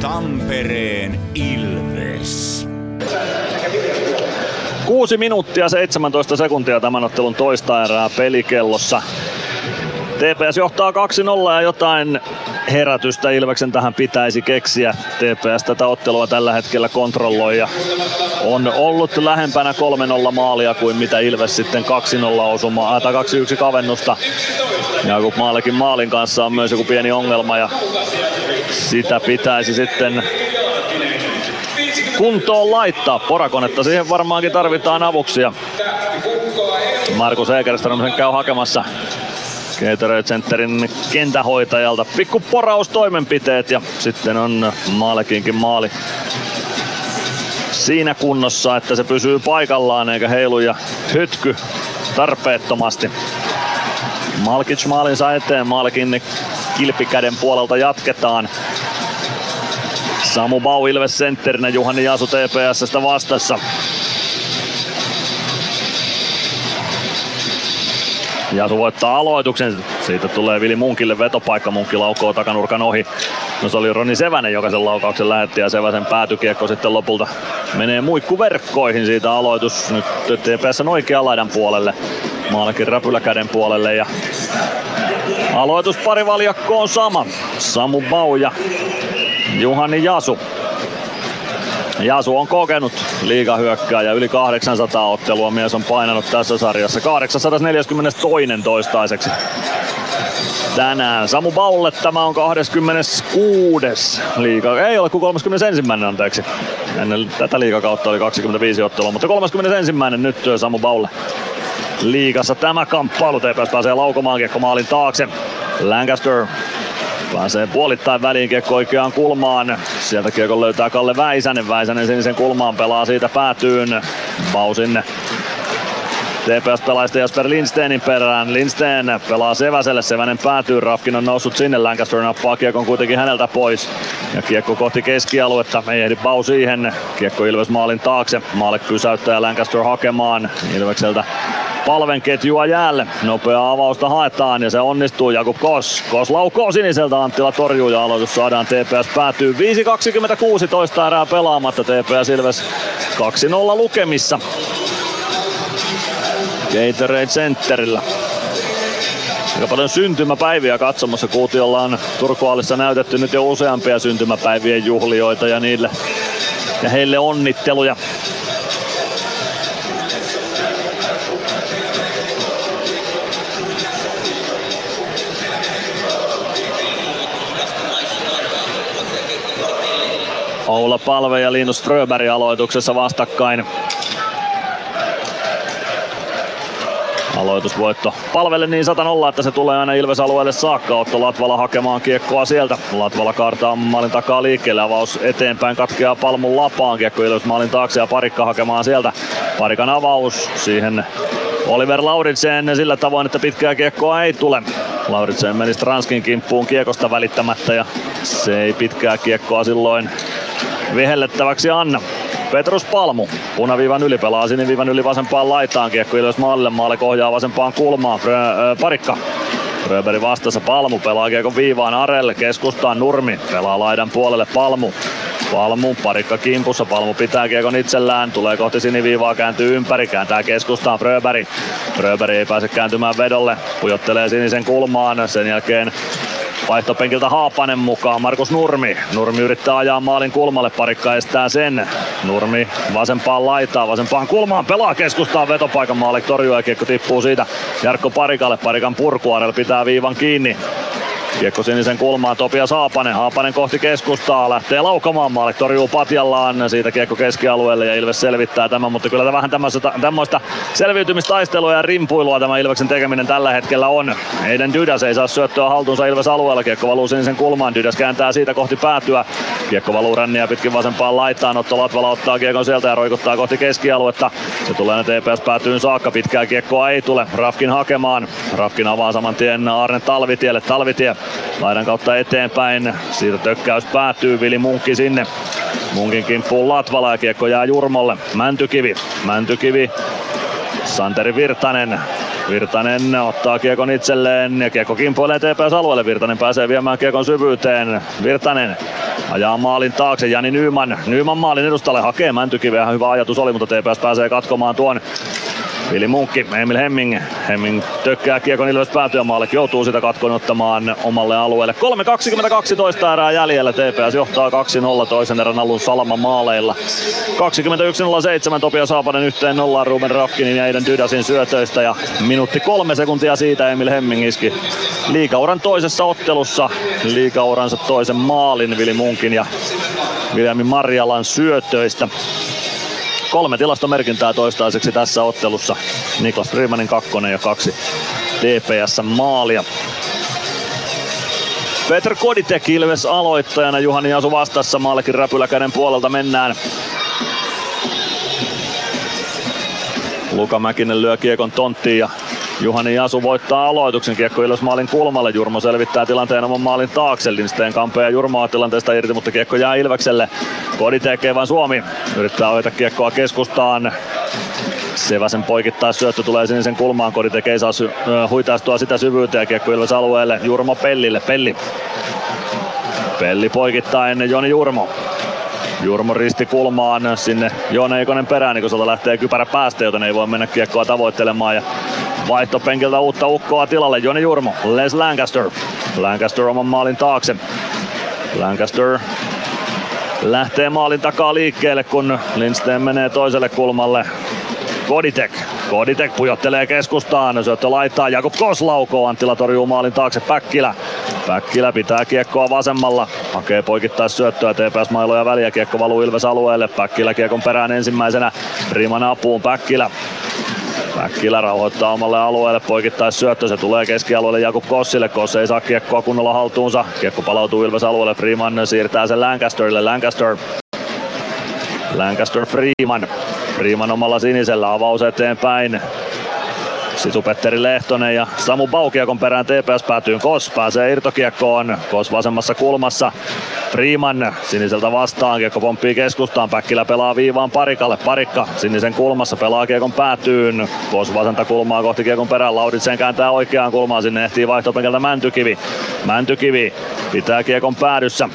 Tampereen Ilves. 6 minuuttia 17 sekuntia tämän ottelun toista erää pelikellossa. TPS johtaa 2-0 ja jotain herätystä Ilveksen tähän pitäisi keksiä. TPS tätä ottelua tällä hetkellä kontrolloi ja on ollut lähempänä 3-0 maalia kuin mitä Ilves sitten 2-0 osumaa, tai 2-1 kavennusta. Jakub Maalekin maalin kanssa on myös joku pieni ongelma ja sitä pitäisi sitten kuntoon laittaa. Porakonetta siihen varmaankin tarvitaan avuksi ja Markus Egerström sen käy hakemassa Gatorade Centerin kentähoitajalta. Pikku poraustoimenpiteet ja sitten on Maalekinkin maali siinä kunnossa, että se pysyy paikallaan eikä heilu ja hytky tarpeettomasti. Malkic maalinsa eteen, Malkin kilpikäden puolelta jatketaan. Samu Bau Ilves sentterinä, Juhani Jaasu TPSstä vastassa. Jaasu voittaa aloituksen. Siitä tulee Vili Munkille vetopaikka. Munkki laukoo takanurkan ohi. No se oli Roni Sevänen, joka sen laukauksen lähetti ja Seväsen päätykiekko sitten lopulta menee muikkuverkkoihin siitä aloitus. Nyt TPS on oikean laidan puolelle. Maalakin räpyläkäden puolelle ja aloitus parivaljakko on sama. Samu Bau ja Juhani Jasu. Jasu on kokenut liigahyökkääjä yli 800 ottelua mies on painanut tässä sarjassa. 842 toistaiseksi. tänään. Samu Baulle tämä on 26. liiga. Ei ole kuin 31. anteeksi. Ennen tätä liigakautta oli 25 ottelua, mutta 31. nyt Samu Baulle liigassa tämä kamppailu. TPS pääsee laukomaan kiekko maalin taakse. Lancaster Pääsee puolittain väliin kiekko oikeaan kulmaan. Sieltä kiekko löytää Kalle Väisänen. Väisänen sinisen kulmaan pelaa siitä päätyyn. Bau sinne TPS pelaa sitten Jasper Lindsteinin perään. Lindsten pelaa Seväselle, Sevänen päätyy, Rafkin on noussut sinne, Lancaster nappaa kiekon kuitenkin häneltä pois. Ja kiekko kohti keskialuetta, ei ehdi Bau siihen. Kiekko Ilves maalin taakse, maalle pysäyttää Lancaster hakemaan Ilvekseltä palven ketjua jäälle. Nopea avausta haetaan ja se onnistuu Jakub Kos. Kos laukoo siniseltä, Anttila torjuu ja aloitus saadaan TPS päätyy 5.26 toista erää pelaamatta TPS Ilves 2-0 lukemissa. Gatorade Centerillä. Aika paljon syntymäpäiviä katsomassa. Kuutiolla on Turkuaalissa näytetty nyt jo useampia syntymäpäivien juhlioita ja niille ja heille onnitteluja. Oula Palve ja Linus Fröberg aloituksessa vastakkain. Aloitusvoitto palvelle niin 100 että se tulee aina Ilves-alueelle saakka. Otto Latvala hakemaan kiekkoa sieltä. Latvala kartaa maalin takaa liikkeelle. Avaus eteenpäin katkeaa Palmun lapaan. Kiekko Ilves maalin taakse ja Parikka hakemaan sieltä. Parikan avaus siihen Oliver Lauritsen sillä tavoin, että pitkää kiekkoa ei tule. Lauritsen meni Stranskin kimppuun kiekosta välittämättä ja se ei pitkää kiekkoa silloin vihellettäväksi anna. Petrus Palmu punaviivan yli pelaa siniviivan yli vasempaan laitaan. Kiekko ylös maalille, maalle kohjaa vasempaan kulmaan. Frö, äh, parikka Röberi vastassa Palmu pelaa kiekko viivaan Arelle, keskustaan Nurmi, pelaa laidan puolelle Palmu. Palmu, parikka kimpussa, Palmu pitää kiekon itsellään, tulee kohti siniviivaa, kääntyy ympäri, kääntää keskustaan Fröberi. Fröberi ei pääse kääntymään vedolle, pujottelee sinisen kulmaan, sen jälkeen Vaihtopenkiltä Haapanen mukaan, Markus Nurmi. Nurmi yrittää ajaa maalin kulmalle, parikka estää sen. Nurmi vasempaan laitaa, vasempaan kulmaan, pelaa keskustaan vetopaikan maalle, torjuu ja kiekko tippuu siitä Jarkko Parikalle. Parikan purkuarel pitää viivan kiinni. Kiekko sinisen kulmaan Topias Haapanen. Haapanen kohti keskustaa. Lähtee laukamaan maalle. Torjuu Patjallaan. Siitä kiekko keskialueelle ja Ilves selvittää tämän. Mutta kyllä vähän tämmöistä selviytymistaistelua ja rimpuilua tämä Ilveksen tekeminen tällä hetkellä on. Eiden Dydäs ei saa syöttöä haltuunsa Ilves alueella. Kiekko valuu sinisen kulmaan. Dydäs kääntää siitä kohti päätyä. Kiekko valuu ränniä pitkin vasempaan laittaan. Otto Latvala ottaa kiekon sieltä ja roikuttaa kohti keskialuetta. Se tulee TPS päätyyn saakka. Pitkää kiekkoa ei tule. Rafkin hakemaan. Rafkin avaa saman tien Arne Talvitielle. Talvitie laidan kautta eteenpäin. Siitä tökkäys päätyy, Vili Munkki sinne. Munkin kimppuun Latvala ja kiekko jää Jurmolle. Mäntykivi, Mäntykivi, Santeri Virtanen. Virtanen ottaa kiekon itselleen ja kiekko kimpoilee TPS alueelle. Virtanen pääsee viemään kiekon syvyyteen. Virtanen ajaa maalin taakse Jani Nyman. Nyman maalin edustalle hakee Mäntykiveä. Hyvä ajatus oli, mutta TPS pääsee katkomaan tuon Vili Munkki, Emil Hemming. Hemming tökkää kiekon Ilves päätyömaalle, joutuu sitä katkon ottamaan omalle alueelle. 3.22 erää jäljellä, TPS johtaa 2-0 toisen erän alun Salama maaleilla. 21.07 Topia Saapanen yhteen nollaan Ruben Rafkinin ja Eiden Dydäsin syötöistä ja minuutti kolme sekuntia siitä Emil Hemming iski liikauran toisessa ottelussa liikauransa toisen maalin Vili Munkin ja Viljami Marjalan syötöistä. Kolme tilastomerkintää toistaiseksi tässä ottelussa. Niklas Freemanin kakkonen ja kaksi TPS maalia. Petr Koditek Ilves aloittajana, Juhani Asu vastassa maallekin räpyläkäden puolelta mennään. Luka Mäkinen lyö kiekon tonttiin ja Juhani Jasu voittaa aloituksen kiekko Ilves maalin kulmalle. Jurmo selvittää tilanteen oman maalin taakse. Lindsten kampea Jurmoa tilanteesta irti, mutta kiekko jää Ilvekselle. Kodi tekee vain Suomi. Yrittää ohjata kiekkoa keskustaan. Seväsen poikittaa syöttö tulee sinisen kulmaan. Kodi tekee saa sy- huitaistua sitä syvyyteen ja kiekko Ilves alueelle. Jurmo Pellille. Pelli. Pelli poikittaa ennen Joni Jurmo. Jurmo risti kulmaan sinne Joona Eikonen perään, niin kun sieltä lähtee kypärä päästä, joten ei voi mennä kiekkoa tavoittelemaan. Ja vaihtopenkiltä uutta ukkoa tilalle Joni Jurmo, Les Lancaster. Lancaster oman maalin taakse. Lancaster lähtee maalin takaa liikkeelle, kun Lindsten menee toiselle kulmalle. Koditek. Koditek pujottelee keskustaan. Syöttö laittaa. Jakub Kos laukoo. Anttila torjuu maalin taakse. Päkkilä. Päkkilä pitää kiekkoa vasemmalla. Hakee poikittais syöttöä. TPS mailoja väliä. Kiekko valuu Ilves alueelle. Päkkilä kiekon perään ensimmäisenä. Riman apuun. Päkkilä. Päkkilä rauhoittaa omalle alueelle, poikittais syöttö, se tulee keskialueelle Jakub Kossille, Koss ei saa kiekkoa kunnolla haltuunsa, kiekko palautuu Ilves alueelle, Freeman siirtää sen Lancasterille, Lancaster Lancaster Freeman. Freeman omalla sinisellä avaus eteenpäin. Situ Petteri Lehtonen ja Samu Baukiekon perään TPS päätyy Kos, pääsee irtokiekkoon. Kos vasemmassa kulmassa. Freeman siniseltä vastaan, kiekko pomppii keskustaan, Päkkilä pelaa viivaan parikalle, parikka sinisen kulmassa pelaa kiekon päätyyn, Kos vasenta kulmaa kohti kiekon perään, Lauditsen kääntää oikeaan kulmaan, sinne ehtii vaihtopenkältä Mäntykivi, Mäntykivi pitää kiekon päädyssä,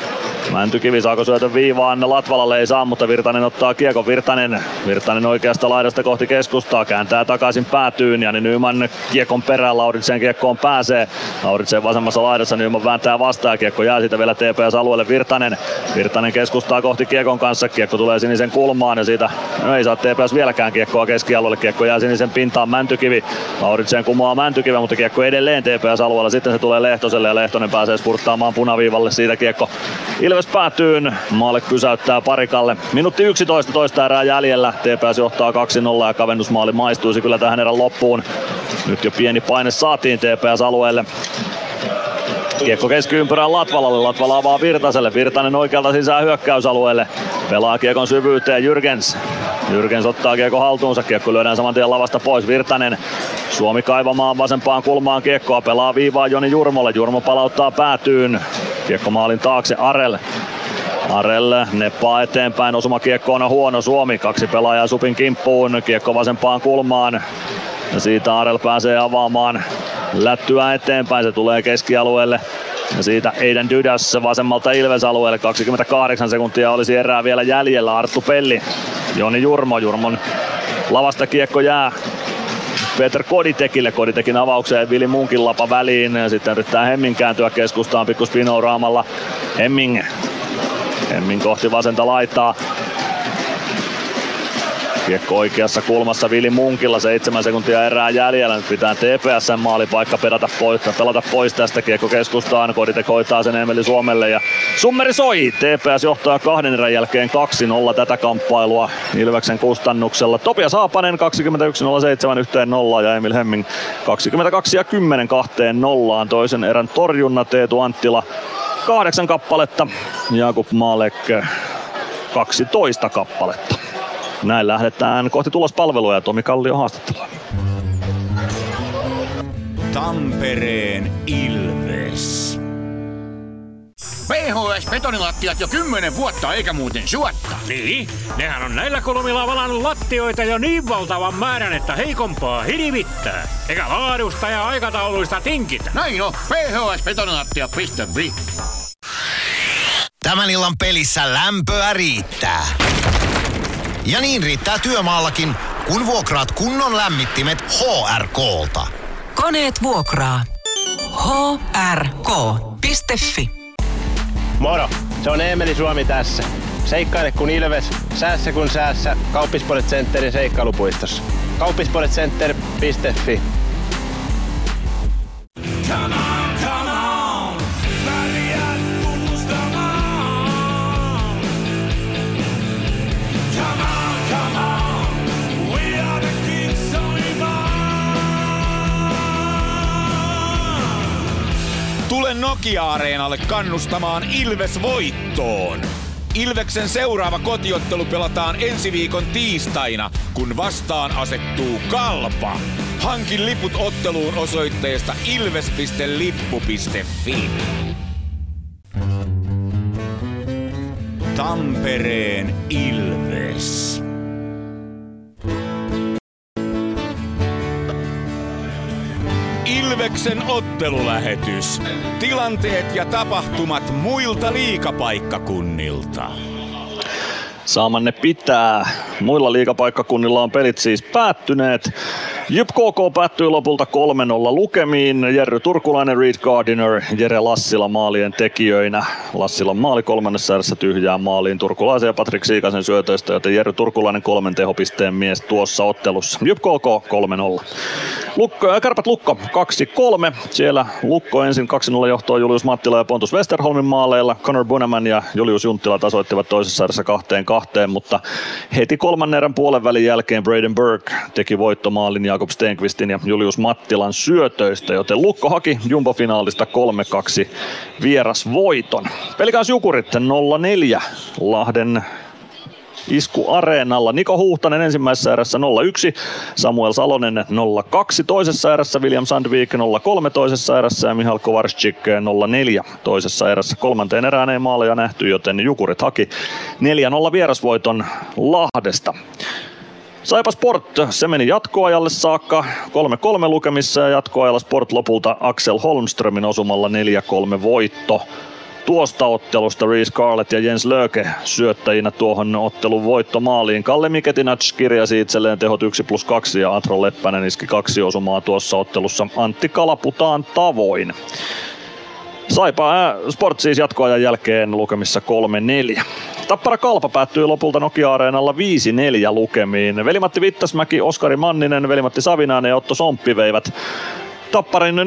Mäntykivi saako syötön viivaan, Latvalalle ei saa, mutta Virtanen ottaa kiekon. Virtanen, Virtanen oikeasta laidasta kohti keskustaa, kääntää takaisin päätyyn ja niin Nyman kiekon perään, Lauritsen kiekkoon pääsee. Lauritsen vasemmassa laidassa, Nyman vääntää vastaan kiekko jää siitä vielä TPS-alueelle Virtanen. Virtanen keskustaa kohti kiekon kanssa, kiekko tulee sinisen kulmaan ja siitä no ei saa TPS vieläkään kiekkoa keskialueelle, kiekko jää sinisen pintaan Mäntykivi. Lauritsen kumoaa Mäntykivi, mutta kiekko edelleen TPS-alueella, sitten se tulee Lehtoselle ja Lehtonen pääsee spurttaamaan punaviivalle siitä kiekko Ilves päätyyn. Maalle pysäyttää parikalle. Minuutti 11 toista erää jäljellä. TPS johtaa 2-0 ja kavennusmaali maistuisi kyllä tähän erän loppuun. Nyt jo pieni paine saatiin TPS-alueelle. Kiekko keskiympyrään Latvalalle. Latvala avaa Virtaselle. Virtanen oikealta sisään hyökkäysalueelle. Pelaa kiekon syvyyteen Jyrgens. Jyrgens ottaa kiekko haltuunsa. Kiekko lyödään saman tien lavasta pois. Virtanen. Suomi kaivamaan vasempaan kulmaan kiekkoa. Pelaa viivaa Joni Jurmolle. Jurmo palauttaa päätyyn. Kiekko maalin taakse Arel. Arel neppaa eteenpäin, osuma kiekko on huono. Suomi, kaksi pelaajaa Supin kimppuun, kiekko vasempaan kulmaan. Ja siitä Arel pääsee avaamaan lättyä eteenpäin, se tulee keskialueelle. Ja siitä Eiden Dydas vasemmalta Ilves-alueelle, 28 sekuntia olisi erää vielä jäljellä, Arttu Pelli, Joni Jurmo, Jurmon lavasta kiekko jää Peter Koditekille. Koditekin avaukseen Vili Munkin lapa väliin. Sitten yrittää Hemming kääntyä keskustaan pikku spinoraamalla. Hemming. Hemming kohti vasenta laittaa. Kiekko oikeassa kulmassa Vili Munkilla, seitsemän sekuntia erää jäljellä. Nyt pitää TPS maalipaikka pelata pois, pelata pois tästä kiekko keskustaan. Koditek hoitaa sen Emeli Suomelle ja summeri soi. TPS johtaa kahden erän jälkeen 2-0 tätä kamppailua Ilveksen kustannuksella. Topias Haapanen 21-07 yhteen nollaan ja Emil Hemming 22 ja 10 kahteen nollaan. Toisen erän torjunnat Eetu Anttila kahdeksan kappaletta. Jakub Malek 12 kappaletta. Näin lähdetään kohti tulospalvelua ja Tomi Kallio haastattelua. Tampereen Ilves. PHS betonilattiat jo kymmenen vuotta eikä muuten suotta. Niin, nehän on näillä kolmilla valannut lattioita jo niin valtavan määrän, että heikompaa hirvittää. Eikä laadusta ja aikatauluista tinkitä. Näin on, phsbetonilattia.fi. Tämän illan pelissä lämpöä riittää. Ja niin riittää työmaallakin, kun vuokraat kunnon lämmittimet HRK-lta. Koneet vuokraa. hrk.fi Moro! Se on Eemeli Suomi tässä. Seikkaile kun ilves, säässä kun säässä. Kauppispoilet Centerin seikkailupuistossa. Kauppispoiletcenter.fi Come on, Tule Nokia-areenalle kannustamaan Ilves voittoon. Ilveksen seuraava kotiottelu pelataan ensi viikon tiistaina, kun vastaan asettuu Kalpa. Hankin liput otteluun osoitteesta ilves.lippu.fi. Tampereen Ilves. Ilveksen ottelulähetys. Tilanteet ja tapahtumat muilta liikapaikkakunnilta. Saamanne pitää Muilla liigapaikkakunnilla on pelit siis päättyneet. Jyp KK päättyi lopulta 3-0 lukemiin. Jerry Turkulainen, Reed Gardiner, Jere Lassila maalien tekijöinä. Lassilan maali kolmannessa erässä tyhjään maaliin Turkulaisen ja Patrik Siikasen syötöistä, joten Jerry Turkulainen kolmen tehopisteen mies tuossa ottelussa. Jyp KK 3-0. Lukko, ja Kärpät Lukko 2-3. Siellä Lukko ensin 2-0 johtoa Julius Mattila ja Pontus Westerholmin maaleilla. Connor Buneman ja Julius Junttila tasoittivat toisessa erässä kahteen kahteen, mutta heti kolmannen erän puolen välin jälkeen Braden Burke teki voittomaalin Jakob Stenqvistin ja Julius Mattilan syötöistä, joten Lukko haki Jumbo-finaalista 3-2 vierasvoiton. Pelikans Jukurit 0-4 Lahden isku areenalla. Niko Huhtanen ensimmäisessä erässä 0-1, Samuel Salonen 0-2 toisessa erässä, William Sandvik 0-3 toisessa erässä ja Mihal Kovarczyk 0-4 toisessa erässä. Kolmanteen erään ei maaleja nähty, joten Jukurit haki 4-0 vierasvoiton Lahdesta. Saipa Sport, se meni jatkoajalle saakka 3-3 lukemissa ja jatkoajalla Sport lopulta Axel Holmströmin osumalla 4-3 voitto tuosta ottelusta Reese Carlet ja Jens Löke syöttäjinä tuohon ottelun voittomaaliin. Kalle Miketinac kirjasi itselleen tehot 1 plus 2 ja Atro Leppänen iski kaksi osumaa tuossa ottelussa Antti Kalaputaan tavoin. Saipa ää, Sport siis jatkoajan jälkeen lukemissa 3-4. Tappara Kalpa päättyi lopulta Nokia-areenalla 5-4 lukemiin. Velimatti Vittasmäki, Oskari Manninen, Velimatti Savinainen ja Otto Somppi veivät Tapparin 4-0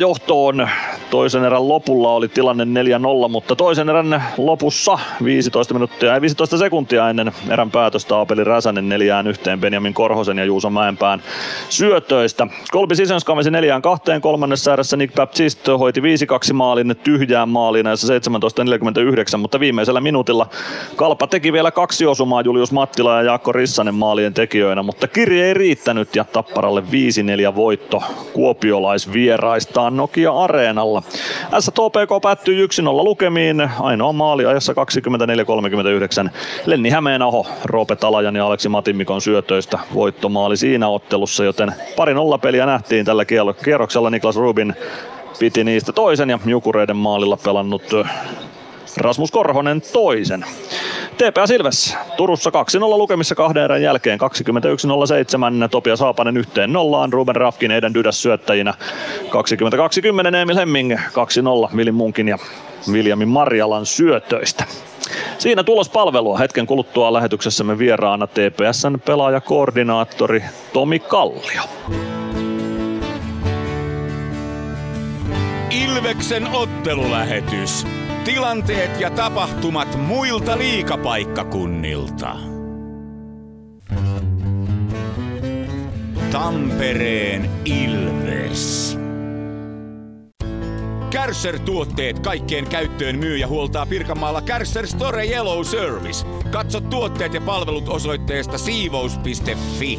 johtoon. Toisen erän lopulla oli tilanne 4-0, mutta toisen erän lopussa 15 minuuttia ja 15 sekuntia ennen erän päätöstä Aapeli Räsänen neljään yhteen Benjamin Korhosen ja Juuso Mäenpään syötöistä. Kolbi Sisens kavesi neljään kahteen kolmannessa erässä Nick Baptiste hoiti 5-2 maalin tyhjään maaliin näissä 17.49, mutta viimeisellä minuutilla Kalpa teki vielä kaksi osumaa Julius Mattila ja Jaakko Rissanen maalien tekijöinä, mutta kirje ei riittänyt ja Tapparalle 5-4 voitto kuopiolaisvieraistaan Nokia Areenalla. STPK päättyi 1-0 lukemiin, ainoa maali ajassa 24-39. Lenni Hämeenaho, Roope Talajan ja Aleksi Matimikon syötöistä voittomaali siinä ottelussa, joten pari nolla peliä nähtiin tällä kierroksella. Niklas Rubin piti niistä toisen ja Jukureiden maalilla pelannut Rasmus Korhonen toisen. TPS Ilves Turussa 2-0 lukemissa kahden erän jälkeen 21-07. Topia Saapanen yhteen nollaan. Ruben Rafkin Eden Dydäs syöttäjinä 20-20 Emil Hemming 2-0 Vili Munkin ja Viljamin Marjalan syötöistä. Siinä tulospalvelua hetken kuluttua lähetyksessämme vieraana TPSn pelaajakoordinaattori Tomi Kallio. Ilveksen ottelulähetys. Tilanteet ja tapahtumat muilta liikapaikkakunnilta. Tampereen Ilves. Kärsser-tuotteet kaikkeen käyttöön myy ja huoltaa Pirkanmaalla Kärsser Store Yellow Service. Katso tuotteet ja palvelut osoitteesta siivous.fi.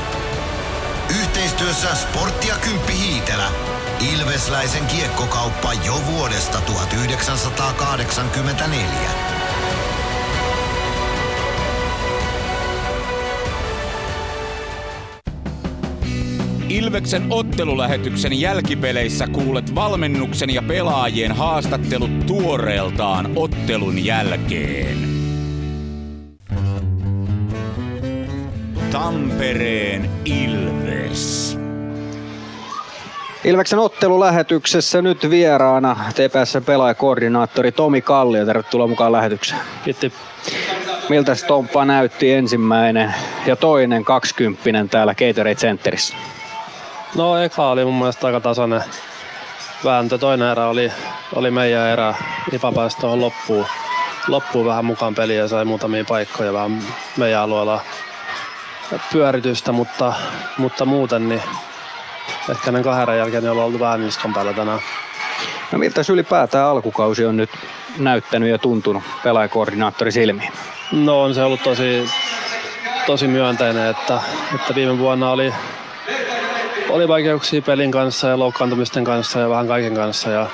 Yhteistyössä Sportti ja Kymppi Hiitelä. Ilvesläisen kiekkokauppa jo vuodesta 1984. Ilveksen ottelulähetyksen jälkipeleissä kuulet valmennuksen ja pelaajien haastattelut tuoreeltaan ottelun jälkeen. Tampereen Ilves. Ilveksen ottelulähetyksessä nyt vieraana TPS pelaajakoordinaattori Tomi Kallio. Tervetuloa mukaan lähetykseen. Kiitti. Miltä Stomppa näytti ensimmäinen ja toinen kaksikymppinen täällä Gatorade Centerissä? No eka oli mun mielestä aika tasainen vääntö. Toinen erä oli, oli meidän erä. Ipa pääsi tuohon loppuun, loppuun vähän mukaan peliä ja sai muutamia paikkoja vähän meidän alueella pyöritystä, mutta, mutta muuten niin ehkä ne kahden jälkeen niin ollaan oltu vähän niskan päällä tänään. No miltä ylipäätään alkukausi on nyt näyttänyt ja tuntunut pelaajakoordinaattori silmiin? No on se ollut tosi, tosi myönteinen, että, että viime vuonna oli, oli vaikeuksia pelin kanssa ja loukkaantumisten kanssa ja vähän kaiken kanssa. Ja,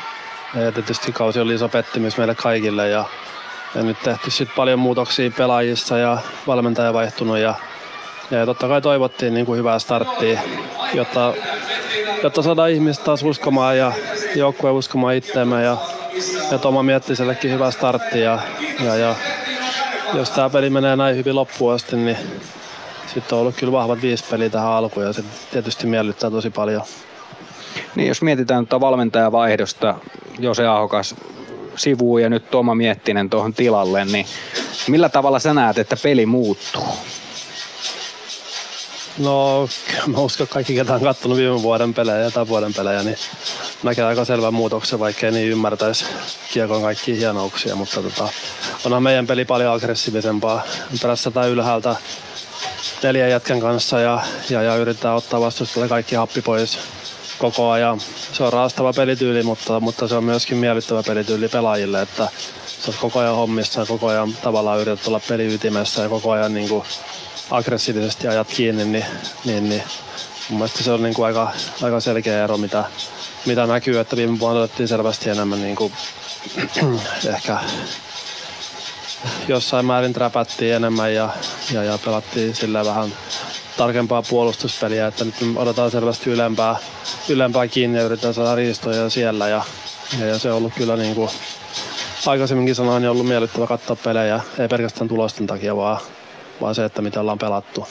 ja tietysti kausi oli iso pettymys meille kaikille ja, ja nyt tehty sitten paljon muutoksia pelaajissa ja valmentaja vaihtunut ja, ja totta kai toivottiin niin kuin hyvää starttia, jotta, jotta saadaan ihmiset taas uskomaan ja joukkue uskomaan itseämme ja, ja Toma Miettisellekin hyvä startti ja, ja, ja jos tämä peli menee näin hyvin loppuun asti, niin sitten on ollut kyllä vahvat viisi peliä tähän alkuun ja se tietysti miellyttää tosi paljon. Niin jos mietitään tuota valmentajavaihdosta, Jose Ahokas sivuun ja nyt Toma Miettinen tuohon tilalle, niin millä tavalla sä näet, että peli muuttuu? No, mä uskon, että kaikki, ketä on katsonut viime vuoden pelejä ja tämän vuoden pelejä, niin näkee aika selvän muutoksen, vaikka ei niin ymmärtäisi kiekon kaikkia hienouksia, mutta tota, onhan meidän peli paljon aggressiivisempaa. Prässätään ylhäältä neljän jätkän kanssa ja, ja, ja yritetään ottaa vastustajalle kaikki happi pois koko ajan. Se on raastava pelityyli, mutta, mutta se on myöskin miellyttävä pelityyli pelaajille, että sä oot koko ajan hommissa ja koko ajan tavallaan yrität olla peliytimessä ja koko ajan niin kuin aggressiivisesti ajat kiinni, niin, niin, niin mun mielestä se on niin kuin aika, aika selkeä ero, mitä, mitä näkyy, että viime vuonna otettiin selvästi enemmän niin kuin, ehkä jossain määrin träpättiin enemmän ja, ja, ja pelattiin sillä vähän tarkempaa puolustuspeliä, että nyt odotetaan selvästi ylempää, ylempää kiinni ja yritetään saada riistoja siellä ja, ja, ja se on ollut kyllä niin kuin aikaisemminkin sanoin, niin ollut miellyttävä katsoa pelejä, ei pelkästään tulosten takia, vaan, vaan se, että mitä ollaan pelattu.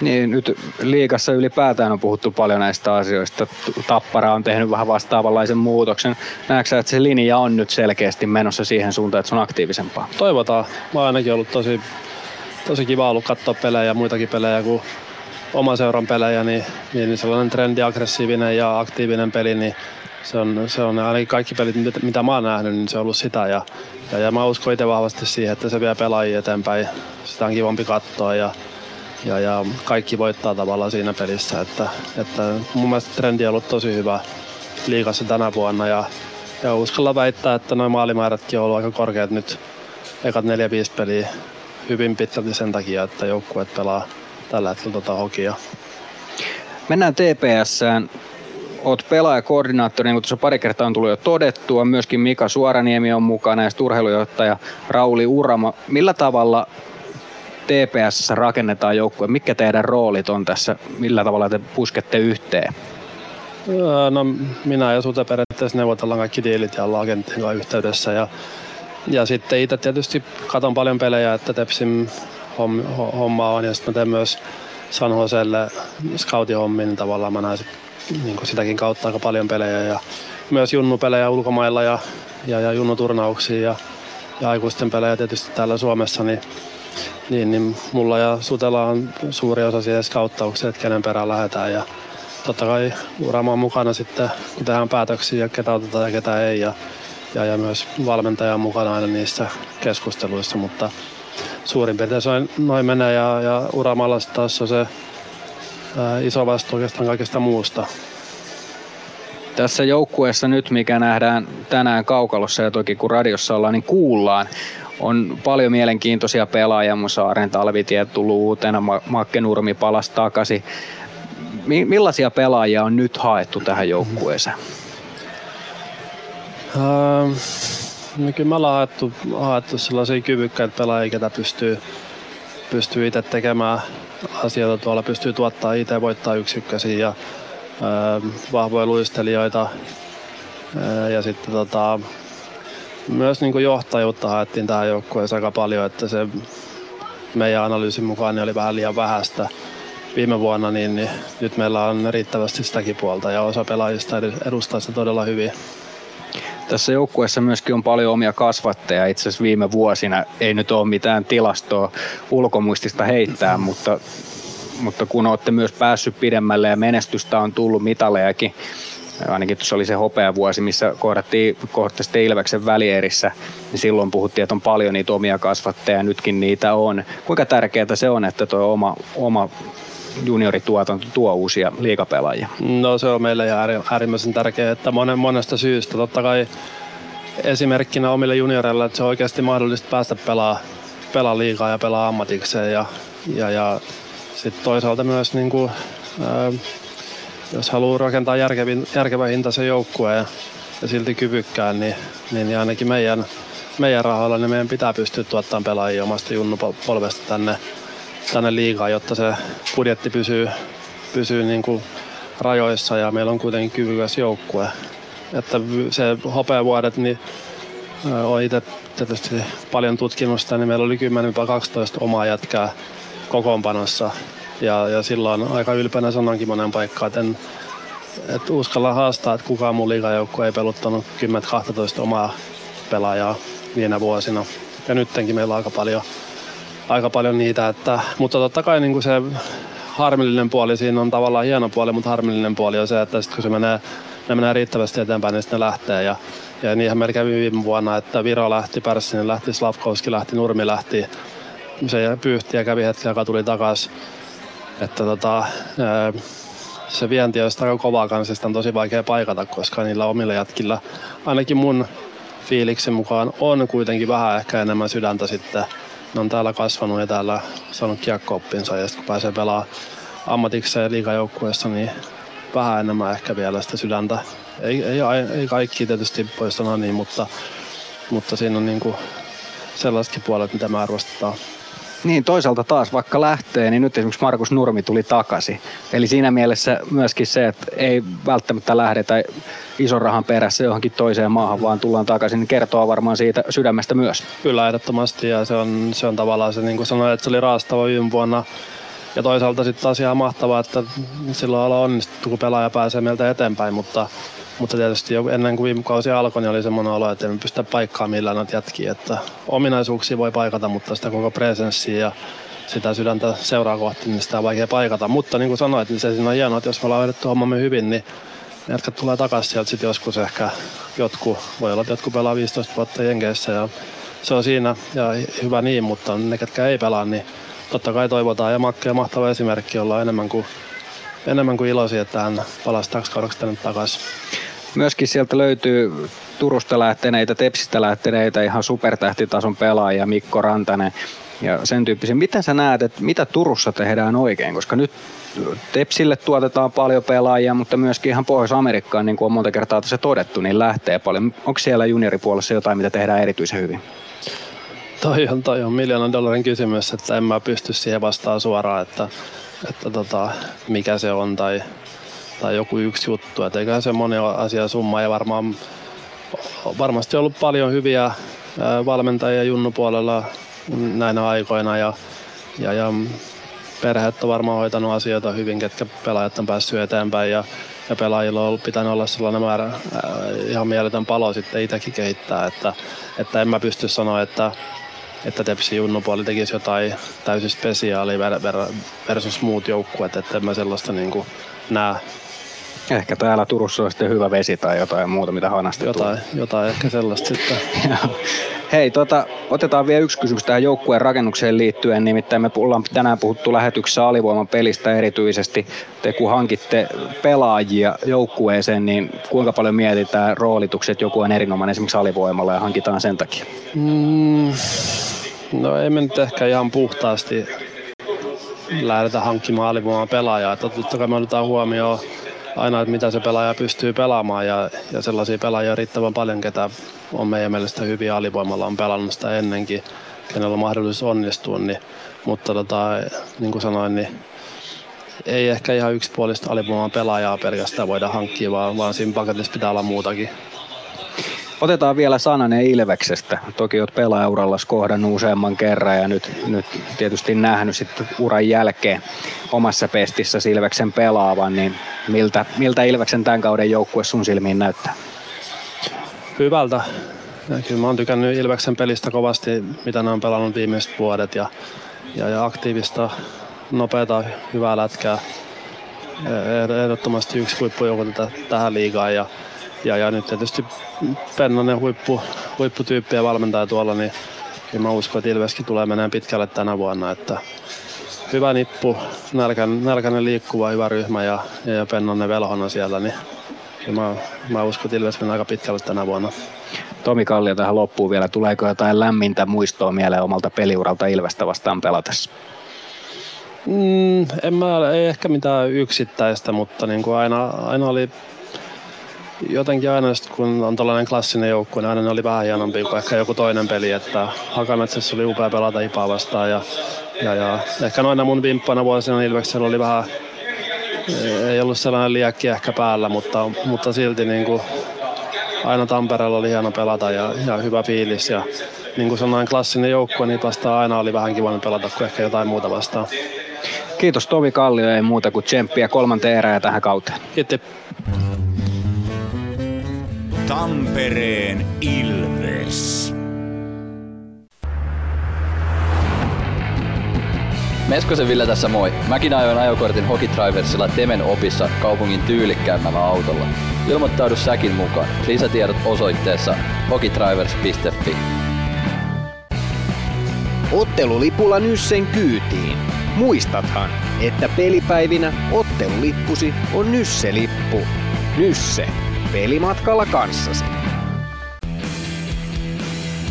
Niin, nyt liikassa ylipäätään on puhuttu paljon näistä asioista. Tappara on tehnyt vähän vastaavanlaisen muutoksen. Näetkö että se linja on nyt selkeästi menossa siihen suuntaan, että se on aktiivisempaa? Toivotaan. Mä oon ainakin ollut tosi, tosi kiva ollut katsoa pelejä, muitakin pelejä kuin oman seuran pelejä, niin, niin sellainen trendi, aggressiivinen ja aktiivinen peli, niin se on, se on ainakin kaikki pelit, mitä, mä oon nähnyt, niin se on ollut sitä. Ja, ja, ja mä uskon itse vahvasti siihen, että se vie pelaajia eteenpäin. Sitä on kivampi katsoa ja, ja, ja kaikki voittaa tavallaan siinä pelissä. Että, että mun mielestä trendi on ollut tosi hyvä liikassa tänä vuonna ja, ja uskalla väittää, että noin maalimäärätkin on ollut aika korkeat nyt ekat 4-5 peliä hyvin pitkälti sen takia, että joukkueet pelaa tällä hetkellä tota hokia. Mennään TPSään. Oot pelaajakoordinaattori, niin kuin tuossa pari kertaa on tullut jo todettua. Myöskin Mika Suoraniemi on mukana ja urheilujohtaja Rauli Urama. Millä tavalla TPS rakennetaan joukkue? Mikä teidän roolit on tässä? Millä tavalla te puskette yhteen? No minä ja Sute periaatteessa neuvotellaan kaikki diilit ja ollaan kanssa yhteydessä. Ja, ja sitten itse tietysti katon paljon pelejä, että Tepsin homma on ja sitten mä teen myös San Joselle scoutin hommin, niin tavallaan mä näen niin sitäkin kautta aika paljon pelejä ja myös junnupelejä ulkomailla ja, ja, ja junnuturnauksia ja, ja aikuisten pelejä tietysti täällä Suomessa, niin niin, niin mulla ja Sutella on suuri osa siihen skauttaukseen, että kenen perään lähdetään. Ja totta kai Urama on mukana sitten, kun tehdään päätöksiä ja ketä otetaan ja ketä ei. Ja, ja, ja myös valmentaja on mukana aina niissä keskusteluissa, mutta suurin piirtein on, noin menee ja, ja Uramalla taas on se iso vastuu oikeastaan kaikesta muusta. Tässä joukkueessa nyt, mikä nähdään tänään kaukalossa ja toki kun radiossa ollaan, niin kuullaan, on paljon mielenkiintoisia pelaajia, mun Saaren talvitie tullut uutena, Makke Nurmi palasi takaisin. Millaisia pelaajia on nyt haettu tähän joukkueeseen? Ähm, no kyllä me ollaan haettu, haettu sellaisia kyvykkäitä pelaajia, ketä pystyy, pystyy itse tekemään asioita tuolla, pystyy tuottaa itse, voittaa yksikkösiä ja äh, vahvoja luistelijoita. Äh, ja sitten tota, myös niin kuin johtajuutta haettiin tähän joukkueeseen aika paljon, että se meidän analyysin mukaan niin oli vähän liian vähäistä viime vuonna, niin, niin nyt meillä on riittävästi sitäkin puolta ja osa pelaajista edustaa sitä todella hyvin. Tässä joukkueessa myöskin on paljon omia kasvatteja. Itse asiassa viime vuosina ei nyt ole mitään tilastoa ulkomuistista heittää, mutta, mutta kun olette myös päässyt pidemmälle ja menestystä on tullut mitalejakin, ainakin tuossa oli se hopeavuosi, missä kohdattiin kohtaisesti Ilveksen välierissä, niin silloin puhuttiin, että on paljon niitä omia kasvatteja, ja nytkin niitä on. Kuinka tärkeää se on, että tuo oma, oma juniorituotanto tuo uusia liikapelaajia? No se on meille äärimmäisen tärkeää, että monen, monesta syystä. Totta kai esimerkkinä omille junioreille, että se on oikeasti mahdollista päästä pelaa, pelaa liikaa ja pelaa ammatikseen ja, ja, ja sitten toisaalta myös niin kuin, ää, jos haluaa rakentaa järkevin, järkevän hintaisen joukkueen ja, ja silti kyvykkään, niin, niin ainakin meidän, meidän rahoilla niin meidän pitää pystyä tuottamaan pelaajia omasta junnupolvesta tänne, tänne liigaan, jotta se budjetti pysyy, pysyy niin kuin rajoissa ja meillä on kuitenkin kyvykäs joukkue. Että se hopeavuodet, niin olen itse tietysti paljon tutkinut sitä, niin meillä oli 10-12 omaa jätkää kokoonpanossa. Ja, ja silloin aika ylpeänä sanonkin monen paikkaan, että en uskalla haastaa, että kukaan mun liigajoukko ei peluttanut 10-12 omaa pelaajaa viime vuosina. Ja nyttenkin meillä on aika paljon, aika paljon niitä, että, mutta totta kai niin kuin se harmillinen puoli siinä on tavallaan hieno puoli, mutta harmillinen puoli on se, että sit kun se menee, ne menee riittävästi eteenpäin, niin sitten ne lähtee. Ja, ja niinhän meillä kävi viime vuonna, että Viro lähti, Pärssinen lähti, Slavkovski lähti, Nurmi lähti. Se pyyhti ja kävi hetki, joka tuli takaisin. Että tota, se vienti on aika kovaa kanssa, on tosi vaikea paikata, koska niillä omilla jätkillä, ainakin mun fiiliksen mukaan, on kuitenkin vähän ehkä enemmän sydäntä sitten. Ne on täällä kasvanut ja täällä saanut kiekkooppinsa ja sitten kun pääsee pelaamaan ammatikseen liikajoukkueessa, niin vähän enemmän ehkä vielä sitä sydäntä. Ei, ei, ei kaikki tietysti voi sanoa niin, mutta, mutta siinä on niinku sellaisetkin puolet, mitä me arvostetaan. Niin, toisaalta taas vaikka lähtee, niin nyt esimerkiksi Markus Nurmi tuli takaisin. Eli siinä mielessä myöskin se, että ei välttämättä lähdetä ison rahan perässä johonkin toiseen maahan, vaan tullaan takaisin, niin kertoo varmaan siitä sydämestä myös. Kyllä, ehdottomasti. Ja se on, se on tavallaan se, niin kuin sanoin, että se oli raastava viime vuonna. Ja toisaalta sitten taas ihan mahtavaa, että silloin ollaan onnistuttu, kun pelaaja pääsee meiltä eteenpäin, mutta mutta tietysti jo ennen kuin viime kausi alkoi, niin oli semmoinen olo, että emme pystytä paikkaamaan millään noita jätkiä. Että ominaisuuksia voi paikata, mutta sitä koko presenssiä ja sitä sydäntä seuraa kohti, niin sitä on vaikea paikata. Mutta niin kuin sanoit, niin se siinä on hienoa, että jos me ollaan hoidettu hommamme hyvin, niin ne jätkät tulee takaisin sieltä sitten joskus ehkä jotkut, voi olla, että jotkut pelaa 15 vuotta Jenkeissä ja se on siinä ja hyvä niin, mutta ne, ketkä ei pelaa, niin totta kai toivotaan ja Makke on mahtava esimerkki, olla enemmän kuin, enemmän kuin iloisia, että hän palasi täksi kaudeksi tänne takaisin. Myöskin sieltä löytyy Turusta lähteneitä, Tepsistä lähteneitä ihan supertähtitason pelaajia, Mikko Rantanen ja sen tyyppisiä. Miten sä näet, että mitä Turussa tehdään oikein? Koska nyt Tepsille tuotetaan paljon pelaajia, mutta myöskin ihan Pohjois-Amerikkaan, niin kuin on monta kertaa tässä todettu, niin lähtee paljon. Onko siellä junioripuolessa jotain, mitä tehdään erityisen hyvin? Toi on, toi on miljoonan dollarin kysymys, että en mä pysty siihen vastaan suoraan, että, että tota, mikä se on tai, tai joku yksi juttu. Että eiköhän se moni asia summa ja varmaan, varmasti ollut paljon hyviä valmentajia junnupuolella näinä aikoina ja, ja, ja perheet on varmaan hoitanut asioita hyvin, ketkä pelaajat on päässyt eteenpäin ja, ja pelaajilla on ollut, pitänyt olla sellainen määrä ihan mieletön palo sitten itsekin kehittää, että, että en mä pysty sanoa, että, että Tepsi junnupuoli tekisi jotain täysin spesiaalia versus muut joukkueet, että en mä sellaista niin kuin näe. Ehkä täällä Turussa on sitten hyvä vesi tai jotain muuta, mitä hanasta Jotain, jotain ehkä sellaista sitten. Hei, tota, otetaan vielä yksi kysymys tähän joukkueen rakennukseen liittyen. Nimittäin me ollaan tänään puhuttu lähetyksessä alivoiman pelistä erityisesti. Te kun hankitte pelaajia joukkueeseen, niin kuinka paljon mietitään roolitukset, joku on erinomainen esimerkiksi alivoimalla ja hankitaan sen takia? Mm, no ei me nyt ehkä ihan puhtaasti lähdetä hankkimaan alivoiman pelaajaa. Että totta kai me otetaan huomioon aina, että mitä se pelaaja pystyy pelaamaan ja, ja sellaisia pelaajia riittävän paljon, ketä on meidän mielestä hyviä alivoimalla, on pelannut sitä ennenkin, kenellä on mahdollisuus onnistua, niin, mutta tota, niin kuin sanoin, niin ei ehkä ihan yksipuolista alivoiman pelaajaa pelkästään voida hankkia, vaan, vaan siinä paketissa pitää olla muutakin. Otetaan vielä sananen Ilveksestä. Toki olet pelaajauralla kohdannut useamman kerran ja nyt, nyt tietysti nähnyt sitten uran jälkeen omassa pestissä Ilveksen pelaavan, niin miltä, miltä Ilveksen tämän kauden joukkue sun silmiin näyttää? Hyvältä. Kyllä mä oon tykännyt Ilveksen pelistä kovasti, mitä ne on pelannut viimeiset vuodet ja, ja, ja aktiivista, nopeata, hyvää lätkää. Ehdottomasti yksi huippujoukko tähän liigaan ja, ja, ja nyt tietysti Pennanen huippu, huipputyyppi ja valmentaja tuolla, niin kyllä mä uskon, että Ilveskin tulee menemään pitkälle tänä vuonna. Että hyvä nippu, nälkäinen, nälkäinen liikkuva, hyvä ryhmä ja, ja Pennanen velhona siellä, niin ja mä, mä uskon, että Ilves aika pitkälle tänä vuonna. Tomi Kallio tähän loppuun vielä. Tuleeko jotain lämmintä muistoa mieleen omalta peliuralta Ilvestä vastaan pelatessa? Mm, en mä, ei ehkä mitään yksittäistä, mutta niin kuin aina, aina oli jotenkin aina sit, kun on tällainen klassinen joukko, niin aina ne oli vähän hienompi kuin ehkä joku toinen peli. Että Hakametsässä oli upea pelata Ipaa vastaan ja, ja, ja ehkä noina mun vimppana vuosina Ilveksellä oli vähän, ei ollut sellainen liekki ehkä päällä, mutta, mutta silti niin kuin aina Tampereella oli hieno pelata ja, ja hyvä fiilis. Ja niin kuin sellainen klassinen joukko, niin vastaan aina oli vähän kiva pelata kuin ehkä jotain muuta vastaan. Kiitos Tovi Kallio, ei muuta kuin tsemppiä kolmanteen erään tähän kauteen. Kiitos. Tampereen Ilves. Meskosen Ville tässä moi. Mäkin ajoin ajokortin Hokitriversilla Temen opissa kaupungin tyylikkäämmällä autolla. Ilmoittaudu säkin mukaan. Lisätiedot osoitteessa hokitrivers.fi. Ottelulipulla Nyssen kyytiin. Muistathan, että pelipäivinä ottelulippusi on Nysse-lippu. Nysse. Pelimatkalla kanssasi.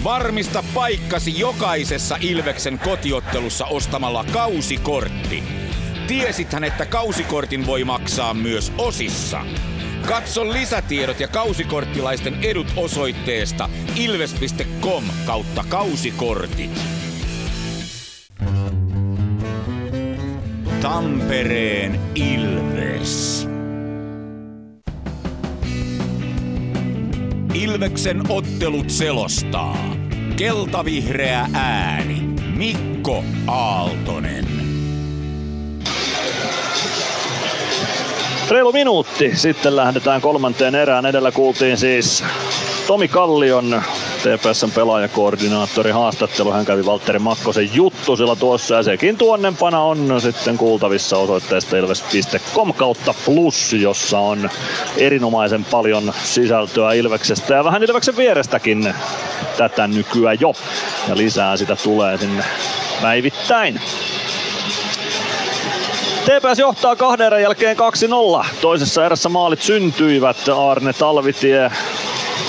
Varmista paikkasi jokaisessa Ilveksen kotiottelussa ostamalla kausikortti. Tiesithän, että kausikortin voi maksaa myös osissa. Katso lisätiedot ja kausikorttilaisten edut osoitteesta ilves.com kautta kausikortit. Tampereen Ilves. Ilveksen ottelut selostaa. Keltavihreä ääni. Mikko Aaltonen. Reilu minuutti sitten lähdetään kolmanteen erään. Edellä kuultiin siis Tomi Kallion TPSn pelaajakoordinaattori haastattelu. Hän kävi Valtteri Makkosen juttusilla tuossa ja sekin tuonnempana on sitten kuultavissa osoitteesta ilves.com kautta plus, jossa on erinomaisen paljon sisältöä Ilveksestä ja vähän Ilveksen vierestäkin tätä nykyään jo. Ja lisää sitä tulee sinne päivittäin. TPS johtaa kahden erän jälkeen 2-0. Toisessa erässä maalit syntyivät Arne Talvitie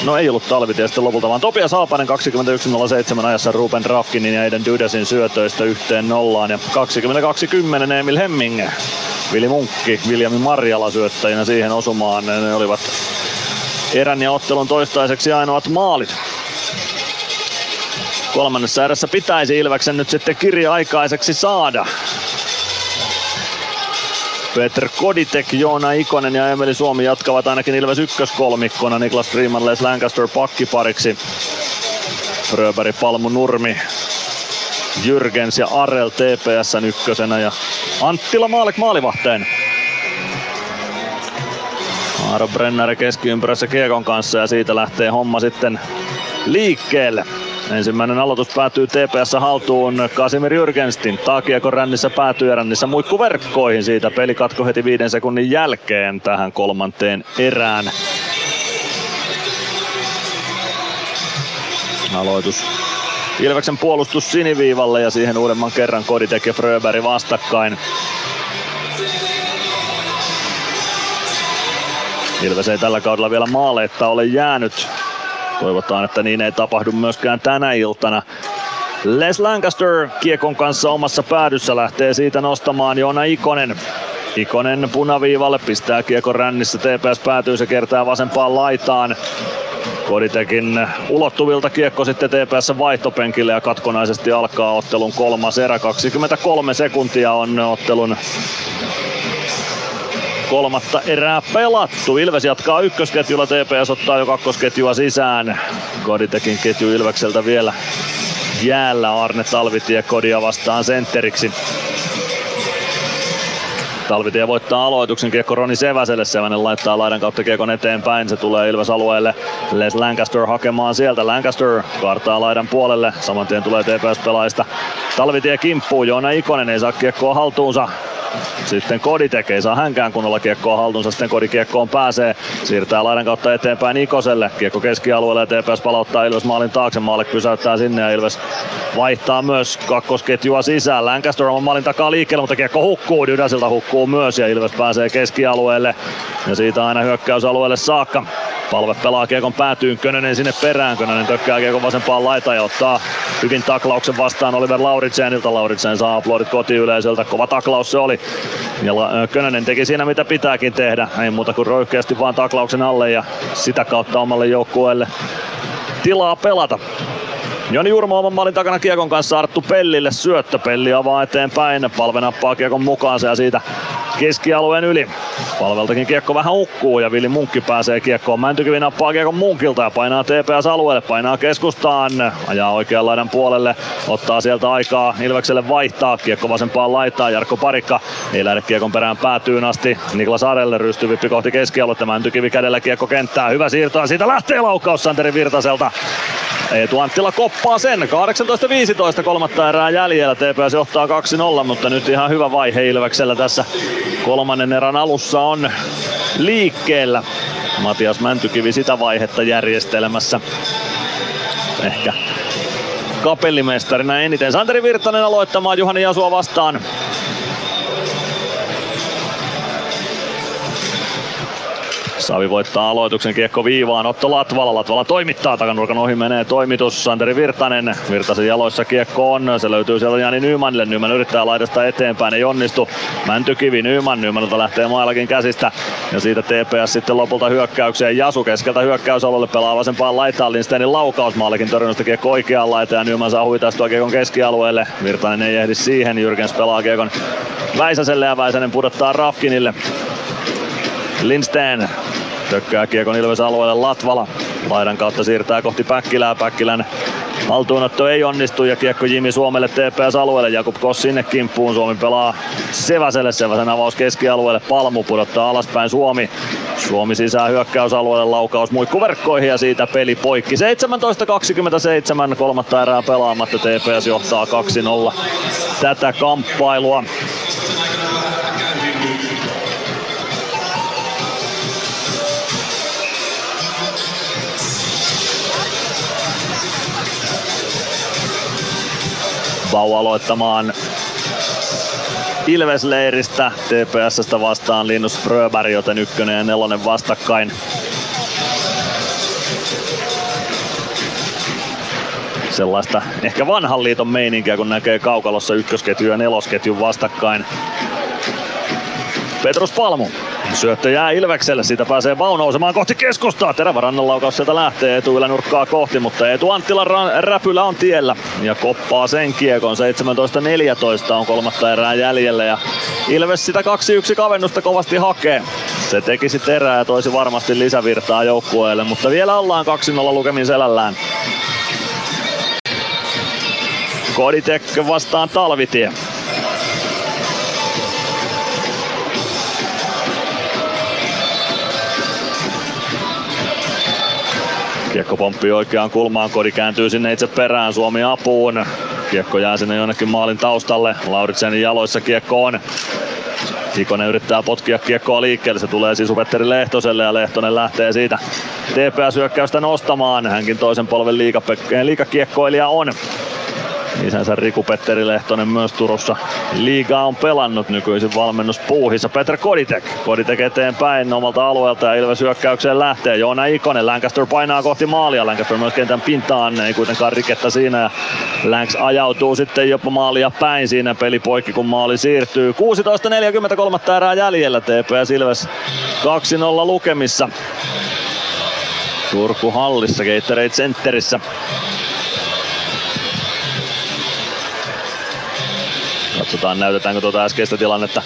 No ei ollut talvitie sitten lopulta, vaan Topias Saapanen 21.07 ajassa Ruben Rafkinin ja Aiden Dydesin syötöistä yhteen nollaan ja 22.10 Emil Hemming, Vili Munkki, Viljami Marjala syöttäjinä siihen osumaan. Ne olivat erän ja ottelun toistaiseksi ainoat maalit. Kolmannessa erässä pitäisi Ilveksen nyt sitten kirja aikaiseksi saada. Petr Koditek, Joona Ikonen ja Emeli Suomi jatkavat ainakin Ilves ykköskolmikkona. Niklas Freeman, Les Lancaster pakkipariksi. Fröberg, Palmu, Nurmi, Jürgens ja Arel TPSn ykkösenä ja Anttila Maalek maalivahteen. Aaro Brenner keskiympyrässä Kiekon kanssa ja siitä lähtee homma sitten liikkeelle. Ensimmäinen aloitus päätyy TPS haltuun Kasimir Jürgenstin. Taakieko rännissä päätyy rännissä muikkuverkkoihin. Siitä peli katko heti viiden sekunnin jälkeen tähän kolmanteen erään. Aloitus Ilveksen puolustus siniviivalle ja siihen uudemman kerran Koditek ja Fröberg vastakkain. Ilves ei tällä kaudella vielä maaleetta ole jäänyt. Toivotaan, että niin ei tapahdu myöskään tänä iltana. Les Lancaster kiekon kanssa omassa päädyssä lähtee siitä nostamaan Joona Ikonen. Ikonen punaviivalle pistää kiekon rännissä, TPS päätyy, se kertaa vasempaan laitaan. Koditekin ulottuvilta kiekko sitten TPS vaihtopenkille ja katkonaisesti alkaa ottelun kolmas erä. 23 sekuntia on ottelun kolmatta erää pelattu. Ilves jatkaa ykkösketjulla, TPS ottaa jo kakkosketjua sisään. Koditekin ketju Ilvekseltä vielä jäällä. Arne Talvitie Kodia vastaan sentteriksi. Talvitie voittaa aloituksen kiekko Roni Seväselle. Sevänen laittaa laidan kautta kiekon eteenpäin. Se tulee Ilves alueelle. Les Lancaster hakemaan sieltä. Lancaster kartaa laidan puolelle. Saman tien tulee TPS-pelaajista. Talvitie kimppuu. Joona Ikonen ei saa kiekkoa haltuunsa. Sitten Kodi tekee, saa hänkään kunnolla kiekkoa haltuunsa, sitten Kodi kiekkoon pääsee, siirtää laidan kautta eteenpäin Ikoselle, kiekko keskialueelle ja TPS palauttaa Ilves maalin taakse, maalle pysäyttää sinne ja Ilves vaihtaa myös kakkosketjua sisään. Lancaster on maalin takaa liikkeelle, mutta kiekko hukkuu, Dydäsiltä hukkuu myös ja Ilves pääsee keskialueelle ja siitä aina hyökkäysalueelle saakka. Palve pelaa Kiekon päätyyn, Könönen sinne perään, Könönen tökkää Kiekon vasempaan laitaan ja ottaa hyvin taklauksen vastaan Oliver Lauritsenilta. Lauritsen saa aplodit kotiyleisöltä, kova taklaus se oli. Ja Könönen teki siinä mitä pitääkin tehdä, ei muuta kuin roikkeasti vaan taklauksen alle ja sitä kautta omalle joukkueelle tilaa pelata. Joni Jurmo oman maalin takana Kiekon kanssa Arttu Pellille syöttö. Pelli avaa eteenpäin. Palve nappaa Kiekon mukaansa ja siitä keskialueen yli. Palveltakin kiekko vähän ukkuu ja Vili Munkki pääsee kiekkoon. Mäntykivi nappaa kiekon Munkilta ja painaa TPS alueelle, painaa keskustaan. Ajaa oikean laidan puolelle, ottaa sieltä aikaa Ilvekselle vaihtaa. Kiekko vasempaan laittaa, Jarkko Parikka ei lähde kiekon perään päätyyn asti. Niklas Arelle rystyy vippi kohti keskialuetta, Mäntykivi kädellä kiekko kenttää. Hyvä siirto ja siitä lähtee laukaus Santeri Virtaselta. Eetu Anttila koppaa sen. 18-15 kolmatta erää jäljellä. TPS johtaa 2-0, mutta nyt ihan hyvä vaihe Ilveksellä tässä kolmannen erän alussa on liikkeellä. Matias Mäntykivi sitä vaihetta järjestelmässä. Ehkä kapellimestarina eniten. Santeri Virtanen aloittamaan Juhani Jasua vastaan. Savi voittaa aloituksen kiekko viivaan. Otto Latvala. Latvala toimittaa. Takanurkan ohi menee toimitus. Santeri Virtanen. Virtasen jaloissa kiekko on. Se löytyy sieltä Jani Nymanille. Nyman yrittää laidasta eteenpäin. Ei onnistu. Mäntykivi Nyman. Nymanilta lähtee mailakin käsistä. Ja siitä TPS sitten lopulta hyökkäykseen. Jasu keskeltä hyökkäysalueelle pelaa vasempaan laitaan. Lindsteinin laukaus. Maalikin torjunnasta kiekko oikeaan laitaan. Ja Nyman saa huitastua kiekon keskialueelle. Virtanen ei ehdi siihen. Jyrkens pelaa kiekon Väisäselle ja Väisänen pudottaa Rafkinille. Lindsten tökkää Kiekon Ilves alueelle Latvala. Laidan kautta siirtää kohti Päkkilää. Päkkilän haltuunotto ei onnistu ja kiekko Jimi Suomelle TPS alueelle. Jakub Koss sinne kimppuun. Suomi pelaa Seväselle. Seväsen avaus keskialueelle. Palmu pudottaa alaspäin Suomi. Suomi sisään hyökkäysalueelle laukaus muikkuverkkoihin ja siitä peli poikki. 17-27 kolmatta erää pelaamatta. TPS johtaa 2-0 tätä kamppailua. Bau aloittamaan Ilvesleiristä TPSstä vastaan Linus Fröberg, joten ykkönen ja nelonen vastakkain. Sellaista ehkä vanhan liiton meininkiä, kun näkee kaukalossa ykkösketju ja nelosketjun vastakkain. Petrus Palmu Syöttö jää Ilvekselle, siitä pääsee Bau nousemaan kohti keskustaa. Terävä rannan laukaus sieltä lähtee Etu nurkkaa kohti, mutta Etu Anttila räpylä on tiellä ja koppaa sen kiekon. 17-14 on kolmatta erää jäljellä ja Ilves sitä 2-1 kavennusta kovasti hakee. Se tekisi terää ja toisi varmasti lisävirtaa joukkueelle, mutta vielä ollaan 2-0 lukemin selällään. Koditek vastaan Talvitie. Kiekko pomppii oikeaan kulmaan, Kodi kääntyy sinne itse perään, Suomi apuun. Kiekko jää sinne jonnekin maalin taustalle, Lauritsenin jaloissa kiekko on. Ikonen yrittää potkia kiekkoa liikkeelle, se tulee siis Petteri Lehtoselle ja Lehtonen lähtee siitä TPS-hyökkäystä nostamaan. Hänkin toisen polven liikakiekkoilija on. Isänsä Riku Petteri Lehtonen myös Turussa liigaa on pelannut nykyisin valmennuspuuhissa. Petra Koditek. Koditek eteenpäin omalta alueelta ja Ilves hyökkäykseen lähtee. Joona Ikonen. Lancaster painaa kohti maalia. Lancaster myös kentän pintaan. Ei kuitenkaan rikettä siinä. Länks ajautuu sitten jopa maalia päin siinä peli poikki kun maali siirtyy. 16.43 erää jäljellä TPS Ilves 2-0 lukemissa. Turku Hallissa, Gatorade Centerissä. Katsotaan näytetäänkö tuota äskeistä tilannetta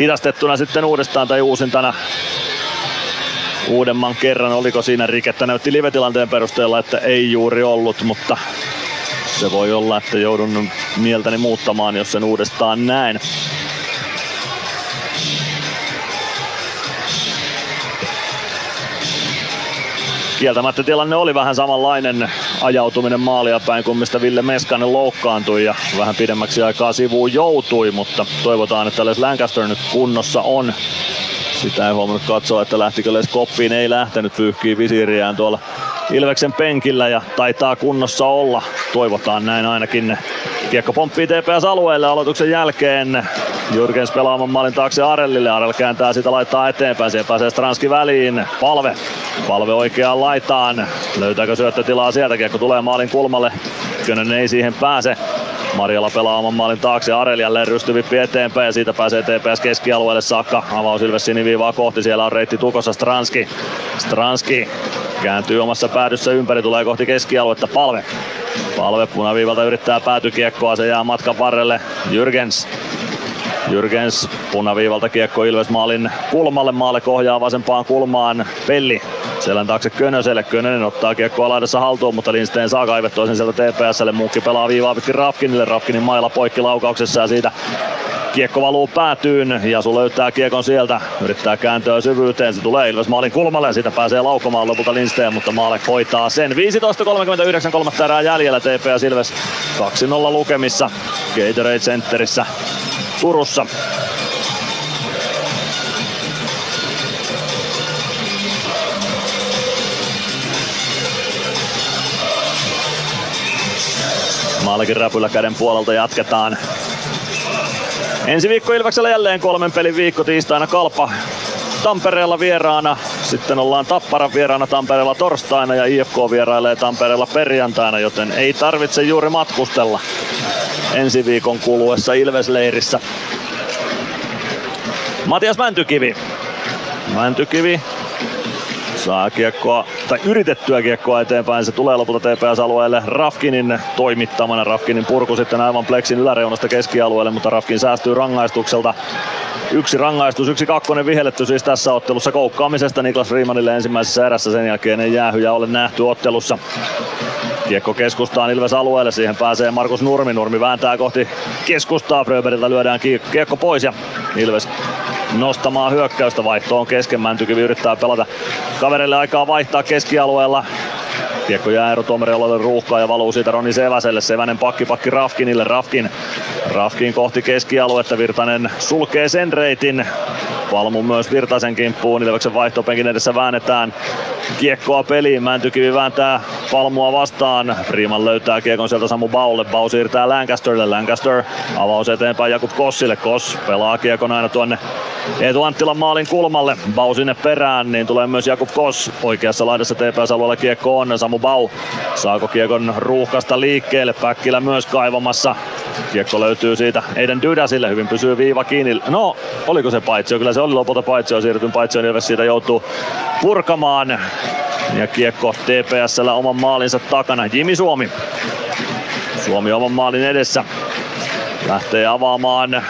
hidastettuna sitten uudestaan tai uusintana uudemman kerran. Oliko siinä rikettä? Näytti live-tilanteen perusteella, että ei juuri ollut, mutta se voi olla, että joudun mieltäni muuttamaan, jos sen uudestaan näen. Kieltämättä tilanne oli vähän samanlainen ajautuminen maalia päin kuin mistä Ville Meskanen loukkaantui ja vähän pidemmäksi aikaa sivuun joutui, mutta toivotaan, että Les Lancaster nyt kunnossa on. Sitä ei huomannut katsoa, että lähtikö Les Koppiin, ei lähtenyt pyyhkii visiiriään tuolla Ilveksen penkillä ja taitaa kunnossa olla. Toivotaan näin ainakin. Kiekko pomppii TPS alueelle aloituksen jälkeen. Jurgens pelaamaan maalin taakse Arellille. Arell kääntää sitä laittaa eteenpäin. Siihen pääsee Stranski väliin. Palve. Palve oikeaan laitaan. Löytääkö syöttötilaa sieltä? Kiekko tulee maalin kulmalle. Könönen ei siihen pääse. Marjala pelaa oman maalin taakse, Arel jälleen rystyvippi eteenpäin ja siitä pääsee TPS keskialueelle saakka. Avaus Ilves siniviivaa kohti, siellä on reitti tukossa Stranski. Stranski kääntyy omassa päädyssä ympäri, tulee kohti keskialuetta, palve. Palve punaviivalta yrittää päätykiekkoa, se jää matkan varrelle. Jürgens Jyrgens punaviivalta kiekko Ilves maalin kulmalle, maalle kohjaa vasempaan kulmaan. Pelli selän taakse Könöselle. Könönen ottaa kiekkoa laidassa haltuun, mutta Lindsten saa kaivettua sen sieltä TPSlle. Muukki pelaa viivaa pitkin Rafkinille. Rafkinin mailla poikki laukauksessa ja siitä Kiekko valuu päätyyn ja su löytää kiekon sieltä. Yrittää kääntöä syvyyteen. Se tulee Ilves maalin kulmalle ja siitä pääsee laukomaan lopulta Lindsten, mutta Maale hoitaa sen. 15.39 kolmatta erää jäljellä TPS Ilves 2-0 lukemissa Gatorade Centerissä Turussa. Maalikin räpyllä käden puolelta jatketaan. Ensi viikko Ilveksellä jälleen kolmen pelin viikko tiistaina Kalpa Tampereella vieraana. Sitten ollaan Tappara vieraana Tampereella torstaina ja IFK vierailee Tampereella perjantaina, joten ei tarvitse juuri matkustella ensi viikon kuluessa Ilvesleirissä. Matias Mäntykivi. Mäntykivi saa kiekkoa, tai yritettyä kiekkoa eteenpäin. Se tulee lopulta TPS-alueelle Rafkinin toimittamana. Rafkinin purku sitten aivan Plexin yläreunasta keskialueelle, mutta Rafkin säästyy rangaistukselta. Yksi rangaistus, yksi kakkonen vihelletty siis tässä ottelussa koukkaamisesta Niklas Riemanille ensimmäisessä erässä. Sen jälkeen ei jäähyjä ole nähty ottelussa. Kiekko keskustaan Ilves alueelle, siihen pääsee Markus Nurmi. Nurmi vääntää kohti keskustaa, Fröberiltä lyödään kiekko pois ja Ilves nostamaan hyökkäystä vaihtoon kesken. Mäntykivi yrittää pelata kaverille aikaa vaihtaa keskialueella. Kiekko jää Eero Tomerelalle ruuhkaan ja valuu siitä Roni Seväselle. Sevänen pakki pakki Rafkinille. Rafkin, Rafkin kohti keskialuetta. Virtanen sulkee sen reitin. Palmu myös Virtasen kimppuun. Ilveksen vaihtopenkin edessä väännetään kiekkoa peliin. Mäntykivi vääntää Palmua vastaan. Freeman löytää kiekon sieltä Samu Baulle. Bau siirtää Lancasterille. Lancaster avaus eteenpäin Jakub Kossille. Koss pelaa kiekon aina tuonne Eetu Anttilan maalin kulmalle. Bau sinne perään, niin tulee myös Jakub Koss. Oikeassa laidassa TPS-alueella kiekko on. Samu Bau saako kiekon ruuhkasta liikkeelle. Päkkilä myös kaivamassa. Kiekko löytyy siitä Eiden Dydäsille. Hyvin pysyy viiva kiinni. No, oliko se paitsio? Kyllä se oli lopulta paitsio. Siirtyn paitsioon Ilves siitä joutuu purkamaan. Ja kiekko TPSllä oman maalinsa takana. Jimi Suomi. Suomi oman maalin edessä. Lähtee avaamaan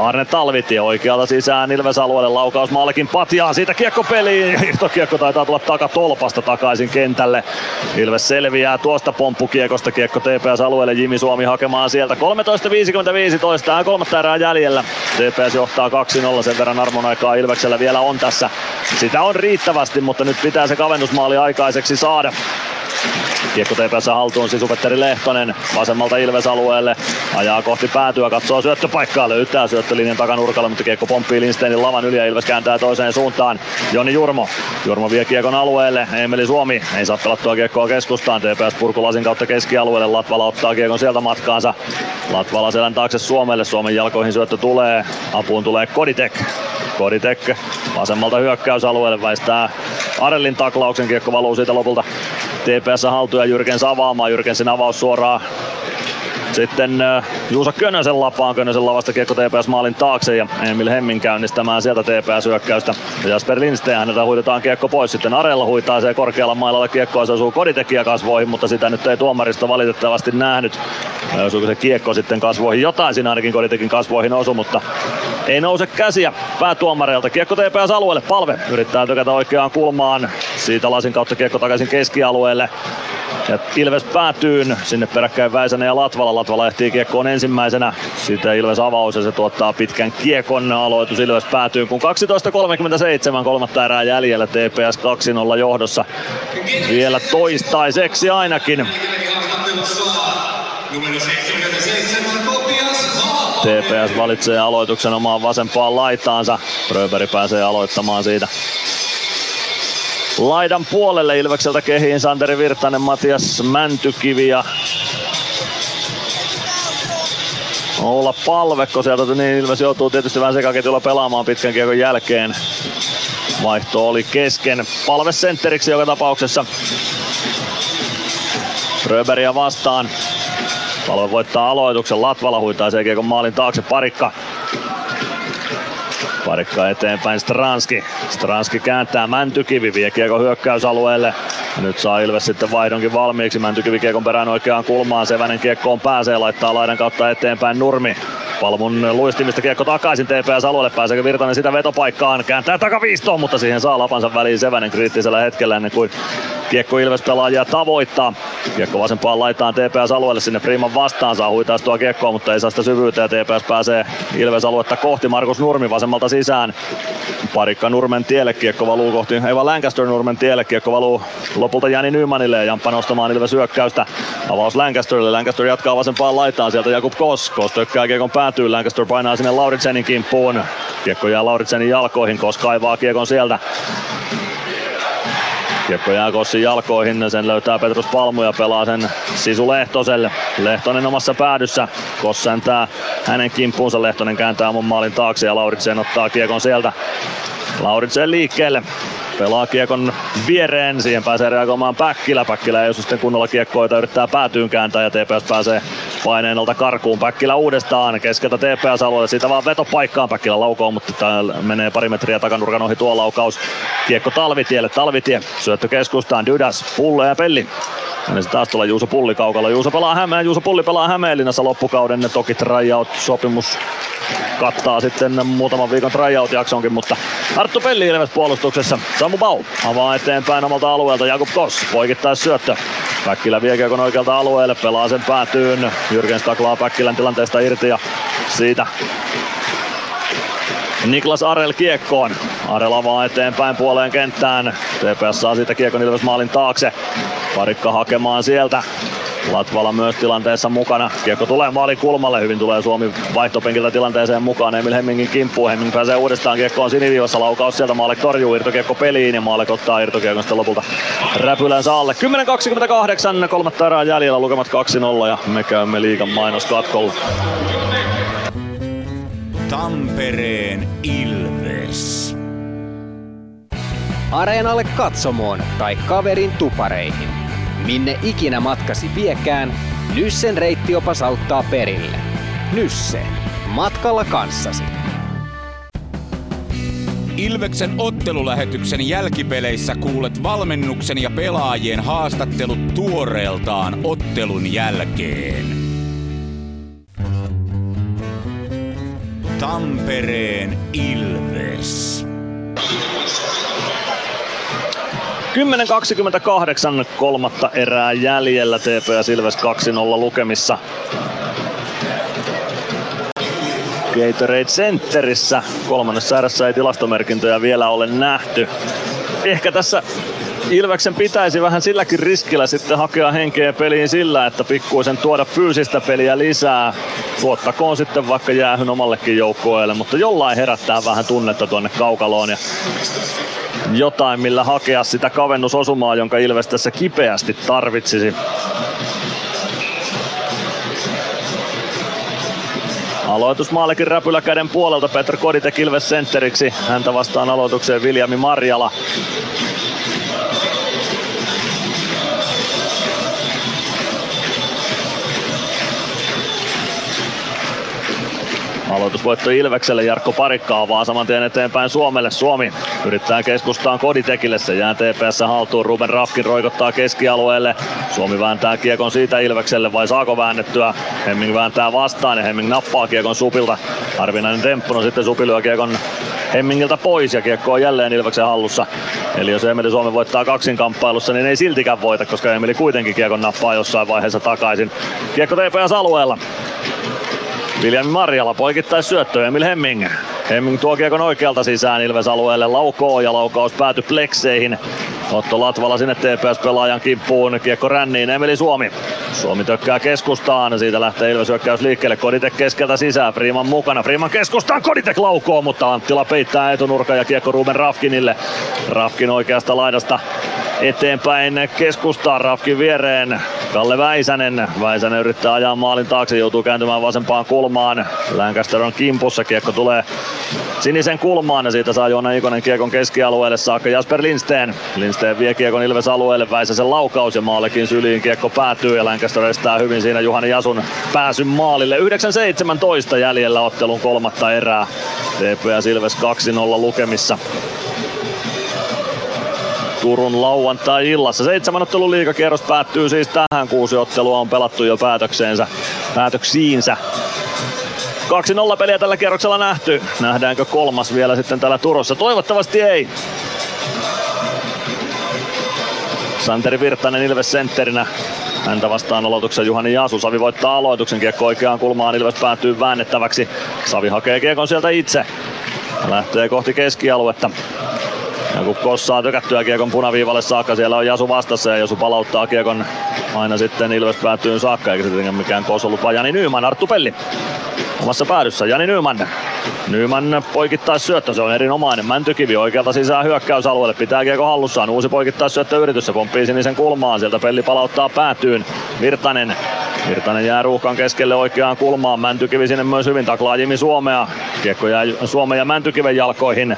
Arne Talvitie oikealta sisään Ilves alueelle laukaus Malkin patjaa siitä kiekko peliin. Irtokiekko taitaa tulla takatolpasta takaisin kentälle. Ilves selviää tuosta pomppukiekosta kiekko TPS alueelle Jimi Suomi hakemaan sieltä. 13.55 toistaan kolmatta erää jäljellä. TPS johtaa 2-0 sen verran armon aikaa Ilveksellä vielä on tässä. Sitä on riittävästi, mutta nyt pitää se kavennusmaali aikaiseksi saada. Kiekko TPS haltuun Sisupetteri Lehtonen vasemmalta Ilves alueelle. Ajaa kohti päätyä, katsoo syöttöpaikkaa, löytää syöttölinjan takanurkalle, mutta kiekko pomppii Lindsteinin lavan yli ja Ilves kääntää toiseen suuntaan. Joni Jurmo. Jurmo vie kiekon alueelle. Emeli Suomi ei saa pelattua kiekkoa keskustaan. TPS purkulasin kautta keskialueelle. Latvala ottaa kiekon sieltä matkaansa. Latvala selän taakse Suomelle. Suomen jalkoihin syöttö tulee. Apuun tulee Koditek. Koditek vasemmalta hyökkäysalueelle väistää Arellin taklauksen. Kiekko valuu siitä lopulta TPS haltuun ja Jyrkens avaamaan. Jyrkensin avaus suoraan sitten Juusa Könösen lapaan, Könösen lavasta kiekko TPS maalin taakse ja Emil Hemmin käynnistämään sieltä TPS hyökkäystä. Jasper Lindsten häneltä huitetaan kiekko pois, sitten Arella huitaa se korkealla mailalla kiekkoa, se osuu koditekijä kasvoihin, mutta sitä nyt ei tuomaristo valitettavasti nähnyt. Osuuko se kiekko sitten kasvoihin, jotain siinä ainakin koditekin kasvoihin osu, mutta ei nouse käsiä päätuomareilta. Kiekko TPS alueelle, palve yrittää tykätä oikeaan kulmaan. Siitä lasin kautta kiekko takaisin keskialueelle. Ja Ilves päätyy sinne peräkkäin Väisänen ja Latvala. Latvala ehtii kiekkoon ensimmäisenä. Sitten Ilves avaus ja se tuottaa pitkän kiekon. Aloitus Ilves päätyy kun 12.37 kolmatta erää jäljellä. TPS 2-0 johdossa. Vielä toistaiseksi ainakin. TPS valitsee aloituksen omaan vasempaan laitaansa. Fröberi pääsee aloittamaan siitä laidan puolelle Ilvekseltä kehiin Santeri Virtanen, Matias Mäntykivi ja olla palvekko sieltä, niin Ilves joutuu tietysti vähän sekaketjulla pelaamaan pitkän kiekon jälkeen. Vaihto oli kesken. Palve sentteriksi joka tapauksessa. Fröberiä vastaan. Palve voittaa aloituksen. Latvala huitaa sen kiekon maalin taakse. Parikka Parikka eteenpäin Stranski. Stranski kääntää Mäntykivi, vie kiekko hyökkäysalueelle. Ja nyt saa Ilves sitten vaihdonkin valmiiksi. Mäntykivi kiekon perään oikeaan kulmaan. Sevänen kiekkoon pääsee, laittaa laidan kautta eteenpäin Nurmi. Palmun luistimista kiekko takaisin TPS-alueelle. Pääseekö Virtanen sitä vetopaikkaan? Kääntää takaviistoon, mutta siihen saa lapansa väliin Sevänen kriittisellä hetkellä ennen kuin kiekko Ilves pelaajia tavoittaa. Kiekko vasempaan laitaan TPS-alueelle sinne Freeman vastaan. Saa huitaa tuo kiekkoa, mutta ei saa sitä syvyyttä ja TPS pääsee Ilves-aluetta kohti. Markus Nurmi vasemmalta sisään. Parikka Nurmen tielle kiekko valuu kohti, ei vaan Lancaster Nurmen tielle kiekko valuu lopulta Jani Nymanille ja Jamppa nostamaan Ilves hyökkäystä. Avaus Lancasterille, Lancaster jatkaa vasempaan laitaan, sieltä Jakub Kos. Kos tökkää kiekon päätyy, Lancaster painaa sinne Lauritsenin kimppuun. Kiekko jää Lauritsenin jalkoihin, Kos kaivaa kiekon sieltä. Kiekko jää Kossin jalkoihin, sen löytää Petrus Palmu ja pelaa sen Sisu Lehtoselle. Lehtonen omassa päädyssä, Koss hänen kimppuunsa, Lehtonen kääntää oman maalin taakse ja Lauritsen ottaa kiekon sieltä. Lauritsen liikkeelle, pelaa kiekon viereen, siihen pääsee reagoimaan Päkkilä. Päkkilä ei ole sitten kunnolla kiekkoa, jota yrittää päätyyn kääntää ja TPS pääsee paineen alta karkuun. Päkkilä uudestaan keskeltä TPS-alueelle, siitä vaan vetopaikkaan Päkkilä laukoo, mutta täällä menee pari metriä takanurkan ohi tuo laukaus. Kiekko Talvitielle, Talvitie, syöttö keskustaan, Dydas, Pulle ja Pelli. Se taas tulee Juuso Pulli kaukalla. Juuso pelaa Hämeen, Juuso Pulli pelaa Hämeenlinnassa loppukauden. Toki tryout-sopimus kattaa sitten muutaman viikon tryout-jaksonkin, mutta Arttu Pelli Ilves puolustuksessa. Samu Bau avaa eteenpäin omalta alueelta. Jakub Kos poikittaa syöttö. Päkkilä vie kiekon oikealta alueelle, pelaa sen päätyyn. Jyrkens taklaa Päkkilän tilanteesta irti ja siitä Niklas Arel kiekkoon. Arel avaa eteenpäin puoleen kenttään. TPS saa siitä kiekon Ilves maalin taakse. Parikka hakemaan sieltä. Latvala myös tilanteessa mukana. Kiekko tulee maalin kulmalle. Hyvin tulee Suomi vaihtopenkiltä tilanteeseen mukaan. Emil Hemmingin kimppuun. Hemming pääsee uudestaan kiekkoon siniviivassa. Laukaus sieltä. Maalek torjuu irtokiekko peliin ja Maalek ottaa irtokiekon sitten lopulta räpylänsä alle. 10.28. Kolmatta erää jäljellä. Lukemat 2-0 ja me käymme liigan mainoskatkolla. Tampereen Ilves. Areenalle katsomoon tai kaverin tupareihin. Minne ikinä matkasi viekään, Nyssen reittiopas auttaa perille. Nysse. Matkalla kanssasi. Ilveksen ottelulähetyksen jälkipeleissä kuulet valmennuksen ja pelaajien haastattelut tuoreeltaan ottelun jälkeen. Tampereen Ilves. 10.28 kolmatta erää jäljellä TPS Ilves 2-0 lukemissa. Gatorade Centerissä. Kolmannessa erässä ei tilastomerkintöjä vielä ole nähty. Ehkä tässä Ilveksen pitäisi vähän silläkin riskillä sitten hakea henkeä peliin sillä, että pikkuisen tuoda fyysistä peliä lisää. Tuottakoon sitten vaikka jäähyn omallekin joukkueelle, mutta jollain herättää vähän tunnetta tuonne kaukaloon ja jotain millä hakea sitä kavennusosumaa, jonka Ilves tässä kipeästi tarvitsisi. Aloitus maalikin räpylä käden puolelta Petr Koditek Ilves sentteriksi. Häntä vastaan aloitukseen Viljami Marjala. Aloitusvoitto Ilvekselle, Jarkko Parikka avaa saman tien eteenpäin Suomelle. Suomi yrittää keskustaan Koditekille, se jää TPS haltuun. Ruben Rafkin roikottaa keskialueelle. Suomi vääntää kiekon siitä Ilvekselle vai saako väännettyä? Hemming vääntää vastaan ja Hemming nappaa kiekon Supilta. Harvinainen temppu, no sitten Supi kiekon Hemmingiltä pois ja kiekko on jälleen Ilveksen hallussa. Eli jos Emeli Suomi voittaa kaksinkamppailussa, niin ei siltikään voita, koska Emeli kuitenkin kiekon nappaa jossain vaiheessa takaisin. Kiekko TPS alueella. Viljami Marjala poikittais syöttö Emil Hemming. Hemming tuo kiekon oikealta sisään Ilves alueelle laukoo ja laukaus päätyi plekseihin. Otto Latvala sinne TPS-pelaajan kimppuun. Kiekko ränniin Emeli Suomi. Suomi tökkää keskustaan. Siitä lähtee Ilves hyökkäys liikkeelle. Koditek keskeltä sisään. Freeman mukana. Freeman keskustaan. Koditek laukoo, mutta Anttila peittää etunurkan ja kiekko Ruben Rafkinille. Rafkin oikeasta laidasta eteenpäin keskustaan Rafkin viereen. Kalle Väisänen. Väisänen yrittää ajaa maalin taakse, joutuu kääntymään vasempaan kulmaan. Lancaster on kimpussa, kiekko tulee sinisen kulmaan ja siitä saa Joona Ikonen kiekon keskialueelle saakka Jasper Lindsten. Lindsten vie kiekon Ilves alueelle, Väisäsen laukaus ja maallekin syliin kiekko päätyy ja Lancaster estää hyvin siinä Juhani Jasun pääsyn maalille. 9.17 jäljellä ottelun kolmatta erää. TPS Ilves 2-0 lukemissa. Turun lauantai-illassa. Seitsemän ottelun liigakierros päättyy siis tähän. Kuusi ottelua on pelattu jo päätökseensä, päätöksiinsä. 2-0 peliä tällä kierroksella nähty. Nähdäänkö kolmas vielä sitten täällä Turussa? Toivottavasti ei. Santeri Virtanen Ilves sentterinä. Häntä vastaan aloituksen Juhani Jaasu. Savi voittaa aloituksen. Kiekko oikeaan kulmaan. Ilves päätyy väännettäväksi. Savi hakee kiekon sieltä itse. Lähtee kohti keskialuetta. Ja kun kossaa tykättyä kiekon punaviivalle saakka, siellä on Jasu vastassa ja Jasu palauttaa kiekon aina sitten Ilves päätyyn saakka, eikä sitten mikään kos ollut vaan Jani Nyyman, Arttu Pelli omassa päädyssä. Jani Nyyman. Nyyman poikittais syöttö, se on erinomainen. Mäntykivi oikealta sisään hyökkäysalueelle, pitää kiekko hallussaan. Uusi poikittais syöttö yritys, se pomppii sinisen kulmaan. Sieltä Pelli palauttaa päätyyn. Virtanen. Virtanen jää ruuhkan keskelle oikeaan kulmaan. Mäntykivi sinne myös hyvin taklaa Jimi Suomea. Kiekko jää Suomen ja Mäntykiven jalkoihin.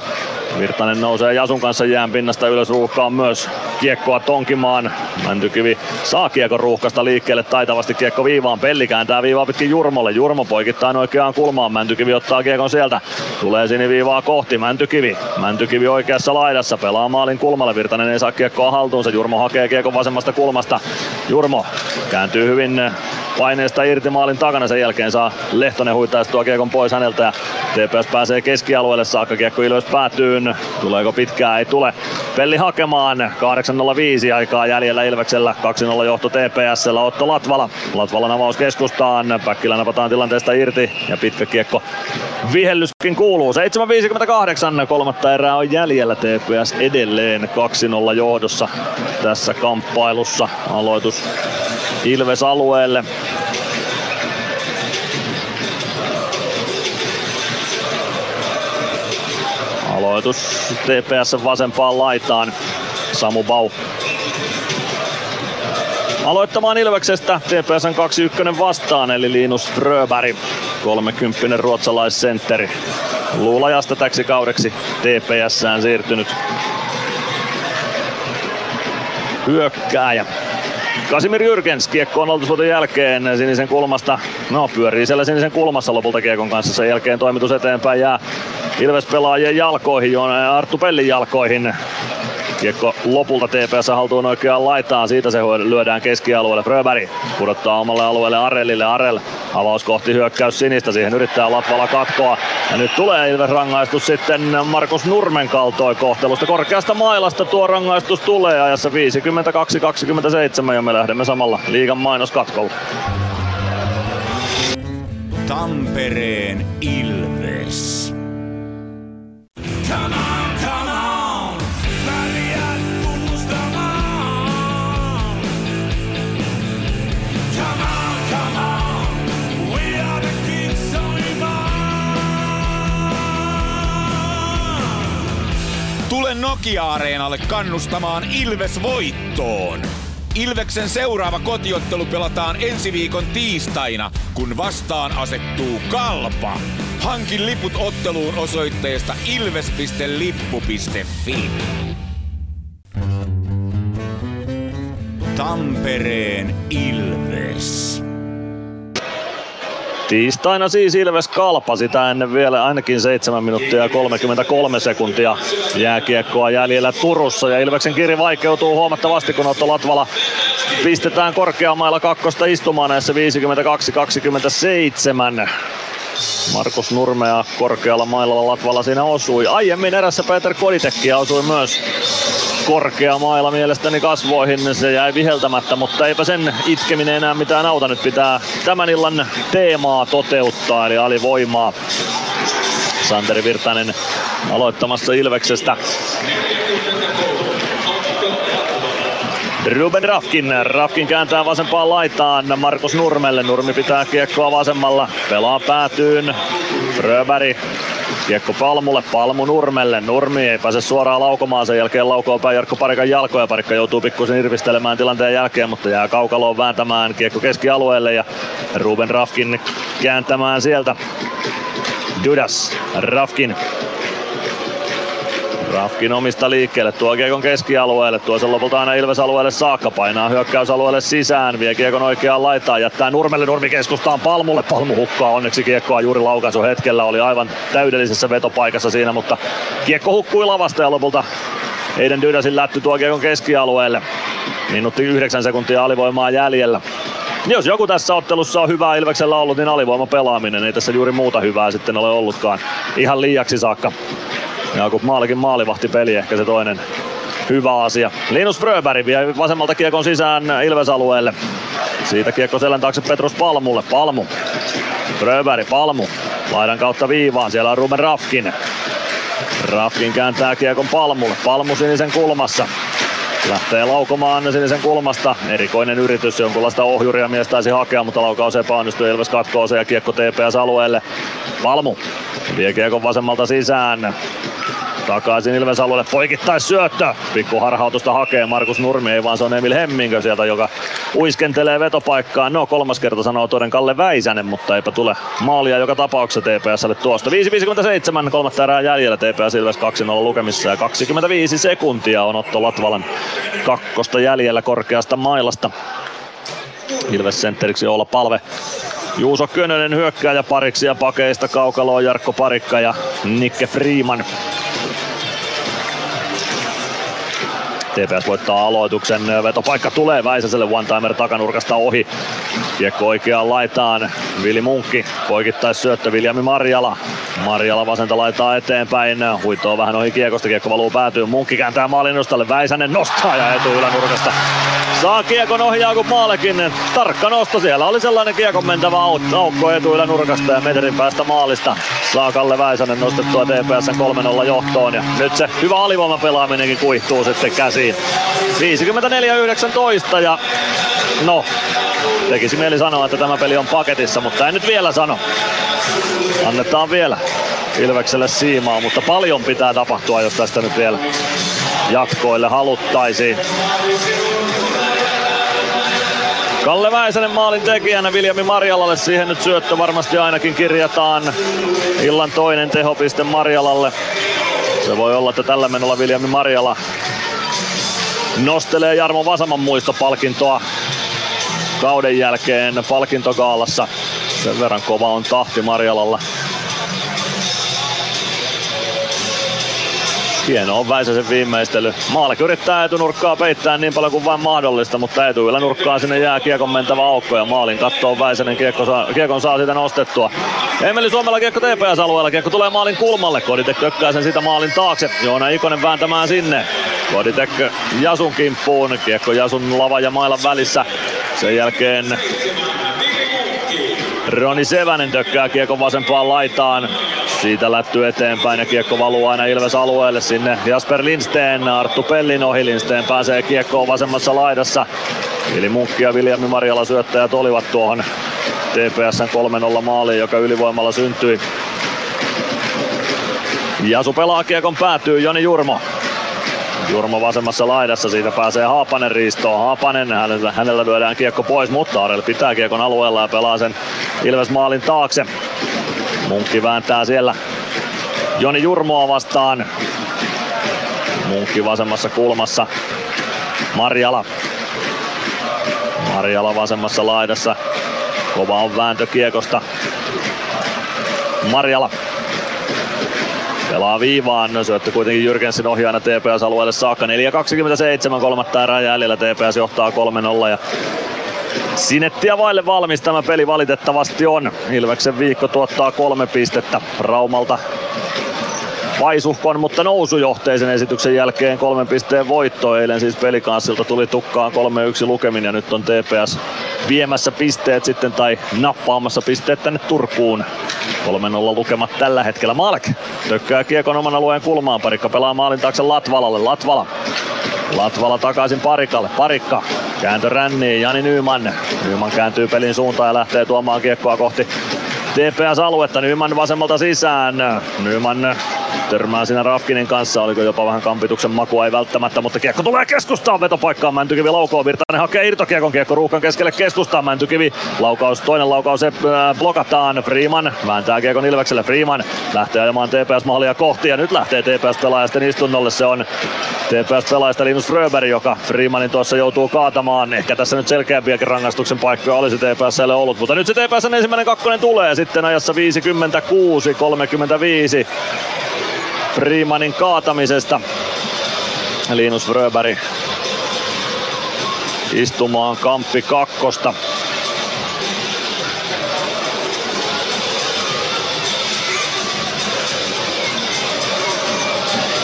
Virtanen nousee Jasun kanssa jään pinnasta ylös ruuhkaan myös kiekkoa tonkimaan. Mäntykivi saa kiekon ruuhkasta liikkeelle taitavasti kiekko viivaan. Pelli kääntää viivaa pitkin Jurmolle. Jurmo poikittain oikeaan kulmaan. Mäntykivi ottaa kiekon sieltä. Tulee siniviivaa kohti. Mäntykivi. Mäntykivi oikeassa laidassa. Pelaa maalin kulmalle. Virtanen ei saa kiekkoa haltuunsa. Jurmo hakee kiekon vasemmasta kulmasta. Jurmo kääntyy hyvin paineesta irti maalin takana. Sen jälkeen saa Lehtonen huittaistua kiekon pois häneltä ja TPS pääsee keskialueelle saakka. Kiekko Ilves päätyyn. Tuleeko pitkää? Ei tule. Pelli hakemaan. 8.05 aikaa jäljellä Ilveksellä. 2-0 johto TPSllä. Otto Latvala. Latvalan avaus keskustaan. Päkkilä napataan tilanteesta irti ja pitkä kiekko vihellyskin kuuluu. 7.58. Kolmatta erää on jäljellä. TPS edelleen 2-0 johdossa tässä kamppailussa. Aloitus Ilves alueelle. Aloitus TPS vasempaan laitaan. Samu Bau aloittamaan Ilveksestä TPSn 2-1 vastaan, eli Linus Fröberg, 30 ruotsalaissentteri. Luulajasta täksi kaudeksi TPSään siirtynyt hyökkääjä. Kasimir Jyrkens kiekko on aloitusvuoton jälkeen sinisen kulmasta. No pyörii siellä sinisen kulmassa lopulta kiekon kanssa. Sen jälkeen toimitus eteenpäin jää Ilves pelaajien jalkoihin, Arttu Pellin jalkoihin. Kiekko lopulta TPS haltuun oikeaan laitaan, siitä se lyödään keskialueelle. Fröberg pudottaa omalle alueelle Arellille. Arell avaus kohti hyökkäys sinistä, siihen yrittää Latvala katkoa. Ja nyt tulee Ilves rangaistus sitten Markus Nurmen kaltoin kohtelusta. Korkeasta mailasta tuo rangaistus tulee ajassa 52-27 ja me lähdemme samalla liigan mainoskatkolla. Tampereen Ilves. Come on, Tule Nokia-areenalle kannustamaan Ilves voittoon. Ilveksen seuraava kotiottelu pelataan ensi viikon tiistaina, kun vastaan asettuu Kalpa. Hankin liput otteluun osoitteesta ilves.lippu.fi. Tampereen Ilves. Tiistaina siis Ilves Kalpa, sitä ennen vielä ainakin 7 minuuttia ja 33 sekuntia jääkiekkoa jäljellä Turussa ja Ilveksen kiri vaikeutuu huomattavasti kun Otto Latvala pistetään korkeamailla kakkosta istumaan näissä 52-27. Markus Nurmea korkealla mailalla Latvala siinä osui. Aiemmin erässä Peter Koditekki osui myös korkea maila mielestäni kasvoihin. Se jäi viheltämättä, mutta eipä sen itkeminen enää mitään auta. Nyt pitää tämän illan teemaa toteuttaa, eli alivoimaa. Santeri Virtanen aloittamassa Ilveksestä. Ruben Rafkin. Rafkin kääntää vasempaan laitaan Markus Nurmelle. Nurmi pitää kiekkoa vasemmalla. Pelaa päätyyn. Fröberg Kiekko Palmulle, Palmu Nurmelle. Nurmi ei pääse suoraan laukomaan, sen jälkeen laukoo päin Jarkko Parikan jalkoja. Parikka joutuu pikkusen irvistelemään tilanteen jälkeen, mutta jää kaukaloon vääntämään kiekko keskialueelle ja Ruben Rafkin kääntämään sieltä. Dudas, Rafkin Rafkin omista liikkeelle, tuo Kiekon keskialueelle, tuo sen lopulta aina Ilves-alueelle saakka, painaa hyökkäysalueelle sisään, vie Kiekon oikeaan laitaan, jättää Nurmelle, Nurmi keskustaan Palmulle, Palmu hukkaa onneksi Kiekkoa juuri laukaisu hetkellä, oli aivan täydellisessä vetopaikassa siinä, mutta Kiekko hukkui lavasta ja lopulta Eiden Dydasin lätty tuo Kiekon keskialueelle. Minuutti yhdeksän sekuntia alivoimaa jäljellä. Jos joku tässä ottelussa on hyvää Ilveksellä ollut, niin alivoima pelaaminen. Ei tässä juuri muuta hyvää sitten ole ollutkaan. Ihan liiaksi saakka. Jakub Maalikin maalivahti peli ehkä se toinen hyvä asia. Linus Fröberg vie vasemmalta kiekon sisään Ilves-alueelle. Siitä kiekko selän taakse Petrus Palmulle. Palmu. Fröberg, Palmu. Laidan kautta viivaan. Siellä on Ruben Rafkin. Rafkin kääntää kiekon Palmulle. Palmu sinisen kulmassa. Lähtee laukomaan sinisen kulmasta. Erikoinen yritys, jonkunlaista ohjuria mies taisi hakea, mutta laukaus epäonnistui. Ilves katkoo se ja kiekko TPS-alueelle. Palmu vie kiekon vasemmalta sisään. Takaisin Ilves alueelle poikittais syöttö. Pikku harhautusta hakee Markus Nurmi, ei vaan se on Emil Hemmingö sieltä, joka uiskentelee vetopaikkaan. No kolmas kerta sanoo toden Kalle Väisänen, mutta eipä tule maalia joka tapauksessa TPSlle tuosta. 5.57, kolmatta erää jäljellä TPS Ilves 2-0 lukemissa ja 25 sekuntia on Otto Latvalan kakkosta jäljellä korkeasta mailasta. Ilves sentteriksi olla palve Juuso Könönen hyökkääjä pariksi ja pakeista kaukaloon Jarkko Parikka ja Nikke Freeman. TPS voittaa aloituksen. Vetopaikka tulee Väisäselle one-timer takanurkasta ohi. Kiekko oikeaan laitaan. Vili Munkki poikittais syöttö Viljami Marjala. Marjala vasenta laitaa eteenpäin. Huitoo vähän ohi kiekosta. Kiekko valuu päätyy. Munkki kääntää maalin nostalle. Väisänen nostaa ja etu ylänurkasta. Saa kiekon ohi Jakub Maalekin. Tarkka nosto. Siellä oli sellainen kiekon mentävä aukko etu ylänurkasta ja metrin päästä maalista. Saa Kalle Väisänen nostettua TPSn 3-0 johtoon. Ja nyt se hyvä alivoima pelaaminenkin kuihtuu sitten käsiin. 54-19 ja no, tekisi mieli sanoa, että tämä peli on paketissa, mutta en nyt vielä sano. Annetaan vielä Ilvekselle siimaa, mutta paljon pitää tapahtua, jos tästä nyt vielä jatkoille haluttaisiin. Kalle Väisänen maalin tekijänä Viljami Marjalalle. Siihen nyt syöttö varmasti ainakin kirjataan. Illan toinen tehopiste Marjalalle. Se voi olla, että tällä menolla Viljami Marjala nostelee Jarmo Vasaman muistopalkintoa kauden jälkeen palkintokaalassa. Sen verran kova on tahti Marjalalla. Hieno on Väisäsen viimeistely. Maalek yrittää etunurkkaa peittää niin paljon kuin vain mahdollista, mutta etuilla nurkkaa sinne jää kiekon mentävä aukko ja maalin kattoo Väisänen kiekko saa, kiekon saa siitä nostettua. Emeli Suomella kiekko TPS-alueella, kiekko tulee maalin kulmalle, Koditek tökkää sen sitä maalin taakse. Joona Ikonen vääntämään sinne. Koditek Jasun kimppuun, kiekko Jasun lava ja mailan välissä. Sen jälkeen Roni Sevänen tökkää kiekon vasempaan laitaan. Siitä lätty eteenpäin ja kiekko valuu aina Ilves alueelle sinne. Jasper Lindsteen, Arttu Pellin ohi. Lindsteen pääsee kiekkoon vasemmassa laidassa. Eli Munkki ja Viljami Marjala syöttäjät olivat tuohon TPSn 3-0 maaliin, joka ylivoimalla syntyi. Jasu pelaa kiekon päätyy Joni Jurmo. Jurmo vasemmassa laidassa, siitä pääsee Haapanen riistoon. Haapanen, hänellä, hänellä lyödään kiekko pois, mutta Arel pitää kiekon alueella ja pelaa sen Ilves maalin taakse. Munkki vääntää siellä Joni Jurmoa vastaan. Munkki vasemmassa kulmassa. Marjala. Marjala vasemmassa laidassa. Kova on vääntö kiekosta. Marjala Pelaa viivaan, syöttö kuitenkin Jyrkensin ohi aina TPS-alueelle saakka. 4.27, kolmatta erää jäljellä, TPS johtaa 3-0 ja Sinettiä vaille valmis tämä peli valitettavasti on. Ilveksen viikko tuottaa kolme pistettä Raumalta paisuhkon, mutta nousujohteisen esityksen jälkeen kolmen pisteen voitto. Eilen siis pelikanssilta tuli tukkaan 3-1 lukemin ja nyt on TPS viemässä pisteet sitten tai nappaamassa pisteet tänne Turkuun. 3-0 lukemat tällä hetkellä. Malk tökkää kiekon oman alueen kulmaan. Parikka pelaa maalin taakse Latvalalle. Latvala Latvala takaisin Parikalle. Parikka kääntö ränniin. Jani Nyman. Nyman kääntyy pelin suuntaan ja lähtee tuomaan kiekkoa kohti TPS-aluetta. Nyman vasemmalta sisään. Nyman törmää siinä Rafkinin kanssa. Oliko jopa vähän kampituksen makua, ei välttämättä, mutta kiekko tulee keskustaan vetopaikkaan. Mäntykivi laukoo, Virtanen hakee irtokiekon kiekko ruuhkan keskelle keskustaan. Mäntykivi laukaus, toinen laukaus äh, blokataan. Freeman vääntää kiekon Ilvekselle. Freeman lähtee ajamaan TPS-maalia kohti ja nyt lähtee TPS-pelaajasten istunnolle. Se on TPS-pelaajista Linus Fröberg, joka Freemanin tuossa joutuu kaatamaan. Ehkä tässä nyt selkeämpiäkin rangaistuksen paikkoja olisi TPSlle ollut, mutta nyt se TPSn ensimmäinen kakkonen tulee sitten ajassa 56-35 Freemanin kaatamisesta. Linus Fröberg istumaan kamppi kakkosta.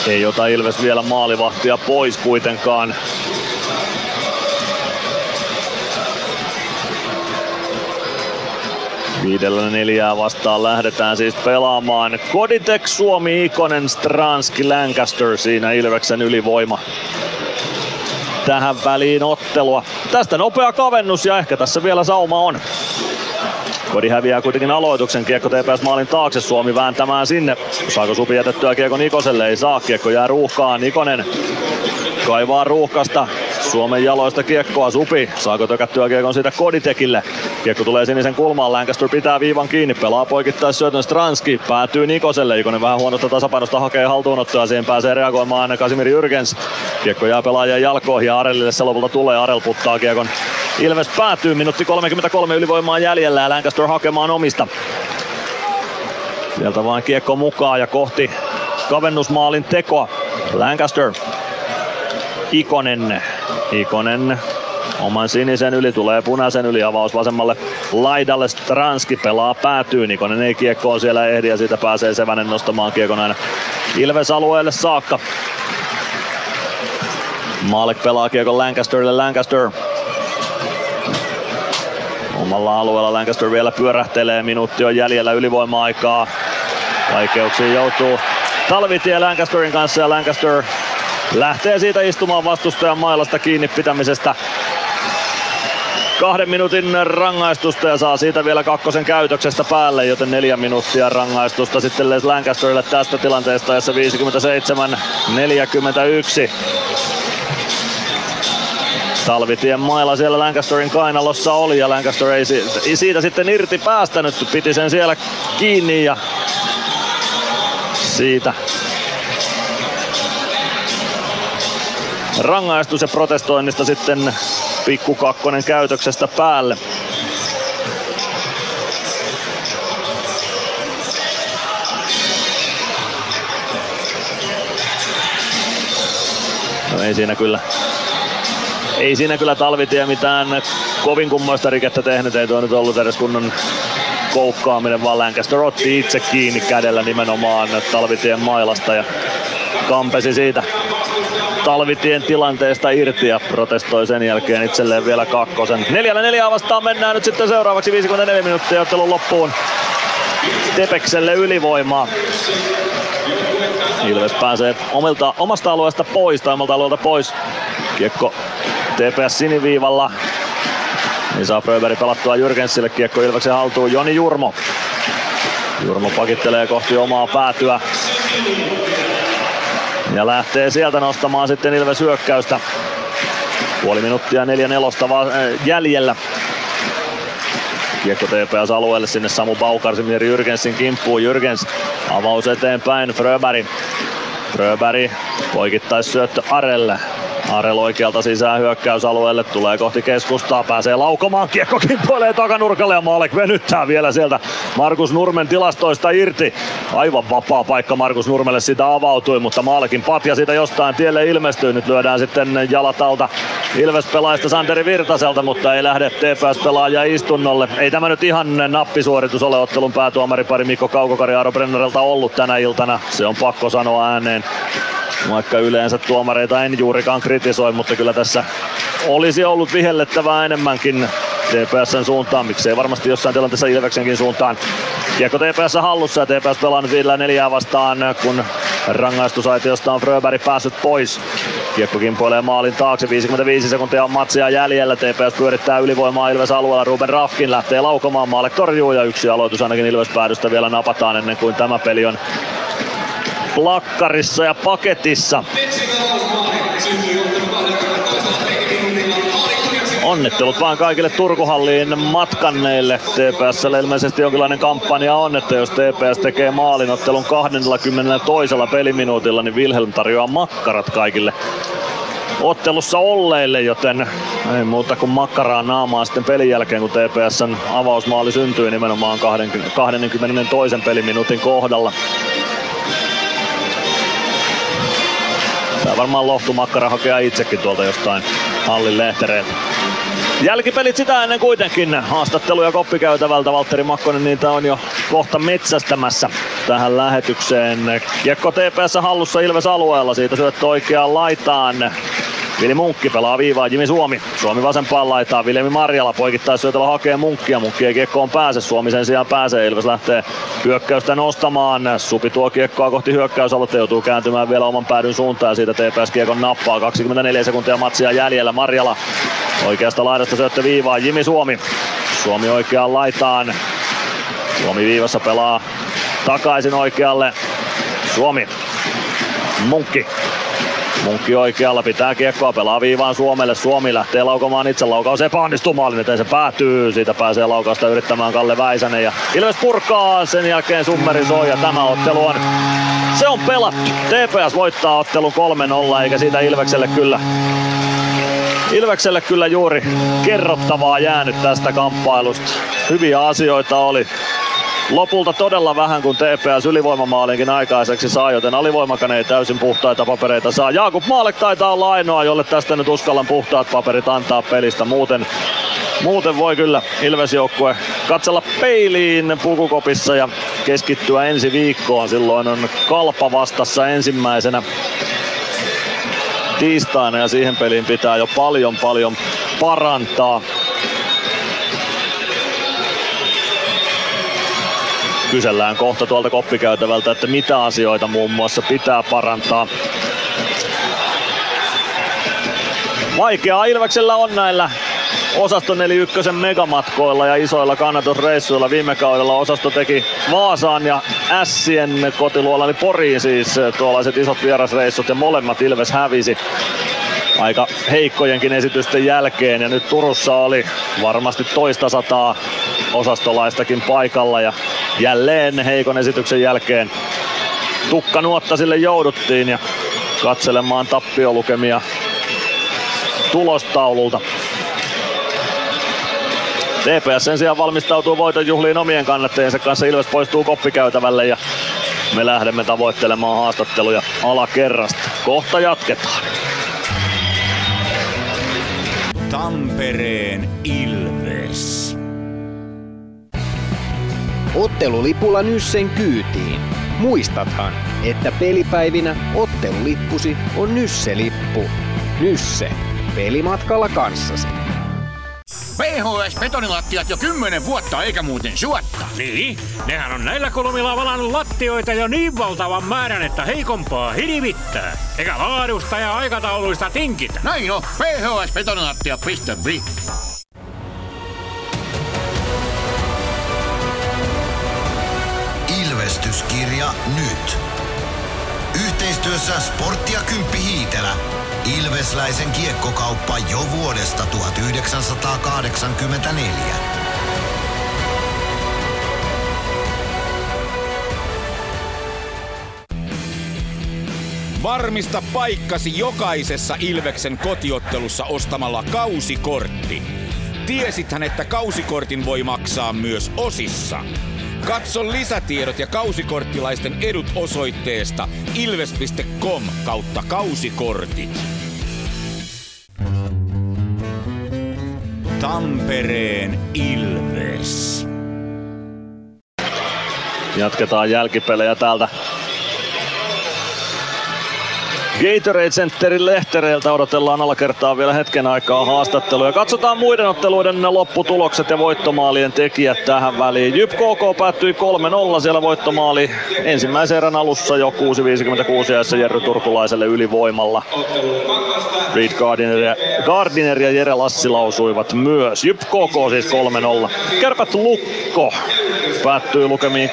Ei ota Ilves vielä maalivahtia pois kuitenkaan. Viidellä neljää vastaan lähdetään siis pelaamaan. Koditek, Suomi, Ikonen, Stranski, Lancaster siinä Ilveksen ylivoima tähän väliin ottelua. Tästä nopea kavennus ja ehkä tässä vielä sauma on. Kodi häviää kuitenkin aloituksen. Kiekko TPS maalin taakse. Suomi vääntämään sinne. Saako Supi jätettyä Kiekko Nikoselle? Ei saa. Kiekko jää ruuhkaan. Nikonen kaivaa ruuhkasta. Suomen jaloista kiekkoa Supi. Saako tökättyä kiekon siitä Koditekille? Kiekko tulee sinisen kulmaan. Lancaster pitää viivan kiinni. Pelaa poikittais syötön Stranski. Päätyy Nikoselle. Ikonen vähän huonosta tasapainosta hakee haltuunottoa. Siihen pääsee reagoimaan Kasimir Jyrgens. Kiekko jää pelaajien jalkoihin ja Arelille se lopulta tulee. Arel puttaa kiekon. Ilves päätyy. Minuutti 33 ylivoimaa jäljellä ja Lancaster hakemaan omista. Sieltä vaan kiekko mukaan ja kohti kavennusmaalin tekoa. Lancaster. Ikonen. Ikonen oman sinisen yli, tulee punaisen yli, avaus vasemmalle laidalle, Stranski pelaa päätyy, Nikonen ei kiekkoon siellä ehdi ja siitä pääsee Sevänen nostamaan kiekon aina Ilves alueelle saakka. Maalek pelaa kiekon Lancasterille, Lancaster Omalla alueella Lancaster vielä pyörähtelee, minuutti on jäljellä ylivoima-aikaa. Vaikeuksiin joutuu Talvitie Lancasterin kanssa ja Lancaster lähtee siitä istumaan vastustajan mailasta kiinni pitämisestä. Kahden minuutin rangaistusta ja saa siitä vielä kakkosen käytöksestä päälle, joten neljä minuuttia rangaistusta sitten Les Lancasterille tästä tilanteesta, jossa 57-41. Talvitien mailla siellä Lancasterin kainalossa oli ja Lancaster ei siitä sitten irti päästänyt, piti sen siellä kiinni ja siitä rangaistus ja protestoinnista sitten pikku kakkonen käytöksestä päälle. No ei siinä kyllä ei siinä kyllä Talvitie mitään kovin kummoista rikettä tehnyt, ei tuo nyt ollut edes kunnon koukkaaminen, vaan Lancaster otti itse kiinni kädellä nimenomaan Talvitien mailasta ja kampesi siitä Talvitien tilanteesta irti ja protestoi sen jälkeen itselleen vielä kakkosen. Neljällä neljää vastaan mennään nyt sitten seuraavaksi 54 minuuttia ottelun loppuun. Tepekselle ylivoimaa. Ilves pääsee omilta, omasta alueesta pois tai omalta alueelta pois. Kiekko TPS siniviivalla. Niin saa Fröberg pelattua Jyrgensille kiekko Ilveksen haltuun Joni Jurmo. Jurmo pakittelee kohti omaa päätyä. Ja lähtee sieltä nostamaan sitten Ilves hyökkäystä. Puoli minuuttia neljä nelosta va- äh, jäljellä. Kiekko TPS alueelle sinne Samu Baukarsimir Jyrgensin kimppuun. Jyrgens avaus eteenpäin Fröberg. Fröberg poikittais syöttö Arelle. Arel oikealta sisään hyökkäysalueelle, tulee kohti keskustaa, pääsee laukomaan, kiekko kimppoilee takanurkalle ja Maalek venyttää vielä sieltä Markus Nurmen tilastoista irti. Aivan vapaa paikka Markus Nurmelle sitä avautui, mutta Maalekin patja siitä jostain tielle ilmestyy. Nyt lyödään sitten jalat alta Ilves pelaajista Santeri Virtaselta, mutta ei lähde TPS pelaaja istunnolle. Ei tämä nyt ihan nappisuoritus ole ottelun päätuomaripari Mikko Kaukokari Aaro Brennerelta ollut tänä iltana. Se on pakko sanoa ääneen. Vaikka yleensä tuomareita en juurikaan kritisoi, mutta kyllä tässä olisi ollut vihellettävää enemmänkin TPSn suuntaan, miksei varmasti jossain tilanteessa Ilveksenkin suuntaan. Kiekko TPS hallussa ja TPS pelaa nyt viidellä neljää vastaan, kun Rangaistusaitiosta on Fröberg päässyt pois. Kiekko kimpoilee maalin taakse, 55 sekuntia on matsia jäljellä. TPS pyörittää ylivoimaa Ilves alueella. Ruben Rafkin lähtee laukomaan maalle torjuu ja yksi aloitus ainakin Ilves päädystä vielä napataan ennen kuin tämä peli on plakkarissa ja paketissa. Onnittelut vaan kaikille Turkuhalliin matkanneille. TPSlle ilmeisesti jonkinlainen kampanja on, että jos TPS tekee maalinottelun 22. peliminuutilla, niin Wilhelm tarjoaa makkarat kaikille ottelussa olleille, joten ei muuta kuin makkaraa naamaa sitten pelin jälkeen, kun TPSn avausmaali syntyi nimenomaan 22. peliminuutin kohdalla. Tää varmaan lohtumakkara hakea itsekin tuolta jostain hallin lehtereiltä. Jälkipelit sitä ennen kuitenkin. Haastatteluja koppikäytävältä Valtteri Makkonen niitä on jo kohta metsästämässä tähän lähetykseen. Kiekko TPS hallussa Ilves alueella, siitä syöttö oikeaan laitaan. Vili Munkki pelaa viivaa Jimi Suomi. Suomi vasempaan laitaan. Viljemi Marjala poikittaisyötöllä hakee Munkkia. Munkki ei kiekkoon pääse. Suomi sen sijaan pääsee. Ilves lähtee hyökkäystä nostamaan. Supi tuo kiekkoa kohti hyökkäysaluetta. Joutuu kääntymään vielä oman päädyn suuntaan. Siitä TPS kiekon nappaa. 24 sekuntia matsia jäljellä. Marjala oikeasta laidasta syöttö viivaa. Jimi Suomi. Suomi oikeaan laitaan. Suomi viivassa pelaa takaisin oikealle. Suomi. Munkki Munkki oikealla pitää kiekkoa, pelaa viivaan Suomelle. Suomi lähtee laukomaan itse. Laukaus epäonnistuu maalin eteen, se päätyy. Siitä pääsee laukausta yrittämään Kalle Väisänen. Ja Ilves purkaa, sen jälkeen summeri soi ja tämä ottelu on, se on pelattu. TPS voittaa ottelun 3-0 eikä siitä Ilvekselle kyllä Ilvekselle kyllä juuri kerrottavaa jäänyt tästä kamppailusta. Hyviä asioita oli lopulta todella vähän, kun TPS ylivoimamaalinkin aikaiseksi saa, joten alivoimakan ei täysin puhtaita papereita saa. Jakub Maalek taitaa olla ainoa, jolle tästä nyt uskallan puhtaat paperit antaa pelistä. Muuten, muuten voi kyllä Ilves-joukkue katsella peiliin pukukopissa ja keskittyä ensi viikkoon. Silloin on kalpa vastassa ensimmäisenä tiistaina ja siihen peliin pitää jo paljon paljon parantaa. Kysellään kohta tuolta koppikäytävältä, että mitä asioita muun muassa pitää parantaa. Vaikeaa Ilveksellä on näillä osasto 41 megamatkoilla ja isoilla kannatusreissuilla. Viime kaudella osasto teki Vaasaan ja Ässien kotiluolla, eli Poriin siis tuollaiset isot vierasreissut ja molemmat Ilves hävisi aika heikkojenkin esitysten jälkeen ja nyt Turussa oli varmasti toista sataa osastolaistakin paikalla ja jälleen heikon esityksen jälkeen tukkanuotta sille jouduttiin ja katselemaan tappiolukemia tulostaululta. TPS sen sijaan valmistautuu voiton juhliin omien kannattajiensa kanssa. Ilves poistuu koppikäytävälle ja me lähdemme tavoittelemaan haastatteluja alakerrasta. Kohta jatketaan. Tampereen Ottelulipulla Nyssen kyytiin. Muistathan, että pelipäivinä ottelulippusi on Nysse-lippu. Nysse. Pelimatkalla kanssasi. PHS-betonilattiat jo kymmenen vuotta eikä muuten suotta. Niin, nehän on näillä kolmilla valannut lattioita jo niin valtavan määrän, että heikompaa hirvittää. Eikä laadusta ja aikatauluista tinkitä. Näin on, phsbetonilattia.fi. Ilvestyskirja nyt. Yhteistyössä Sportti ja Kymppi Hiitelä. Ilvesläisen kiekkokauppa jo vuodesta 1984. Varmista paikkasi jokaisessa Ilveksen kotiottelussa ostamalla kausikortti. Tiesithän, että kausikortin voi maksaa myös osissa. Katso lisätiedot ja kausikorttilaisten edut osoitteesta ilves.com kautta kausikortit. Tampereen Ilves. Jatketaan jälkipelejä täältä Gatorade Centerin lehtereiltä odotellaan alakertaa vielä hetken aikaa haastatteluja. Katsotaan muiden otteluiden lopputulokset ja voittomaalien tekijät tähän väliin. Jyp KK päättyi 3-0 siellä voittomaali ensimmäisen erän alussa jo 6.56 jäessä Jerry Turkulaiselle ylivoimalla. Reed Gardiner ja, Gardiner ja Jere Lassi lausuivat myös. Jyp KK siis 3-0. Kärpät Lukko päättyy lukemiin 2-3.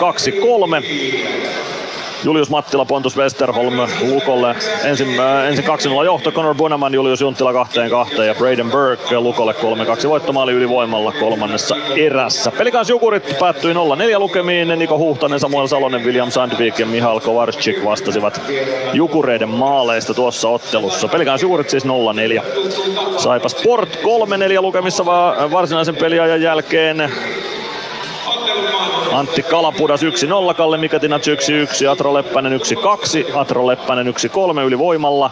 Julius Mattila, Pontus Westerholm Lukolle. Ensin, äh, ensin 2-0 johto, Conor Bunaman, Julius Junttila kahteen kahteen ja Braden Burke Lukolle 3-2 voittomaali ylivoimalla kolmannessa erässä. Pelikans Jukurit päättyi 0-4 lukemiin. Niko Huhtanen, Samuel Salonen, William Sandvik ja Mihal Kovarczyk vastasivat Jukureiden maaleista tuossa ottelussa. Pelikans Jukurit siis 0-4. Saipa Sport 3-4 lukemissa varsinaisen peliajan jälkeen. Antti Kalapudas 1-0, Kalle Mikatinac 1-1, Atro Leppänen 1-2, Atro Leppänen 1-3 ylivoimalla.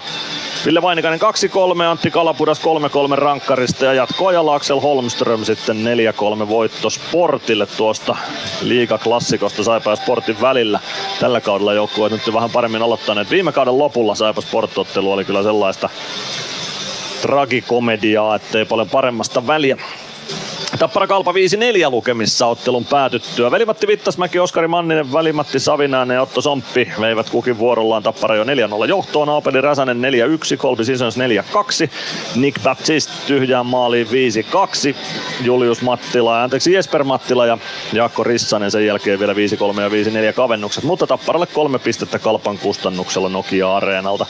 Ville Vainikainen 2-3, Antti Kalapudas 3-3 rankkarista ja jatkoajalla Axel Holmström sitten 4-3 voitto Sportille tuosta liigaklassikosta Saipa ja Sportin välillä. Tällä kaudella joukkueet nyt vähän paremmin aloittaneet. Viime kauden lopulla Saipa Sportottelu oli kyllä sellaista tragikomediaa, ettei paljon paremmasta väliä. Tappara Kalpa 5-4 lukemissa ottelun päätyttyä. Velimatti Vittasmäki, Oskari Manninen, Välimatti Savinainen ja Otto Somppi veivät kukin vuorollaan Tappara jo 4-0 johtoon. Aapeli Räsänen 4-1, Kolbi Sisons 4-2, Nick Baptist tyhjään maaliin 5-2, Julius Mattila, anteeksi Jesper Mattila ja Jaakko Rissanen sen jälkeen vielä 5-3 ja 5-4 kavennukset, mutta Tapparalle kolme pistettä Kalpan kustannuksella Nokia-areenalta.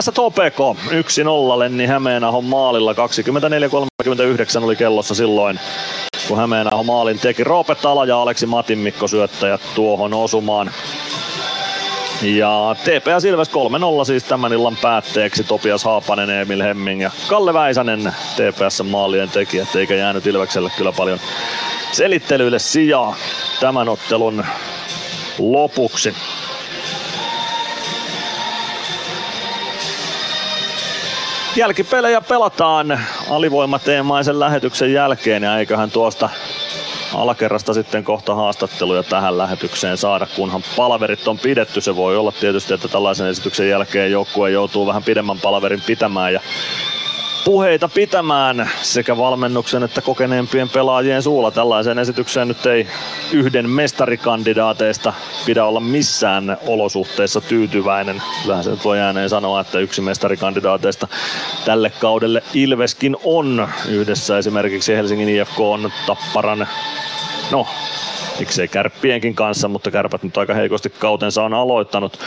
STPK 1-0 Lenni Hämeenahon maalilla 24-39 oli kellossa silloin kun Hämeenaho maalin teki. Roope Tala ja Aleksi Matinmikko syöttäjät tuohon osumaan. Ja TPS Ilves 3-0 siis tämän illan päätteeksi. Topias Haapanen, Emil Hemming ja Kalle Väisänen TPS maalien tekijät, eikä jäänyt Ilvekselle kyllä paljon selittelyille sijaa tämän ottelun lopuksi. Jälkipelejä pelataan alivoimateemaisen lähetyksen jälkeen ja eiköhän tuosta alakerrasta sitten kohta haastatteluja tähän lähetykseen saada, kunhan palaverit on pidetty. Se voi olla tietysti, että tällaisen esityksen jälkeen joukkue joutuu vähän pidemmän palaverin pitämään ja puheita pitämään sekä valmennuksen että kokeneempien pelaajien suulla. Tällaiseen esitykseen nyt ei yhden mestarikandidaateista pidä olla missään olosuhteissa tyytyväinen. Vähän se voi ääneen sanoa, että yksi mestarikandidaateista tälle kaudelle Ilveskin on. Yhdessä esimerkiksi Helsingin IFK on Tapparan, no miksei kärppienkin kanssa, mutta kärpät nyt aika heikosti kautensa on aloittanut.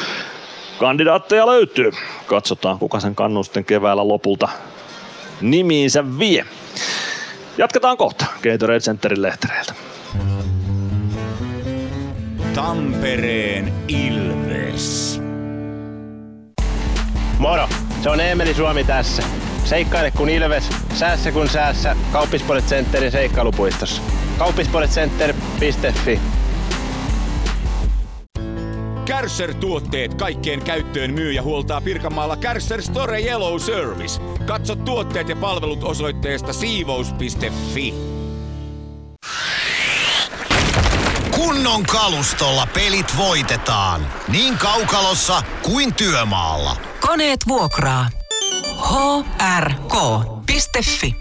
Kandidaatteja löytyy. Katsotaan, kuka sen kannusten keväällä lopulta nimiinsä vie. Jatketaan kohta Gatorade Centerin lehtereiltä. Tampereen Ilves. Moro, se on Eemeli Suomi tässä. Seikkaile kun Ilves, säässä kun säässä. Kauppispoilet Centerin seikkailupuistossa. Kauppispoiletcenter.fi Kärsser-tuotteet kaikkeen käyttöön myy ja huoltaa Pirkanmaalla Kärsser Store Yellow Service. Katso tuotteet ja palvelut osoitteesta siivous.fi. Kunnon kalustolla pelit voitetaan. Niin kaukalossa kuin työmaalla. Koneet vuokraa. hrk.fi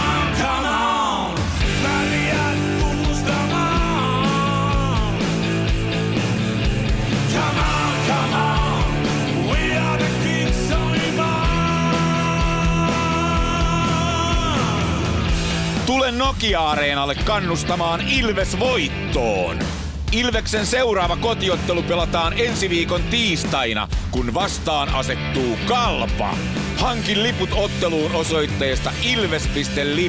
Tule Nokia-areenalle kannustamaan Ilves voittoon. Ilveksen seuraava kotiottelu pelataan ensi viikon tiistaina, kun vastaan asettuu Kalpa. Hankin liput otteluun osoitteesta ilves.lippu.fi.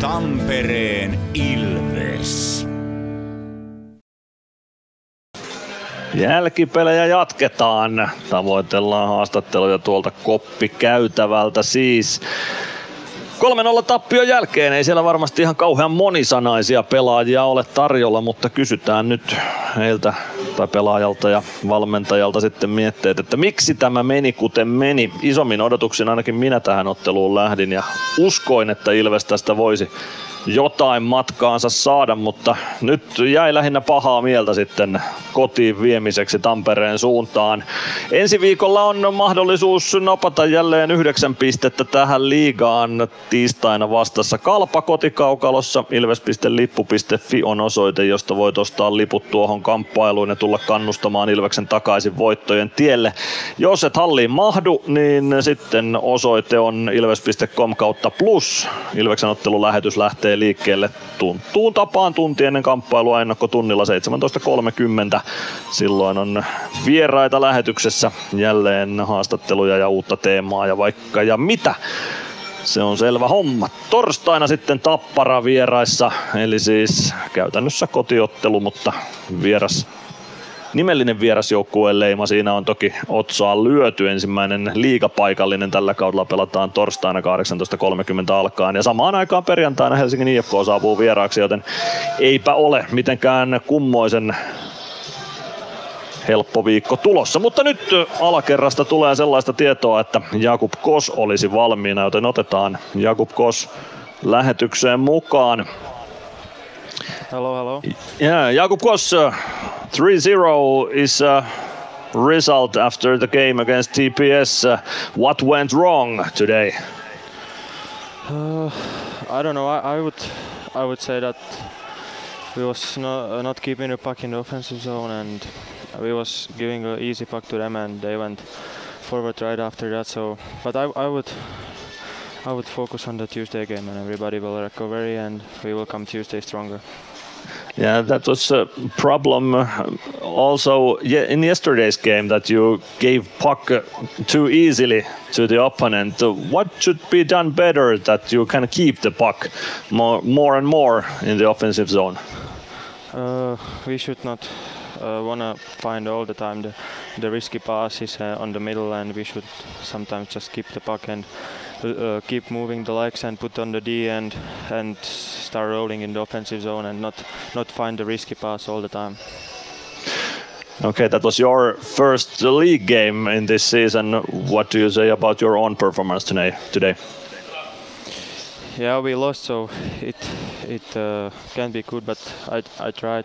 Tampereen Ilves. Jälkipelejä jatketaan. Tavoitellaan haastatteluja tuolta koppikäytävältä siis. 3-0 tappion jälkeen ei siellä varmasti ihan kauhean monisanaisia pelaajia ole tarjolla, mutta kysytään nyt heiltä tai pelaajalta ja valmentajalta sitten mietteet, että miksi tämä meni kuten meni. Isommin odotuksin ainakin minä tähän otteluun lähdin ja uskoin, että Ilves tästä voisi jotain matkaansa saada, mutta nyt jäi lähinnä pahaa mieltä sitten kotiin viemiseksi Tampereen suuntaan. Ensi viikolla on mahdollisuus napata jälleen yhdeksän pistettä tähän liigaan tiistaina vastassa Kalpa kotikaukalossa. Ilves.lippu.fi on osoite, josta voit ostaa liput tuohon kamppailuun ja tulla kannustamaan Ilveksen takaisin voittojen tielle. Jos et halliin mahdu, niin sitten osoite on ilves.com kautta plus. Ilveksen ottelulähetys lähtee liikkeelle tuntuun tapaan tunti ennen kamppailua ennakkotunnilla 17.30. Silloin on vieraita lähetyksessä, jälleen haastatteluja ja uutta teemaa ja vaikka ja mitä. Se on selvä homma. Torstaina sitten Tappara vieraissa, eli siis käytännössä kotiottelu, mutta vieras nimellinen vierasjoukkueen leima. Siinä on toki otsaan lyöty. Ensimmäinen liigapaikallinen tällä kaudella pelataan torstaina 18.30 alkaen. Ja samaan aikaan perjantaina Helsingin IFK saapuu vieraaksi, joten eipä ole mitenkään kummoisen helppo viikko tulossa. Mutta nyt alakerrasta tulee sellaista tietoa, että Jakub Kos olisi valmiina, joten otetaan Jakub Kos lähetykseen mukaan. Hello, hello. Yeah, Jakub Kos, uh, 3-0 is a result after the game against TPS. Uh, what went wrong today? Uh, I don't know. I, I would I would say that we was not, not keeping the puck in the offensive zone and we was giving an easy puck to them and they went forward right after that. So, but I, I would I would focus on the Tuesday game and everybody will recover and we will come Tuesday stronger. Yeah, that was a problem also in yesterday's game that you gave puck uh, too easily to the opponent. Uh, What should be done better that you can keep the puck more, more and more in the offensive zone? Uh, we should not uh, want to find all the time the, the risky passes uh, on the middle, and we should sometimes just keep the puck and uh, keep moving the legs and put on the D and and start rolling in the offensive zone and not not find the risky pass all the time. Okay, that was your first league game in this season. What do you say about your own performance today? Today? Yeah, we lost, so it it uh, can be good, but I I tried.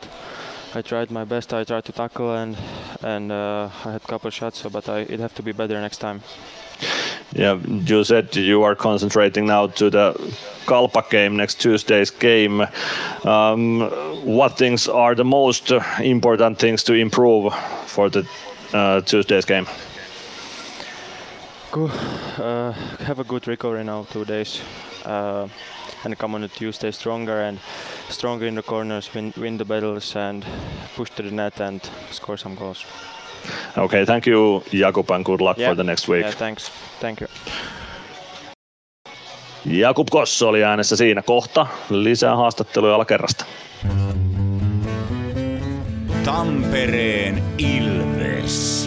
I tried my best. I tried to tackle and and uh, I had a couple shots, so but I it have to be better next time. Yeah, you said you are concentrating now to the Kalpa game next Tuesday's game. Um, what things are the most important things to improve for the uh, Tuesday's game? Uh, have a good recovery now, two days, uh, and come on a Tuesday stronger and stronger in the corners, win, win the battles and push to the net and score some goals. Okay, thank you, Jakub, and good luck for the next week. Yeah, thanks. Thank you. Jakub Kosso oli äänessä siinä kohta. Lisää haastatteluja alakerrasta. Tampereen Ilves.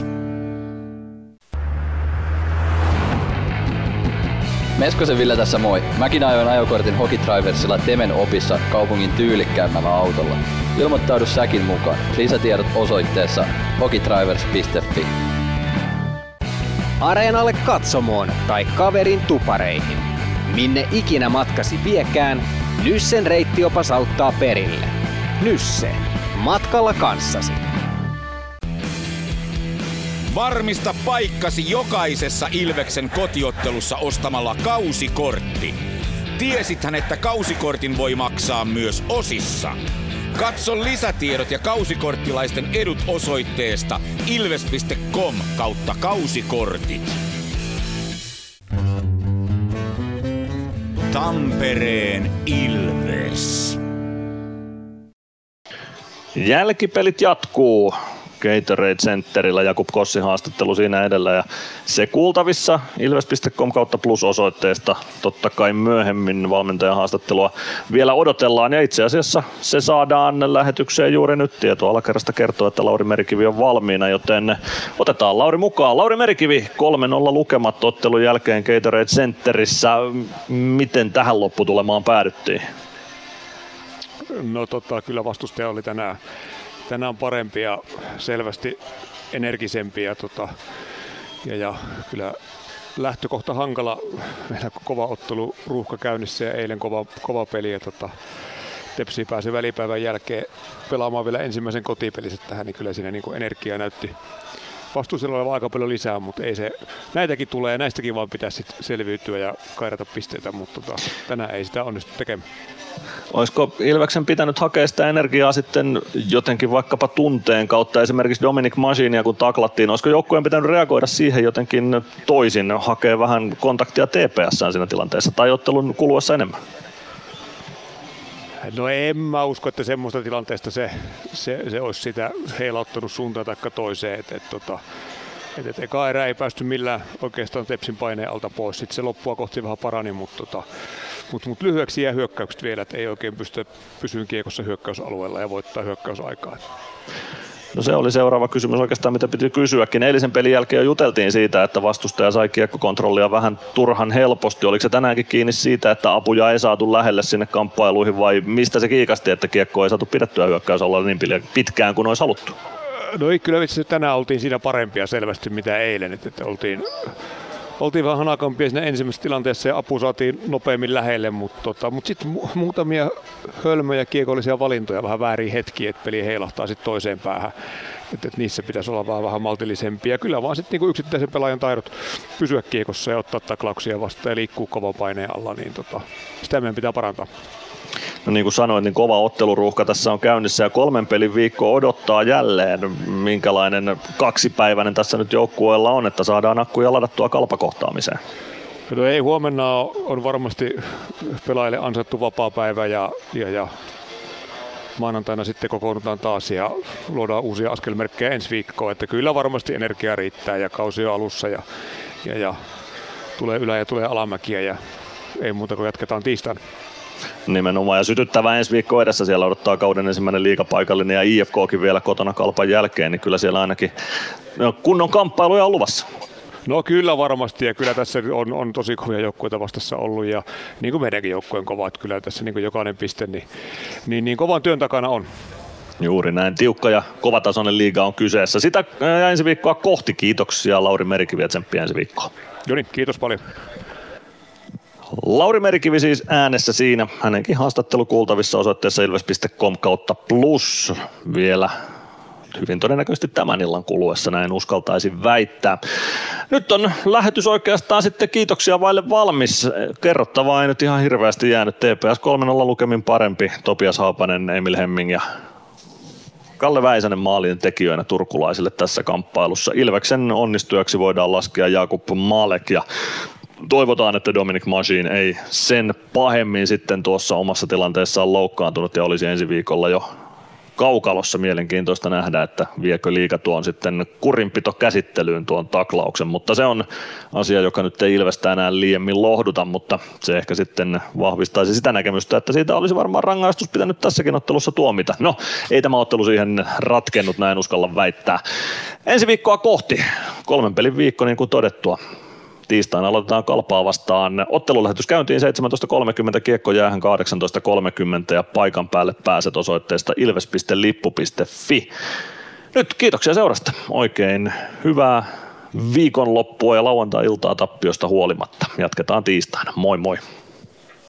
Meskosen Ville tässä moi. Mäkin ajoin ajokortin Hokitriversilla Temen opissa kaupungin tyylikkäämmällä autolla. Ilmoittaudu säkin mukaan. Lisätiedot osoitteessa hokitrivers.fi. Areenalle katsomoon tai kaverin tupareihin. Minne ikinä matkasi viekään, Nyssen reittiopas auttaa perille. Nysse. Matkalla kanssasi. Varmista paikkasi jokaisessa Ilveksen kotiottelussa ostamalla kausikortti. Tiesithän, että kausikortin voi maksaa myös osissa. Katso lisätiedot ja kausikorttilaisten edut osoitteesta ilves.com kautta kausikortit. Tampereen Ilves. Jälkipelit jatkuu. Gatorade Centerillä, Jakub Kossin haastattelu siinä edellä ja se kuultavissa ilves.com kautta plus osoitteesta. Totta kai myöhemmin valmentajan haastattelua vielä odotellaan ja itse asiassa se saadaan lähetykseen juuri nyt. Tieto alakerrasta kertoo, että Lauri Merikivi on valmiina, joten otetaan Lauri mukaan. Lauri Merikivi 3-0 lukemat ottelun jälkeen Gatorade Centerissä. Miten tähän lopputulemaan päädyttiin? No tota, kyllä vastustaja oli tänään, tänään parempi ja selvästi energisempi ja, tota, ja, ja kyllä lähtökohta hankala. Meillä kova ottelu ruuhka käynnissä ja eilen kova, kova peli ja tota, Tepsi pääsi välipäivän jälkeen pelaamaan vielä ensimmäisen kotipeliset tähän, niin kyllä siinä niin energiaa näytti vastuusella oleva aika paljon lisää, mutta ei se, näitäkin tulee ja näistäkin vaan pitäisi sit selviytyä ja kairata pisteitä, mutta tota, tänään ei sitä onnistu tekemään. Olisiko Ilveksen pitänyt hakea sitä energiaa sitten jotenkin vaikkapa tunteen kautta, esimerkiksi Dominic Machinia kun taklattiin, olisiko joukkueen pitänyt reagoida siihen jotenkin toisin, hakea vähän kontaktia TPS siinä tilanteessa tai ottelun kuluessa enemmän? No en mä usko, että semmoista tilanteesta se, se, se olisi sitä heilauttanut suuntaan tai toiseen. Et, et, tota, et, et eka erä ei päästy millään oikeastaan Tepsin paineen alta pois. Sitten se loppua kohti vähän parani, mutta tota, mut, mut lyhyeksi jää hyökkäykset vielä, että ei oikein pysty pysyä kiekossa hyökkäysalueella ja voittaa hyökkäysaikaa. No se oli seuraava kysymys oikeastaan, mitä piti kysyäkin. Eilisen pelin jälkeen jo juteltiin siitä, että vastustaja sai kiekkokontrollia vähän turhan helposti. Oliko se tänäänkin kiinni siitä, että apuja ei saatu lähelle sinne kamppailuihin vai mistä se kiikasti, että kiekko ei saatu pidettyä hyökkäysalla niin pitkään kuin olisi haluttu? No ei, kyllä vitsi, tänään oltiin siinä parempia selvästi mitä eilen. Että, että oltiin, oltiin vähän hanakampia siinä ensimmäisessä tilanteessa ja apu saatiin nopeammin lähelle, mutta, tota, mutta sitten mu- muutamia hölmöjä kiekollisia valintoja, vähän väärin hetkiä, että peli heilahtaa sitten toiseen päähän. Että, että niissä pitäisi olla vähän, vähän maltillisempia. Kyllä vaan sitten niinku yksittäisen pelaajan taidot pysyä kiekossa ja ottaa taklauksia vastaan ja liikkuu kovan paineen alla, niin tota, sitä meidän pitää parantaa. No niin kuin sanoin, niin kova otteluruuhka tässä on käynnissä ja kolmen pelin viikko odottaa jälleen. Minkälainen kaksipäiväinen tässä nyt joukkueella on, että saadaan akkuja ladattua kalpakohtaamiseen? No ei, huomenna on varmasti pelaajille ansaittu vapaa päivä ja, ja, ja maanantaina sitten kokoonnutaan taas ja luodaan uusia askelmerkkejä ensi viikkoon. Että kyllä varmasti energiaa riittää ja kausi on alussa ja, ja, ja tulee ylä- ja tulee alamäkiä ja ei muuta kuin jatketaan tiistaina. Nimenomaan ja sytyttävä ensi viikko edessä. Siellä odottaa kauden ensimmäinen liikapaikallinen ja IFKkin vielä kotona kalpan jälkeen, niin kyllä siellä ainakin no, kunnon kamppailuja on luvassa. No kyllä varmasti ja kyllä tässä on, on tosi kovia joukkueita vastassa ollut ja niin kuin meidänkin joukkueen kova, että kyllä tässä niin kuin jokainen piste niin, niin, niin kovan työn takana on. Juuri näin, tiukka ja kovatasoinen liiga on kyseessä. Sitä ensi viikkoa kohti. Kiitoksia Lauri Merikivi ja tsemppiä ensi viikkoa. Joni, kiitos paljon. Lauri Merikivi siis äänessä siinä. Hänenkin haastattelu kuultavissa osoitteessa ilves.com kautta plus vielä hyvin todennäköisesti tämän illan kuluessa, näin uskaltaisin väittää. Nyt on lähetys oikeastaan sitten kiitoksia vaille valmis. Kerrottavaa ei nyt ihan hirveästi jäänyt. TPS 3-0 lukemin parempi. Topias Haapanen, Emil Hemming ja Kalle Väisänen maalin tekijöinä turkulaisille tässä kamppailussa. Ilveksen onnistujaksi voidaan laskea Jakub Malek ja toivotaan, että Dominic Machine ei sen pahemmin sitten tuossa omassa tilanteessaan loukkaantunut ja olisi ensi viikolla jo kaukalossa mielenkiintoista nähdä, että viekö liika tuon sitten kurinpito käsittelyyn tuon taklauksen, mutta se on asia, joka nyt ei Ilvestä enää liiemmin lohduta, mutta se ehkä sitten vahvistaisi sitä näkemystä, että siitä olisi varmaan rangaistus pitänyt tässäkin ottelussa tuomita. No, ei tämä ottelu siihen ratkennut, näin uskalla väittää. Ensi viikkoa kohti, kolmen pelin viikko niin kuin todettua, tiistaina aloitetaan kalpaa vastaan. Ottelulähetys käyntiin 17.30, kiekko jäähän 18.30 ja paikan päälle pääset osoitteesta ilves.lippu.fi. Nyt kiitoksia seurasta. Oikein hyvää viikonloppua ja lauantai-iltaa tappiosta huolimatta. Jatketaan tiistaina. Moi moi.